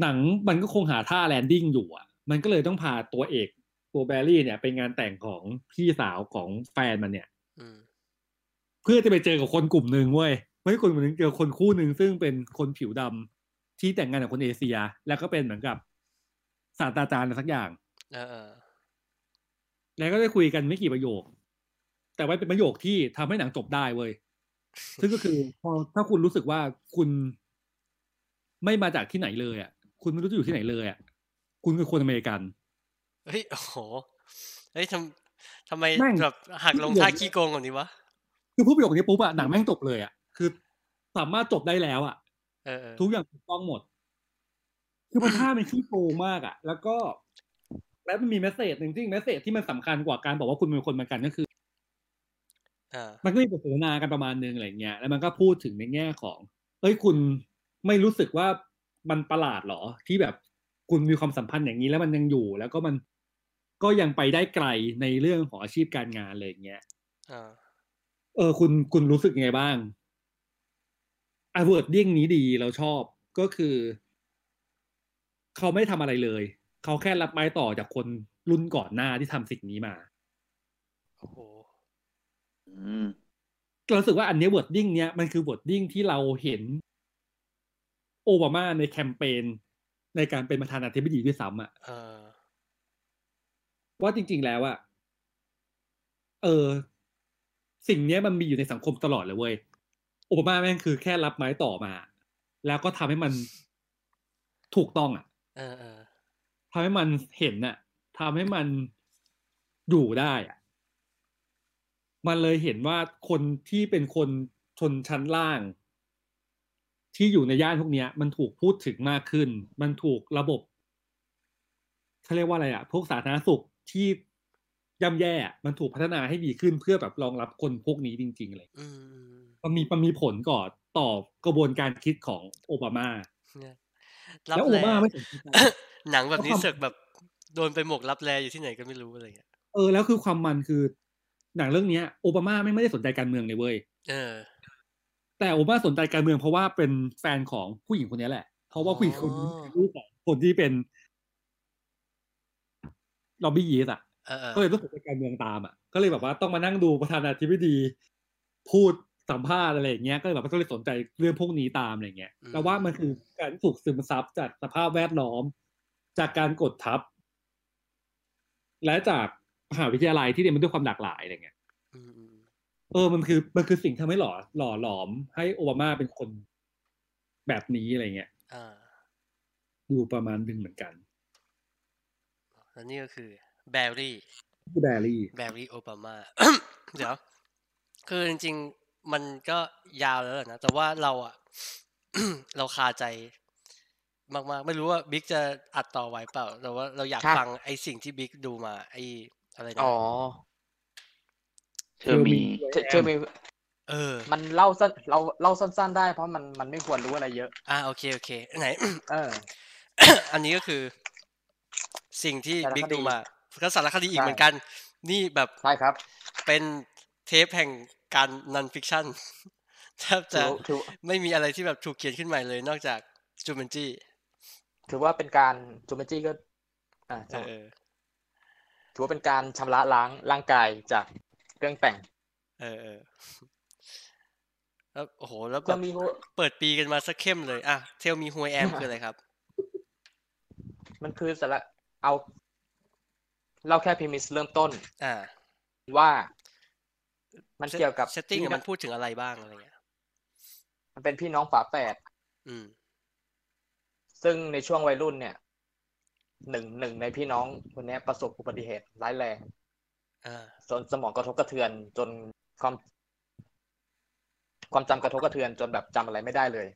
หนังมันก็คงหาท่าแลนดิ้งอยู่อะ มันก็เลยต้องพาตัวเอกโปตัวแบรี่เนี่ยเป็นงานแต่งของพี่สาวของแฟนมันเนี่ยอืมเพื่อจะไปเจอกับคนกลุ่มหนึ่งเว้ยไม่ใช่คนกลุ่มหนึ่งเจอคนคู่หนึ่งซึ่งเป็นคนผิวดำที่แต่งงานกับคนเอเชีย แล้วก็เป็นเหมือนกับศาสตราจารย์อะไรสักอย่างเออเออแล้วก็ได้คุยกันไม่กี่ประโยค แต่ว่าเป็นประโยคที่ทำให้หนังจบได้เว้ย ซึ่งก็คือพอถ้าคุณรู้สึกว่าคุณไม่มาจากที่ไหนเลยอะ คุณไม่รู้จะอยู่ที่ไหนเลยอะ คุณคือคนอเมริกัน เฮ้ย โอ้โห เฮ้ยทำทำไมแม่งแบบหักลงท่าขี้โกงแบบนี้วะ คือพูดประโยคนี้ปุ๊บอะหนังแม่งจบเลยอะคือสามารถจบได้แล้วอะเออเออทุกอย่างถูกต้องหมด คือมันท่ามันขี้โกงมากอะแล้วก็ แล้วมันมีแมสเซจหนึ่งที่แมสเซจที่มันสำคัญกว่าการบอกว่าคุณเป็นคนเหมือนกันก็คืออ่า มันก็มีบทสนทนากันประมาณนึงอะไรเงี้ยแล้วมันก็พูดถึงในแง่ของเอ้ยคุณไม่รู้สึกว่ามันประหลาดเหรอ ที่แบบคุณมีความสัมพันธ์อย่างนี้แล้วมันยังอยู่ แล้วก็มันก็ยังไปได้ไกลในเรื่องของอาชีพการงานอะไรอย่างเงี้ยอ่าเออ คุณคุณรู้สึกยังไงบ้างอ wording นี้ดีเราชอบก็คือ เขาไม่ทำอะไรเลย เขาแค่รับไม้ต่อจากคนรุ่นก่อนหน้าที่ทำสิ่งนี้มา โอ้โหอืม เรารู้สึกว่าอันเนี้ wording เนี้ยมันคือ wording ที่เราเห็น โอบามาในแคมเปญในการเป็นประธานาธิบดีด้วยซ้ำอะเออว่าจริง ๆ แล้วอะเออ สิ่งเนี้ยมันมีอยู่ในสังคมตลอดเลยเว้ยโอบามาแม่งคือแค่รับไม้ต่อมา แล้วก็ทำให้มันถูกต้องอะเออเออทำให้มันเห็นน่ะทำให้มันอยู่ได้อะ มันเลยเห็นว่าคนที่เป็นคนชนชั้นล่าง ที่อยู่ในย่านพวกเนี้ยมันถูกพูดถึงมากขึ้น มันถูกระบบเขาเรียกว่าอะไรอะพวกสาธารณสุขที่ย่ำแย่อะมันถูกพัฒนาให้ดีขึ้นเพื่อแบบรองรับคนพวกนี้จริง ๆ เลยอืมอืมมันมีมันมีผลก่อนต่อกระบวนการคิดของโอบามาเนี่ยแล้วโอบามาไม่สนใจหนังแบบนี้แล้วความเสือกแบบโดนไปหมกรับแลอยู่ที่ไหนก็ไม่รู้อะไรเงี้ยเออแล้วคือความมันคือ หนังเรื่องเนี้ยโอบามาไม่ไม่ได้สนใจการเมืองเลยเว้ยเออ แต่โอบามาสนใจการเมืองเพราะว่าเป็นแฟนของผู้หญิงคนนี้แหละ เพราะว่าผู้หญิงคนนี้อ๋อเป็นลูกของคนที่เป็นล็อบบี้ยีสอะเออเออก็เลยต้องสนใจการเมืองตามอะ ก็เลยแบบว่าต้องมานั่งดูประธานาธิบดี พูดสัมภาษณ์อะไรอย่างเงี้ยก็เลยแบบว่าก็เลยสนใจเรื่องพวกนี้ตามอะไรเงี้ยแต่ว่ามันคือการถูกซึมซับจากสภาพแวดล้อม จากการกดทับ และจาก มหาวิทยาลัยที่เรียนมาด้วยความหลากหลายอะไรเงี้ยอืมอืมเออมันคือมันคือสิ่งที่ทำให้หล่อหล่อหลอม ให้โอบามาเป็นคนแบบนี้อะไรเงี้ยอ่าอยู่ประมาณหนึ่งเหมือนกันแล้วนี่ก็คือแบรี่แบรี่แบรี่โอบามาเดี๋ยวคือจริง ๆ มันก็ยาวแล้วแหละนะ แต่ว่าเราอะเราคาใจมากๆ ไม่รู้ว่าบิ๊กจะอัดต่อไหวเปล่า แต่ว่าเราอยากครับฟังไอ้สิ่งที่บิ๊กดูมา ไอ้ อะไรนะอ๋อ เธอมีเชื่อเชื่อมี เออ มันเล่าสั้นเราเล่าสั้น ๆ ได้เพราะมันมันไม่ควรรู้อะไรเยอะ อ่าโอเค โอเค ไหน เออ อันนี้ก็คือ สิ่งที่สารคดีบิ๊กดูมาก็สารคดีอีกใช่เหมือนกัน นี่แบบใช่ครับ เป็นเทปแห่งการนันฟิคชั่นแทบถืจะอถือไม่มีอะไรที่แบบถูกเขียนขึ้นใหม่เลยนอกจากจูเมนจีถือว่าเป็นการจูเมจี้ก็อ่าเออเออ ถือว่าเป็นการชำระล้างร่างกายจากเรื่องแต่งเออเออแล้วโอ้โห แล้วแบก็บมีเปิดปีกันมาสักเข้มเลย อะเทลมีฮวยแอมคืออะไรครับ มันคือสาระเอาเล่าแค่พิมิสเริ่มต้น อ่า ว่า มันเกี่ยวกับเซตติ้งพี่มันพูดถึงอะไรบ้างอะไรเงี้ย มันเป็นพี่น้องฝาแฝดอืม ซึ่งในช่วงวัยรุ่นเนี่ย หนึ่งหนึ่งในพี่น้องคนเนี้ยประสบอุบัติเหตุร้ายแรงอ่าจนสมองกระทบกระเทือนจนความ ความจำกระทบกระเทือน จนแบบจำอะไรไม่ได้เลย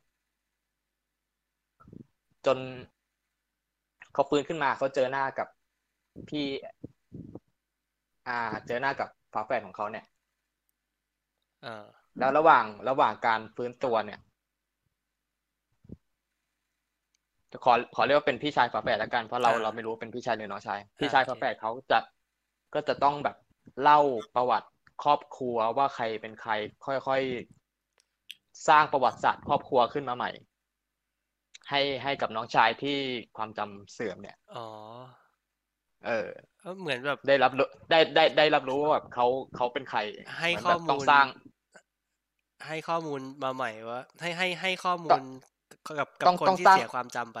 จนเขาฟื้นขึ้นมาเขาเจอหน้ากับพี่ อ่า เจอหน้ากับฝาแฝดของเขาเนี่ยอ่าแล้วระหว่างระหว่างการฟื้นตัวเนี่ย ขอขอเรียกว่าเป็นพี่ชายฝาแฝดแล้วกันเพราะเราอ่าเราไม่รู้ว่าเป็นพี่ชายหรือน้องชายอ่าพี่ชายโอเคฝาแฝดเขาจะก็จะต้องแบบเล่าประวัติครอบครัวว่าใครเป็นใคร ค่อยๆสร้างประวัติศาสตร์ครอบครัวขึ้นมาใหม่ ให้ให้กับน้องชายที่ความจำเสื่อมเนี่ยอ๋อเออก็เหมือนแบบได้รับรู้ได้ได้ได้รับรู้ว่าแบบเขาเขาเป็นใคร ให้เมืนข้อแบบมูต้องลสร้าง ให้ข้อมูลมาใหม่ว่าให้ให้ให้ข้อมูต้อลง กับกับต้องคนต้องที่สร้างเสียความจำไป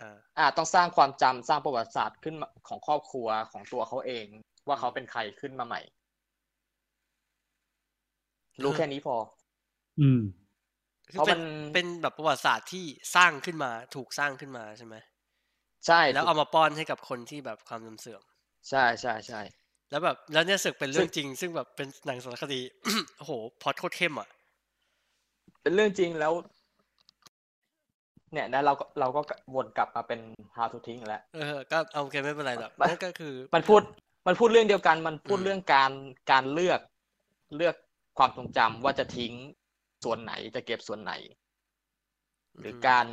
อ่าอ่าต้องสร้างความจำสร้างประวัติศาสตร์ขึ้นมาของครอบครัวของตัวเขาเอง ว่าเขาเป็นใครขึ้นมาใหม่ รู้แค่นี้พอ อืมคือเพราะเป็มันนเป็นแบบประวัติศาสตร์ที่สร้างขึ้นมา ถูกสร้างขึ้นมาใช่ไหมใช่ แล้วเอามาป้อนให้กับคนที่แบบความจำเสื่อม ใช่ใช่ใช่แล้วแบบแล้วเนี่ยสึกเป็นเรื่อซึ่งงจริง ซึ่งแบบเป็นหนังสารคดีโอ้โหพล็อดโคตรเข้มอะเป็นเรื่องจริงแล้ว เนี่ยนะเราก็เราก็วนกลับมาเป็น how to ทิ้งแล้ว เออ ก็เอาโอเคไม่เป็นไรหรอกมันนั่นก็คือ มันพูด มันพูดเรื่องเดียวกัน มันพูดอืมเรื่องการ การเลือก เลือกความทรงจำว่าจะทิ้งส่วนไหน จะเก็บส่วนไหน หรือการ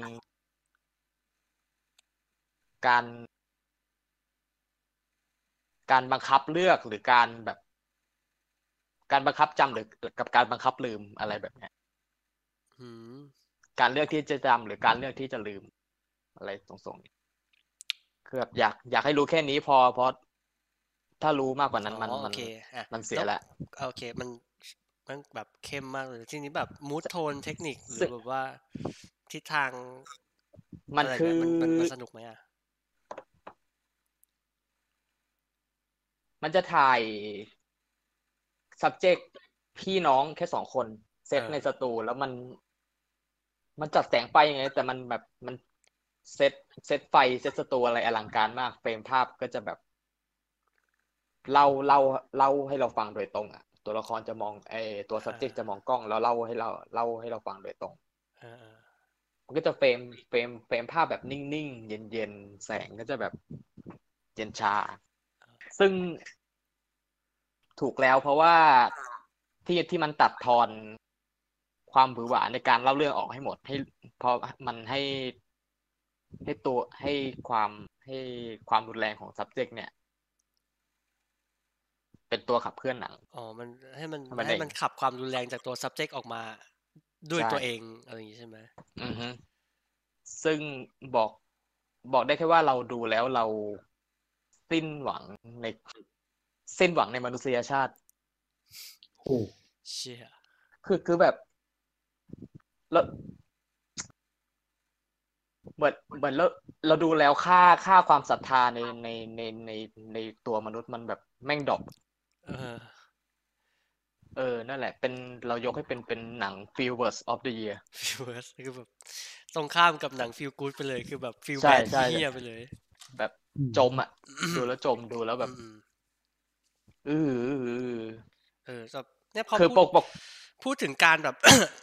การ การบังคับเลือกหรือการแบบ การบังคับจำหรือกับการบังคับลืมอะไรแบบเนี้ยอืม การเลือกที่จะจำหรือการเลือกที่จะลืม อะไรตรงๆคือแบบอยากอยากให้รู้แค่นี้พอเพราะถ้ารู้มากกว่านั้นมันอ๋อมัโอนเคอะมันเสียแล้ละวโอเค มันมันแบบเข้มมากเลยทีนี้แบบมูดโทนเทคนิคหรืซึ่องแบบว่าทิศทาง มันอะไรคือเงี้ยมันมันมันสนุกไหมอะมันจะถ่าย subject พี่น้องแค่สองคนเซตเออในสตูแล้วมัน มันจัดแสงไฟยังไง แต่มันแบบมันset set ไฟเซตสตูอะไรอลังการมาก เฟรมภาพก็จะแบบเล่าเล่าเล่าให้เราฟังโดยตรงอะ ตัวละครจะมองไอตัว subject จะมองกล้องแล้วเล่าให้เราเล่าให้เราฟังโดยตรงเออเออมันก็จะเฟรมเฟรมเฟรมภาพแบบนิ่งๆ เย็นๆ แสงก็จะแบบเย็นชา ซึ่งถูกแล้วเพราะว่าที่ที่มันตัดทอน ความหวือหวาในการเล่าเรื่องออกให้หมดให้เพราะมันให้ ให้ตัวให้ความให้ความรุนแรงของ subject เนี่ย เป็นตัวขับเคลื่อนหนังอ๋อมันให้มันให้มันให้เด้งมันขับความรุนแรงจากตัว subject ออกมาด้วยใช่ตัวเองอะไรอย่างงี้ใช่ไหมอือฮึซึ่งบอกบอกได้แค่ว่าเราดูแล้วเราสิ้นหวังในสิ้นหวังในมนุษยชาติโอ้เชี่ยคือคือแบบ เราเหมือนเหมือนเราเราดูแล้วค่าค่าความศรัทธาในในในในในตัวมนุษย์มันแบบแม่ง dropเออ เออ นั่นแหละ เป็นเรายกให้เป็นเป็นหนัง Feel Worst of the Year feel worst คือแบบตรงข้ามกับหนัง feel good ไปเลย คือแบบ feel ใช่แบดใช่ เฮียไปเลย แบบจมอะ ดูแล้วจมดูแล้วแบบอืมอืออืออือเออแบบเนี่ยพอคือพูปดกปก พูดถึงการแบบ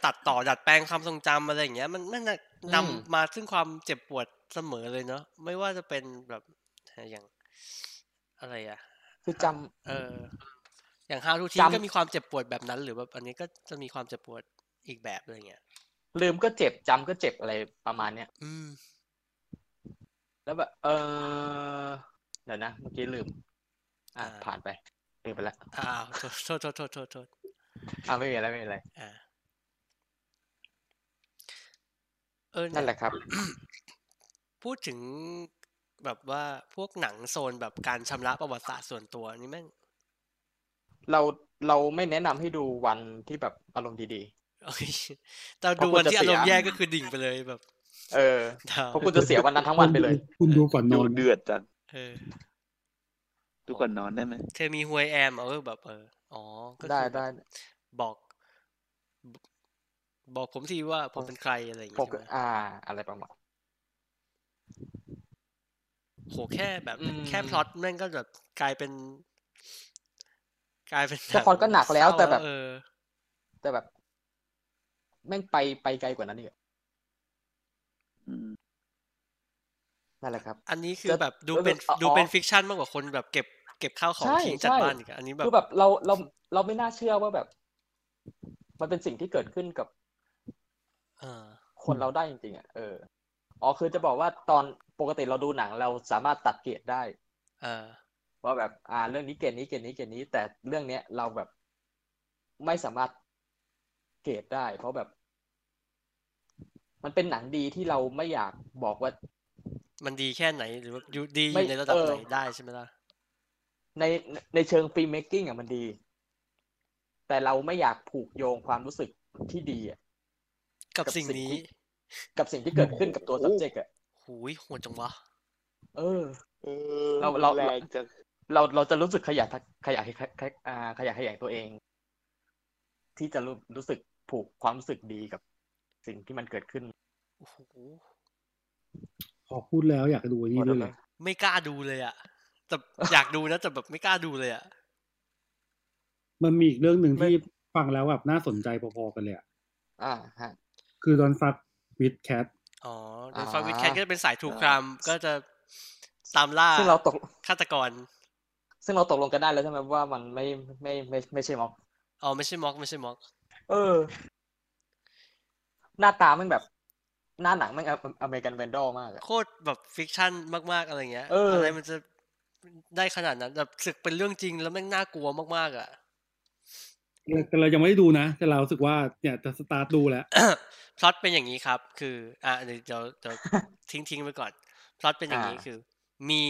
ตัดต่อดัดแปลงความทรงจำอะไรอย่างเงี้ย มันมันน่ะอืมนำมาซึ่งความเจ็บปวดเสมอเลยเนาะไม่ว่าจะเป็นแบบอย่างอะไรอะ คือจเออ อย่าง How to ทิ้งจำก็มีความเจ็บปวดแบบนั้น หรือแบบอันนี้ก็จะมีความเจ็บปวดอีกแบบอะไรเงี้ยำลืมก็เจ็บจำก็เจ็บอะไรประมาณเนี้ยอืม แล้วแบบเออเดี๋ยวนะเมื่อกี้ลืม อะอ่าผ่านไปลืมไปแล้วอ้าวโทษโทษโทษโทษโทษ อ่าไม่มีอะไรไม่มีอะไร อ่าเออนั่นแหเนี่ยละครับ พูดถึงแบบว่าพวกหนังโซนแบบการชำระประวัติศาสตร์ส่วนตัวนี่แม่งเราเราไม่แนะนำให้ดูวันที่แบบอารมณ์ดีโอ้ยแต่เพดูราะคุณวันที่จะอารมณ์เสียแย่ก็คือดิ่งไปเลยแบบๆเออดาวเพราะคุณจะเสียวันนั้นทั้งวันไปเลย คุณดูก่อนนดูอนเดือดจังเออดูก่อนนอนได้ไหมเธอมีฮวยแอมเออแบบเอออ๋อก็ได้คือแบบได้ บอกบอกผมทีว่าผมเป็นใครอะไรอย่างผมเงี้ยก็ใช่ไหมอ่า อะไรประมาณโหแค่แบบอืมแค่พล็อตแม่งก็แบบกลายเป็น กลายเป็นแค่พล็อตก็หนักแล้วเศร้าแต่แบบเออแต่แบบ แม่งไปไปไกลกว่านั้นอีกอะอืมนั่นแหละครับ อันนี้คือจะแบบดูแล้วเป็นอ๋อดูเป็นิกชันมากกว่าคนแบบเก็บเก็บข้าวของใช่ทิ้งจัดใช่บ้านอีกอะอันนี้แบบคือแบบเราเราเราไม่น่าเชื่อว่าแบบ มันเป็นสิ่งที่เกิดขึ้นกับอ่าคนเราได้จริงๆอะเอออ๋อคือจะบอกว่าตอนปกติเราดูหนังเราสามารถตัดเกรดได้อ่าว่าแบบ อ่า เรื่องนี้เกรดนี้เกรดนี้เกรดนี้ แต่เรื่องเนี้ยเราแบบไม่สามารถเกรดได้ เพราะแบบ มันเป็นหนังดีที่เราไม่อยากบอกว่า มันดีแค่ไหนหรือว่าอยู่ดีอไม่ยู่ในระดับเออไหนได้ใช่ไหมล่ะในในเชิง filmmaking อะมันดี แต่เราไม่อยากผูกโยงความรู้สึกที่ดีอะกับกับสิ่งสิ่งนี้ที่กับสิ่งที่เกิดขึ้นกับตัว subject อะหูยโหดจังวะ เออเออเราเราแรงจะเราเราจะรู้สึกขยะขยะขยะอ่าขยะแขยงตัวเอง ที่จะรู้รู้สึกผูกความรู้สึกดีกับสิ่งที่มันเกิดขึ้นโอ้โหพอพูดแล้วอยากดูอันนี้ด้วยเลยไม่กล้าดูเลยอะแต่อยากดูนะแต่แบบไม่กล้าดูเลยอะ มันมีอีกเรื่องหนึ่งไม่ที่ฟังแล้วแบบน่าสนใจพอๆกันเลยอะอ่าฮะคือดอนฟักวิดแคทอ๋อโดอ่ายฟาวิดแคทก็จะเป็นสายทูครามก็จะตามล่าซึ่งเราตกฆาตกร ซึ่งเราตกลงกันได้แล้วใช่ไหมว่ามันไม่ไม่ไม่ไม่ใช่ม็อกอ๋อไม่ใช่ม็อกไม่ใช่ม็อก เออ หน้าตาแมันแบบหน้าหนังแมันอเมริกันเวนดอลมากอะโคตรแบบฟิกชั่นมากๆอะไรเงี้ยเอออไรมันจะได้ขนาดนั้นแบบศึกเป็นเรื่องจริงแล้วแม่งน่ากลัวมากๆอะ แต่เรายังไม่ได้ดูนะ แต่เรารู้สึกว่าเนี่ยจะสตาร์ทดูแล้วพล็อตเป็นอย่างนี้ครับ คืออะเดี๋ยวเดี๋ยวเดี๋ยวทิ้งทิ้งไว้ก่อนพล็อตเป็นอย่างนี้คือ มี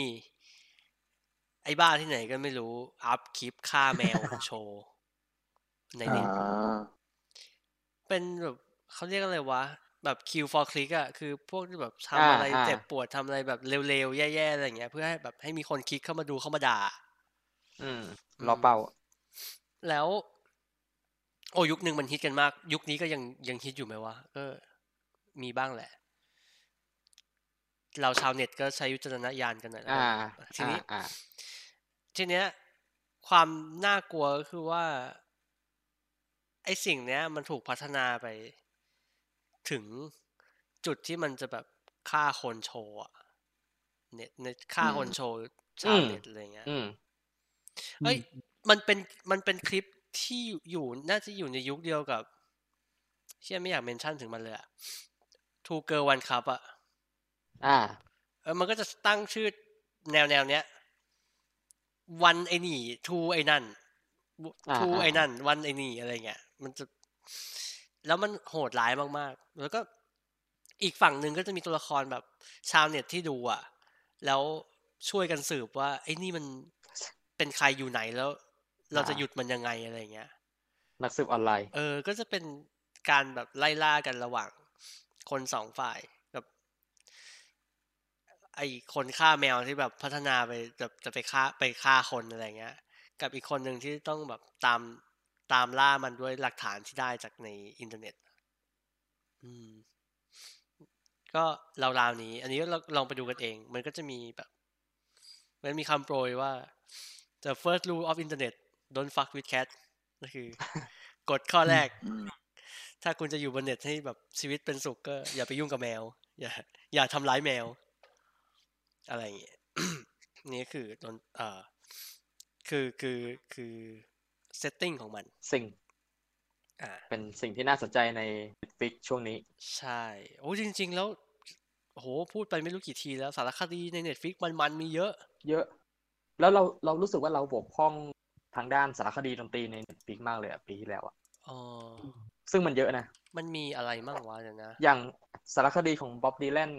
ไอ้บ้าที่ไหนก็ไม่รู้อัพคลิปฆ่าแมวโชว์ในอ่เน็ตาเป็นแบบเขาเรียกอะไรวะ แบบ kill for click อะคือพวกที่แบบทำอ่าอะไรอ่าเจ็บปวดทำอะไรแบบเร็วๆ แย่ๆ อะไรอย่างเงี้ย เพื่อให้แบบให้มีคนคลิกเข้ามาดูเข้ามาด่า อืม รอเป้าแล้ว โอ้ยุคหนึ่งมันฮิตกันมาก ยุคนี้ก็ยังยังฮิตอยู่ไหมวะก็มีบ้างแหละ เราชาวเน็ตก็ใช้วิจารณญาณกันหน่อยแล้วอ่ากันทีนี้อ่าทีเนี้ย ความน่ากลัวก็คือว่า ไอ้สิ่งเนี้ย มันถูกพัฒนาไป ถึงจุดที่มันจะแบบฆ่าคนโชว์อะเน็ตเน็ตฆ่าคนโชว์ชาวเน็ตอะไรเงี้ยอืมเอ้ยมันเป็นมันเป็นคลิป ที่อยู่น่าจะอยู่ในยุคเดียวกับ เชื่อไม่อยากเมนชั่นถึงมันเลยอะ Two Girl One Cup อะอ่า เออมันก็จะตั้งชื่อแนวแนวเนี้ยวันไอ้นี่ทูไอ้นั่นอ่าทูอ่าไอ้นั่น วันไอ้นี่อะไรเงี้ยมันจะ แล้วมันโหดร้ายมากๆ แล้วก็อีกฝั่งหนึ่งก็จะมีตัวละครแบบ ชาวเน็ตที่ดูอะ แล้วช่วยกันสืบว่า ไอ้นี่มันเป็นใครอยู่ไหนแล้ว เราจะหยุดมันยังไงอะไรเงี้ยนักสืบออนไลน์ เออ ก็จะเป็นการแบบไล่ล่ากันระหว่าง คนสองฝ่ายกับไอคนฆ่าแมวที่แบบพัฒนาไปจะจะไปฆ่าไปฆ่าคนอะไรเงี้ย กับอีกคนหนึ่งที่ต้องแบบตามตามล่ามันด้วยหลักฐานที่ได้จากในอินเทอร์เน็ต อืม ก็ราวๆนี้ อันนี้ก็ลองไปดูกันเอง มันก็จะมีแบบ มันมีคำโปรยว่า the first rule of internet don't fuck with cat ก็คือกฎข้อแรกอืมถ้าคุณจะอยู่บนเน็ตให้แบบชีวิตเป็นสุขก็ อย่าไปยุ่งกับแมว อย่า อย่าทำร้ายแมว อะไรอย่างเงี้ยนี่คือตนเอ่อคือคือคือ setting ของมัน สิ่งอ่าเป็นสิ่งที่น่าสนใจใน Netflix ช่วงนี้ ใช่ โอ้จริง ๆ แล้วโหพูดไปไม่รู้กี่ทีแล้วสารคดีใน Netflix มันมันๆมีเยอะ เยอะ แล้วเราเรารู้สึกว่าเราบกพร่อง ทางด้านสารคดีดนตรีใน Netflix มากเลยอะปีที่แล้วอะอ๋อซึ่งมันเยอะนะ มันมีอะไรมั่งวะเดี๋ยวนะ อย่างสารคดีของบ๊อบดีแลน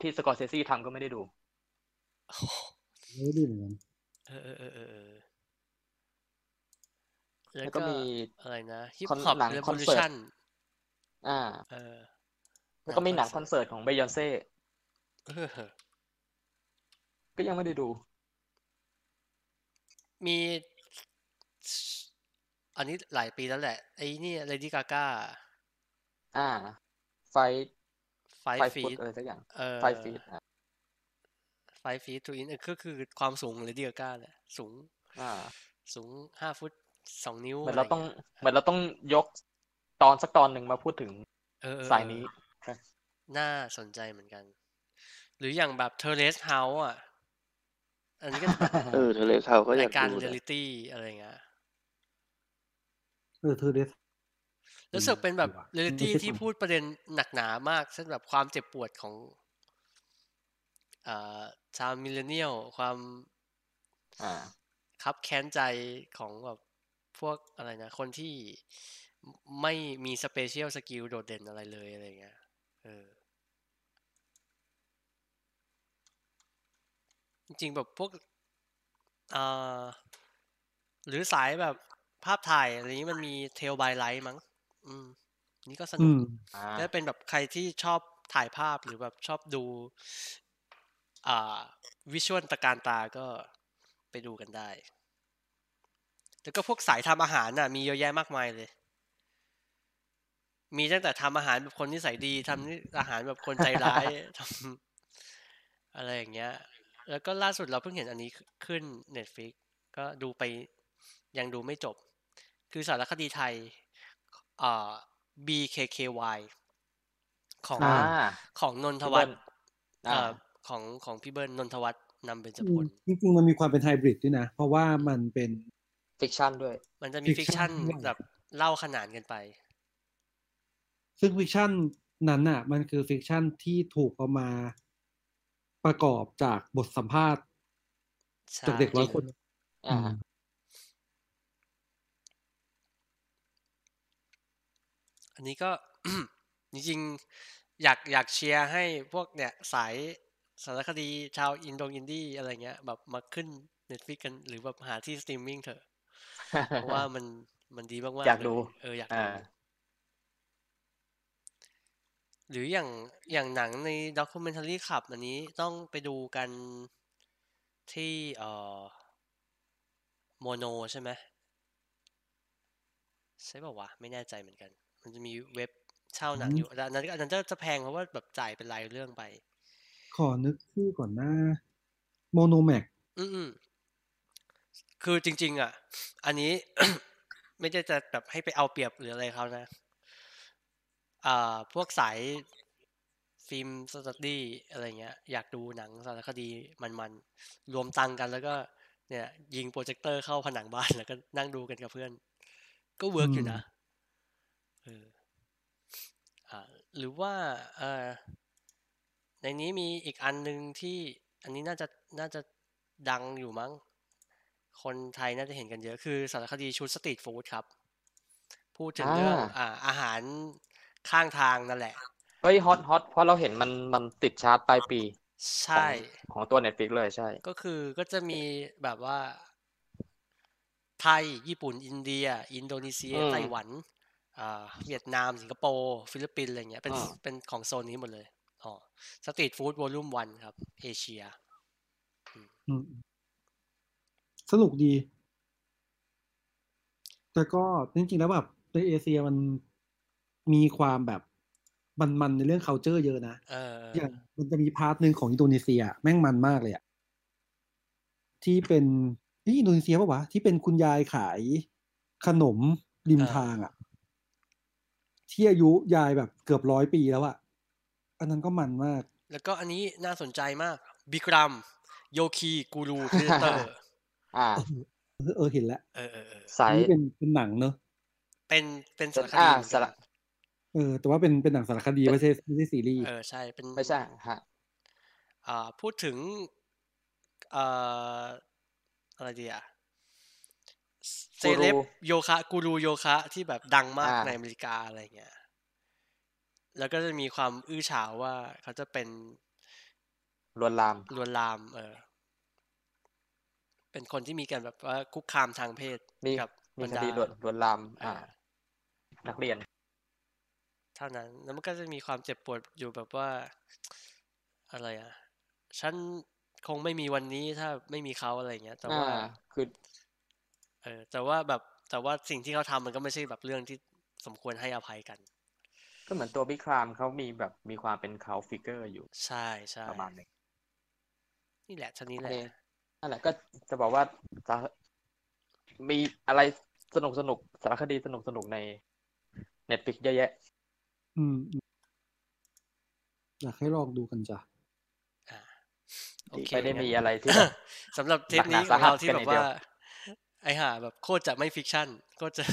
ที่สกอร์เซซี่ทำก็ไม่ได้ดูไม่ได้ดูเหมือนกันเออเออเออเออเออแล้วก็มีอะไรนะ Hip-Hop Evolution หนังคอนเสิร์ตชั่นอ่าเออแล้วก็มีหนังคอนเสิร์ตของเบยอนเซ่เออก็ยังไม่ได้ดู มี อันนี้หลายปีแล้วแหละ ไอ้นี่เลดี้กาก้าอ่า ไฟไฟไฟฟีฟุตดอะไรสักอย่างเออไฟฟีดไฟฟีดทูอินก็คือความสูงเลดี้กาก้าแหละ สูง อ่า สูงห้าฟุตสองนิ้วเหมือนเราต้องะไงี้ยเหมือนเราต้องยกตอนสักตอนหนึ่งมาพูดถึงเออเออสายนี้ น่าสนใจเหมือนกัน หรืออย่างแบบเทเลสเฮาส์อะ อันนี้ก็จะแบบเออเทเลเขาก็อายรายกการดูเรียลนะลิตี้อะไรเงี้ยเออเธอเดสรู้สึกเป็นแบบดีว่ะเรียลลิตี้ไม่ใช่ที่ฝั่งพูดประเด็นหนักหนามากเช่นแบบความเจ็บปวดของอ่าชาวมิเลเนียลความอ่าคับแค้นใจของแบบพวกอะไรนะ คนที่ไม่มีสเปเชียลสกิลโดดเด่นอะไรเลยอะไรเงี้ย เออ จริงๆแบบพวกอ่าหรือสายแบบภาพถ่ายอะไรนี้มันมีเทลบายไลท์มั้ง อืม นี่ก็สนุอืกมอ่าถ้าเป็นแบบใครที่ชอบถ่ายภาพหรือแบบชอบดู อ่า วิชวลตะการตาก็ไปดูกันได้ แล้วก็พวกสายทำอาหารน่ะ มีเยอะแยะมากมายเลย มีตั้งแต่ทำอาหารแบบคนนิสัยดีทำนี่อาหารแบบคนใจร้าย ทำอะไรอย่างเงี้ย แล้วก็ล่าสุดเราเพิ่งเห็นอันนี้ขึ้น Netflix ก็ดูไปยังดูไม่จบ คือสารคดีไทยอ่า BKKY ของอ่า ของนนทพี่วัเบิ้ฒลน์อ่า เอ่อของของพี่เบิร์นนนทวัฒน์นำเบญจพล จริงๆมันมีความเป็นไฮบริดด้วยนะ เพราะว่ามันเป็น fiction ด้วย มันจะมีฟิก fiction ชันด้วยแบบเล่าขนานกันไป ซึ่ง fiction นั้นน่ะ มันคือ fiction ที่ถูกเอามา ประกอบจากบทสัมภาษณ์ใช่จากเด็กร้อยคน อ่าอืมอันนี้ก็จริงๆ อยากอยากเชียร์ให้พวกเนี่ยสายสารคดีชาวอินโดอินดี้อะไรเงี้ย แบบมาขึ้น Netflix กันหรือแบบหาที่สตรีมมิ่งเถอะ เพราะว่ามันมันดีมากๆอยากเลดู เอออยากดูอ่า หรืออย่าง อย่างหนังในด็อกิเมนท r รีขับอันนี้ต้องไปดูกันที่เอ่อโมโนใช่ไหมใช่ป่าวะ ไม่แน่ใจเหมือนกัน มันจะมีเว็บเช่าหนังอืมอยู่แต่อันนั้นอันนั้นจะจะแพงเพราะว่าแบบจ่ายเป็นรายเรื่องไป ขอนึกชื่อก่อนหน้าโมโนแมกอืมอืมคือจริง ๆ อะ อันนี้ ไม่ได้จะแบบให้ไปเอาเปรียบหรืออะไรเขานะ อ่าพวกสาย film study อะไรเงี้ยอยากดูหนังสารคดีมันๆ รวมตังค์กันแล้วก็เนี่ย ยิงโปรเจคเตอร์เข้าผนังบ้านแล้วก็นั่งดูกันกับเพื่อน ก็ work อยู่นะเอออ่าหรือว่าเออในนี้มีอีกอันหนึ่งที่อันนี้น่าจะน่าจะดังอยู่มั้ง คนไทยน่าจะเห็นกันเยอะคือสารคดีชุด Street Food ครับ พูดถึงอ่าเรื่องอ่าอาหาร ข้างทางนั่นแหละเฮ้ยฮอตฮอตเพราะเราเห็นมันมันติดชาร์ตปลายปี ใช่ของของตัว Netflix เลยใช่ ก็คือก็จะมีแบบว่า ไทย ญี่ปุ่น อินเดีย อินโดนีเซียอืมไต้หวันอ่าเวียดนาม สิงคโปร์ ฟิลิปปินส์อะไรเงี้ย เป็นอ่าเป็นของโซนนี้หมดเลย อ๋อ Street Food Volume One ครับ เอเชียอืมสนุกดี แต่ก็จริงๆแล้วแบบในเอเชียมัน มีความแบบมันๆในเรื่อง culture เยอะนะเอออย่างมันจะมี part หนึ่งของอินโดนีเซีย แม่งมันมากเลยอะที่เป็นนี่อินโดนีเซียปะวะที่เป็นคุณยายขายขนมริมอ่าทางอะที่อายุยายแบบเกือบร้อยปีแล้วอะอันนั้นก็มันมาก แล้วก็อันนี้น่าสนใจมาก Bikram Yogi Guru Predator อ่า เออเออเห็นแล้วเออเออเออสายอันนี้เป็นเป็นหนังเนอะเป็นเป็นสารคอ่าดี เหมือนสกันระเออ แต่ว่าเป็นเป็นหนังสารคดีไม่ใช่ไม่ใช่ซีรีส์เออใช่เป็นไม่ใช่ฮะอ่าพูดถึงเอ่ออะไรดีอะเซเลบกูรูโยคะกูรูโยคะที่แบบดังมากอ่าในอเมริกาอะไรเงี้ยแล้วก็จะมีความอื้อฉาวว่าเขาจะเป็นลวนลามลวนลาม เออ เป็นคนที่มีการแบบว่าคุกคามทางเพศมีกับมีบรรคดาดีลวนลวนลามอ่าอ่า นักเรียน เท่านั้น แล้วมันก็จะมีความเจ็บปวดอยู่แบบว่า อะไรอะ ฉันคงไม่มีวันนี้ถ้าไม่มีเขาอะไรเงี้ย แต่อ่าว่าคือเออแต่ว่าแบบแต่ว่าสิ่งที่เขาทำมันก็ไม่ใช่แบบเรื่องที่สมควรให้อภัยกัน ก็เหมือนตัว Bikram เขามีแบบมีความเป็น cult figure อยู่ ใช่ใช่ประมาณหนึ่งนี่แหละท่านี้แหโอละเคนั่นแหละก็จะบอกว่าจะมีอะไรสนุกสนุกสารคดีสนุกสนุกใน Netflix เยอะแยะ อืมอืม อยากให้ลองดูกันจ้ะอ่าโอเคไม่ได้งั้นมีอะไรที่แบบสำหรับเทปหนันี้กหขนาองเราสาหัสที่กันแบอย่าบงเดีว่ายวไอห่าแบบโคตรจะไม่ฟิกชั่นโคตรจะ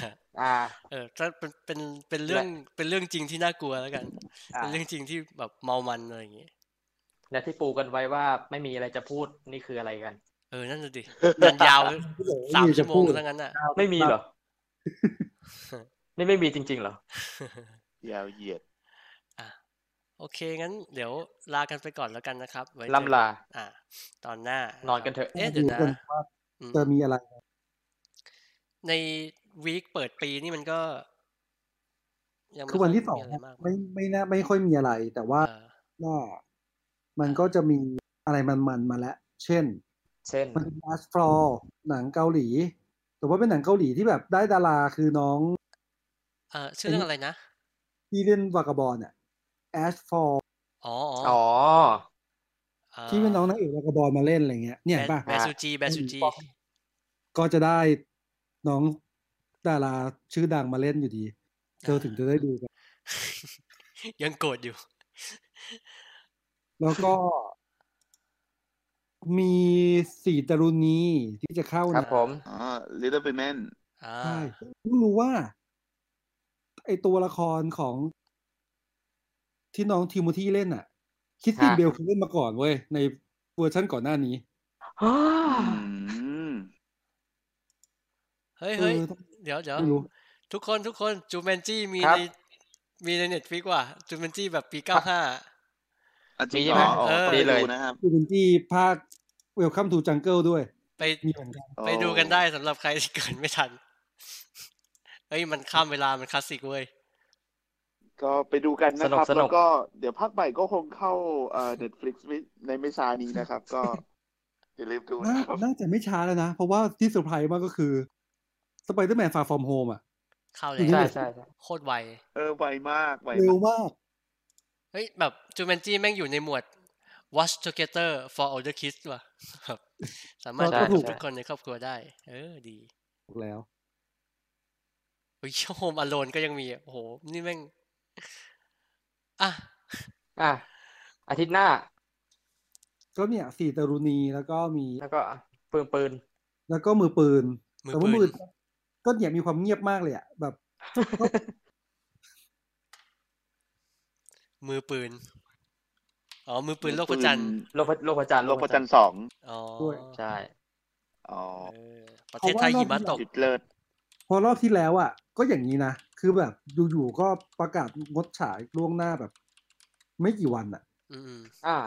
อ่า เออถ้าเป็นเป็นเป็นเรื่องเป็นเรื่องจริงที่น่ากลัวแล้วกันอ่าเป็นเรื่องจริงที่แบบเมามันอะไรอย่างงี้และที่ปูกันไว้ว่าไม่มีอะไรจะพูดนี่คืออะไรกัน เออนั่นน่ะดิยันยาวสามชั่วโมงทั้งนั้นอะ ไม่มีเหรอ นี่ไม่มีจริงๆเหรอ ยาวเหยียดอะโอเคงั้นเดี๋ยวลากันไปก่อนแล้วกันนะครับไว้เจอล่ำลา อ่าตอนหน้าอนกันเถอะเอ๊ะเดี๋ยวดูนะกันว่าอืมจะมีอะไร ในวีคเปิดปีนี่มันก็ยังไม่คือวันที่สค่อยงมีอะไรมากไม่ไม่น่าไม่ค่อยมีอะไร แต่ว่าเออว่ามันก็จะมีอะไรมันๆมาแล้ว เช่น เช่นมันเป็น Last Floor หนังเกาหลี แต่ว่าเป็นหนังเกาหลีที่แบบได้ดาราคือน้อง เออชื่อเรื่องอะไรนะ ที่เล่นวากาบอลอะ Ash for อ๋ออ๋ออ๋อที่เป็นน้องนางเอกวากาบอลมาเล่นอะไรเงี้ยเนี่ยเห็นป่ะแบซูจีแบซูจีก็จะได้น้องดาราชื่อดังมาเล่นอยู่ดีเธอถึงจะได้ดูกันยังโกรธอยู่ แล้วก็มีสีตรุณีที่จะเข้าครับนะผมอ๋อ Little Women อ่าใช่เพิ่งรู้ว่า ไอตัวละครของที่น้องทิโมธีเล่นอะ คิดตินฮะเบลเคยเล่นมาก่อนเว้ย ในเวอร์ชันก่อนหน้านี้อืมเฮ้ยเฮ้ยเออต้องเดี๋ยวเดี๋ยวไม่รู้ทุกคนทุกคน Jumanji มีครับในมีใน Netflix ว่ะ Jumanji แบบปีเก้าห้าอะจริงมีเหรอไหมอ๋อเออต้องดีไปเลยดูนะครับคือเป็นที่ภาค Welcome to Jungle ด้วย ไปมีเหมือนกันไปดูกันได้สำหรับใครที่เกิดไม่ทัน เฮ้ยมันข้ามเวลามันคลาสสิกเว้ย ก็ไปดูกันนะสนุคกรับสนุแล้กวก็เดี๋ยวภาคใหม่ก็คงเข้าเอ่อ Netflix ไม่ในไม่ช้านี้นะครับ ก็อย่าลืมดูน่านะครับน่าจะไม่ช้าแล้วนะ เพราะว่าที่เซอร์ไพรส์มากก็คือ Spider-Man Far From Home อะ เข้าแล้จริงใช่ใช่ใช่โคตรไว เออ ไวมาก ไวเร็วมากมาก เฮ้ย แบบ Jumanji แม่งอยู่ในหมวด watch together for older kids ว่ะครับสามารถก็ดูกับทุกคนในครอบครัวได้ เออ ดีถูกแล้วเฮ้ย Home Alone ก็ยังมีอะโอ้โห นี่แม่ง อะ อะ อาทิตย์หน้า ก็เนี่ยสีตรุณีแล้วก็มี แล้วก็ปืนปืน แล้วก็มือปืนมือแต่ว่าปืมือน ก็เนี่ยมีความเงียบมากเลยอะแบบ มือปืน อ๋อ มือปืนโลกพระจันทร์โลกพระโลกพระจันทร์โลกพระจันทร์สองอ๋อด้วย ใช่ อ๋อเออประเทศไทยหิมะตก จุดเลิศ พอรอบที่แล้วอะ ก็อย่างนี้นะ คือแบบอยู่ๆก็ประกาศงดฉายล่วงหน้าแบบ ไม่กี่วันอะ อืมอ่า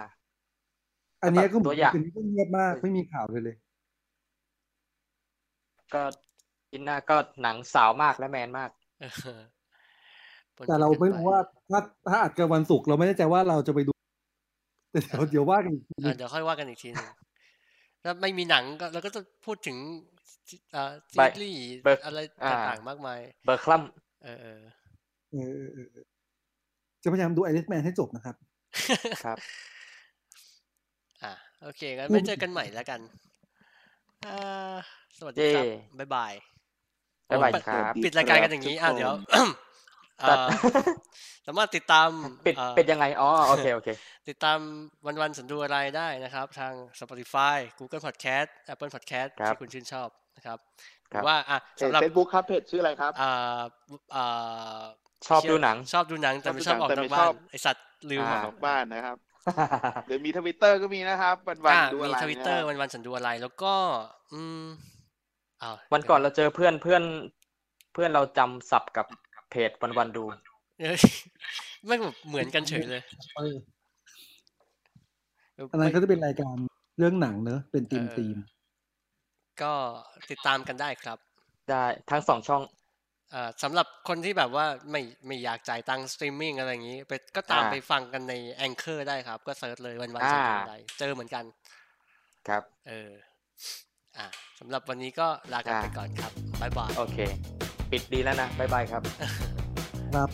อันเนี้ยก็เหมืตัอนวอย่างเป็นก็เงียบมากไม่มีข่าวเลยเลย ก็อินหน้าก็หนังสาวมากและแมนมากเออปนแต่เรากันไม่ปรู้ว่าถ้าถ้าอัดกันวันศุกร์เราไม่แน่ใจว่าเราจะไปดู แต่เดี๋ยวเดี๋ยวว่ากันอีกทีอะเดี๋ยวค่อยว่ากันอีกทีหนึงถ้าไม่มีหนังก็เราก็จะพูดถึงอ่า ซีไปรีส์เบิกอะไรอ่าต่างๆมากมาย เบอร์คลัมเออเออเออเออเออเออจะพยายามดูไอริสแมนให้จบนะครับ ครับ อะโอเคงั้นไม่เจอกันใหม่แล้วกันอ่าสวัสดีครับเย้บ๊ายบาย บ๊ายบายโอ้ครับ ปิดรายการกันอย่างนี้ อะเดี๋ยวตัดเอ่อ สามารถติดตามปิดเอ่อปิดยังไงอ๋อโอเคโอเค ติดตามวันวันๆสันดูอะไรได้นะครับ ทาง Spotify Google Podcast Apple Podcast ครับที่คุณชื่นชอบนะครับหครัรืบอว่าอะเพจสำหรับเฟซบุ๊กครับเพจชื่ออะไรครับอ่าอ่าชอบดูหนัง ชอบดูหนังแต่ไม่ชชออบบออกดูหนันองกแต่ไม่บ้าชนอบไอสัตว์ลืมอ่าออกบ้านนะครับหรือมีทวิตเตอร์ก็มีนะครับ วันวันอ่าๆดูมีอะไรทวิตเตอร์นะควัรับนวันๆสันดูอะไรแล้วก็ อืมอ้าววันก่อนเราเจอเพื่อนเพื่อน เพื่อนเราจำศัพท์กับ เพจวันวันดูเอ้ยแม่งแบบเหมือนกันเฉยเลยเอออันนั้นก็จะเป็นรายการเรื่องหนังเนอะเป็นทีมเออทีม ก็ติดตามกันได้ครับ ได้ทั้งสองช่องอ่าสำหรับคนที่แบบว่าไม่ไม่อยากจ่ายตังค์สตรีมมิ่งอะไรอย่างนี้ไปก็ตามอ่าไปฟังกันใน Anchor ได้ครับ ก็เซิร์ชเลยวันวันอ่าฉันดูอะไรเจอเหมือนกัน ครับ เออ อ่าสำหรับวันนี้ก็ลากันอ่าไปก่อนครับ บ๊ายบาย โอเค ปิดดีแล้วนะบ๊ายบายครับ ครับ